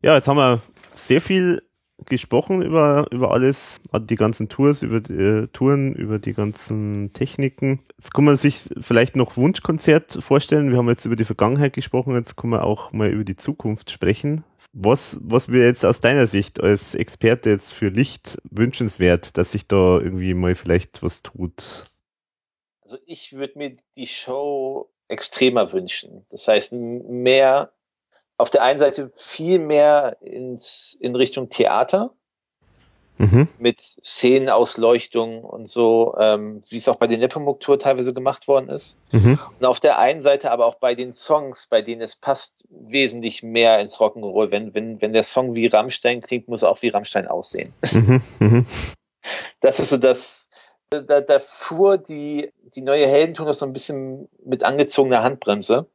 Ja, jetzt haben wir sehr viel gesprochen über, über alles, die ganzen Tours, über die äh, Touren, über die ganzen Techniken. Jetzt kann man sich vielleicht noch Wunschkonzert vorstellen. Wir haben jetzt über die Vergangenheit gesprochen, jetzt kann man auch mal über die Zukunft sprechen. Was, was wäre jetzt aus deiner Sicht als Experte jetzt für Licht wünschenswert, dass sich da irgendwie mal vielleicht was tut? Also ich würde mir die Show extremer wünschen. Das heißt, mehr auf der einen Seite viel mehr ins, in Richtung Theater Mhm. mit Szenenausleuchtung und so, ähm, wie es auch bei den Nepomuk-Tour teilweise gemacht worden ist. Mhm. Und auf der einen Seite aber auch bei den Songs, bei denen es passt, wesentlich mehr ins Rock'n'Roll. Wenn, wenn, wenn der Song wie Rammstein klingt, muss er auch wie Rammstein aussehen. Mhm. Mhm. Das ist so das, da, da fuhr die, die neue Heldentour noch so ein bisschen mit angezogener Handbremse.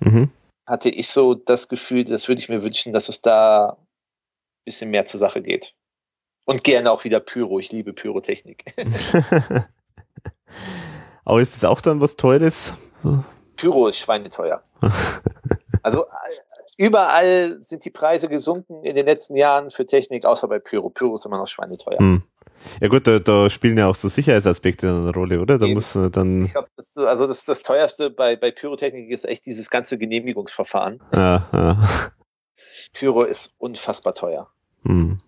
Mhm. Hatte ich so das Gefühl, das würde ich mir wünschen, dass es da ein bisschen mehr zur Sache geht. Und gerne auch wieder Pyro. Ich liebe Pyrotechnik. Aber ist das auch dann was Teures? Pyro ist schweineteuer. Also äh, überall sind die Preise gesunken in den letzten Jahren für Technik, außer bei Pyro. Pyro ist immer noch schweineteuer. Hm. Ja gut, da, da spielen ja auch so Sicherheitsaspekte eine Rolle, oder? Da Eben. muss dann. Ich glaube, das, also das, das teuerste bei, bei Pyrotechnik ist echt dieses ganze Genehmigungsverfahren. Ja, ja. Pyro ist unfassbar teuer. Hm.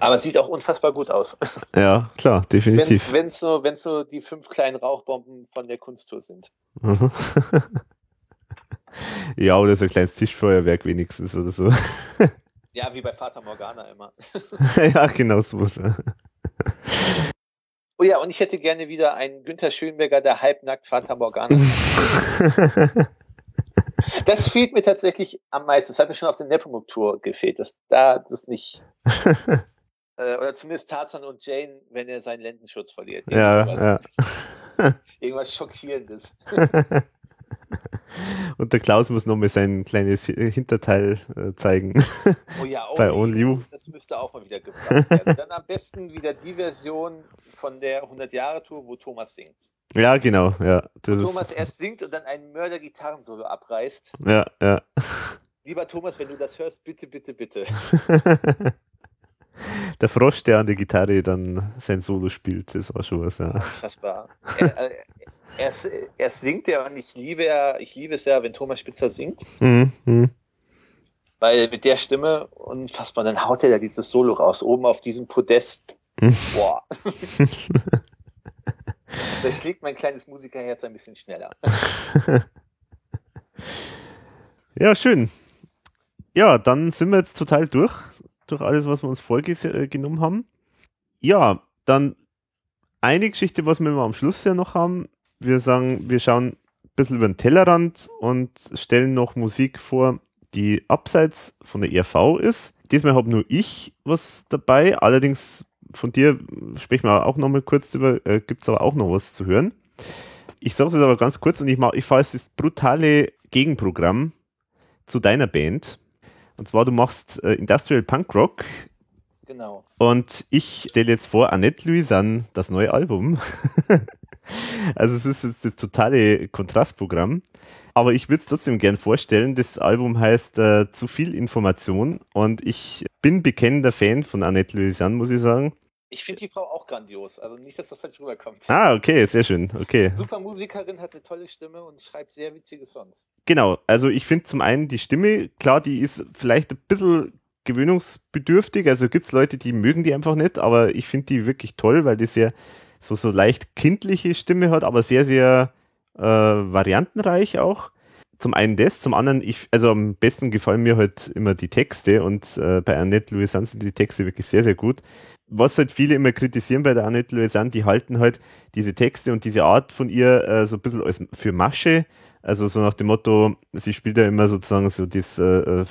Aber sieht auch unfassbar gut aus. ja klar, definitiv. Wenn es so, wenn's so die fünf kleinen Rauchbomben von der Kunsttour sind. Mhm. ja, oder so ein kleines Tischfeuerwerk wenigstens oder so. Ja, wie bei Fata Morgana immer. ja, genau so. Ja. Oh ja, und ich hätte gerne wieder einen Günther Schönberger, der halbnackt Fata Morgana. Das fehlt mir tatsächlich am meisten. Das hat mir schon auf der Nepomuk-Tour gefehlt, dass da das nicht. äh, oder zumindest Tarzan und Jane, wenn er seinen Lendenschutz verliert. ja, Irgendwas, ja. irgendwas Schockierendes. Und der Klaus muss nochmal sein kleines Hinterteil äh, zeigen. Oh ja, oh Bei Only You. Das müsste auch mal wieder gebracht werden. Dann am besten wieder die Version von der 100-Jahre-Tour, wo Thomas singt. ja, genau, ja. Das Wo Thomas erst singt und dann ein Mörder-Gitarrensolo abreißt. ja, ja. Lieber Thomas, wenn du das hörst, bitte, bitte, bitte. der Frosch, der an der Gitarre dann sein Solo spielt, das war schon was, ja. Unfassbar. er, äh, er, er singt ja und ich liebe ja, ich liebe es ja, wenn Thomas Spitzer singt, Mhm, mhm. weil mit der Stimme unfassbar, dann haut er da dieses Solo raus, oben auf diesem Podest. Boah. da schlägt mein kleines Musikerherz ein bisschen schneller. Ja, schön. Ja, dann sind wir jetzt total durch, durch alles, was wir uns vorgenommen haben. Ja, dann eine Geschichte, was wir immer am Schluss ja noch haben. Wir sagen, wir schauen ein bisschen über den Tellerrand und stellen noch Musik vor, die abseits von der ERV ist. Diesmal habe nur ich was dabei, allerdings von dir sprechen wir auch noch mal kurz drüber, äh, gibt es aber auch noch was zu hören. Ich sage es jetzt aber ganz kurz und ich, mach- ich fahre jetzt das brutale Gegenprogramm zu deiner Band. Und zwar, du machst äh, Industrial Punk Rock Genau. und ich stelle jetzt vor Annette Louisanne, das neue Album. also es ist jetzt das totale Kontrastprogramm. Aber ich würde es trotzdem gern vorstellen. Das Album heißt äh, Zu viel Information und ich bin bekennender Fan von Annette Louisanne, muss ich sagen. Ich finde die Frau auch grandios. Also nicht, dass das falsch rüberkommt. Ah, okay, sehr schön. Okay. Super Musikerin, hat eine tolle Stimme und schreibt sehr witzige Songs. Genau, also ich finde zum einen die Stimme, klar, die ist vielleicht ein bisschen gewöhnungsbedürftig, also gibt es Leute, die mögen die einfach nicht, aber ich finde die wirklich toll, weil die sehr so, so leicht kindliche Stimme hat, aber sehr, sehr äh, variantenreich auch. zum einen das, zum anderen, ich, also am besten gefallen mir halt immer die Texte und äh, bei Annette Louisanne sind die Texte wirklich sehr, sehr gut. Was halt viele immer kritisieren bei der Annette Louisanne, die halten halt diese Texte und diese Art von ihr äh, so ein bisschen als für Masche. Also so nach dem Motto, sie spielt ja immer sozusagen so das äh, äh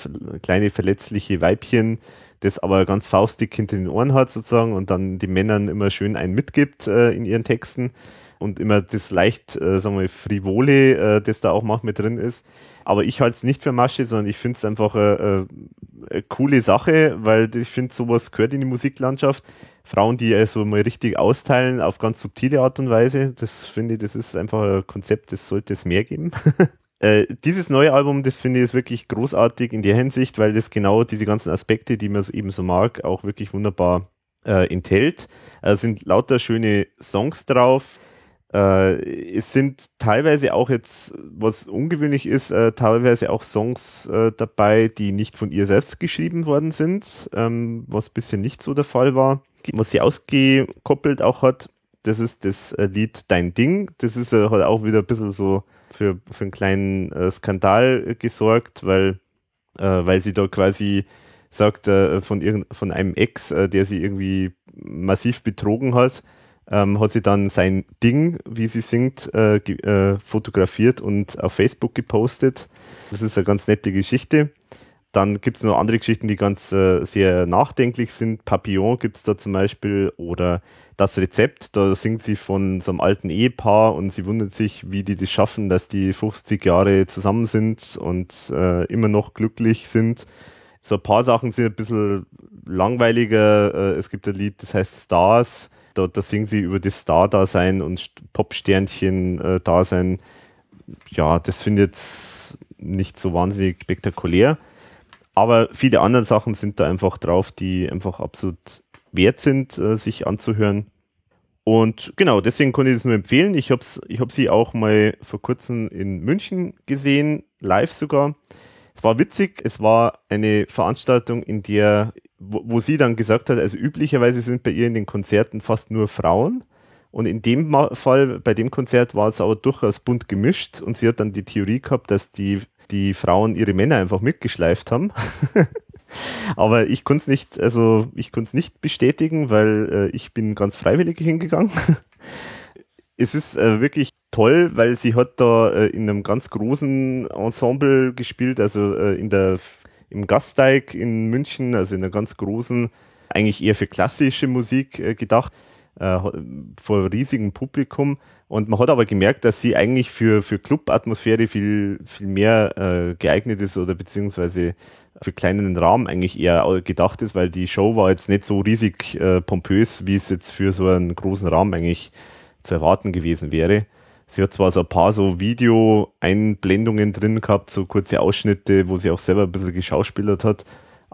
kleine verletzliche Weibchen, das aber ganz faustig hinter den Ohren hat sozusagen und dann den Männern immer schön einen mitgibt äh, in ihren Texten und immer das leicht, äh, sagen wir, frivole, äh, das da auch manchmal drin ist. Aber ich halte es nicht für Masche, sondern ich finde es einfach eine, eine coole Sache, weil ich finde, sowas gehört in die Musiklandschaft. Frauen, die also mal richtig austeilen auf ganz subtile Art und Weise, das finde ich, das ist einfach ein Konzept, das sollte es mehr geben. äh, dieses neue Album, das finde ich ist wirklich großartig in der Hinsicht, weil das genau diese ganzen Aspekte, die man eben so mag, auch wirklich wunderbar äh, enthält. Es sind lauter schöne Songs drauf. Äh, es sind teilweise auch jetzt, was ungewöhnlich ist, äh, teilweise auch Songs äh, dabei, die nicht von ihr selbst geschrieben worden sind, ähm, was bisher nicht so der Fall war. Was sie ausgekoppelt auch hat, das ist das äh, Lied Dein Ding. Das ist äh, halt auch wieder ein bisschen so für, für einen kleinen äh, Skandal gesorgt, weil, weil sie da quasi sagt, von, irgend, von einem Ex, der sie irgendwie massiv betrogen hat, ähm, hat sie dann sein Ding, wie sie singt, äh, äh, fotografiert und auf Facebook gepostet. Das ist eine ganz nette Geschichte. Dann gibt es noch andere Geschichten, die ganz äh, sehr nachdenklich sind. Papillon gibt es da zum Beispiel oder das Rezept, da singt sie von so einem alten Ehepaar und sie wundert sich, wie die das schaffen, dass die 50 Jahre zusammen sind und äh, immer noch glücklich sind. So ein paar Sachen sind ein bisschen langweiliger. Äh, es gibt ein Lied, das heißt Stars da, da singen sie über das Star-Dasein und Pop-Sternchen-Dasein. Ja, das finde ich jetzt nicht so wahnsinnig spektakulär. Aber viele andere Sachen sind da einfach drauf, die einfach absolut wert sind, äh, sich anzuhören. Und genau, deswegen konnte ich das nur empfehlen. Ich habe ich hab sie auch mal vor kurzem in München gesehen, live sogar. Es war witzig, es war eine Veranstaltung, in der wo, wo sie dann gesagt hat, also üblicherweise sind bei ihr in den Konzerten fast nur Frauen. Und in dem Fall, bei dem Konzert war es aber durchaus bunt gemischt und sie hat dann die Theorie gehabt, dass die, die Frauen ihre Männer einfach mitgeschleift haben. aber ich konnte es nicht, also ich konnte es nicht bestätigen, weil äh, ich bin ganz freiwillig hingegangen. es ist äh, wirklich toll, weil sie hat da äh, in einem ganz großen Ensemble gespielt, also äh, in der im Gasteig in München, also in einer ganz großen, eigentlich eher für klassische Musik äh, gedacht, äh, vor riesigem Publikum. Und man hat aber gemerkt, dass sie eigentlich für, für Club-Atmosphäre viel, viel mehr äh, geeignet ist oder beziehungsweise für kleinen Rahmen eigentlich eher gedacht ist, weil die Show war jetzt nicht so riesig äh, pompös, wie es jetzt für so einen großen Rahmen eigentlich zu erwarten gewesen wäre. Sie hat zwar so ein paar so Video-Einblendungen drin gehabt, so kurze Ausschnitte, wo sie auch selber ein bisschen geschauspielert hat,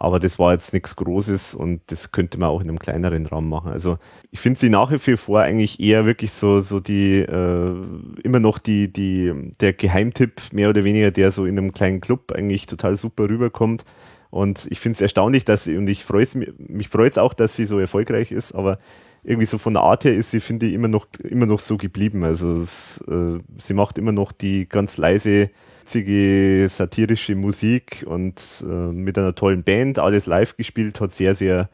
aber das war jetzt nichts Großes und das könnte man auch in einem kleineren Raum machen. Also ich finde sie nach wie vor eigentlich eher wirklich so, so die, äh, immer noch die, die, der Geheimtipp mehr oder weniger, der so in einem kleinen Club eigentlich total super rüberkommt. Und ich finde es erstaunlich, dass sie, und ich freue mich, mich freut es auch, dass sie so erfolgreich ist, aber irgendwie so von der Art her ist sie, finde ich, immer noch, immer noch so geblieben. Also es, äh, sie macht immer noch die ganz leise, witzige, satirische Musik und äh, mit einer tollen Band, alles live gespielt, hat sehr, sehr,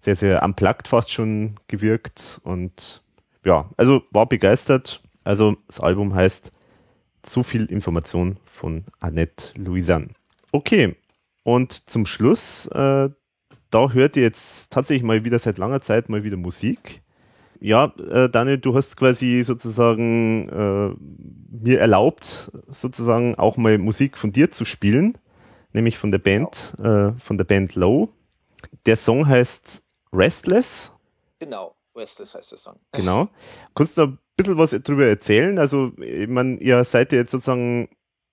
sehr, sehr unplugged fast schon gewirkt und ja, also war begeistert. Also das Album heißt Zu viel Information von Annette Louisanne. Okay, und zum Schluss äh, da hört ihr jetzt tatsächlich mal wieder seit langer Zeit mal wieder Musik. Ja, äh, Daniel, du hast quasi sozusagen äh, mir erlaubt, sozusagen auch mal Musik von dir zu spielen, nämlich von der Band, genau. äh, von der Band Low. Der Song heißt Restless. Genau, Restless heißt der Song. Genau. Kannst du ein bisschen was darüber erzählen? Also, ich meine, ihr seid ja jetzt sozusagen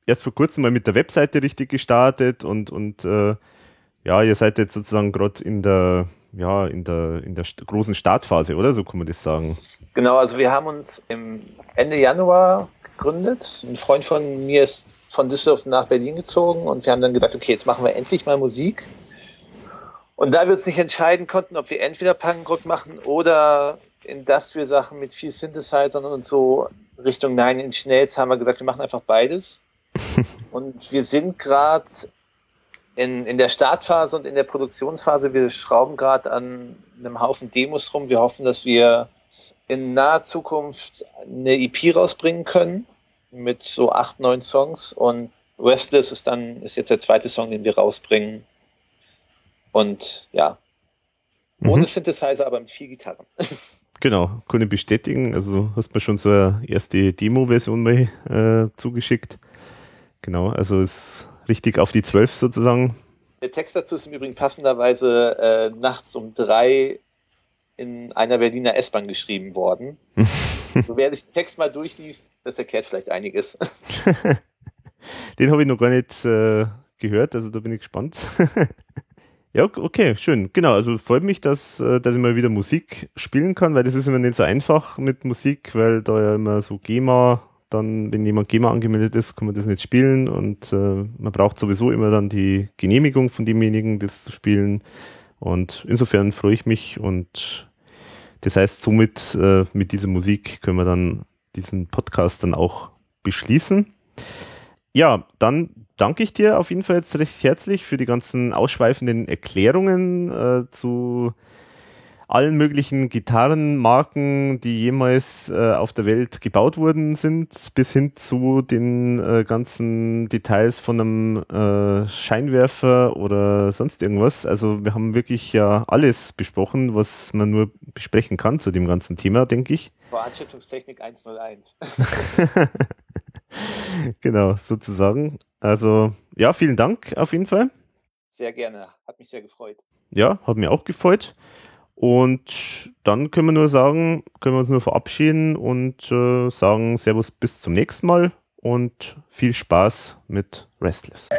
erst vor kurzem mal mit der Webseite richtig gestartet und, und äh, ja, ihr seid jetzt sozusagen gerade in der, ja, in der, in der großen Startphase, oder? So kann man das sagen. Genau, also wir haben uns im Ende Januar gegründet. Ein Freund von mir ist von Düsseldorf nach Berlin gezogen und wir haben dann gedacht, okay, jetzt machen wir endlich mal Musik. Und da wir uns nicht entscheiden konnten, ob wir entweder Punkrock machen oder Industrial-Sachen mit viel Synthesizern und so Richtung Nine Inch Nails, haben wir gesagt, wir machen einfach beides. und wir sind gerade in, in der Startphase und in der Produktionsphase. Wir schrauben gerade an einem Haufen Demos rum. Wir hoffen, dass wir in naher Zukunft eine EP rausbringen können mit so acht, neun Songs und Restless ist dann, ist jetzt der zweite Song, den wir rausbringen. Und ja, ohne mhm. Synthesizer, aber mit vier Gitarren. Genau, kann ich bestätigen. Also hast mir schon so eine erste Demo-Version mal äh, zugeschickt. Genau, also ist richtig auf die 12 sozusagen. Der Text dazu ist im Übrigen passenderweise äh, nachts um drei in einer Berliner S-Bahn geschrieben worden. so, wer sich den Text mal durchliest, das erklärt vielleicht einiges. den habe ich noch gar nicht äh, gehört, also da bin ich gespannt. ja, okay, schön. Genau, also freut mich, dass, äh, dass ich mal wieder Musik spielen kann, weil das ist immer nicht so einfach mit Musik, weil da ja immer so GEMA, dann, wenn jemand GEMA angemeldet ist, kann man das nicht spielen und äh, man braucht sowieso immer dann die Genehmigung von demjenigen, das zu spielen. Und insofern freue ich mich und das heißt, somit äh, mit dieser Musik können wir dann diesen Podcast dann auch beschließen. Ja, dann danke ich dir auf jeden Fall jetzt recht herzlich für die ganzen ausschweifenden Erklärungen äh, zu allen möglichen Gitarrenmarken, die jemals äh, auf der Welt gebaut worden sind, bis hin zu den äh, ganzen Details von einem äh, Scheinwerfer oder sonst irgendwas. Also wir haben wirklich ja alles besprochen, was man nur besprechen kann zu dem ganzen Thema, denke ich. Veranstaltungstechnik 101. genau, sozusagen. Also ja, vielen Dank auf jeden Fall. Sehr gerne, hat mich sehr gefreut. Ja, hat mir auch gefreut. Und dann können wir nur sagen, können wir uns nur verabschieden und äh, sagen Servus bis zum nächsten Mal und viel Spaß mit Restless.